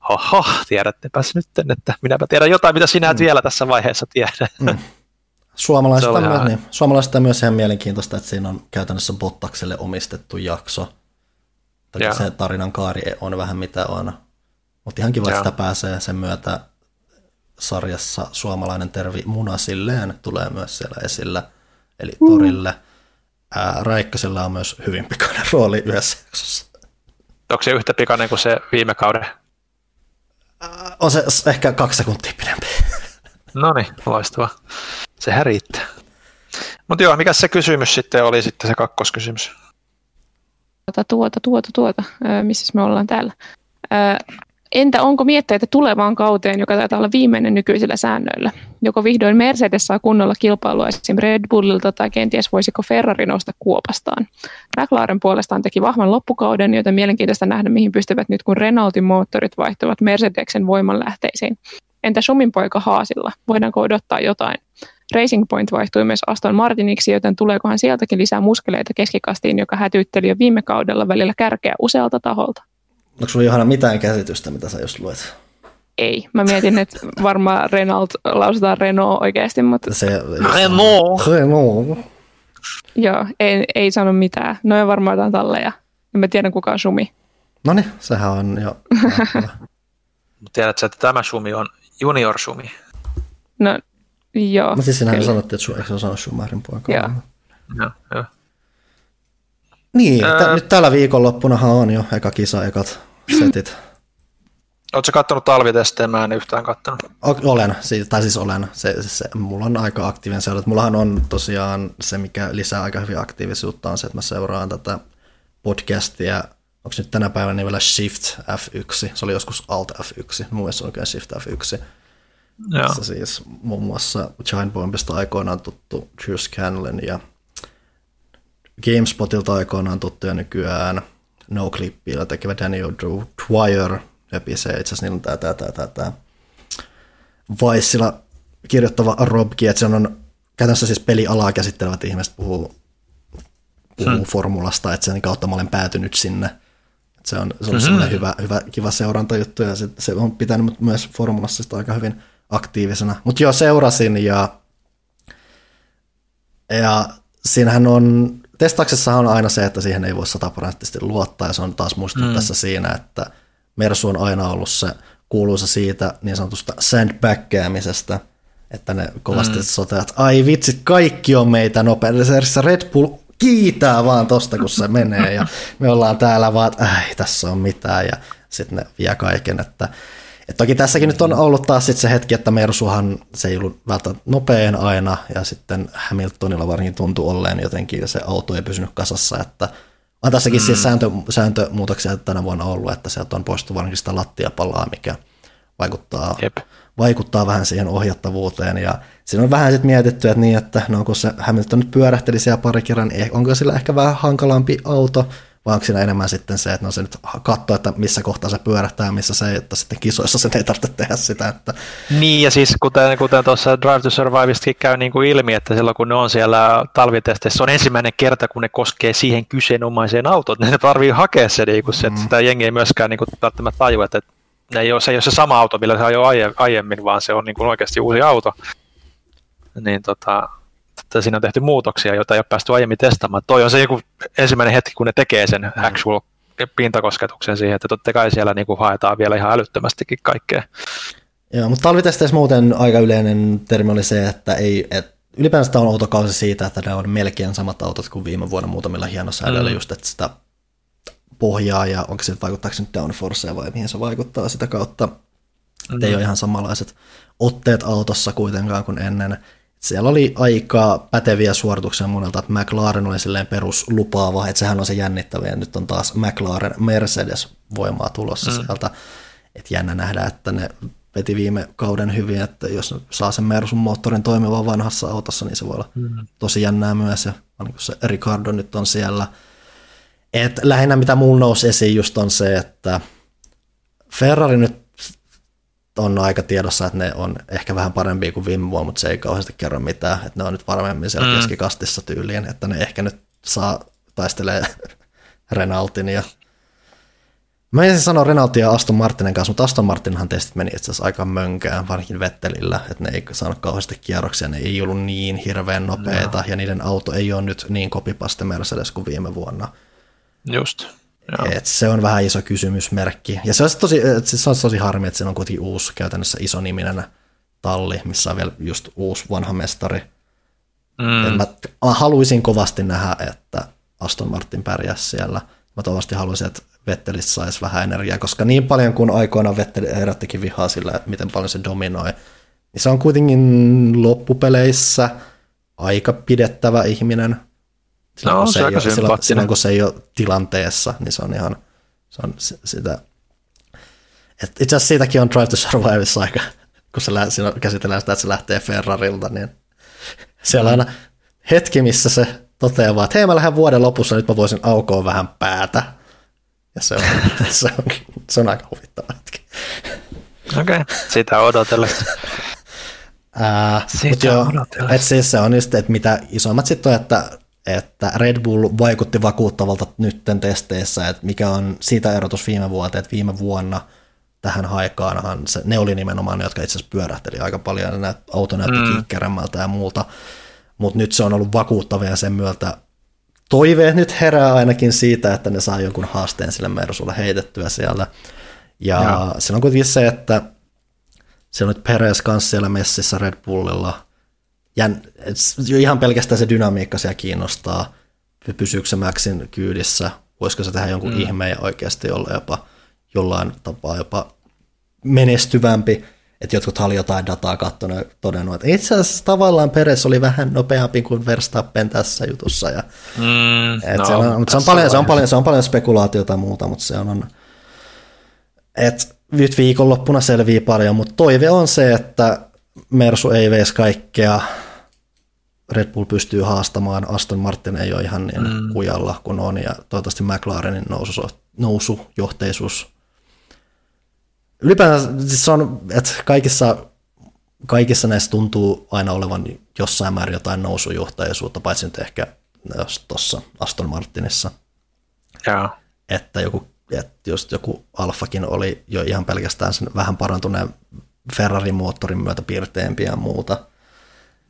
hoho, tiedättepäs nyt, että minäpä tiedän jotain, mitä sinä et mm. vielä tässä vaiheessa tiedä. Mm. [LAUGHS] Suomalaista, on myös, niin, suomalaista on myös ihan mielenkiintoista, että siinä on käytännössä Bottakselle omistettu jakso. Toki se tarinan kaari on vähän mitä on. Mutta ihan kiva, että sitä pääsee sen myötä sarjassa suomalainen tervi Munasilleen tulee myös siellä esillä, eli mm. Torille. Ää, Raikkasella on myös hyvin pikainen rooli yhdessä jaksossa. Onko se yhtä pikainen kuin se viime kauden on se ehkä kaksi sekuntia pidempi. [LAUGHS] No niin, loistava. Sehän riittää. Mutta joo, mikä se kysymys sitten oli sitten se kakkoskysymys? Tuota, tuota, tuota, tuota. missä me ollaan täällä? Entä onko mietteitä tulevaan kauteen, joka taitaa olla viimeinen nykyisillä säännöillä? Joko vihdoin Mercedes saa kunnolla kilpailua esimerkiksi Red Bullilta tai kenties voisiko Ferrari nousta kuopastaan? McLaren puolestaan teki vahvan loppukauden, joten mielenkiintoista nähdä, mihin pystyvät nyt, kun Renaultin moottorit vaihtuvat Mercedeksen voimanlähteisiin. Entä Sumin poika Haasilla? Voidaanko odottaa jotain? Racing Point vaihtui myös Aston Martiniksi, joten tuleekohan sieltäkin lisää muskeleita keskikastiin, joka hätyytteli jo viime kaudella välillä kärkeä usealta taholta? Onko sulla Johanna mitään käsitystä, mitä sä just luet? Ei. Mä mietin, että varmaan Renault lausutaan Renault oikeasti, mutta... Se, Renault! Renault. Joo, ei, ei sano mitään. Noin varmaan jotain talleja. En mä tiedä, kuka on Sumi. No niin, sehän on jo. [LAUGHS] Tiedätkö, että tämä Sumi on junior Sumi? No, joo. Mutta siis sinähän sanottiin, että eikö se osannut Schumacherin poikaa? Joo. Joo, joo. Niin, öö, nyt tällä viikonloppunahan on jo eka kisa, ekat setit. [CLEARS THROAT] Oletko kattonut talvitestejä? Mä en yhtään kattonut. Olen, tai siis olen. Se, se, mulla on aika aktiivinen seura. Mullahan on tosiaan se, mikä lisää aika hyvin aktiivisuutta, on se, että mä seuraan tätä podcastia. Onko nyt tänä päivänä niin vielä Shift F1? Se oli joskus Alt F1. Mun mielestä se on oikein Shift F1. Joo. Se siis muun muassa Giant Bombista aikoinaan tuttu Drew Scanlon ja GameSpotilta aikoinaan tuttuja nykyään No Clippillä tekevä Daniel Dwyer se itse asiassa niillä on tämä, tämä, tämä, tämä, tämä kirjoittava Robki, että se on käytännössä siis pelialaa käsittelevät ihmiset puhuu, puhuu hmm. formulasta, että sen kautta mä olen päätynyt sinne. Että se on, se on mm-hmm. hyvä, hyvä, kiva seurantajuttu ja se, se on pitänyt myös formulassa sitä aika hyvin aktiivisena. Mutta joo, seurasin ja, ja siinähän on testauksessa on aina se, että siihen ei voi sataprosenttisesti luottaa, ja se on taas muistunut mm. tässä siinä, että Mersu on aina ollut se kuuluisa siitä niin sanotusta sandbaggäämisestä, että ne kovasti mm. soteat, ai vitsit, kaikki on meitä nopeasti. Se Red Bull kiitää vaan tosta, kun se menee ja me ollaan täällä vaan, että ei tässä on mitään ja sitten ne vie kaiken, että et toki tässäkin nyt on ollut taas sit se hetki, että Mersuhan se ei ollut välttämättä nopein aina, ja sitten Hamiltonilla varsinkin tuntui olleen jotenkin, se auto ei pysynyt kasassa, että on tässäkin siis mm. siis sääntö, sääntömuutoksia tänä vuonna ollut, että sieltä on poistettu varsinkin sitä lattiapalaa, mikä vaikuttaa, Jep. vaikuttaa vähän siihen ohjattavuuteen, ja siinä on vähän sitten mietitty, että niin, että no kun se Hamilton nyt pyörähteli siellä pari kerran, niin onko sillä ehkä vähän hankalampi auto, vai onko siinä enemmän sitten se, että no se nyt katsoo, että missä kohtaa se pyörähtää ja missä se ei, että sitten kisoissa sen ei tarvitse tehdä sitä. Että... Niin, ja siis kuten, kuten tuossa Drive to Survivestakin käy niin kuin ilmi, että silloin kun ne on siellä talvitesteissä, se on ensimmäinen kerta, kun ne koskee siihen kyseenomaiseen autoon, ne tarvii hakea se, niin kuin se että mm. sitä jengi ei myöskään niin kuin, välttämättä tajua, että ne ei ole, se ei ole se sama auto, millä se on jo aiemmin, vaan se on niin kuin oikeasti uusi auto. Niin tota, että siinä on tehty muutoksia, joita ei ole päästy aiemmin testaamaan. Toi on se joku ensimmäinen hetki, kun ne tekee sen mm. actual pintakosketuksen siihen, että totta kai siellä niin kuin haetaan vielä ihan älyttömästikin kaikkea. Joo, mutta talvitesteissä muuten aika yleinen termi oli se, että ei, et ylipäänsä on autokausi siitä, että ne on melkein samat autot kuin viime vuonna muutamilla hienosäädöillä, mm. just että sitä pohjaa ja onko se vaikuttaako se nyt downforcea vai mihin se vaikuttaa sitä kautta. Mm. Ei ole ihan samanlaiset otteet autossa kuitenkaan kuin ennen siellä oli aika päteviä suorituksia monelta, että McLaren oli silleen peruslupaava, että sehän on se jännittävä, ja nyt on taas McLaren Mercedes voimaa tulossa mm. sieltä. Että jännä nähdä, että ne veti viime kauden hyvin, että jos saa sen Mersun moottorin toimivan vanhassa autossa, niin se voi olla mm. tosi jännää myös, ja niin se Ricardo nyt on siellä. Et lähinnä mitä mulla nousi esiin just on se, että Ferrari nyt on aika tiedossa, että ne on ehkä vähän parempia kuin viime vuonna, mutta se ei kauheasti kerro mitään, että ne on nyt varmemmin siellä mm. keskikastissa tyyliin, että ne ehkä nyt saa taistelee [LAUGHS] Renaultin ja Mä en sanoa Renaultin ja Aston Martinin kanssa, mutta Aston Martinhan testit meni itse asiassa aika mönkään, varsinkin Vettelillä, että ne ei saanut kauheasti kierroksia, ne ei ollut niin hirveän nopeita, no. ja niiden auto ei ole nyt niin kopipaste Mercedes kuin viime vuonna. Just. Et se on vähän iso kysymysmerkki. Ja se on tosi, se on tosi harmi, että siinä on kuitenkin uusi käytännössä iso niminen talli, missä on vielä just uusi vanha mestari. Mm. mä, mä haluaisin kovasti nähdä, että Aston Martin pärjäsi siellä. Mä tovasti haluaisin, että Vettelistä saisi vähän energiaa, koska niin paljon kuin aikoina Vetteli herättikin vihaa sillä, että miten paljon se dominoi, niin se on kuitenkin loppupeleissä aika pidettävä ihminen. Silloin, no, kun se, se ei ole, silloin, silloin, kun se ei ole tilanteessa, niin se on ihan se on sitä. Et itse asiassa siitäkin on Drive to Surviveissa aika, kun se siinä käsitellään sitä, että se lähtee Ferrarilta, niin siellä on aina hetki, missä se toteaa vaan, että hei mä lähden vuoden lopussa, nyt mä voisin aukoa vähän päätä. Ja se on, [LAUGHS] se on, se on aika huvittava hetki. Okei, okay, sitä odotellessa. Ää, Sitä joo, et siis se on just, että mitä isommat sitten on, että että Red Bull vaikutti vakuuttavalta nytten testeissä, että mikä on siitä erotus viime vuoteen, että viime vuonna tähän haikaanhan se, ne oli nimenomaan ne, jotka itse asiassa pyörähteli aika paljon, ja auto näytti mm. ja muuta, mutta nyt se on ollut vakuuttavia sen myötä toiveet nyt herää ainakin siitä, että ne saa jonkun haasteen sille Mersulle heitettyä siellä. Ja, ja. se on kuitenkin se, että se on nyt Perez kanssa siellä messissä Red Bullilla, jän, ihan pelkästään se dynamiikka siellä kiinnostaa, pysyykö se Maxin kyydissä, voisiko se tehdä jonkun mm. ihmeen ja oikeasti olla jopa jollain tapaa jopa menestyvämpi, että jotkut oli jotain dataa katsonut ja todennut, että itse asiassa tavallaan Peres oli vähän nopeampi kuin Verstappen tässä jutussa. Ja, mm, et no, se, on, mutta se, on paljon, se, on paljon, se on paljon spekulaatiota ja muuta, mutta se on, on että nyt viikonloppuna selvii paljon, mutta toive on se, että Mersu ei veisi kaikkea. Red Bull pystyy haastamaan, Aston Martin ei ole ihan niin mm. kujalla kuin on, ja toivottavasti McLarenin nousu, nousujohteisuus. Ylipäätään siis on, että kaikissa, kaikissa näissä tuntuu aina olevan jossain määrin jotain nousujohteisuutta, paitsi nyt ehkä tuossa Aston Martinissa. Ja. Että joku, että just joku Alfakin oli jo ihan pelkästään sen vähän parantuneen Ferrarin moottorin myötä piirteempiä ja muuta.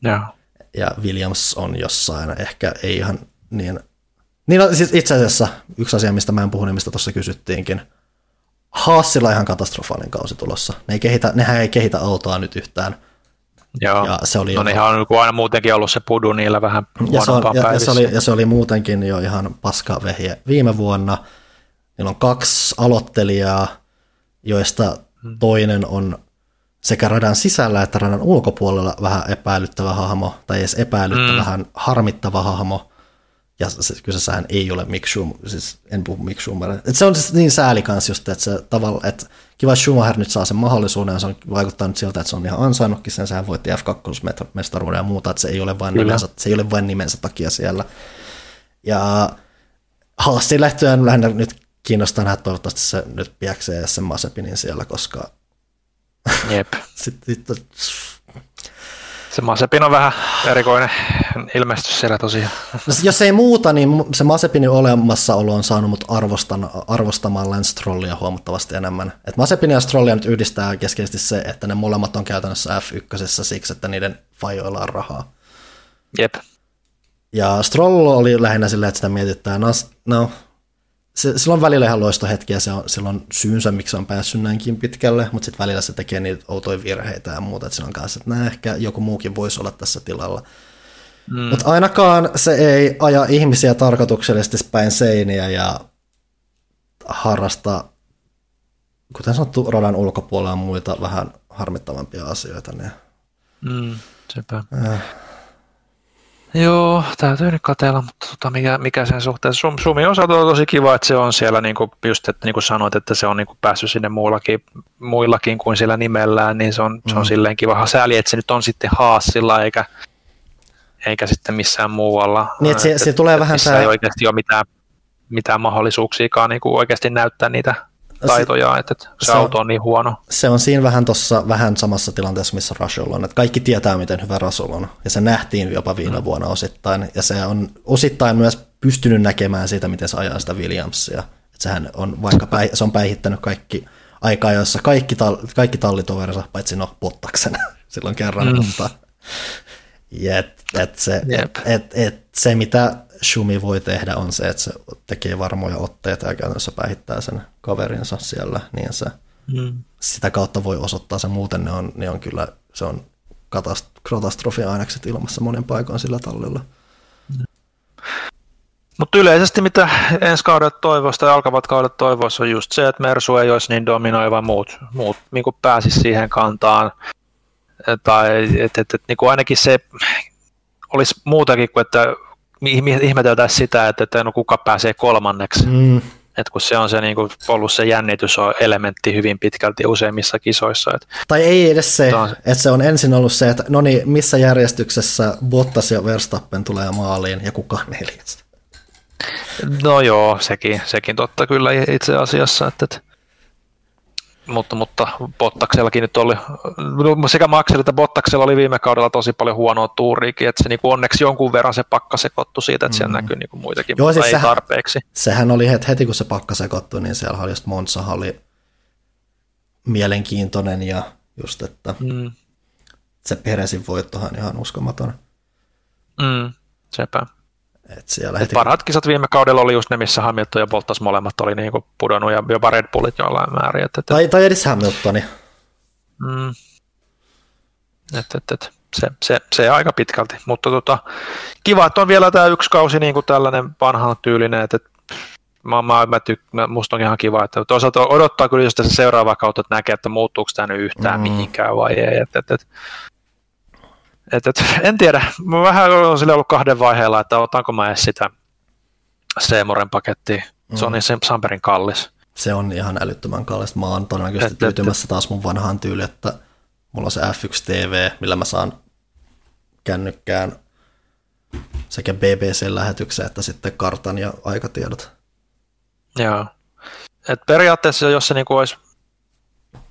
Ja. ja Williams on jossain, ehkä ei ihan niin... Niin no, siis itse asiassa yksi asia, mistä mä en puhu, niin mistä tuossa kysyttiinkin. Haasilla ihan katastrofaalinen kausi tulossa. Ne ei kehitä, nehän ei kehitä autoa nyt yhtään Joo. Ja se oli no niinhän on niinku aina muutenkin ollut se pudu niillä vähän ja se, on, ja, ja, se oli, ja se oli muutenkin jo ihan paska vehje viime vuonna. Niillä on kaksi aloittelijaa, joista Hmm. toinen on sekä radan sisällä että radan ulkopuolella vähän epäilyttävä hahmo, tai edes epäilyttävä, Mm. vähän harmittava hahmo. Ja se, kyseessähän ei ole Mick Schumacher, siis en puhu Mick Schumacher. Et se on siis niin sääli kans just, että se tavalla, että kiva Schumacher nyt saa sen mahdollisuuden, ja se on vaikuttanut siltä, että se on ihan ansainnutkin sen, sehän voitti F2-mestaruuden ja muuta, että se ei ole vain Kyllä. nimensä, se ei ole vain nimensä takia siellä. Ja Haastiin lähtöön lähinnä nyt kiinnostaa nähdä, toivottavasti se nyt piäksee sen Masepinin siellä, koska Jep. sitten [LAUGHS] sit, Se Mazepin on vähän erikoinen ilmestys siellä tosiaan. No, jos ei muuta, niin se Masepinin olemassaolo on saanut mut arvostan, arvostamaan Lance Strollia huomattavasti enemmän. Et Masepin ja Strollia nyt yhdistää keskeisesti se, että ne molemmat on käytännössä F1 siksi, että niiden fajoilla on rahaa. Jep. Ja Stroll oli lähinnä silleen, että sitä mietitään, no, no se, sillä on välillä ihan loistohetkiä, se on, sillä on syynsä, miksi on päässyt näinkin pitkälle, mutta sitten välillä se tekee niitä outoja virheitä ja muuta, että sillä on kanssa, että ehkä joku muukin voisi olla tässä tilalla. Mm. Mutta ainakaan se ei aja ihmisiä tarkoituksellisesti päin seiniä ja harrasta, kuten sanottu, radan ulkopuolella muita vähän harmittavampia asioita. Niin. Mm, sepä. Äh. Joo, täytyy nyt katella, mutta tota, mikä, mikä sen suhteen. Sum, Sumin osalta on tosi kiva, että se on siellä, niin kuin, just, että niin kuin sanoit, että se on niin kuin päässyt sinne muullakin, muillakin kuin sillä nimellään, niin se on, mm. se on silleen kiva. Sääli, että se nyt on sitten Haasilla eikä, eikä sitten missään muualla. Niin, että se- se tulee vähän missä tää- ei oikeasti ole mitään, mitään mahdollisuuksiakaan niin kuin oikeasti näyttää niitä taitoja, että, että se, auto on niin huono. se on siinä vähän tuossa vähän samassa tilanteessa, missä Russell on, että kaikki tietää, miten hyvä Russell on, ja se nähtiin jopa viime mm. vuonna osittain, ja se on osittain myös pystynyt näkemään siitä, miten se ajaa sitä Williamsia, että sehän on vaikka päi, se on päihittänyt kaikki aikaa, joissa kaikki, tal- kaikki tallitoverinsa, paitsi no Bottaksen [LAUGHS] silloin kerran, mm. mutta et, et se, Jep. et, et, et se, mitä Shumi voi tehdä, on se, että se tekee varmoja otteita ja käytännössä päihittää sen kaverinsa siellä, niin se Mm. sitä kautta voi osoittaa se muuten, ne on, ne on kyllä, se on katast- katastrofiainekset ilmassa monin paikoin sillä tallilla. Mutta yleisesti mitä ensi kaudet toivoisi tai alkavat kaudet toivoisi on just se, että Mersu ei olisi niin dominoiva muut, muut niin pääsisi siihen kantaan. Tai että et, et, niin ainakin se olisi muutakin kuin, että ihme- ihmeteltäisiin sitä, että, että no kuka pääsee kolmanneksi. Mm. Et kun se on se niin kuin, ollut se jännitys on elementti hyvin pitkälti useimmissa kisoissa. Et, Tai ei edes se, Taas. että se on ensin ollut se, että no niin, missä järjestyksessä Bottas ja Verstappen tulee maaliin ja kuka on neljäs. no joo, sekin, sekin totta kyllä itse asiassa. Että, että, mutta, mutta Bottaksellakin nyt oli, no, sekä Maxilla että Bottaksella oli viime kaudella tosi paljon huonoa tuuriikin, että se niin kuin onneksi jonkun verran se pakka sekoittui siitä, että siellä näkyy niin kuin muitakin, Joo, mutta siis ei sehän- tarpeeksi. Sehän oli heti, heti kun se pakka sekoittui, niin siellä oli just Monza oli mielenkiintoinen ja just, että Mm, se Peresin voittohan ihan uskomaton. mm, sepä. Et siellä Et heti, parhaat kisat viime kaudella oli just ne, missä Hamilton ja Bottas molemmat oli niin kuin pudonnut ja jopa Red Bullit jollain määrin. Että, että, tai, tai edes Hamiltoni. mm, että, että, että se, se, se aika pitkälti, mutta tota, kiva, että on vielä tämä yksi kausi niin kuin tällainen vanhan tyylinen, että, että mä, mä, mä tyk, mä, musta on ihan kiva, että toisaalta odottaa kyllä just tässä seuraavaa kautta, että näkee, että muuttuuko tämä nyt yhtään Mm. mihinkään vai ei. Että, että, että, että, että, en tiedä, mä vähän on sille ollut kahden vaiheella, että otanko mä edes sitä Seemoren pakettia. Se on niin se Samperin kallis. Se on ihan älyttömän kallista. Mä oon todennäköisesti Et- et- tyytymässä taas mun vanhaan tyyliin, että mulla on se F1 TV, millä mä saan kännykkään sekä BBC-lähetyksen että sitten kartan ja aikatiedot. Joo. Et periaatteessa jos se niinku olisi,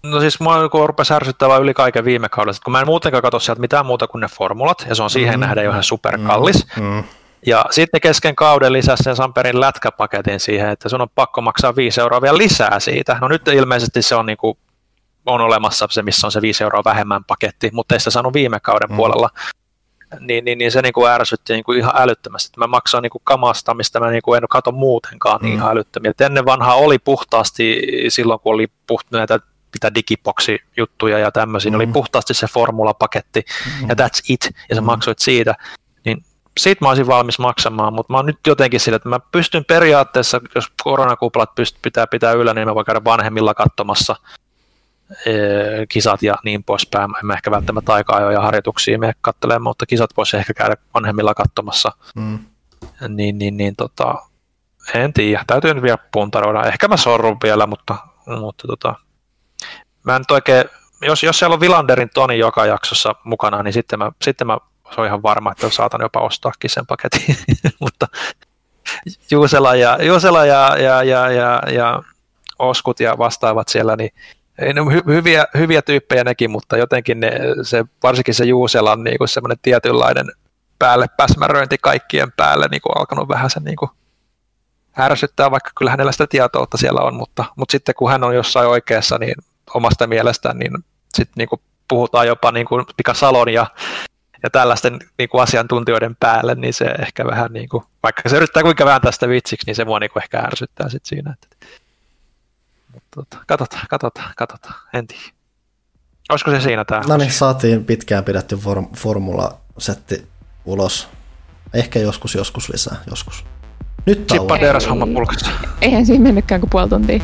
no siis mua niinku rupesi ärsyttämään yli kaiken viime kaudella, kun mä en muutenkaan katso sieltä mitään muuta kuin ne formulat, ja se on siihen mm. nähden jo ihan superkallis. Mm. Ja sitten kesken kauden lisäsi sen Samperin lätkäpaketin siihen, että sun on pakko maksaa 5 euroa vielä lisää siitä. No nyt ilmeisesti se on, niinku, on olemassa se, missä on se 5 euroa vähemmän paketti, mutta ei sitä saanut viime kauden mm. puolella. Niin, niin, niin se niinku ärsytti niinku ihan älyttömästi. että Mä maksan niinku kamasta, mistä mä niinku en katso muutenkaan niin Mm. ihan älyttömiä. Et ennen vanhaa oli puhtaasti silloin, kun oli puht, näitä mitä digiboksi-juttuja ja tämmöisiä, mm. oli puhtaasti se formulapaketti mm. ja that's it, ja sä mm. maksoit siitä, niin siitä mä olisin valmis maksamaan, mutta mä oon nyt jotenkin sillä, että mä pystyn periaatteessa, jos koronakuplat pyst, pitää pitää yllä, niin mä voin käydä vanhemmilla katsomassa e, kisat ja niin poispäin. En mä ehkä välttämättä aikaa ja harjoituksia me katselemaan, mutta kisat voisi ehkä käydä vanhemmilla katsomassa. Mm. Niin, niin, niin tota, en tiedä, täytyy nyt vielä puntaroida. Ehkä mä sorrun vielä, mutta, mutta tota, mä en oikein, jos, jos siellä on Vilanderin Toni joka jaksossa mukana, niin sitten mä, sitten mä se on ihan varma, että saatan jopa ostaakin sen paketin, [LAUGHS] mutta Juusela ja, Juusela ja, ja, ja, ja, ja Oskut ja vastaavat siellä, niin hy, hyviä, hyviä tyyppejä nekin, mutta jotenkin ne, se, varsinkin se Juusela on niin semmoinen tietynlainen päälle päsmäröinti kaikkien päälle niin kuin alkanut vähän sen niin kuin ärsyttää, vaikka kyllä hänellä sitä tietoutta siellä on, mutta, mutta sitten kun hän on jossain oikeassa, niin omasta mielestään, niin sitten niin kuin puhutaan jopa niin kuin Pika Salon ja, ja tällaisten niin kuin asiantuntijoiden päälle, niin se ehkä vähän, niin kuin, vaikka se yrittää kuinka vähän tästä vitsiksi, niin se mua niin kuin ehkä ärsyttää sitten siinä. Että, mutta tota, katsotaan, katsotaan, katsotaan, en tiedä. Olisiko se siinä tämä? No niin, saatiin pitkään pidetty form- formula-setti ulos. Ehkä joskus, joskus lisää, joskus. Nyt Chippa teräs homma pulkassa. Eihän siinä mennytkään kuin puoli tuntia.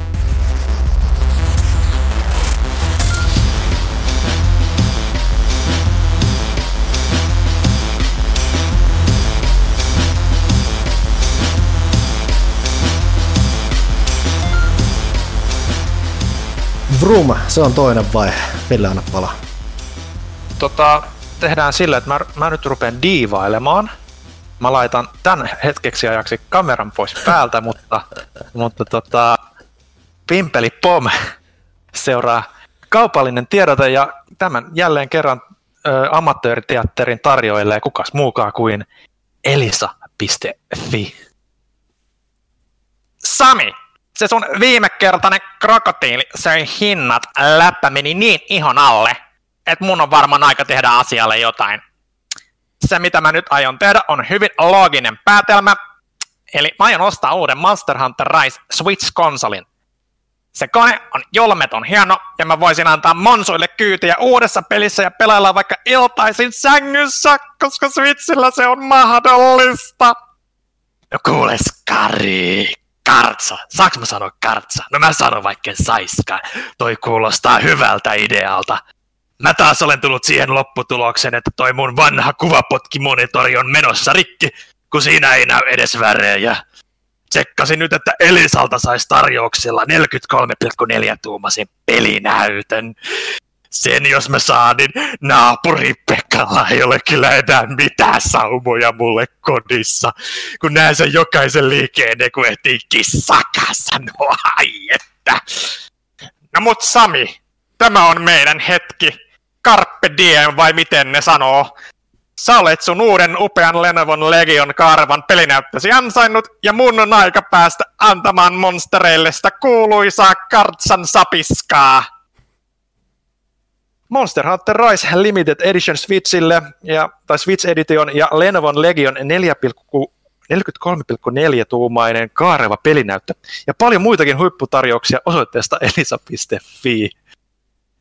Vroom, se on toinen vaihe. Ville, anna pala. Tota, tehdään sillä, että mä, mä nyt rupean diivailemaan – mä laitan tämän hetkeksi ajaksi kameran pois päältä, [LAUGHS] mutta, mutta tota, Pimpeli Pom seuraa kaupallinen tiedote ja tämän jälleen kerran ö, amatööriteatterin tarjoilee kukas muukaan kuin elisa.fi. Sami, se sun viimekertainen krokotiili söi hinnat läppä meni niin ihon alle, että mun on varmaan aika tehdä asialle jotain se, mitä mä nyt aion tehdä, on hyvin looginen päätelmä. Eli mä aion ostaa uuden Monster Hunter Rise Switch-konsolin. Se kone on jolmeton hieno, ja mä voisin antaa Monsuille kyytiä uudessa pelissä ja pelailla vaikka iltaisin sängyssä, koska Switchillä se on mahdollista. No kuule, Skari, Kartsa. Saanko mä sanoa Kartsa? No mä sanon vaikka saiskaan. Toi kuulostaa hyvältä idealta. Mä taas olen tullut siihen lopputulokseen, että toi mun vanha kuvapotkimonitori on menossa rikki, kun siinä ei näy edes värejä. Tsekkasin nyt, että Elisalta saisi tarjouksella 43,4 tuumasin pelinäytön. Sen jos mä saan, niin naapuri Pekalla ei ole kyllä enää mitään saumoja mulle kodissa. Kun näen sen jokaisen liikkeen, kun ehtii kissakassa, no ai että. No mut Sami, tämä on meidän hetki carpe diem vai miten ne sanoo. Sä olet sun uuden upean Lenovo Legion karvan pelinäyttösi ansainnut, ja mun on aika päästä antamaan monstereille sitä kuuluisaa kartsan sapiskaa. Monster Hunter Rise Limited Edition Switchille, ja, tai Switch Edition ja Lenovo Legion 43,4 tuumainen kaareva pelinäyttö ja paljon muitakin huipputarjouksia osoitteesta [LAUGHS] elisa.fi.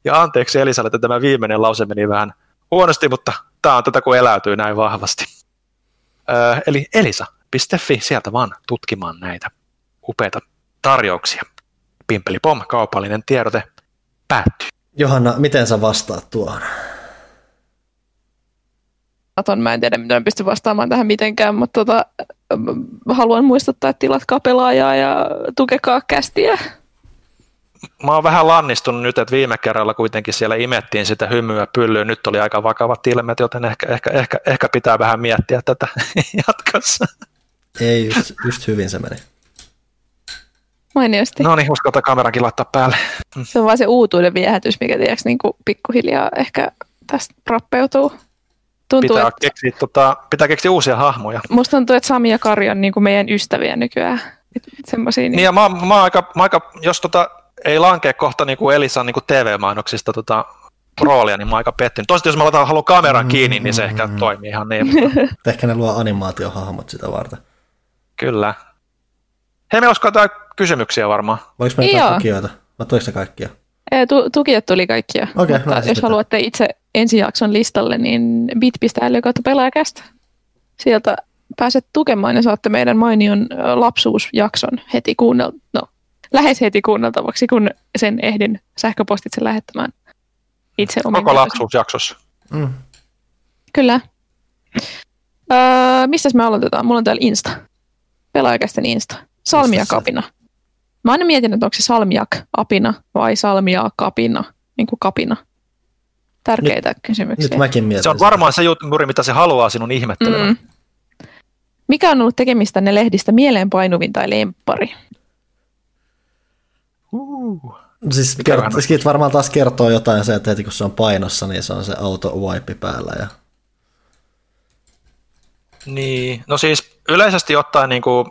Ja anteeksi Elisalle, että tämä viimeinen lause meni vähän huonosti, mutta tämä on tätä, kun eläytyy näin vahvasti. Öö, eli elisa.fi, sieltä vaan tutkimaan näitä upeita tarjouksia. Pimpeli pom, kaupallinen tiedote päättyy. Johanna, miten sä vastaat tuohon? Aton, mä en tiedä, miten pysty vastaamaan tähän mitenkään, mutta tota, haluan muistuttaa, että tilatkaa pelaajaa ja tukekaa kästiä mä oon vähän lannistunut nyt, että viime kerralla kuitenkin siellä imettiin sitä hymyä pyllyä. Nyt oli aika vakavat ilmeet, joten ehkä, ehkä, ehkä, ehkä pitää vähän miettiä tätä [LAUGHS] jatkossa. Ei, just, just hyvin se meni. Mainiosti. No niin, uskalta kamerankin laittaa päälle. Se on vaan se uutuuden viehätys, mikä tiedätkö, niin kuin pikkuhiljaa ehkä tästä rappeutuu. Tuntuu, pitää, että... keksiä, tota, pitää keksiä uusia hahmoja. Musta tuntuu, että Sami ja Kari on niin kuin meidän ystäviä nykyään. Semmosia, niin... niin ja mä, mä, aika, mä aika, jos tota, ei lankea kohta niin kuin Elisan niin kuin TV-mainoksista tota, roolia, niin mä oon aika pettynyt. Toiset jos mä laitan haluan kameran kiinni, niin se ehkä toimii ihan niin. Mutta... [LAUGHS] Ehkä ne luo animaatiohahmot sitä varten. Kyllä. Hei, me olisiko jotain kysymyksiä varmaan. Voiko meillä tukijoita? Vai toista kaikkia? Ei, tu- tukijat tuli kaikkia. Okei, Mutta no jos mitä. haluatte itse ensi jakson listalle, niin bit.ly kautta pelaajakästä. Sieltä pääset tukemaan ja saatte meidän mainion lapsuusjakson heti kuunnel... no, lähes heti kuunneltavaksi, kun sen ehdin sähköpostitse lähettämään itse omin Koko lapsuusjaksossa. Mm. Kyllä. Öö, mistäs me aloitetaan? Mulla on täällä Insta. Pelaajakästen Insta. Salmiak se? apina. Mä aina mietin, että onko se salmiak apina vai salmiak kapina, niin kuin kapina. Tärkeitä kysymyksiä. Nyt mäkin mietin. Se on varmaan se juttu, juuri mitä se haluaa sinun ihmettelemään. Mm. Mikä on ollut tekemistä ne lehdistä mieleenpainuvin tai lemppari? Uh. Siis, kert- siitä varmaan taas kertoo jotain se, että heti kun se on painossa, niin se on se auto wipe päällä. Ja... Niin, no siis yleisesti ottaen niin kuin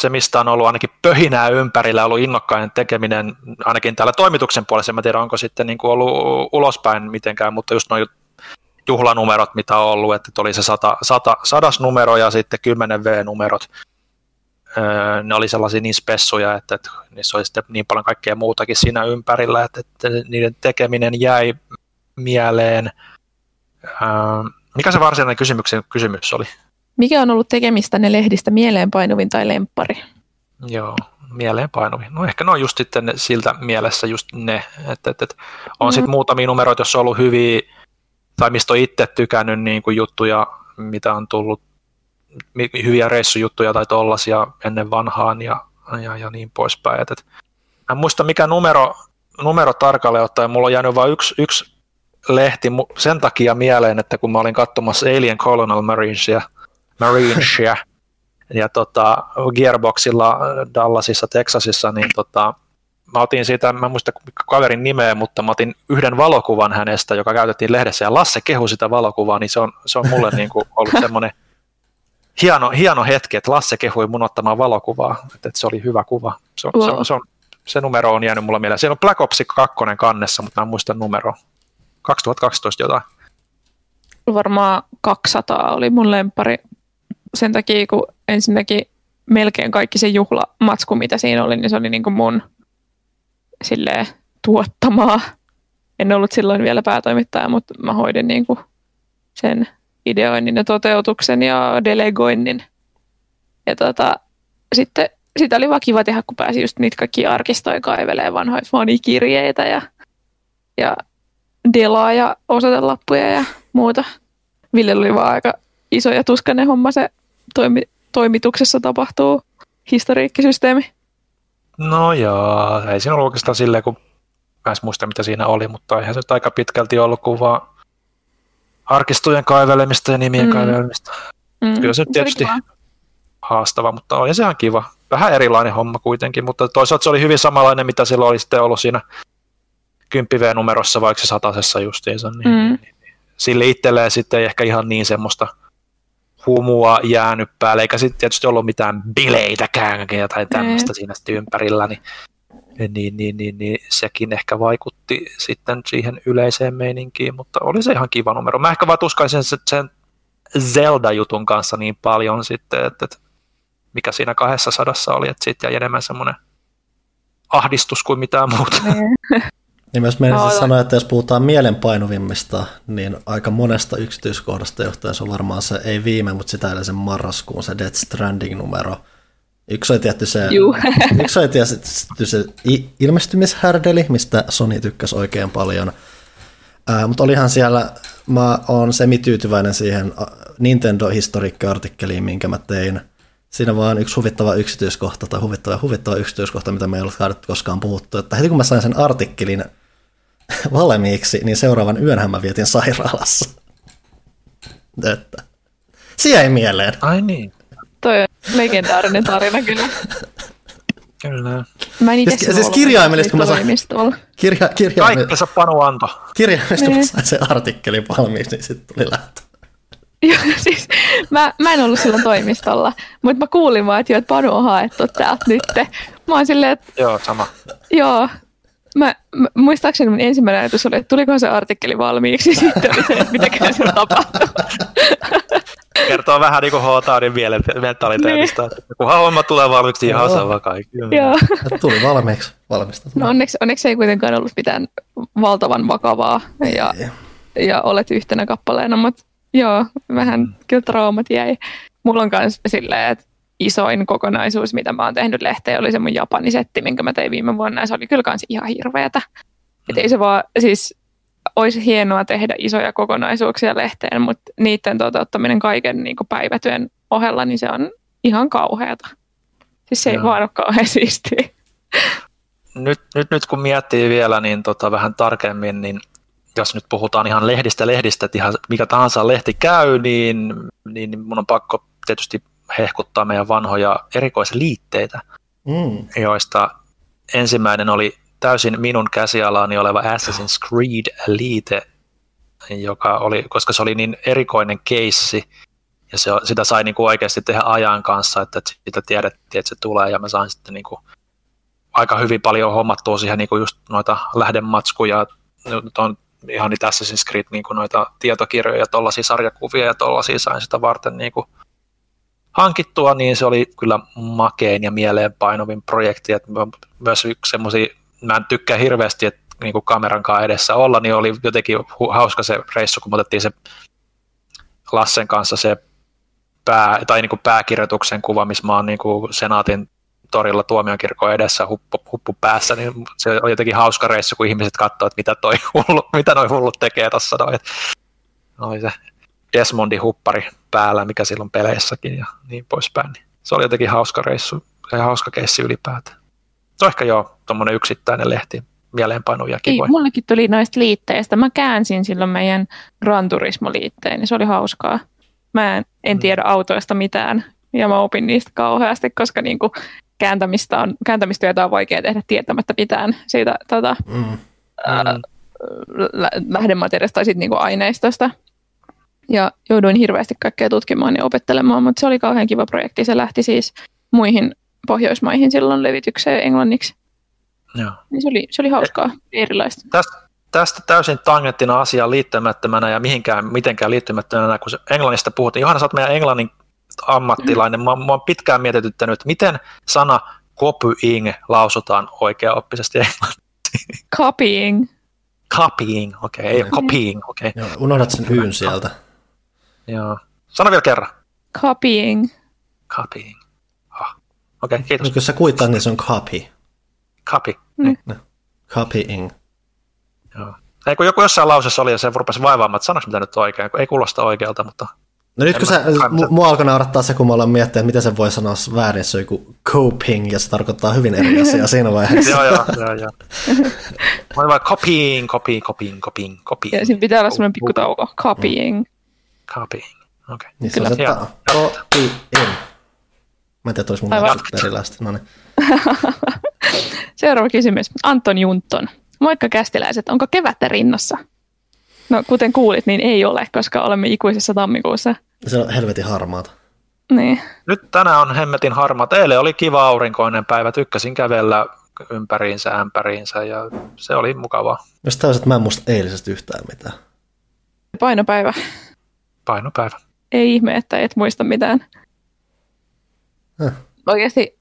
se, mistä on ollut ainakin pöhinää ympärillä, ollut innokkainen tekeminen, ainakin täällä toimituksen puolessa, en tiedä onko sitten niin kuin ollut ulospäin mitenkään, mutta just noin juhlanumerot, mitä on ollut, että oli se sata, sata, sadas numero ja sitten 10 V-numerot, Öö, ne oli sellaisia niin spessuja, että, että niissä oli sitten niin paljon kaikkea muutakin siinä ympärillä, että, että niiden tekeminen jäi mieleen. Öö, mikä se varsinainen kysymyksen kysymys oli? Mikä on ollut tekemistä ne lehdistä mieleenpainuvin tai lemppari? Joo, mieleenpainuvi. No ehkä ne on just sitten siltä mielessä just ne, että, että, että on sitten muutamia numeroita, jos on ollut hyviä, tai mistä on itse tykännyt niin kuin juttuja, mitä on tullut, hyviä reissujuttuja tai tollasia ennen vanhaan ja, ja, ja niin poispäin. Et, et, mä en muista mikä numero, numero tarkalleen ottaen, mulla on jäänyt vain yksi, yksi lehti sen takia mieleen, että kun mä olin katsomassa Alien Colonial Marinesia, Marinesia [LAUGHS] ja tota, Gearboxilla Dallasissa, Texasissa, niin tota, mä otin siitä, mä en muista kaverin nimeä, mutta mä otin yhden valokuvan hänestä, joka käytettiin lehdessä, ja Lasse kehui sitä valokuvaa, niin se on, se on mulle [LAUGHS] niin kuin ollut semmoinen hieno, hieno hetki, että Lasse kehui mun ottamaan valokuvaa, että, että se oli hyvä kuva. Se, on, se, Wow. on, se, on, se numero on jäänyt mulla mieleen. Siellä on Black Ops 2 kannessa, mutta mä en muista numero. 2012 jotain. Varmaan 200 oli mun lemppari. Sen takia, kun ensinnäkin melkein kaikki se juhlamatsku, mitä siinä oli, niin se oli niin kuin mun silleen, tuottamaa. En ollut silloin vielä päätoimittaja, mutta mä hoidin niin kuin sen ideoinnin ja toteutuksen ja delegoinnin. Ja tota, sitten sitä oli vaan kiva tehdä, kun pääsi just niitä kaikki arkistoja kaivelee vanhoja fanikirjeitä ja, ja delaa ja osoitelappuja ja muuta. Ville oli vaan aika iso ja tuskainen homma se toimi, toimituksessa tapahtuu historiikkisysteemi. No joo, ei siinä ollut oikeastaan silleen, kun mä en muista mitä siinä oli, mutta eihän se nyt aika pitkälti ollut kuin vaan arkistojen kaivelemista ja nimien Mm. kaivelemista. Mm. Kyllä se nyt tietysti kiva. haastava, mutta oli se ihan kiva. Vähän erilainen homma kuitenkin, mutta toisaalta se oli hyvin samanlainen, mitä silloin oli sitten ollut siinä 10 V-numerossa, vaikka se satasessa justiinsa. Niin, Mm. niin, niin, niin. Sille itselleen sitten ei ehkä ihan niin semmoista humua jäänyt päälle, eikä sitten tietysti ollut mitään bileitäkään tai tämmöistä siinä sitten ympärillä, niin, niin, niin, niin, niin sekin ehkä vaikutti sitten siihen yleiseen meininkiin, mutta oli se ihan kiva numero. Mä ehkä vaan tuskaisin sen, Zelda-jutun kanssa niin paljon sitten, että, että mikä siinä kahdessa sadassa oli, että siitä jäi enemmän semmoinen ahdistus kuin mitään muuta. Niin myös meidän sanoa, että jos puhutaan mielenpainuvimmista, niin aika monesta yksityiskohdasta johtuen se on varmaan se, ei viime, mutta sitä edellisen marraskuun se Death Stranding-numero. Yksi oli tietty se, [LAUGHS] yksi oli tietty se ilmestymishärdeli, mistä Sony tykkäsi oikein paljon. Ää, mutta olihan siellä, mä oon semi-tyytyväinen siihen Nintendo historiikka-artikkeliin, minkä mä tein. Siinä vaan yksi huvittava yksityiskohta tai huvittava, huvittava yksityiskohta, mitä me ei ollut koskaan puhuttu. Että heti kun mä sain sen artikkelin [LAUGHS] valmiiksi, niin seuraavan yönhän mä vietin sairaalassa. Että. Se jäi mieleen. Ai niin, Toi on legendaarinen tarina kyllä. kyllä. Mä en itse Siis- siis kirjaimellisesti, kun mä sain- toimistolla. Kirja, kirja, Kaikkensa Panu antoi. kirjaimellisesti kun mä Niin. sain sen artikkelin valmiiksi, niin sitten tuli lähtö. Joo, [LAUGHS] siis mä, mä en ollut silloin toimistolla, mutta mä kuulin vaan, että, joo, että Panu on haettu täältä nyt. Mä oon silleen, että Joo, sama. joo. Mä, mä, muistaakseni mun ensimmäinen ajatus oli, että tulikohan se artikkeli valmiiksi, [LAUGHS] sitten oli se, että mitäkään se tapahtuu. Kertoo vähän niin kuin H-Townin mentaliteetista. Niin. Kun homma tulee valmiiksi, ihan sama kaikki. Joo. Tuli valmiiksi valmista. No onneksi, onneksi ei kuitenkaan ollut mitään valtavan vakavaa ja, ja olet yhtenä kappaleena, mutta joo, vähän mm. kyllä traumat jäi. Mulla on myös silleen, että isoin kokonaisuus, mitä mä oon tehnyt lehteen, oli se mun japanisetti, minkä mä tein viime vuonna, ja se oli kyllä kans ihan hirveetä. Että ei se vaan, siis olisi hienoa tehdä isoja kokonaisuuksia lehteen, mutta niiden toteuttaminen kaiken niin kuin päivätyön ohella, niin se on ihan kauheata. Siis se ei vaan ole kauhean siistiä. Nyt, nyt, nyt kun miettii vielä niin tota, vähän tarkemmin, niin jos nyt puhutaan ihan lehdistä lehdistä, että ihan mikä tahansa lehti käy, niin, niin, niin mun on pakko tietysti hehkuttaa meidän vanhoja erikoisliitteitä, mm. joista ensimmäinen oli täysin minun käsialaani oleva Assassin's Creed-liite, joka oli, koska se oli niin erikoinen keissi, ja se, sitä sai niin kuin oikeasti tehdä ajan kanssa, että sitä tiedettiin, että se tulee, ja mä sain sitten niin kuin aika hyvin paljon hommattua siihen niin kuin just noita lähdematskuja, nyt on ihan niitä Assassin's Creed niin kuin noita tietokirjoja ja tuollaisia sarjakuvia ja tuollaisia sain sitä varten niin kuin hankittua, niin se oli kyllä makein ja mieleenpainovin projekti. Että myös yksi semmoisia, mä en tykkää hirveästi, että niin kuin kameran kanssa edessä olla, niin oli jotenkin hauska se reissu, kun otettiin se Lassen kanssa se pää, tai niin kuin pääkirjoituksen kuva, missä mä oon niin kuin senaatin torilla tuomiokirkon edessä huppu, huppu päässä, niin se on jotenkin hauska reissu, kun ihmiset katsoo, että mitä, toi hullu, mitä noi hullut tekee tuossa. Noi se Desmondin huppari päällä, mikä silloin peleissäkin ja niin poispäin. Niin se oli jotenkin hauska reissu ja hauska keissi ylipäätään. No ehkä joo, tuommoinen yksittäinen lehti, mieleenpainujakin Ei, voi. Mullekin tuli noista liitteistä. Mä käänsin silloin meidän Gran Turismo-liitteen, niin se oli hauskaa. Mä en, en mm. tiedä autoista mitään, ja mä opin niistä kauheasti, koska niinku kääntämistä on, kääntämistyötä on vaikea tehdä tietämättä mitään siitä tota, mm. ää, mm. lähdemateriaalista tai sit niinku aineistosta. Ja jouduin hirveästi kaikkea tutkimaan ja opettelemaan, mutta se oli kauhean kiva projekti. Se lähti siis muihin Pohjoismaihin silloin levitykseen englanniksi. Joo. Niin se, oli, se oli hauskaa, erilaista. Tästä, tästä täysin tangenttina asiaan liittymättömänä ja mihinkään mitenkään liittymättömänä, kun Englannista puhuttiin. Johanna, sä oot meidän englannin ammattilainen. Mä, mä oon pitkään mietityttänyt, että miten sana copying lausutaan oikeaoppisesti englanniksi. Copying. Copying, okei, okay. ei copying, okei. Okay. unohdat sen hyyn sieltä. Joo. Sano vielä kerran. Copying. Copying. Oh. Okei, okay, kiitos. No, kun sä kuittaat, niin se on copy. Copy. Mm. Niin. No. Copying. Joo. Ei, kun joku jossain lauseessa oli ja se rupesi vaivaamaan, että sanoiko mitä nyt oikein, kun ei kuulosta oikealta, mutta... No nyt kun sä, mua alkoi naurattaa se, kun mä olen miettinyt, että miten se voi sanoa väärin, se on joku coping, ja se tarkoittaa hyvin eri asiaa siinä vaiheessa. joo, joo, joo, joo. Mä olin vaan copying, copying, copying, copying, copying. Ja siinä pitää olla semmoinen pikku tauko, copying. Copying, okei. Okay. Niin se on copying. Mä en tiedä, olisi mun erilaista. No niin. [LAUGHS] Seuraava kysymys. Anton Junton. Moikka kästiläiset, onko kevättä rinnassa? No kuten kuulit, niin ei ole, koska olemme ikuisessa tammikuussa. Se on helvetin harmaata. Niin. Nyt tänään on hemmetin harmaat. Eilen oli kiva aurinkoinen päivä. Tykkäsin kävellä ympäriinsä, ämpäriinsä ja se oli mukavaa. Jos täysin, että mä en muista eilisestä yhtään mitään. Painopäivä. Painopäivä. Ei ihme, että et muista mitään. Häh. Oikeasti,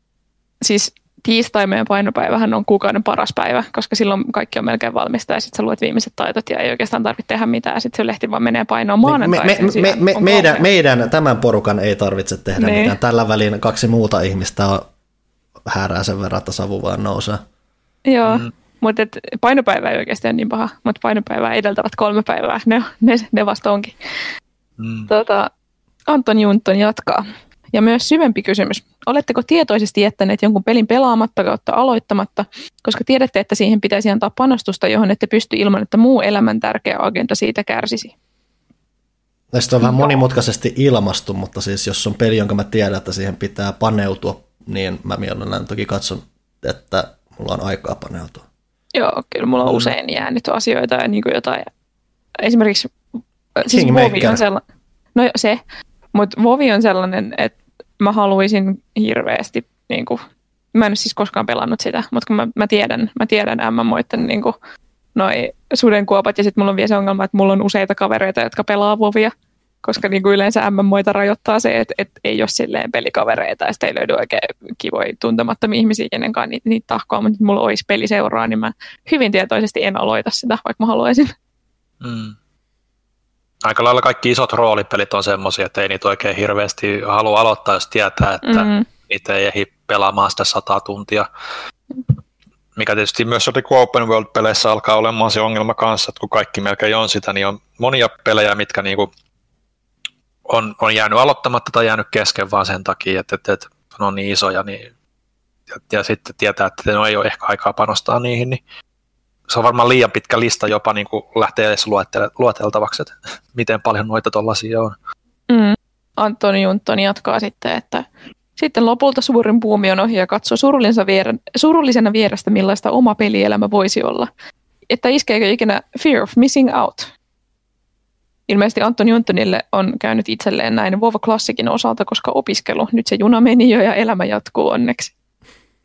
siis tiistai meidän painopäivähän on kuukauden paras päivä, koska silloin kaikki on melkein valmista ja sitten sä luet viimeiset taitot ja ei oikeastaan tarvitse tehdä mitään. Sitten se lehti vaan menee painoon maanantaisin. Me, me, me, me, meidän, meidän, tämän porukan ei tarvitse tehdä niin. mitään. Tällä välin kaksi muuta ihmistä on häärää sen verran, että savu vaan nousee. Joo, mm. mutta painopäivä ei oikeasti ole niin paha, mutta painopäivää edeltävät kolme päivää, ne, ne, ne vasta onkin. Mm. Tota, Anton Junton jatkaa. Ja myös syvempi kysymys. Oletteko tietoisesti jättäneet jonkun pelin pelaamatta kautta aloittamatta, koska tiedätte, että siihen pitäisi antaa panostusta, johon ette pysty ilman, että muu elämän tärkeä agenda siitä kärsisi? Tästä on vähän monimutkaisesti ilmastu, mutta siis jos on peli, jonka mä tiedän, että siihen pitää paneutua, niin mä mielellään toki katson, että mulla on aikaa paneutua. Joo, kyllä mulla on mm. usein jäänyt asioita ja niin kuin jotain. Esimerkiksi siis Vovi on sellainen, no se, mutta Vovi on sellainen, että mä haluaisin hirveästi, niin kuin, mä en ole siis koskaan pelannut sitä, mutta kun mä, mä tiedän, mä tiedän MMOiden niin kuin, noi sudenkuopat ja sitten mulla on vielä se ongelma, että mulla on useita kavereita, jotka pelaa Vovia. koska niin kuin yleensä MMOita rajoittaa se, että, että ei ole silleen pelikavereita ja sitten ei löydy oikein kivoja tuntemattomia ihmisiä, kenenkaan niitä, niitä tahkoa, mutta nyt mulla olisi peliseuraa, niin mä hyvin tietoisesti en aloita sitä, vaikka mä haluaisin. Mm. Aika lailla kaikki isot roolipelit on semmoisia, että ei niitä oikein hirveästi halua aloittaa, jos tietää, että mm. niitä ei ehdi pelaamaan sitä sata tuntia. Mikä tietysti myös Open World-peleissä alkaa olemaan se ongelma kanssa, että kun kaikki melkein on sitä, niin on monia pelejä, mitkä niinku on, on jäänyt aloittamatta tai jäänyt kesken vaan sen takia, että, että, että ne on niin isoja, niin, ja, ja sitten tietää, että no ei ole ehkä aikaa panostaa niihin, niin se on varmaan liian pitkä lista jopa niin kuin lähtee edes lueteltavaksi, että [LAUGHS] miten paljon noita tuollaisia on. Mm. Antoni Junttoni jatkaa sitten, että sitten lopulta suurin puumi on ohi ja katsoo surullisena vierestä, millaista oma pelielämä voisi olla. Että iskeekö ikinä fear of missing out? Ilmeisesti Antoni Juntonille on käynyt itselleen näin Vova Classicin osalta, koska opiskelu, nyt se juna meni jo ja elämä jatkuu onneksi.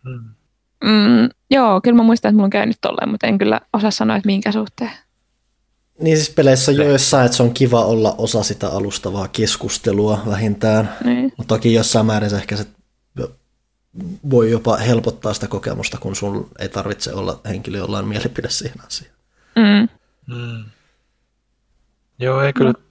Hmm. Mm, joo, kyllä mä muistan, että mulla on käynyt tolleen, mutta en kyllä osaa sanoa, että minkä suhteen. Niin siis peleissä joissain, että se on kiva olla osa sitä alustavaa keskustelua vähintään. Niin. Mutta toki jossain määrin se ehkä se voi jopa helpottaa sitä kokemusta, kun sun ei tarvitse olla henkilö jollain mielipide siihen asiaan. Mm. Mm. Joo, ei kyllä, no.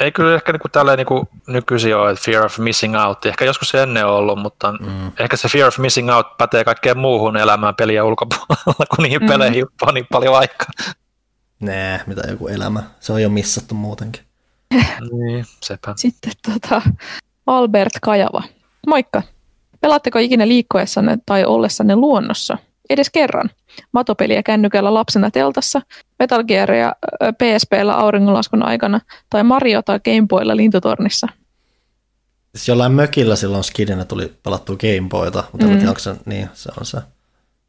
Ei kyllä ehkä niinku tälleen niinku nykyisin ole, että fear of missing out. Ehkä joskus se ennen on ollut, mutta mm. ehkä se fear of missing out pätee kaikkeen muuhun elämään peliä ulkopuolella, kun niihin mm. peleihin on niin paljon aikaa. Nee, mitä joku elämä. Se on jo missattu muutenkin. [LAUGHS] niin, sepä. Sitten tota, Albert Kajava. Moikka. Pelaatteko ikinä liikkuessanne tai ollessanne luonnossa? Edes kerran. Matopeliä kännykällä lapsena teltassa, Metal Gearia PSPllä auringonlaskun aikana tai Mariota Gameboylla lintutornissa. Siis jollain mökillä silloin skidinä tuli pelattua Gameboyta, mutta mm. en tiedä, se, niin, se on se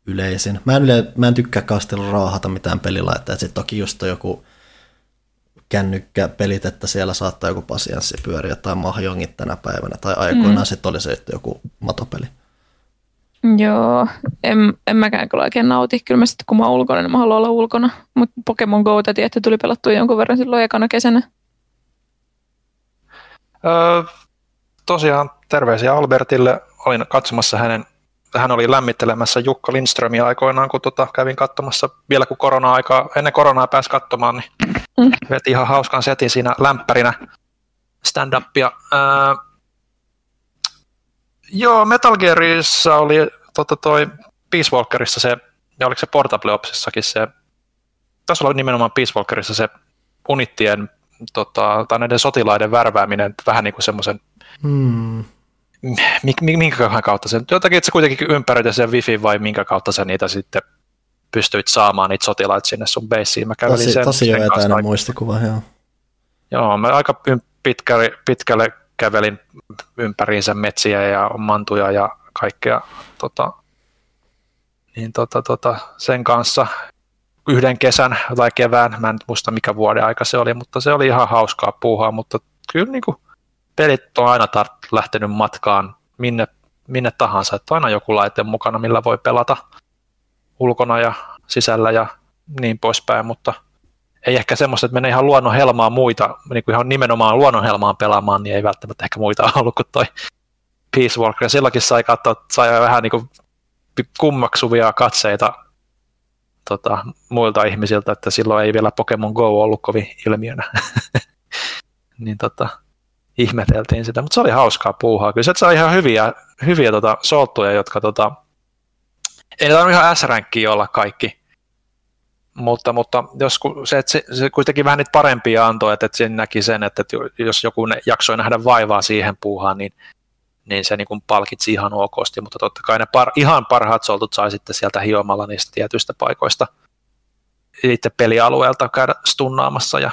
yleisin. Mä en, yle, mä en tykkää kastella raahata mitään pelilaitteita. Sitten toki just joku kännykkä pelit, että siellä saattaa joku pasianssi pyöriä tai mahjongit tänä päivänä. Tai aikoinaan mm. sitten oli se että joku matopeli. Joo, en, en mäkään kyllä oikein nauti. Kyllä mä sitten kun mä oon ulkona, niin mä haluan olla ulkona. Mutta Pokemon Go että tuli pelattua jonkun verran silloin ekana kesänä. Öö, tosiaan terveisiä Albertille. Olin katsomassa hänen hän oli lämmittelemässä Jukka Lindströmiä aikoinaan, kun tota, kävin katsomassa, vielä kun korona-aikaa, ennen koronaa pääsi katsomaan, niin mm. veti ihan hauskan setin siinä lämpärinä stand-upia. Ää, joo, Metal Gearissa oli tota, toi Peace Walkerissa se, ja oliko se Portable Opsissakin se, tässä oli nimenomaan Peace Walkerissa se unittien tota, tai näiden sotilaiden värvääminen vähän niin kuin semmoisen hmm minkä kautta sen, jotakin, että sä kuitenkin ympäröit sen wifi vai minkä kautta sä niitä sitten pystyit saamaan niitä sotilaita sinne sun beissiin. Mä tosi, sen, tosi jo etäinen muistikuva, joo. Joo, mä aika pitkälle, pitkälle kävelin ympäriinsä metsiä ja mantuja ja kaikkea tota, niin tota, tota, sen kanssa. Yhden kesän tai kevään, mä en muista mikä vuoden aika se oli, mutta se oli ihan hauskaa puuhaa, mutta kyllä niin kuin, pelit on aina tar- lähtenyt matkaan minne, minne tahansa, että aina joku laite mukana, millä voi pelata ulkona ja sisällä ja niin poispäin, mutta ei ehkä semmoista, että menee ihan luonnonhelmaa muita, niin kuin ihan nimenomaan luonnonhelmaan pelaamaan, niin ei välttämättä ehkä muita [LAUGHS] ollut kuin toi Peace Walker. Silloinkin sai katsoa, sai vähän niin kuin kummaksuvia katseita tota, muilta ihmisiltä, että silloin ei vielä Pokemon Go ollut kovin ilmiönä. [LAUGHS] niin tota, ihmeteltiin sitä, mutta se oli hauskaa puuhaa. Kyllä se saa ihan hyviä, hyviä tota, solttuja, jotka tota, ei ne ihan s olla kaikki, mutta, mutta jos se, se, se kuitenkin vähän niitä parempia antoi, että, että sen näki sen, että, että jos joku jaksoi nähdä vaivaa siihen puuhaan, niin, niin se niin kuin palkitsi ihan okosti, mutta totta kai ne par, ihan parhaat soltut sai sitten sieltä hiomalla niistä tietyistä paikoista itse pelialueelta käydä stunnaamassa ja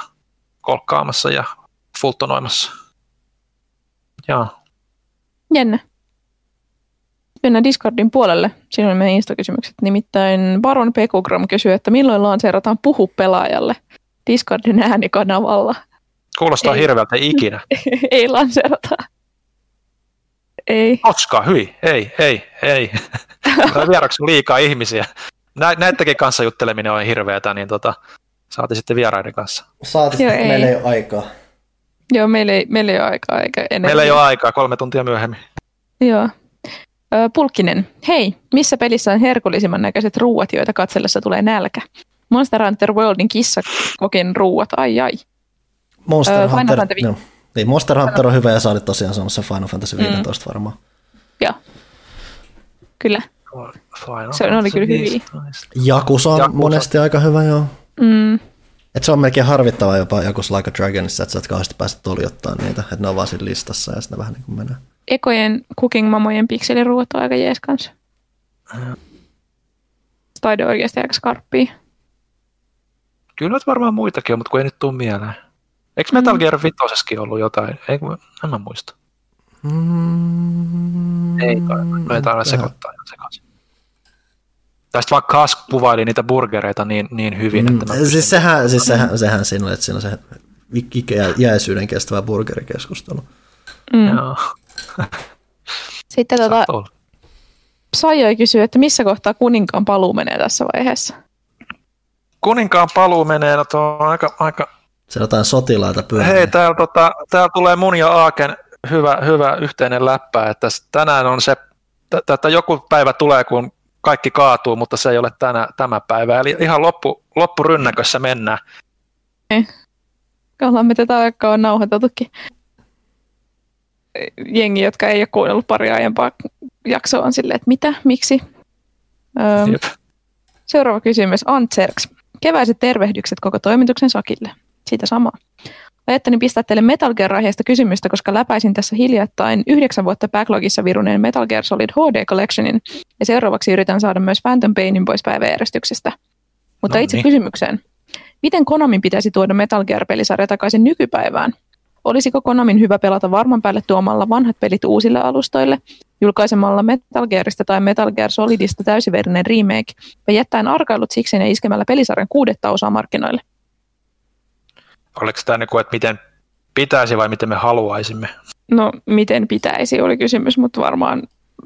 kolkkaamassa ja fultonoimassa. Joo. Jännä. Mennään Discordin puolelle. Siinä on meidän Insta-kysymykset. Nimittäin Baron Pekugram kysyy, että milloin lanseerataan puhu pelaajalle Discordin äänikanavalla. Kuulostaa ei. hirveältä ikinä. [LAUGHS] ei lanseerata. Ei. Hauskaa, hyi. Ei, ei, ei. [LAUGHS] Vieraksi liikaa ihmisiä. Näittäkin kanssa jutteleminen on hirveätä, niin tota, saati sitten vieraiden kanssa. Saati sitten, meillä ei ole aikaa. Joo, meillä ei, meillä ei ole aikaa eikä ennen. Meillä ei ole aikaa, kolme tuntia myöhemmin. Joo. Ö, Pulkkinen. Hei, missä pelissä on herkullisimman näköiset ruuat, joita katsellessa tulee nälkä? Monster Hunter Worldin kissakokin ruuat, ai ai. Monster Final Hunter, Fantasy- joo. Niin, Monster Hunter on hyvä ja sä olit tosiaan sanomassa Final Fantasy 15 mm. varmaan. Joo. Kyllä. Final Se oli kyllä hyviä. 15. Jakusa on Yakuza. monesti aika hyvä, joo. Mm, Et se on melkein harvittavaa jopa Jakusa Like a Dragonissa, että sä et kauheasti pääse toljottaa niitä, että ne on vaan siinä listassa ja sitten ne vähän niin kuin menee. Ekojen cooking mamojen pikseliruuat on aika jees kanssa. Taide oikeasti aika skarppia. Kyllä nyt varmaan muitakin on, mutta kun ei nyt tule mieleen. Eikö Metal Gear 5 ollut jotain? Ei, en mä muista. Mm, Ei kai. Me ei taida sekoittaa ihan sekaisin. Tästä vaikka Kask kuvaili niitä burgereita niin, niin hyvin, Mm, että mä siis sehän, siis sehän, sehän siinä oli, että siinä on se iäisyyden kestävä burgerikeskustelu. Mm. Joo, [LAUGHS] Sitten tota. Saijoi kysyy, että missä kohtaa kuninkaan paluu menee tässä vaiheessa? Kuninkaan paluu menee, no tuo on aika, aika... Se on jotain sotilaita pyörii. Hei, täällä, tota, täällä tulee mun ja Aaken hyvä, hyvä yhteinen läppä, että tänään on se, että joku päivä tulee, kun kaikki kaatuu, mutta se ei ole tänä, tämä päivä. Eli ihan loppu, loppurynnäkössä mennään. Ollaan me tätä aikaa on nauhoiteltukin. Jengi, jotka ei ole kuunnellut pari aiempaa jaksoa, on silleen, että mitä, miksi? Öö, Jep. seuraava kysymys, Antserks. Keväiset tervehdykset koko toimituksen sakille. Siitä samaa. Ajattelin pistää teille Metal Gear-aiheesta kysymystä, koska läpäisin tässä hiljattain yhdeksän vuotta backlogissa viruneen Metal Gear Solid HD Collectionin, ja seuraavaksi yritän saada myös Phantom Painin pois päiväjärjestyksestä. Mutta No itse niin. kysymykseen. Miten Konamin pitäisi tuoda Metal Gear-pelisarja takaisin nykypäivään? Olisiko Konamin hyvä pelata varman päälle tuomalla vanhat pelit uusille alustoille, julkaisemalla Metal Gearista tai Metal Gear Solidista täysiverinen remake, vai jättäen arkailut siksi ja iskemällä pelisarjan kuudetta osaa markkinoille? Oliko tämä niin kuin, että miten pitäisi vai miten me haluaisimme? No, miten pitäisi, oli kysymys, mutta varmaan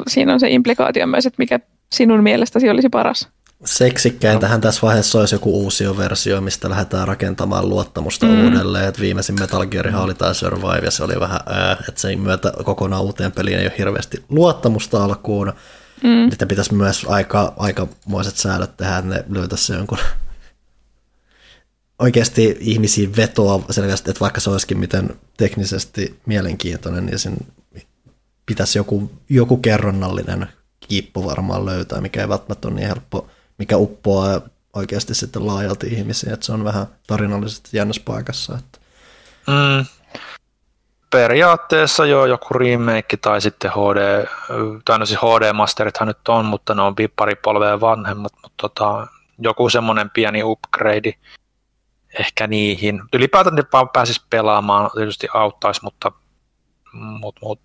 siinä on se implikaatio myös, että mikä sinun mielestäsi olisi paras. Seksikkäintähän tässä vaiheessa olisi joku uusi versio, mistä lähdetään rakentamaan luottamusta mm. uudelleen. Et viimeisin Metal Gear oli tämä Survive ja se oli vähän, ää, että sen myötä kokonaan uuteen peliin ei ole hirveästi luottamusta alkuun. Mm. Sitten pitäisi myös aika, aikamoiset säädöt tehdä, että ne löytäisi jonkun oikeasti ihmisiin vetoa selvästi, että vaikka se olisikin miten teknisesti mielenkiintoinen, niin sen pitäisi joku, joku kerronnallinen kiippo varmaan löytää, mikä ei välttämättä ole niin helppo, mikä uppoaa oikeasti sitten laajalti ihmisiä, että se on vähän tarinallisesti jännässä paikassa. Että. Mm. Periaatteessa joo, joku remake tai sitten HD, tai no siis HD-masterithan nyt on, mutta ne on pari polvea vanhemmat, mutta tota, joku semmoinen pieni upgrade ehkä niihin. Ylipäätään ne vaan pääsis pelaamaan, tietysti auttaisi, mutta mut, mut.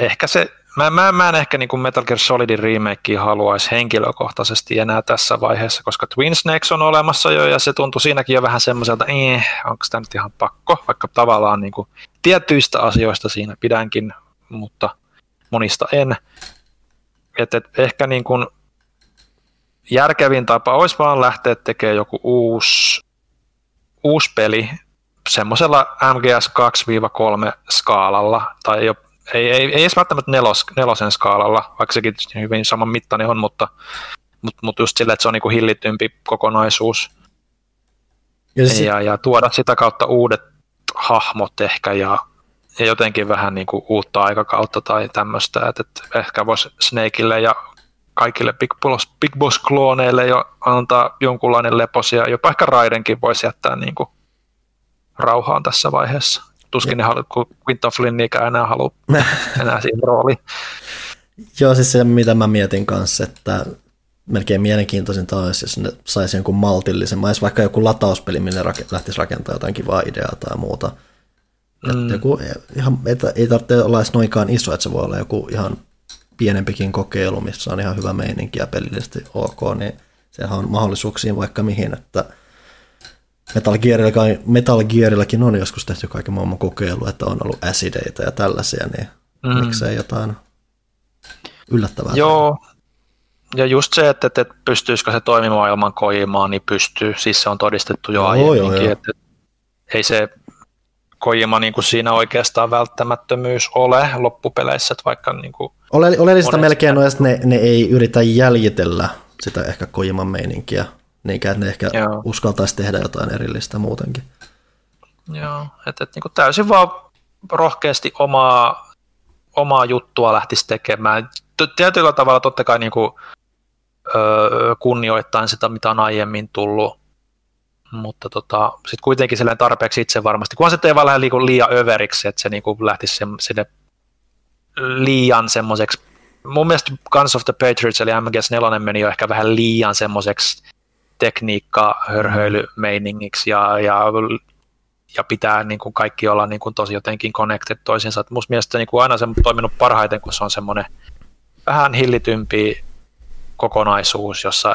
ehkä se, mä, mä, mä en ehkä niin kuin Metal Gear Solidin remakea haluaisi henkilökohtaisesti enää tässä vaiheessa, koska Twin Snakes on olemassa jo ja se tuntui siinäkin jo vähän semmoiselta, eh, onko tämä nyt ihan pakko, vaikka tavallaan niin kuin tietyistä asioista siinä pidänkin, mutta monista en. Et, et ehkä niin kuin järkevin tapa olisi vaan lähteä tekemään joku uusi, uusi peli semmoisella MGS 2-3 skaalalla, tai ole, ei, ei, ei edes välttämättä nelos, nelosen skaalalla, vaikka sekin hyvin saman mittainen on, mutta, mutta, mutta just sillä, että se on niin kuin hillitympi kokonaisuus, Ja siis, ja, ja tuoda sitä kautta uudet hahmot ehkä, ja, ja jotenkin vähän niin kuin uutta aikakautta tai tämmöistä, että, että ehkä voisi Snakeille ja kaikille Big Boss, Big Boss-klooneille jo antaa jonkunlainen lepos, ja jopa ehkä Raidenkin voisi jättää niin kuin rauhaan tässä vaiheessa. Tuskin ne haluaa, kun Quinton Flynnikään enää halua [LAUGHS] enää siihen rooliin. Joo, siis se mitä mä mietin kanssa, että melkein mielenkiintoisinta olisi, jos ne saisi jonkun maltillisen, mä vaikka joku latauspeli, millä rak- lähtisi rakentamaan jotain kivaa ideaa tai muuta. Mm. Että joku, ihan, ei, ei tarvitse olla edes noinkaan iso, että se voi olla joku ihan pienempikin kokeilu, missä on ihan hyvä meininki ja pelillisesti ok, niin sehän on mahdollisuuksia vaikka mihin, että Metal, Gearillakin, Metal Gearillakin on joskus tehty kaiken maailman kokeilu, että on ollut acideita ja tällaisia, niin mm. miksei jotain yllättävää. Joo, ja just se, että, että pystyisikö se toimimaan ilman koimaa, niin pystyy. Siis se on todistettu jo Joo, aiemminkin. joo, joo. Että, ei se, Kojima niin kuin siinä oikeastaan välttämättömyys ole loppupeleissä, että vaikka niin kuin Ole, oleellista melkein on, että ne, ne ei yritä jäljitellä sitä ehkä Kojiman meininkiä, niinkään että ne ehkä Joo. uskaltaisi tehdä jotain erillistä muutenkin. Joo, että et, niin täysin vaan rohkeasti omaa, omaa juttua lähtisi tekemään. Tietyllä tavalla totta kai niin kuin, öö, kunnioittain sitä, mitä on aiemmin tullut, mutta tota, sitten kuitenkin silleen tarpeeksi itse varmasti, kunhan se ei vaan lähde liiku liian överiksi, että se niin kuin lähtisi se, sinne liian semmoiseksi, mun mielestä Guns of the Patriots eli MGS4 meni jo ehkä vähän liian semmoiseksi tekniikka hörhöilymeiningiksi ja, ja ja pitää niin kuin kaikki olla niin kuin tosi jotenkin connected toisiinsa. Et musta mielestä niin kuin aina se on toiminut parhaiten, kun se on semmoinen vähän hillitympi kokonaisuus, jossa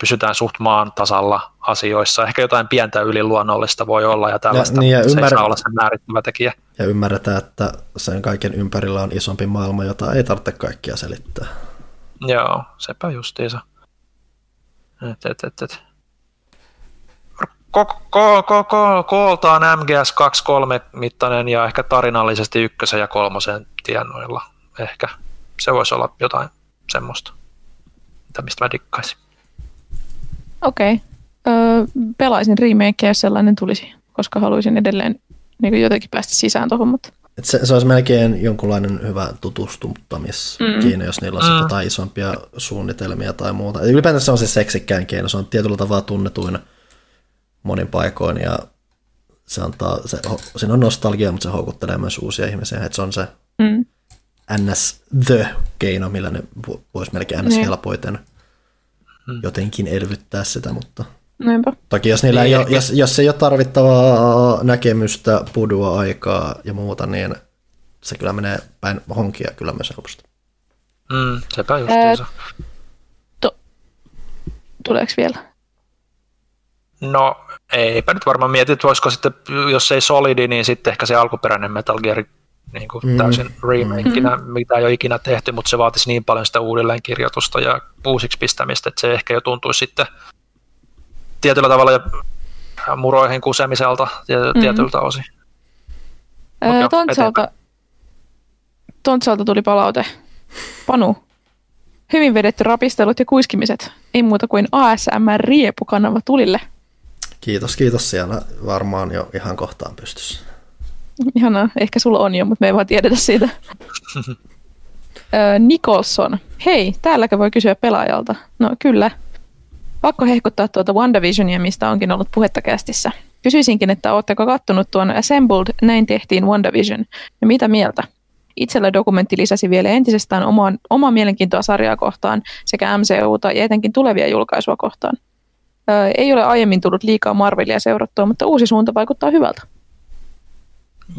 pysytään suht maan tasalla asioissa. Ehkä jotain pientä yliluonnollista voi olla ja tällaista, Ja- niin, ja se ymmär- ei saa olla sen määrittävä tekijä. Ja ymmärretään, että sen kaiken ympärillä on isompi maailma, jota ei tarvitse kaikkia selittää. Joo, sepä justiinsa. Et, et, et, et. Ko- ko- ko- ko- kooltaan MGS 2.3 mittainen ja ehkä tarinallisesti ykkösen ja kolmosen tienoilla. Ehkä se voisi olla jotain semmoista, mitä mistä mä dikkaisin. Okei. Okay. Pelaisin remakea, jos sellainen tulisi, koska haluaisin edelleen niin jotenkin päästä sisään tuohon, mutta Et se, se olisi melkein jonkunlainen hyvä tutustuttamiskeino, mm. jos niillä on Mm. mm. jotain isompia suunnitelmia tai muuta. Ja ylipäätään se on se seksikkään keino, se on tietyllä tavalla tunnetuin monin paikoin ja se antaa, se, siinä on nostalgia, mutta se houkuttelee myös uusia ihmisiä, että se on se mm. ns. the-keino, millä ne vo- voisi melkein ns. Niin. helpoiten Mm. jotenkin elvyttää sitä, mutta Näinpä. Toki jos, niillä ei Niin, ole, jos, jos ei ole tarvittavaa näkemystä, pudua, aikaa ja muuta, niin se kyllä menee päin honkia kyllä myös helposti. Mm, sepä justiinsa. Tuleeko vielä? No eipä nyt varmaan mieti, että voisiko sitten, jos ei Solidi, niin sitten ehkä se alkuperäinen Metal Gear niin kuin Mm. täysin remakinä, mitä ei ole ikinä tehty, mutta se vaatisi niin paljon sitä uudelleenkirjoitusta ja uusiksi pistämistä, että se ehkä jo tuntuisi sitten tietyllä tavalla jo muroihin kusemiselta tiety- tietyltä osin. Mut Öö, Tontsalta, Tontsalta tuli palaute. Panu. Hyvin vedetty rapistelut ja kuiskimiset. Ei muuta kuin ASMR-riepukanava tulille. Kiitos, kiitos siellä varmaan jo ihan kohtaan pystyssä. Ihanaa. Ehkä sulla on jo, mutta me ei vaan tiedetä siitä. [LAUGHS] Öö, Nicholson. Hei, täälläkö voi kysyä pelaajalta? No kyllä. Pakko hehkuttaa tuota WandaVisionia, mistä onkin ollut puhetta kästissä. Kysyisinkin, että ootteko kattonut tuon Assembled, näin tehtiin WandaVision. Ja mitä mieltä? Itsellä dokumentti lisäsi vielä entisestään omaa, omaa mielenkiintoa sarjaa kohtaan sekä MCUta ja etenkin tulevia julkaisua kohtaan. Öö, ei ole aiemmin tullut liikaa Marvelia seurattua, mutta uusi suunta vaikuttaa hyvältä.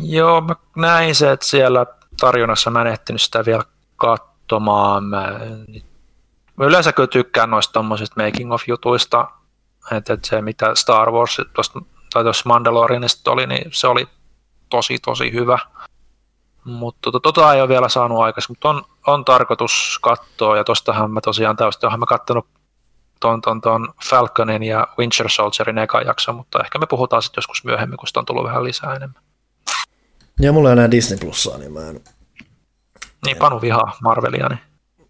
Joo, mä näin se, että siellä tarjonnassa mä en ehtinyt sitä vielä katsomaan. Mä, mä yleensä kyllä tykkään noista tommosista making of jutuista, että, että se mitä Star Wars tosta, tai tuossa Mandalorianista oli, niin se oli tosi tosi hyvä. Mutta tota, tota ei ole vielä saanut aikaisemmin, mutta on, on tarkoitus katsoa, ja tostahan mä tosiaan täysin, mä kattonut ton, ton, ton Falconin ja Winter Soldierin eka jakso, mutta ehkä me puhutaan sitten joskus myöhemmin, kun sitä on tullut vähän lisää enemmän. Ja mulla ei enää Disney Plusaa, niin mä en... Niin, Panu vihaa Marvelia, niin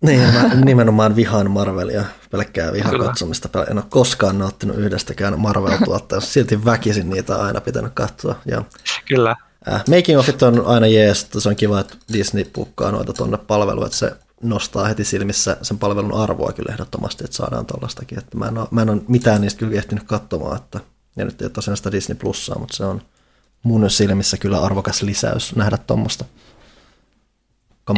Niin, mä nimenomaan vihaan Marvelia, pelkkää vihan Kyllä. katsomista. En ole koskaan nauttinut yhdestäkään Marvel-tuotteesta, [LAUGHS] silti väkisin niitä on aina pitänyt katsoa. Ja kyllä. Äh, making ofit on aina jees, että se on kiva, että Disney pukkaa noita tonne palveluun, että se nostaa heti silmissä sen palvelun arvoa kyllä ehdottomasti, että saadaan tollastakin. Että mä, en ole, mä en ole mitään niistä kyllä ehtinyt katsomaan, että ja nyt ei ole tosiaan sitä Disney Plussaa, mutta se on mun silmissä kyllä arvokas lisäys nähdä tuommoista.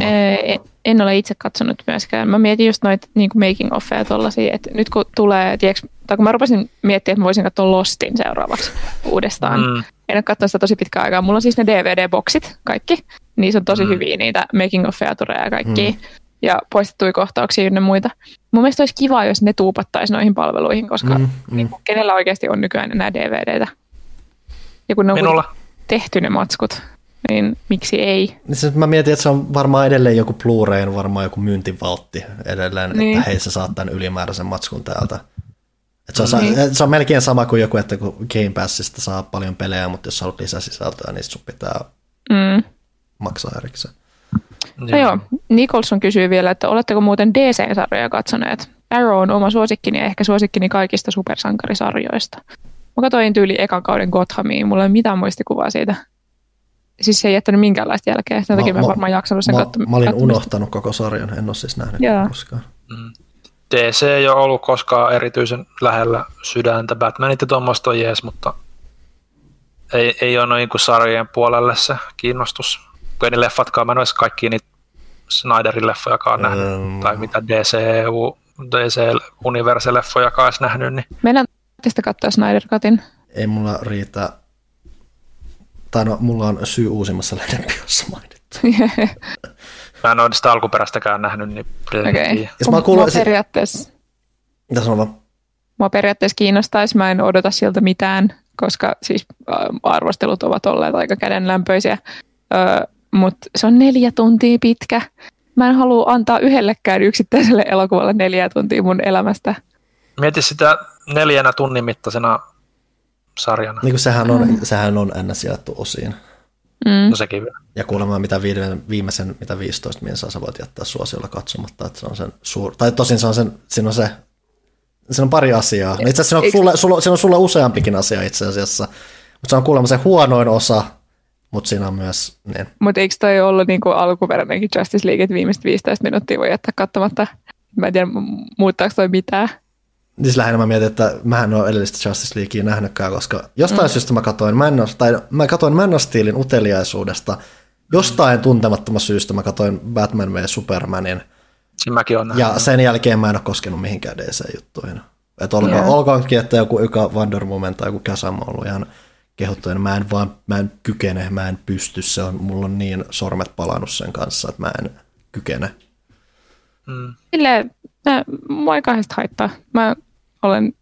En, en ole itse katsonut myöskään. Mä mietin just noita niin making offeja tollasia, että nyt kun tulee, tiiäks, tai kun mä rupesin miettimään, että mä voisin katsoa Lostin seuraavaksi uudestaan. Mm. En ole katsonut sitä tosi pitkään aikaa. Mulla on siis ne DVD-boksit kaikki. Niissä on tosi Mm. hyviä niitä making offeja tulee ja kaikki. Mm. Ja poistettuja kohtauksia ynnä muita. Mun mielestä olisi kiva, jos ne tuupattaisiin noihin palveluihin, koska Mm, mm, mm. niin kenellä oikeasti on nykyään enää DVDtä. Ja kun ne on minulla. tehty ne matskut, niin miksi ei? Niin mä mietin, että se on varmaan edelleen joku Blu-rayn, varmaan joku myyntivaltti edelleen, niin. Niin. että hei sä saat tämän ylimääräisen matskun täältä. Et se, on, Niin. se on melkein sama kuin joku, että kun Game Passista saa paljon pelejä, mutta jos haluat lisäsisältöä, niin sun pitää Mm. maksaa erikseen. No joo, Nicholson kysyy vielä, että oletteko muuten DC-sarjoja katsoneet? Arrow on oma suosikkini ja ehkä suosikkini kaikista supersankarisarjoista. Mä katsoin tyyli ekan kauden Gothamiin, mulla ei ole mitään muistikuvaa siitä. Siis se ei jättänyt minkäänlaista jälkeä, sen takia mä, mä- varmaan jaksanut sen Mä, katso- mä olin unohtanut koko sarjan, en ole siis nähnyt Joo. koskaan. Mm. DC ei ole ollut koskaan erityisen lähellä sydäntä. Batmanit ja tuommoista on jees, mutta ei, ei ole noin kuin sarjojen puolelle se kiinnostus. Kun ei ne leffatkaan, mä en olisi kaikki niitä Snyderin leffojakaan nähnyt, Ähm. tai mitä DCU, DC Universe-leffojakaan edes nähnyt, niin Meidän tästä katsoa Snyder Cutin. Ei mulla riitä, tai no, mulla on syy uusimmassa lehdenpiossa mainittu. [LAUGHS] mä en ole sitä alkuperäistäkään nähnyt, niin Okei. okay. Jos mä kuulen- Mua periaatteessa, Mitä sanon vaan? mua periaatteessa kiinnostaisi, mä en odota siltä mitään, koska siis arvostelut ovat olleet aika kädenlämpöisiä, Ö, mutta se on neljä tuntia pitkä. Mä en halua antaa yhdellekään yksittäiselle elokuvalle neljä tuntia mun elämästä. Mieti sitä neljänä tunnin mittaisena sarjana. Niin kuin sehän on, sehän on ns. jaettu osiin. Mm. No sekin vielä. Ja kuulemma mitä viiden, viimeisen mitä 15 minsaa sä voit jättää suosiolla katsomatta, että se on sen suur... Tai tosin se on sen, siinä on se, siinä on pari asiaa. No itse asiassa siinä on, sulle, sulle, siinä on sulle useampikin asia itse asiassa. Mutta se on kuulemma se huonoin osa, mutta siinä on myös, niin. Mutta eikö toi ollut niinku alkuperäinenkin Justice League, että viimeiset 15 minuuttia voi jättää katsomatta? Mä en tiedä, mu- muuttaako toi mitään. Siis lähinnä mä mietin, että mä en ole edellistä Justice Leaguea nähnytkään, koska jostain mm. syystä mä katsoin Man of, tai mä katsoin Man of Steelin uteliaisuudesta. Jostain tuntemattomasta syystä mä katsoin Batman v Supermanin. Mäkin nähnyt. Ja sen jälkeen mä en ole koskenut mihinkään DC-juttuihin. Että olko, Joo. olkoonkin, että joku Yka Wonder Woman tai joku Kasam on ollut ihan kehuttu, niin mä en vaan, mä en kykene, mä en pysty, se on, mulla on niin sormet palannut sen kanssa, että mä en kykene. Mm. Silleen, mä, mua ei kahdesta haittaa. Mä olen,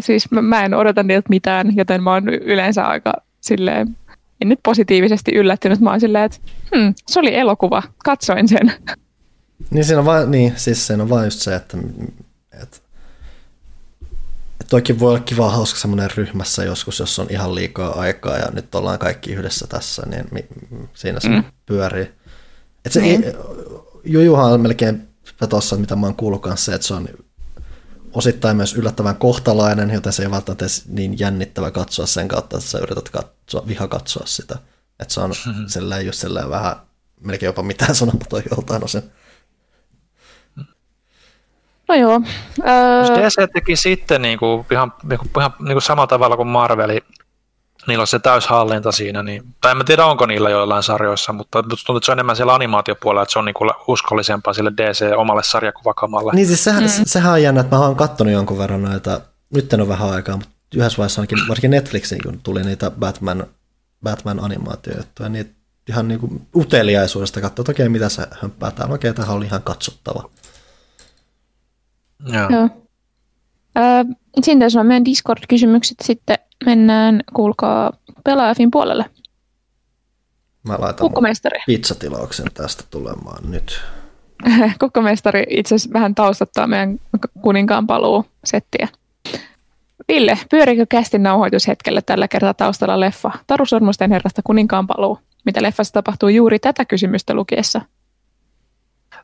siis mä, mä en odota niiltä mitään, joten mä oon yleensä aika silleen, en nyt positiivisesti yllättynyt, mä oon silleen, että hmm, se oli elokuva, katsoin sen. Niin siinä on vaan, niin, siis siinä on vaan just se, että, että, että toikin voi olla kiva hauska semmoinen ryhmässä joskus, jos on ihan liikaa aikaa ja nyt ollaan kaikki yhdessä tässä, niin mi, siinä se mm. pyörii. Että se, niin. Jujuhan on melkein tuossa, mitä mä oon kuullut kanssa, että se on osittain myös yllättävän kohtalainen, joten se ei välttämättä edes niin jännittävä katsoa sen kautta, että sä yrität katsoa, viha katsoa sitä. Että se on [LAUGHS] sellainen just sellainen vähän, melkein jopa mitään [LAUGHS] sanomaton joltain osin. No joo. Jos Öö, DC teki sitten niin kuin, ihan, niin kuin, ihan niin kuin samalla tavalla kuin Marveli, niillä on se täyshallinta siinä, niin, tai en mä tiedä onko niillä joillain sarjoissa, mutta tuntuu, että se on enemmän siellä animaatiopuolella, että se on niin kuin uskollisempaa sille DC omalle sarjakuvakamalle. Niin siis sehän, mm. sehän on jännä, että mä oon kattonut jonkun verran noita, nyt en ole vähän aikaa, mutta yhdessä vaiheessa ainakin, [CLEARS THROAT] varsinkin Netflixiin, kun tuli niitä Batman, Batman animaatiojuttuja, niin ihan niinku uteliaisuudesta katsoa, että okei, mitä se hömppää täällä, okei, tämähän oli ihan katsottava. Joo. Joo. Öö, siinä tässä on meidän Discord-kysymykset. Sitten mennään, kuulkaa, pelaajafin puolelle. Mä laitan pizzatilauksen tästä tulemaan nyt. [LAUGHS] Kukkomestari itse asiassa vähän taustattaa meidän kuninkaan paluu settiä. Ville, pyörikö kästin nauhoitushetkellä tällä kertaa taustalla leffa Taru Sormusten herrasta kuninkaan paluu? Mitä leffassa tapahtuu juuri tätä kysymystä lukiessa?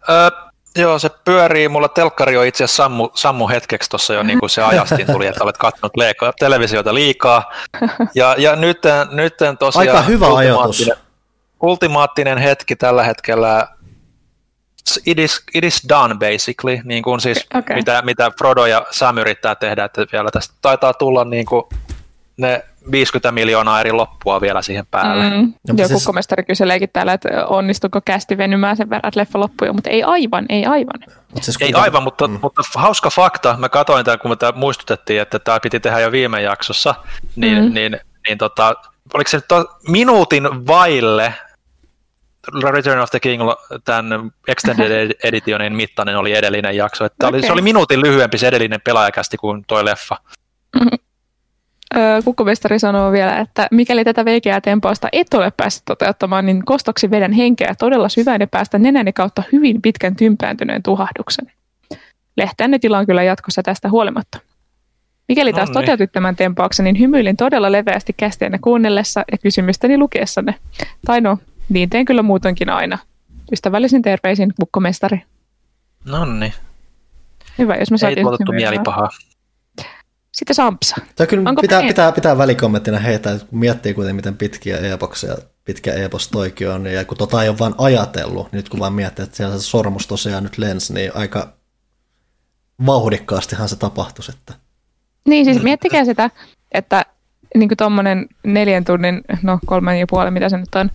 Öö, joo, se pyörii. Mulla telkkari on itse asiassa sammu, sammu hetkeksi tuossa jo, niin kuin se ajastin tuli, että olet katsonut leika- televisiota liikaa. Ja, ja nyt, nyt tosiaan... Aika hyvä ajoitus. ultimaattinen- Ultimaattinen hetki tällä hetkellä. It is, it is done basically, niin kuin siis Okei. mitä, mitä Frodo ja Sam yrittää tehdä, että vielä tästä taitaa tulla niin kuin ne 50 miljoonaa eri loppua vielä siihen päälle. Mm. Mutta Joo, siis- kukkomestari kyseleekin täällä, että onnistuko kästi venymään sen verran, että leffa loppui, mutta ei aivan, ei aivan. Mut siis Ei aivan, mutta, mm. mutta hauska fakta, mä katsoin tämän, kun me tää muistutettiin, että tämä piti tehdä jo viime jaksossa, niin, Mm. mm. niin, niin tota, oliko se to, minuutin vaille Return of the King, tämän Extended [LAUGHS] Editionin mittainen oli edellinen jakso. Että okay. oli, se oli minuutin lyhyempi se edellinen pelaajakästi kuin toi leffa. Öö, Kukkomestari sanoo vielä, että mikäli tätä veikeää tempausta et ole päässyt toteuttamaan, niin kostoksi vedän henkeä todella syvään ja päästä nenäni kautta hyvin pitkän tympääntyneen tuhahduksen. Lehteänne tilaan kyllä jatkossa tästä huolimatta. Mikäli taas No niin. toteutit tämän tempauksen, niin hymyilin todella leveästi kästiänne kuunnellessa ja kysymystäni lukiessanne. Tai no, niin teen kyllä muutenkin aina. Ystävällisin terveisin, kukkomestari. No niin, Hyvä, jos me ei saatiin tuotettu mielipahaa. Sitten Sampsa. Tämä kyllä Onko pitää, pitää, pitää välikommenttina heitä, että kun miettii kuitenkin, miten pitkiä epoksia, pitkä epos toikin on, ja kun tota ei ole vaan ajatellut, nyt kun vaan miettii, että siellä se sormus tosiaan nyt lensi, niin aika vauhdikkaastihan se tapahtuisi. Että. Niin, siis miettikää sitä, että niin kuin tuommoinen neljän tunnin, no kolmen ja puolen, mitä se nyt on,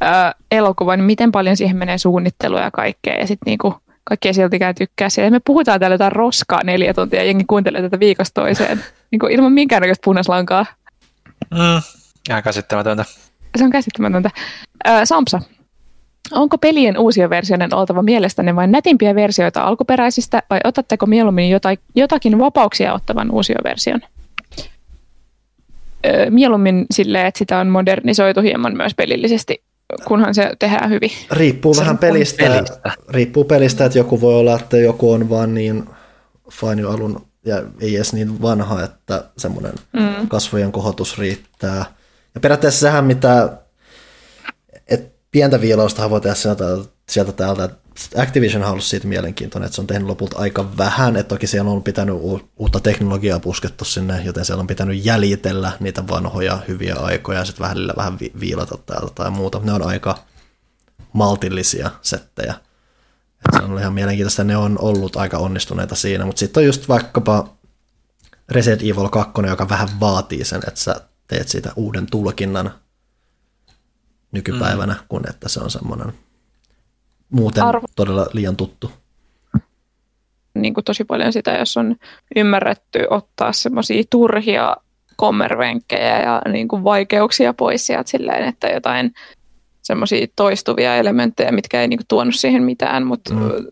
ää, elokuva, niin miten paljon siihen menee suunnittelua ja kaikkea. Ja sitten niin kaikkia siltikään tykkää siellä. Me puhutaan täällä jotain roskaa neljä tuntia ja jengi kuuntelee tätä viikosta toiseen. [LAUGHS] Niin kuin ilman minkäännäköistä punaislankaa. Mm, ihan käsittämätöntä. Se on käsittämätöntä. Ää, Sampsa, onko pelien uusien versioiden oltava mielestänne vain nätimpiä versioita alkuperäisistä vai otatteko mieluummin jotain, jotakin vapauksia ottavan uusioversion? Öö, mieluummin silleen, että sitä on modernisoitu hieman myös pelillisesti, kunhan se tehdään hyvin. Riippuu Se vähän pelistä, pelistä. riippuu pelistä, että joku voi olla, että joku on vaan niin fine alun ja ei edes niin vanha, että semmoinen Mm. kasvojen kohotus riittää. Ja periaatteessa sehän mitä, että pientä viilaustahan voi tehdä sieltä, sieltä täältä. Activision on ollut siitä mielenkiintoinen, että se on tehnyt lopulta aika vähän, että toki siellä on pitänyt uutta teknologiaa puskettu sinne, joten siellä on pitänyt jäljitellä niitä vanhoja hyviä aikoja ja sitten välillä vähän vi- viilata täältä tai muuta. Ne on aika maltillisia settejä. Et se on ollut ihan mielenkiintoista, ne on ollut aika onnistuneita siinä, mutta sitten on just vaikkapa Resident Evil 2, joka vähän vaatii sen, että sä teet siitä uuden tulkinnan nykypäivänä, mm. kun että se on semmoinen muuten Arvo- todella liian tuttu. Niin kuin tosi paljon sitä, jos on ymmärretty ottaa semmoisia turhia kommervenkkejä ja niin kuin vaikeuksia pois sieltä silleen, että jotain semmoisia toistuvia elementtejä, mitkä ei niin kuin tuonut siihen mitään, mutta Mm. mm.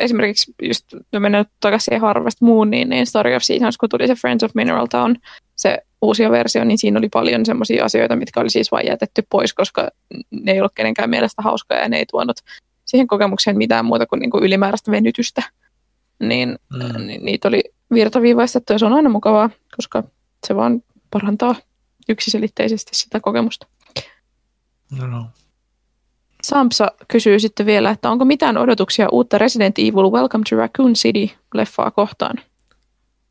esimerkiksi just, no mennään takaisin siihen Harvest Mooniin, niin Story of Seasons, kun tuli se Friends of Mineral Town, se uusi versio, niin siinä oli paljon semmoisia asioita, mitkä oli siis vain jätetty pois, koska ne ei ollut kenenkään mielestä hauskoja ja ne ei tuonut siihen kokemukseen mitään muuta kuin, niin kuin ylimääräistä venytystä. Niin Mm. ni- niitä oli virtaviivaistettu ja se on aina mukavaa, koska se vaan parantaa yksiselitteisesti sitä kokemusta. No. Sampsa kysyy sitten vielä, että onko mitään odotuksia uutta Resident Evil Welcome to Raccoon City-leffaa kohtaan?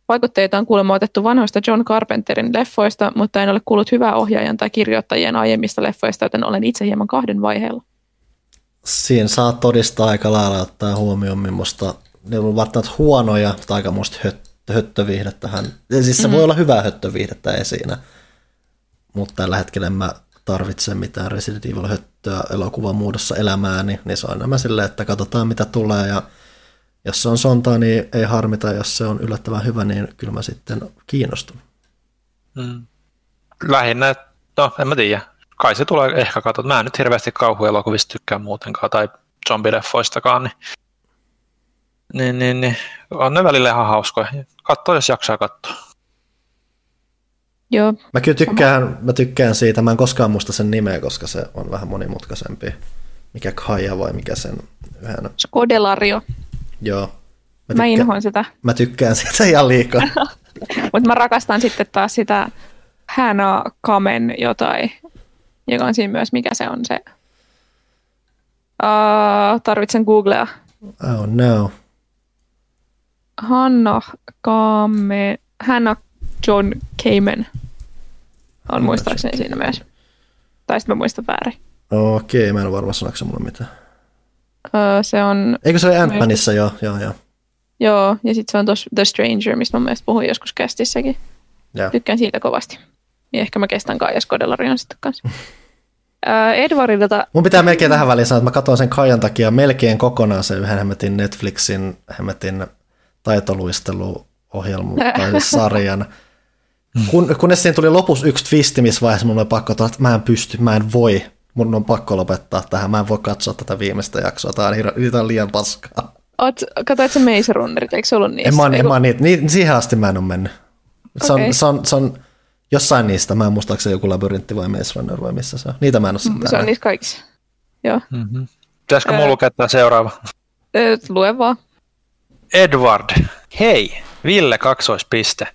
Vaikutteita on kuulemma otettu vanhoista John Carpenterin leffoista, mutta en ole kuullut hyvää ohjaajan tai kirjoittajien aiemmista leffoista, joten olen itse hieman kahden vaiheella. Siinä saa todistaa aika lailla ottaa huomioon, millaista ne on välttämättä huonoja, mutta aikamoista höt- höttöviihdettähän. Ja siis se mm. voi olla hyvää höttöviihdettä ei siinä, mutta tällä hetkellä en mä tarvitse mitään Resident Evil höttöä elokuvan muodossa elämääni, niin se on enemmän silleen, että katsotaan mitä tulee ja jos se on sontaa, niin ei harmita, jos se on yllättävän hyvä, niin kyllä mä sitten kiinnostun. Mm. Lähinnä, no en mä tiedä. Kai se tulee ehkä katsot. Mä en nyt hirveästi kauhuelokuvista tykkää muutenkaan tai zombileffoistakaan, niin, niin, niin, niin on ne välillä ihan hauskoja. Katso, jos jaksaa katsoa. Joo, Mä kyllä tykkään, mä tykkään siitä, mä en koskaan muista sen nimeä, koska se on vähän monimutkaisempi. Mikä Kaija vai mikä sen yhden, Skodelario. joo. Mä tykkään, inhoan sitä, mä tykkään siitä ihan liikaa. [LAUGHS] mutta mä rakastan sitten taas sitä Hannah Kamen jotain, joka on siinä myös, mikä se on se. Uh, tarvitsen googlea. Oh no. Hanna Kamen, Hannah John Kamen on muistaakseni siinä myös. Tai sitten mä muistan väärin. Okei, mä en ole varma sanoiko se mulle mitään. Öö, se on, Eikö se ole Ant-Manissa jo? Joo, joo. joo, ja sitten se on tuossa The Stranger, mistä mä mielestä puhuin joskus kästissäkin. joo. Tykkään siitä kovasti. Ja ehkä mä kestän Kaija Skodelarion sitten kanssa. [LAUGHS] Öö, Edwardilta, Mun pitää melkein tähän väliin sanoa, että mä katsoin sen Kaijan takia melkein kokonaan sen yhden hemmetin Netflixin hemmetin taitoluisteluohjelman [LAUGHS] tai sarjan. Kun, kunnes siinä tuli lopussa yksi twisti, missä vaiheessa mun oli pakko todeta, että mä en pysty, mä en voi, mun on pakko lopettaa tähän, mä en voi katsoa tätä viimeistä jaksoa, tää on, hir- tää on liian paskaa. oot, katsoit sä Maze Runnerit, eikö se ollut niissä? En mä, en mä niitä, niin, siihen asti mä en ole mennyt. Se on, se, on, se on jossain niistä, mä en muista, onko se joku labyrintti vai Maze Runner vai missä se on. Niitä mä en ole sitten Se on niissä kaikissa. Joo. Mm-hmm. Pitäisikö mulla lukea tämä seuraava? Öö, lue vaan. Edward. Hei, Ville kaksoispiste.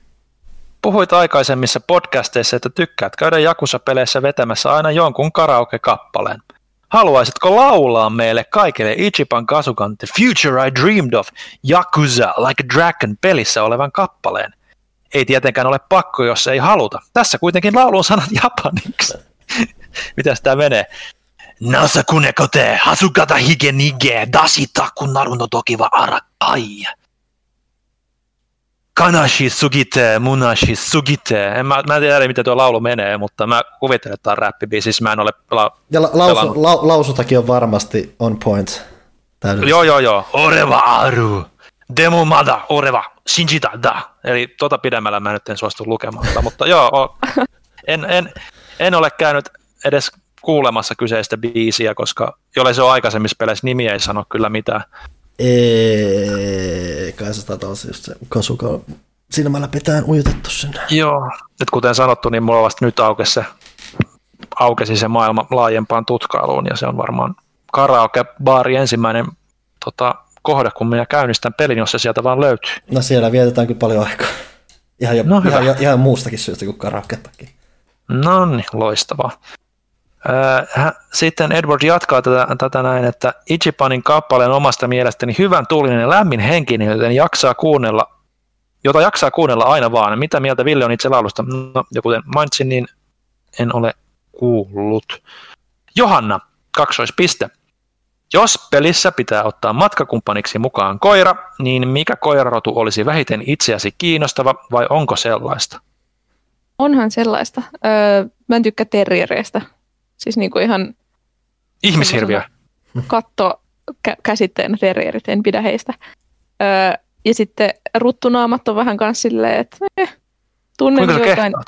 Puhuit aikaisemmissa podcasteissa, että tykkäät käydä Jakusa-peleissä vetämässä aina jonkun karaoke-kappaleen. Haluaisitko laulaa meille kaikille Ichiban Kasukan The Future I Dreamed of Yakuza Like a Dragon pelissä olevan kappaleen? Ei tietenkään ole pakko, jos ei haluta. Tässä kuitenkin laulun sanat japaniksi. [LAUGHS] Mitäs tää menee? Nasa kunekote, hasukata hige nige, dasita kun naruno tokiva arakai. Kanashi sugite, munashi sugite. En mä, mä en tiedä, miten tuo laulu menee, mutta mä kuvittelen, että tämä on räppibiisi, siis mä en ole la- Ja la- lausu, la- lausutakin on varmasti on point. Täydellistä. Joo, joo, joo. Oreva aru. Demo mada, oreva, shinjita da. Eli tota pidemmällä mä nyt en suostu lukemaan, mutta joo, o- en, en, en ole käynyt edes kuulemassa kyseistä biisiä, koska jollei se ole aikaisemmissa peleissä, nimi ei sano kyllä mitään. Ei, kai se taitaa olla just se Kasuka silmällä pitään ujutettu sinne. Joo. Et kuten sanottu, niin mulla vasta nyt aukesi se, aukesi se maailma laajempaan tutkailuun, ja se on varmaan karaoke-baari ensimmäinen tota, kohde, kun minä käynnistän pelin, jos se sieltä vaan löytyy. No siellä vietetään kyllä paljon aikaa. Ihan, jo, No hyvä. ihan, ihan, muustakin syystä kuin karaokettakin. No niin, loistavaa. Sitten Edward jatkaa tätä, tätä näin, että Ichipanin kappale on omasta mielestäni hyvän tuulinen ja lämmin henkinen, joten jaksaa kuunnella, jota jaksaa kuunnella aina vaan. Mitä mieltä Ville on itse laulusta? No, ja kuten mainitsin, niin en ole kuullut. Johanna, kaksoispiste. Jos pelissä pitää ottaa matkakumppaniksi mukaan koira, niin mikä koirarotu olisi vähiten itseäsi kiinnostava vai onko sellaista? Onhan sellaista. Öö, mä en tykkää terriereistä. Siis niinku ihan Ihmishirviö. katto kä- käsitteenä terrierit, en pidä heistä. Öö, ja sitten ruttunaamat on vähän kans silleen, että eh, tunnen, joitain, kehtaat?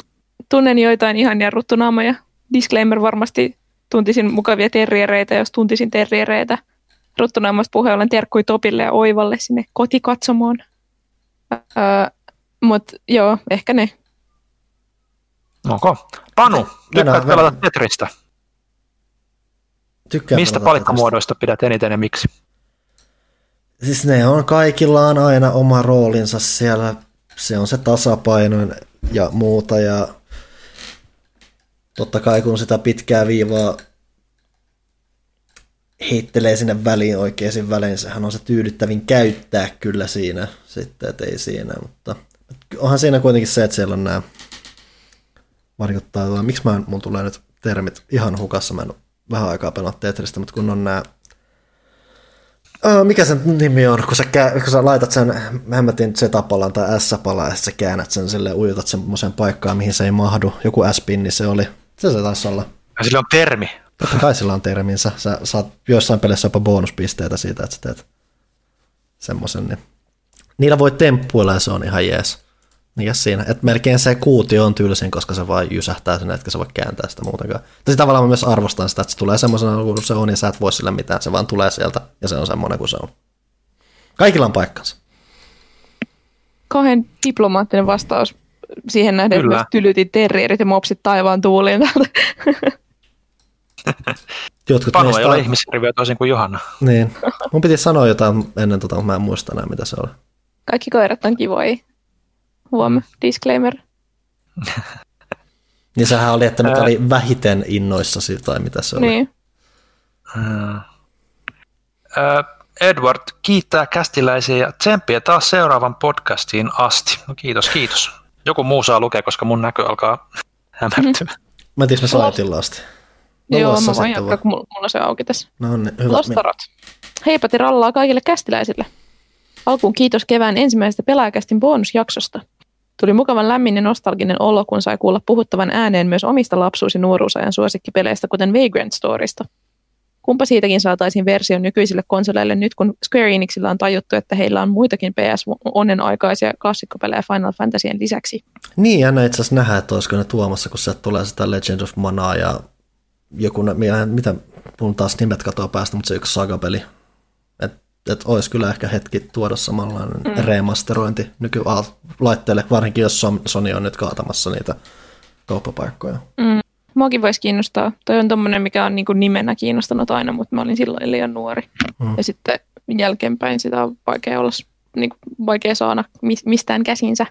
tunnen joitain ihania ruttunaamoja. Disclaimer varmasti tuntisin mukavia terriereitä, jos tuntisin terriereitä. Ruttunaamasta puheen ollen terkkui Topille ja Oivalle sinne kotikatsomoon. Öö, Mutta joo, ehkä ne. Onko? Panu, tykkäät pelata. Tetristä? Tykkään Mistä palikkamuodoista pidät eniten ja miksi? Siis ne on kaikilla on aina oma roolinsa siellä. Se on se tasapaino ja muuta ja totta kai kun sitä pitkää viivaa heittelee sinne väliin oikeisiin väliin, sehän on se tyydyttävin käyttää kyllä siinä sitten, että ei siinä, mutta onhan siinä kuitenkin se, että siellä on nämä vaikuttaa, miksi mä, tulee nyt termit ihan hukassa, mä en vähän aikaa pelannut Tetristä, mutta kun on nämä mikä sen nimi on, kun sä, kun sä laitat sen hemmetin Z-palan tai S-palan ja sä käännät sen sille ujutat semmoiseen paikkaan, mihin se ei mahdu. Joku S-pinni se oli. Se se taisi olla. Ja sillä on termi. Totta kai sillä on terminsä. Sä saat joissain peleissä jopa bonuspisteitä siitä, että sä teet semmoisen. Niin. Niillä voi temppuilla ja se on ihan jees. Mikäs siinä? Et melkein se kuutio on tylsin, koska se vaan jysähtää sinne, etkä sä voi kääntää sitä muutenkaan. Mutta tavallaan mä myös arvostan sitä, että se tulee semmoisena kuin se on ja sä et voi sille mitään. Se vaan tulee sieltä ja se on semmoinen kuin se on. Kaikilla on paikkansa. Kauhean diplomaattinen vastaus siihen nähden, Kyllä. että tylytit terrierit ja mopsit taivaan tuuliin täältä. [LAUGHS] Jotkut Panu ei meistä- ole ihmishirviö toisin kuin Johanna. Niin. Mun piti sanoa jotain ennen tota, mutta mä en muista enää mitä se oli. Kaikki koirat on kivoja. Huom, disclaimer. [LAUGHS] Niin sehän oli, että nyt Ää. oli vähiten innoissasi tai mitä se oli. Niin. Hmm. Edward kiittää kästiläisiä ja tsemppiä taas seuraavan podcastiin asti. No kiitos, kiitos. Joku muu saa lukea, koska mun näkö alkaa [LAUGHS] hämärtyä. Mä en tiedä, jos me saatiin lasti. No, Joo, mä voin jatkaa, kun mulla, mulla se auki tässä. No niin, hyvä. Lostarot. Heipati rallaa kaikille kästiläisille. Alkuun kiitos kevään ensimmäisestä pelaajakästin bonusjaksosta. Tuli mukavan lämmin ja nostalginen olo, kun sai kuulla puhuttavan ääneen myös omista lapsuus- ja nuoruusajan suosikkipeleistä, kuten Vagrant Storista. Kumpa siitäkin saataisiin versio nykyisille konsoleille nyt, kun Square Enixillä on tajuttu, että heillä on muitakin PS-onnen aikaisia klassikkopelejä Final Fantasien lisäksi. Niin, jännä itse asiassa nähdä, että olisiko ne tuomassa, kun sieltä tulee sitä Legend of Manaa ja joku, mitä, mun taas nimet katoaa päästä, mutta se yksi sagapeli. Että et olisi kyllä ehkä hetki tuoda samanlainen mm. remasterointi nykylaitteelle, varsinkin jos Son- Sony on nyt kaatamassa niitä kauppapaikkoja. Muakin voisi kiinnostaa. Toi on tommonen, mikä on niinku nimenä kiinnostanut aina, mutta mä olin silloin liian nuori. Mm. Ja sitten jälkeenpäin sitä on vaikea olla, niinku, vaikea saada mis- mistään käsinsä.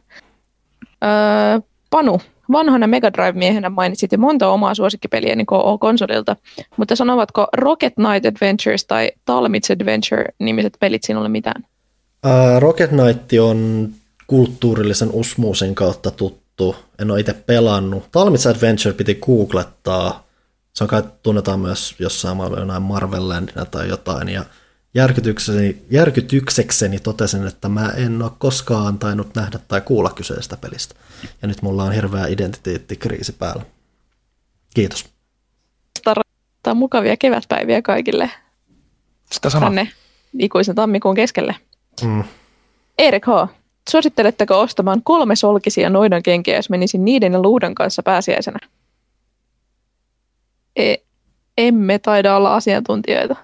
Öö, Panu, vanhana Mega Drive-miehenä mainitsit jo monta omaa suosikkipeliä niin konsolilta, mutta sanovatko Rocket Knight Adventures tai Talmits Adventure nimiset pelit sinulle mitään? Uh, Rocket Knight on kulttuurillisen usmuusin kautta tuttu. En ole itse pelannut. Talmits Adventure piti googlettaa. Se on kai tunnetaan myös jossain maailmalla jonain Marvel Landina tai jotain. Ja järkytyksekseni, järkytyksekseni totesin, että mä en ole koskaan tainnut nähdä tai kuulla kyseisestä pelistä. Ja nyt mulla on hirveä identiteettikriisi päällä. Kiitos. Tämä on mukavia kevätpäiviä kaikille Sitä sama. tänne ikuisen tammikuun keskelle. Mm. Erik H. Suositteletteko ostamaan kolme solkisia noidan kenkiä, jos menisin niiden ja luudan kanssa pääsiäisenä? E- emme taida olla asiantuntijoita.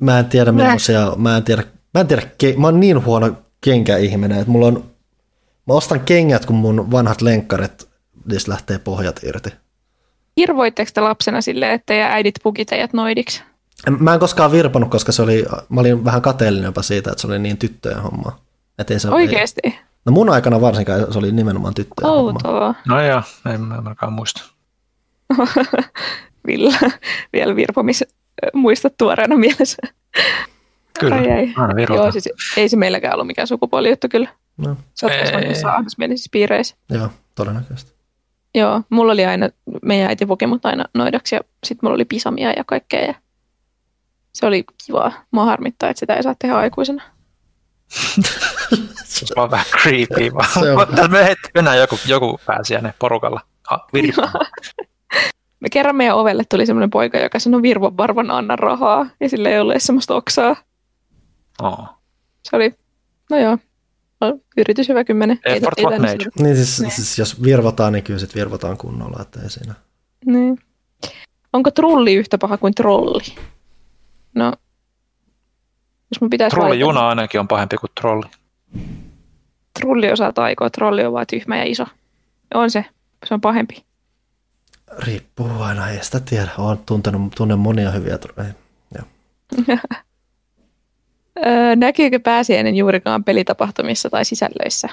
Mä en tiedä millaisia, mä en tiedä, mä en tiedä, ke- mä oon niin huono kenkäihminen, että mulla on, mä ostan kengät, kun mun vanhat lenkkarit, niistä lähtee pohjat irti. Hirvoitteko te lapsena silleen, että ja äidit puki teidät noidiksi? Mä en koskaan virpannut, koska se oli, mä olin vähän kateellinen jopa siitä, että se oli niin tyttöjen hommaa. Et ei se, Oikeesti? Ei, no mun aikana varsinkaan se oli nimenomaan tyttöjen hommaa. Outoa. No joo, en mä ainakaan muista. [LAUGHS] Villa, vielä virpomis muistat tuoreena mielessä. Kyllä, Ai ei. Joo, siis ei se meilläkään ollut mikään sukupuolijuttu kyllä. No, Sä oot Ei. kasvanut jossain ahdasmielisissä piireissä. joo, todennäköisesti. Joo, mulla oli aina, meidän äiti puki mut aina noidaksi ja sitten mulla oli pisamia ja kaikkea. Ja se oli kivaa. Mua harmittaa, että sitä ei saa tehdä aikuisena. Se on vähän creepy. [LAUGHS] Tässä me enää joku, joku pääsiäinen porukalla. Virvomaan. [LAUGHS] Me kerran meidän ovelle tuli semmoinen poika, joka sanoi Virvon varvan anna rahaa ja sillä ei ollut edes semmoista oksaa. oh. Se oli, no joo, no, yritys hyvä kymmenen. Ei- Effort ei made. Niin siis, Niin. siis jos virvotaan, niin kyllä sit virvotaan kunnolla, että ei siinä. Niin. Onko trulli yhtä paha kuin trolli? No, jos mun pitäisi valita, Trollijuna ainakin on pahempi kuin trolli. niin trulli osaa taikoa, trolli on vaan tyhmä ja iso. On se, se on pahempi. Riippuu aina, ei sitä tiedä. Olen tuntenut, tunnen monia hyviä. tr- Ei. Joo. [LAUGHS] Öö, näkyykö pääsiäinen juurikaan pelitapahtumissa tai sisällöissä?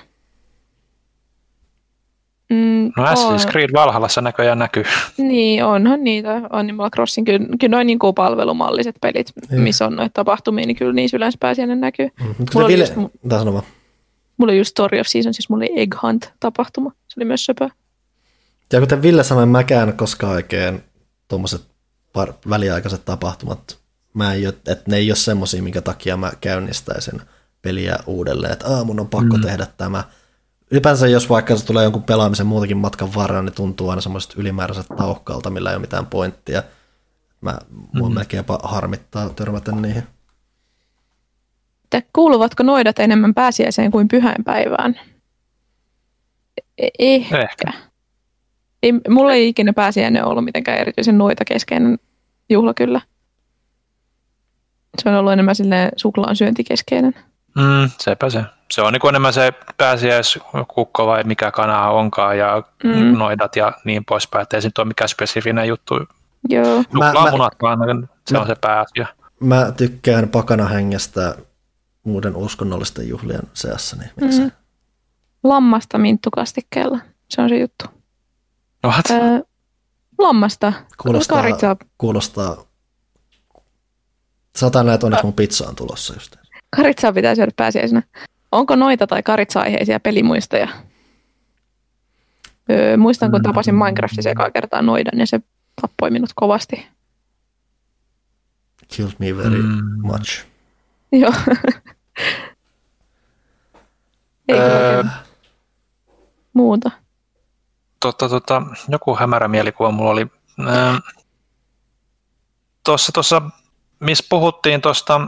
No on. Assassin's Creed Valhallassa näköjään näkyy. Niin, onhan niitä. Animal Crossing, kyllä, kyllä noin niin kuin palvelumalliset pelit, Niin. missä on noita tapahtumia, niin kyllä niissä yleensä pääsiäinen näkyy. Mm, mutta Mulla just Ville, mu- tää sano vaan. Mulla oli just Story of Season, siis mulla oli Egg Hunt-tapahtuma. Se oli myös söpö. Ja kuten Ville sanoi, mäkään koskaan oikein tuommoiset par- väliaikaiset tapahtumat, mä en, jo- että ne ei ole semmosia, minkä takia mä käynnistäisin peliä uudelleen, että mun on pakko mm. tehdä tämä. Ylipäänsä jos vaikka se tulee jonkun pelaamisen muutakin matkan varrella, niin tuntuu aina semmoiset ylimääräiset tauhkalta, millä ei ole mitään pointtia. Mä, mua mm. melkein jopa harmittaa törmätä niihin. Että kuuluvatko noidat enemmän pääsiäiseen kuin pyhäinpäivään? E- ehkä. Ehkä. Ei, mulla ei ikinä pääsiäinen ollut mitenkään erityisen noita keskeinen juhla kyllä. Se on ollut enemmän silleen suklaan syöntikeskeinen. Mm, sepä se. Se on niin enemmän se pääsiäiskukko vai mikä kana onkaan ja Mm. noidat ja niin poispäin. Että ei se nyt ole mikään spesifinen juttu. Joo. Mä- Suklaamunat vaan, se mä- on se pääasia. Mä tykkään pakana hengestä muiden uskonnollisten juhlien seassa, niin. Mm. Lammasta minttukastikkeella. Se on se juttu. What? Öö, lammasta. Kuulostaa, Karitsaa, kuulostaa Satan näet onneksi mun pizza on tulossa just. karitsaa pitää syödä pääsiäisenä. Onko noita tai karitsa-aiheisia pelimuistoja? Öö, muistan, kun tapasin Minecraftissa ekaa kertaa noidan ja se tappoi minut kovasti. Killed me very Mm. much. Joo. [LAUGHS] Ei Öö, muuta. tota, tota, joku hämärä mielikuva mulla oli. Öö, Tuossa, tuossa, missä puhuttiin tuosta,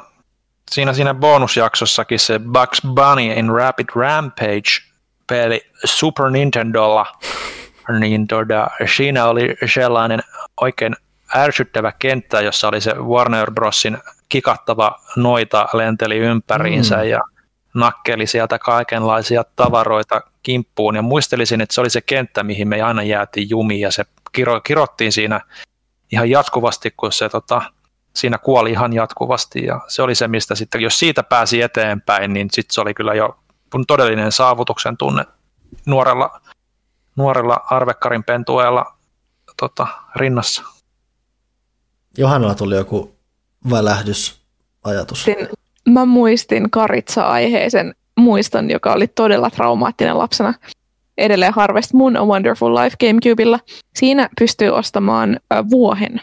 siinä, siinä bonusjaksossakin se Bugs Bunny in Rapid Rampage peli Super Nintendolla, niin tota, siinä oli sellainen oikein ärsyttävä kenttä, jossa oli se Warner Brosin kikattava noita lenteli ympäriinsä Mm. mm. ja nakkeli sieltä kaikenlaisia tavaroita kimppuun ja muistelisin, että se oli se kenttä, mihin me aina jäätiin jumiin ja se kiro, kirottiin siinä ihan jatkuvasti, kun se tota, siinä kuoli ihan jatkuvasti ja se oli se, mistä sitten, jos siitä pääsi eteenpäin, niin sitten se oli kyllä jo todellinen saavutuksen tunne nuorella, nuorella arvekkarin pentueella tota, rinnassa. Johannalla tuli joku välähdysajatus. Mä muistin Karitsa-aiheisen muiston, joka oli todella traumaattinen lapsena. Edelleen Harvest Moon A Wonderful Life Gamecubella. Siinä pystyy ostamaan vuohen,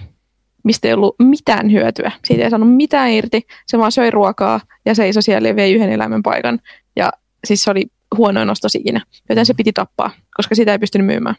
mistä ei ollut mitään hyötyä. Siitä ei saanut mitään irti. Se vaan söi ruokaa ja seisoi siellä ja vei yhden eläimen paikan. Ja siis se oli huonoin ostos ikinä, joten se piti tappaa, koska sitä ei pystynyt myymään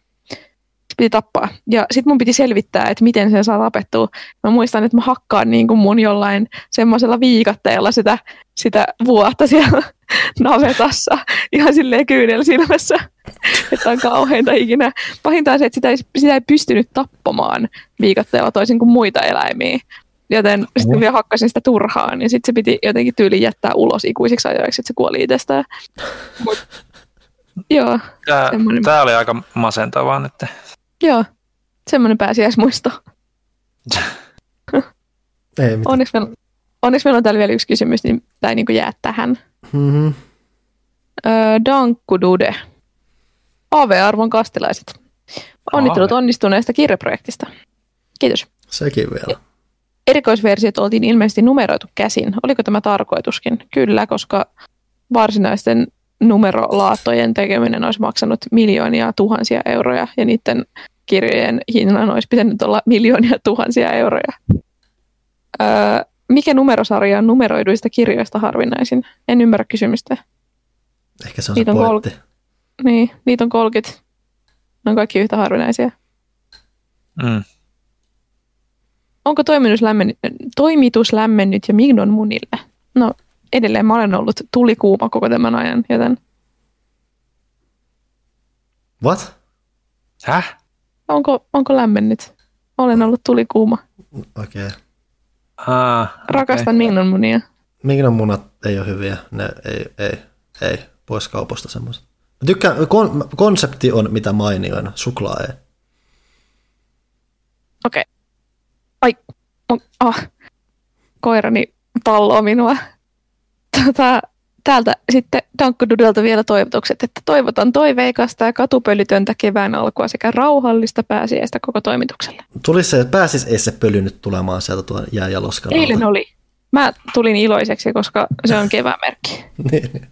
piti tappaa. Ja sitten mun piti selvittää, että miten sen saa tapettua. Mä muistan, että mä hakkaan niin kuin mun jollain semmoisella viikatteella sitä, sitä vuotta siellä [LAUGHS] navetassa ihan silleen kyynellä silmässä, [LAUGHS] että on kauheinta ikinä. Pahinta on se, että sitä ei, sitä ei pystynyt tappamaan viikatteella toisin kuin muita eläimiä. Joten sitten vielä hakkasin sitä turhaan, niin sitten se piti jotenkin tyyli jättää ulos ikuisiksi ajoiksi, että se kuoli itsestään. Mut, [LAUGHS] joo. Tämä, tämä oli aika masentavaa nyt. Joo, semmoinen pääsiäismuisto. [LAUGHS] Ei mitään. Onneksi meillä, onneksi meillä on täällä vielä yksi kysymys, niin tämä ei niin jää tähän. Mm-hmm. Öö, Dankkudude. AV-arvon kastilaiset. Onnittelut Aave. onnistuneesta kirjaprojektista. Kiitos. Sekin vielä. Erikoisversiot oltiin ilmeisesti numeroitu käsin. Oliko tämä tarkoituskin? Kyllä, koska varsinaisten numerolaattojen tekeminen olisi maksanut miljoonia tuhansia euroja ja niiden kirjojen hinnan olisi pitänyt olla miljoonia tuhansia euroja. Öö, mikä numerosarja on numeroiduista kirjoista harvinaisin? En ymmärrä kysymystä. Ehkä se on Niitä se on pointti. Niin, niitä on 30. Ne on kaikki yhtä harvinaisia. Mm. Onko toimitus lämmennyt, toimitus lämmennyt jo Mignon munille? No edelleen mä olen ollut tulikuuma koko tämän ajan, joten What? Häh? onko, onko lämmennyt? Olen ollut tulikuuma. Okei. Okay. Ah, Rakastan okay. Mignon munia. Mignon munat ei ole hyviä. Ne ei, ei, ei. Pois kaupasta semmoista. Mä tykkään, kon, konsepti on mitä mainioin, suklaa ei. Okei. Okay. Ai, on, ah, koirani palloo minua. Tota, täältä sitten Dankkududelta vielä toivotukset, että toivotan toiveikasta ja katupölytöntä kevään alkua sekä rauhallista pääsiäistä koko toimitukselle. Tuli se, pääsis ei se pöly nyt tulemaan sieltä tuon jääjaloskan alta. Eilen oli. Mä tulin iloiseksi, koska se on kevään merkki. [LAUGHS] niin.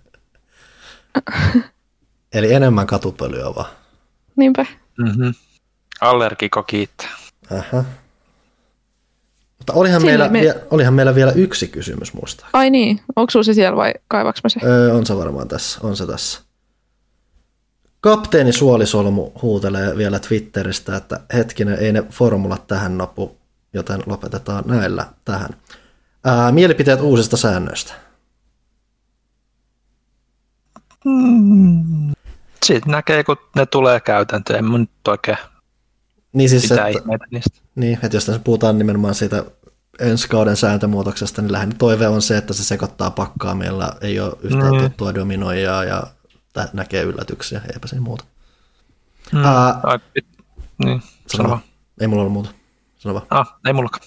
Eli enemmän katupölyä vaan. Niinpä. Mm-hmm. Allergiko kiittää. Aha. Mutta olihan Sillä meillä, me- olihan meillä vielä yksi kysymys muista. Ai niin, onko se siellä vai kaivaks mä se? Öö, on se varmaan tässä, on se tässä. Kapteeni Suolisolmu huutelee vielä Twitteristä, että hetkinen, ei ne formulat tähän lopu, joten lopetetaan näillä tähän. Ää, mielipiteet uusista säännöistä. Sitten näkee, kun ne tulee käytäntöön. En mun nyt oikein Niin siis, että, niistä. niin, että jos puhutaan nimenomaan siitä ensi kauden sääntömuutoksesta, niin lähinnä toive on se, että se sekoittaa pakkaa, meillä ei ole yhtään Mm. tuttua dominoijaa ja näkee yllätyksiä, eipä siinä muuta. Mm. Ää, Ai, pit- niin, Sano vaan. Ei mulla ollut muuta. Sano vaan. Ah, ei mullakaan.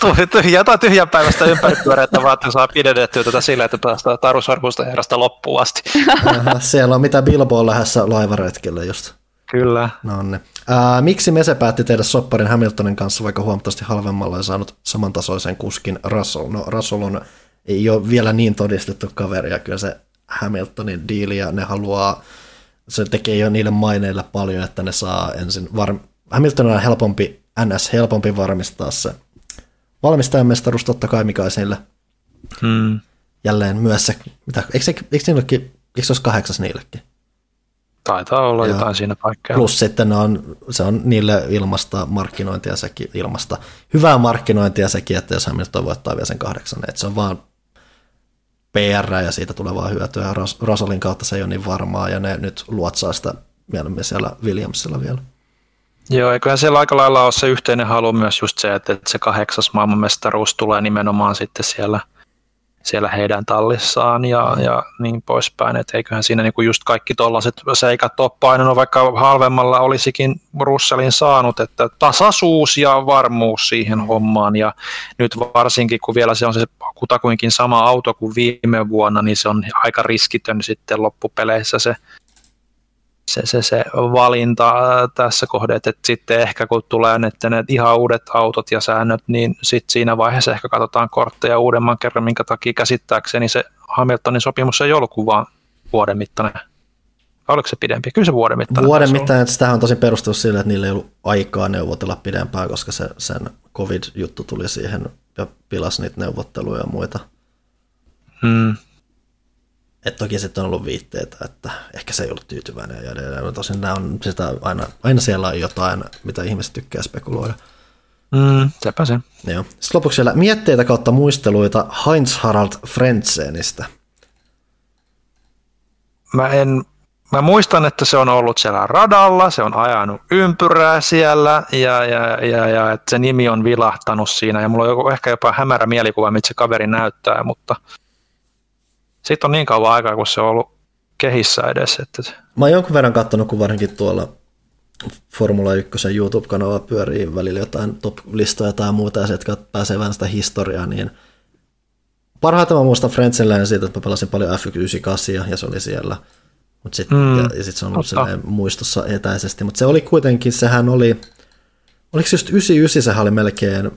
Tyhjä- tyhjä, jotain tyhjän päivästä ympäripyöreitä vaan, että saa pidennettyä tätä sillä, että päästään Taru Sarkusta herrasta loppuun asti. Aha, siellä on mitä Bilbo on lähdössä laivaretkelle just. Kyllä. No ne. Ää, miksi Mese päätti tehdä sopparin Hamiltonin kanssa, vaikka huomattavasti halvemmalla ja saanut samantasoisen kuskin Russell? No Russell on, ei ole vielä niin todistettu kaveri, ja kyllä se Hamiltonin diili, ja ne haluaa, se tekee jo niille maineille paljon, että ne saa ensin, var, Hamilton on helpompi, NS helpompi varmistaa se valmistajan mestaruus totta kai Mikaisille, Hmm. jälleen myös se, mitä, eikö, se, eikö, niillekin, eikö se olisi kahdeksas niillekin? Taitaa olla Joo. jotain siinä paikkaa. Plus sitten ne on, se on niille ilmasta markkinointia sekin, ilmasta hyvää markkinointia sekin, että jos Hamilton voittaa vielä sen kahdeksan, että se on vaan PR ja siitä tulee vaan hyötyä. Ros- Rosalin kautta se ei ole niin varmaa ja ne nyt luotsaa sitä mieluummin siellä Williamsilla vielä. Joo, eiköhän siellä aika lailla ole se yhteinen halu myös just se, että että se kahdeksas maailmanmestaruus tulee nimenomaan sitten siellä siellä heidän tallissaan ja, ja niin poispäin, että eiköhän siinä niinku just kaikki tuollaiset seikat ole painanut, vaikka halvemmalla olisikin Russellin saanut, että tasaisuus ja varmuus siihen hommaan. Ja nyt varsinkin kun vielä se on se kutakuinkin sama auto kuin viime vuonna, niin se on aika riskitön sitten loppupeleissä se se, se, se valinta tässä kohdassa, että sitten ehkä kun tulee ne, ne ihan uudet autot ja säännöt, niin sitten siinä vaiheessa ehkä katsotaan kortteja uudemman kerran, minkä takia käsittääkseni se Hamiltonin sopimus ei ollut kuin vaan vuoden mittainen. Oliko se pidempi? Kyllä se vuoden mittainen. Vuoden mittainen, että sitähän on tosi perustunut sille, että niillä ei ollut aikaa neuvotella pidempään, koska se, sen covid-juttu tuli siihen ja pilasi niitä neuvotteluja ja muita. Hmm. Et toki sitten on ollut viitteitä, että ehkä se ei ollut tyytyväinen ja edelleen. Tosin nämä on sitä aina, aina siellä on jotain, mitä ihmiset tykkää spekuloida. Mm, sepä se. Joo. Sitten lopuksi vielä mietteitä kautta muisteluita Heinz Harald Frenzenistä. Mä en Mä muistan, että se on ollut siellä radalla, se on ajanut ympyrää siellä ja, ja, ja, ja että se nimi on vilahtanut siinä ja mulla on ehkä jopa hämärä mielikuva, mitä se kaveri näyttää, mutta siitä on niin kauan aikaa, kun se on ollut kehissä edes. Että... Mä oon jonkun verran katsonut, kun varsinkin tuolla Formula 1 YouTube-kanava pyörii välillä jotain top-listoja tai muuta, ja se, jotka pääsee vähän sitä historiaa, niin parhaiten mä muistan Friendsenläinen siitä, että mä pelasin paljon F98 ja se oli siellä. Mut sit, mm, ja, ja sitten se on ollut muistossa etäisesti, mutta se oli kuitenkin, sehän oli, oliko se just 99, sehän oli melkein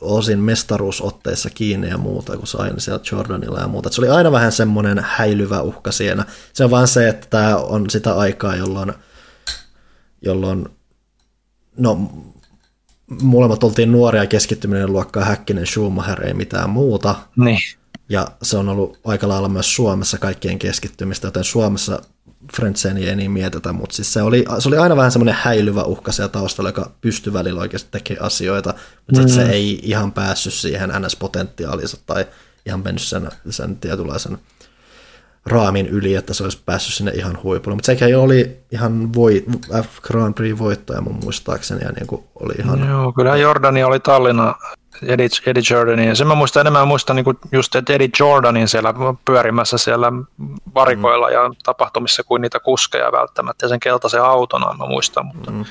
osin mestaruusotteissa kiinni ja muuta, kun sain sieltä Jordanilla ja muuta. Et se oli aina vähän semmoinen häilyvä uhka siinä. Se on vaan se, että tämä on sitä aikaa, jolloin, jolloin no, molemmat oltiin nuoria keskittyminen luokkaa Häkkinen, Schumacher, ei mitään muuta. Niin. Ja se on ollut aika lailla myös Suomessa kaikkien keskittymistä, joten Suomessa Friendseni ei niin mietitä, mutta siis se oli, se oli aina vähän semmoinen häilyvä uhka siellä taustalla, joka pystyi välillä oikeasti tekemään asioita, mutta mm. se ei ihan päässyt siihen NS-potentiaalinsa tai ihan mennyt sen, sen tietynlaisen raamin yli, että se olisi päässyt sinne ihan huipulle. Mutta sekin oli ihan voi, F Grand Prix voittaja mun muistaakseni ja niin kuin oli ihan... Joo, kyllä Jordani oli Tallinna Eddie, Eddie Jordanin. Sen mä muistan enemmän muistan niin just että Eddie Jordanin siellä pyörimässä siellä varikoilla mm. ja tapahtumissa kuin niitä kuskeja välttämättä. Ja sen keltaisen auton mä muistan. Mutta... Mm.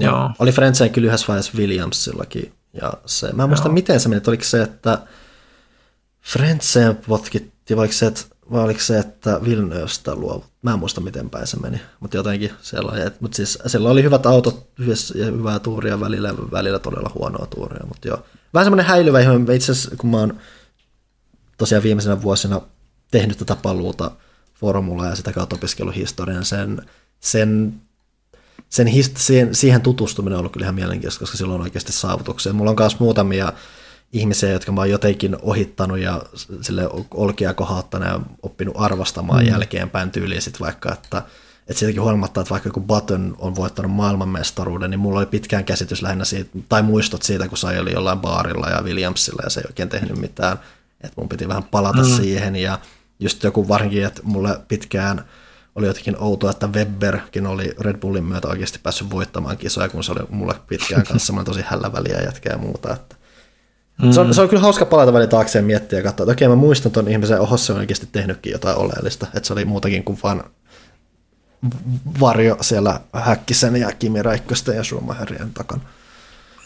Joo. Joo. Oli Frenzen kyllä yhdessä vaiheessa Williamsillakin. Ja se, mä en muista miten se meni, oliko se, että Frenzen potkittiin, vai se, että vai oliko se, että Villeneuvestä luovut? Mä en muista miten päin se meni, mutta jotenkin sellainen. Mutta siis siellä oli hyvät autot ja hyvää tuuria välillä, välillä todella huonoa tuuria, mutta joo. Vähän semmoinen häilyvä itse asiassa, kun mä oon tosiaan viimeisenä vuosina tehnyt tätä paluuta formulaa ja sitä kautta opiskeluhistorian, sen, sen sen, siihen, siihen tutustuminen on ollut kyllä ihan mielenkiintoista, koska silloin on oikeasti saavutuksia. Mulla on myös muutamia ihmisiä, jotka mä oon jotenkin ohittanut ja sille olkia kohauttanut ja oppinut arvostamaan mm. jälkeenpäin tyyliin sit vaikka, että että siitäkin huolimatta, että vaikka kun Button on voittanut maailmanmestaruuden, niin mulla oli pitkään käsitys lähinnä siitä, tai muistot siitä, kun sai oli jollain baarilla ja Williamsilla ja se ei oikein tehnyt mitään. Että mun piti vähän palata mm. siihen ja just joku varsinkin, että mulle pitkään oli jotenkin outoa, että Webberkin oli Red Bullin myötä oikeasti päässyt voittamaan kisoja, kun se oli mulle pitkään [LAUGHS] kanssa tosi hällä väliä jätkä ja muuta. Että Mm. Se, on, se on kyllä hauska palata välillä taakse ja miettiä ja katsoa, että okei mä muistan tuon ihmisen, oho se on oikeasti tehnytkin jotain oleellista, että se oli muutakin kuin vaan varjo siellä Häkkisen ja Kimi Räikkösten ja Schumacherien takana.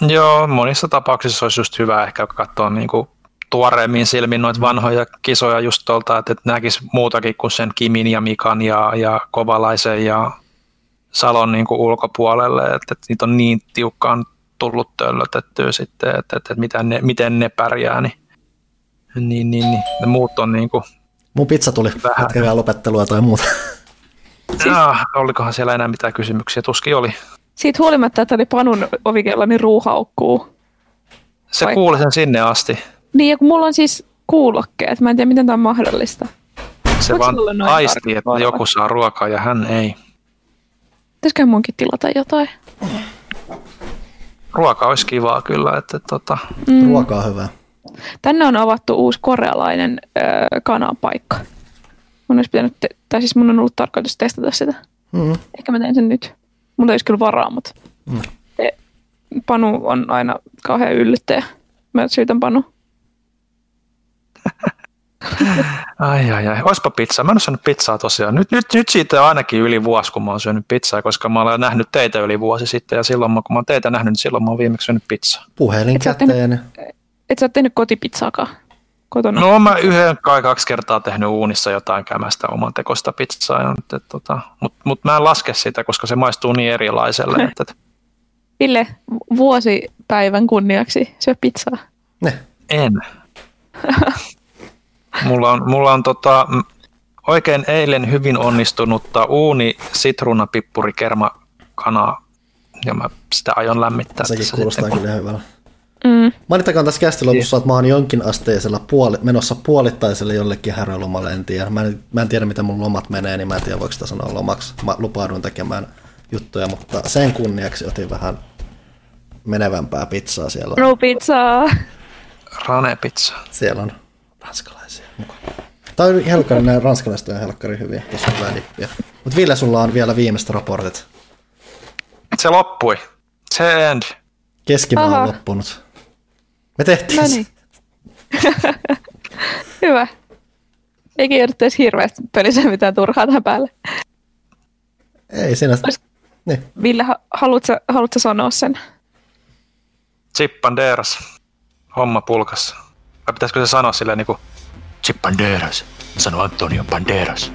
Joo, monissa tapauksissa olisi just hyvä ehkä katsoa niin kuin tuoreemmin silmin noita vanhoja kisoja just tuolta, että, että näkisi muutakin kuin sen Kimin ja Mikan ja, ja Kovalaisen ja Salon niin kuin ulkopuolelle, että, että niitä on niin tiukkaan tullut töllötettyä sitten, että, että, että miten, ne, miten ne pärjää, niin, niin, niin, niin ne muut on niin kuin Mun pizza tuli, vähän. lopettelua tai muuta. Siis... Ja, olikohan siellä enää mitään kysymyksiä? Tuskin oli. Siitä huolimatta, että oli Panun ovikella, niin ruuhaukkuu. Se Vai... kuuli sen sinne asti. Niin, ja kun mulla on siis kuulokkeet, mä en tiedä, miten tämä on mahdollista. Se Voiko vaan aisti, että joku saa ruokaa ja hän ei. Pitäisikö munkin tilata jotain? Ruoka olisi kivaa kyllä. Että, tota. mm. Ruoka on hyvä. Tänne on avattu uusi korealainen ö, kanapaikka. Mun olisi pitänyt, te- tai siis mun on ollut tarkoitus testata sitä. Mm. Ehkä mä teen sen nyt. Mulla olisi kyllä varaa, mutta mm. Panu on aina kauhean yllyttäjä. Mä syytän Panu. [LAUGHS] Ai ai ai, oispa pizza. Mä en ole syönyt pizzaa tosiaan. Nyt, nyt, nyt siitä on ainakin yli vuosi, kun mä oon syönyt pizzaa, koska mä olen nähnyt teitä yli vuosi sitten ja silloin kun mä oon teitä nähnyt, niin silloin mä oon viimeksi syönyt pizzaa. Puhelin Et sä käteen. Et sä oot tehnyt kotipizzaakaan kotona? No mä yhden kai kaksi kertaa tehnyt uunissa jotain kämästä oman tekosta pizzaa, ja nyt, et, tota, mutta mut mä en laske sitä, koska se maistuu niin erilaiselle. Että, et, Ville, vuosipäivän kunniaksi syö pizzaa. Ne. en. [LAUGHS] Mulla on, mulla on tota, oikein eilen hyvin onnistunutta uuni sitruunapippuri kerma kanaa ja mä sitä aion lämmittää. Sekin tässä kuulostaa sitten, kyllä hyvältä. Mm. Mainittakaan tässä kästin lopussa, että mä oon jonkin asteisella puoli, menossa puolittaiselle jollekin härölomalle, en tiedä. Mä en, mä en tiedä, miten mun lomat menee, niin mä en tiedä, voiko sitä sanoa lomaksi. Mä lupaudun tekemään juttuja, mutta sen kunniaksi otin vähän menevämpää pizzaa siellä. No pizzaa. Rane pizza. Siellä on ranskalaisia mukana. Tai on helkkari, nämä ranskalaiset on helkkari hyviä, tuossa on hyvää. Mutta Ville, sulla on vielä viimeiset raportit. Se loppui. Se end. Keskimaa on loppunut. Me tehtiin No se. niin. [LAUGHS] Hyvä. Jouduttu edes hirveästi pölisee mitään turhaa tähän päälle. Ei siinä. Olis- Niin. Ville, ha- haluatko, haluatko sanoa sen? Chippanderas. Homma pulkassa. Vai pitäisikö se sanoa silleen niin kuin Chip Banderas, San Antonio Banderas.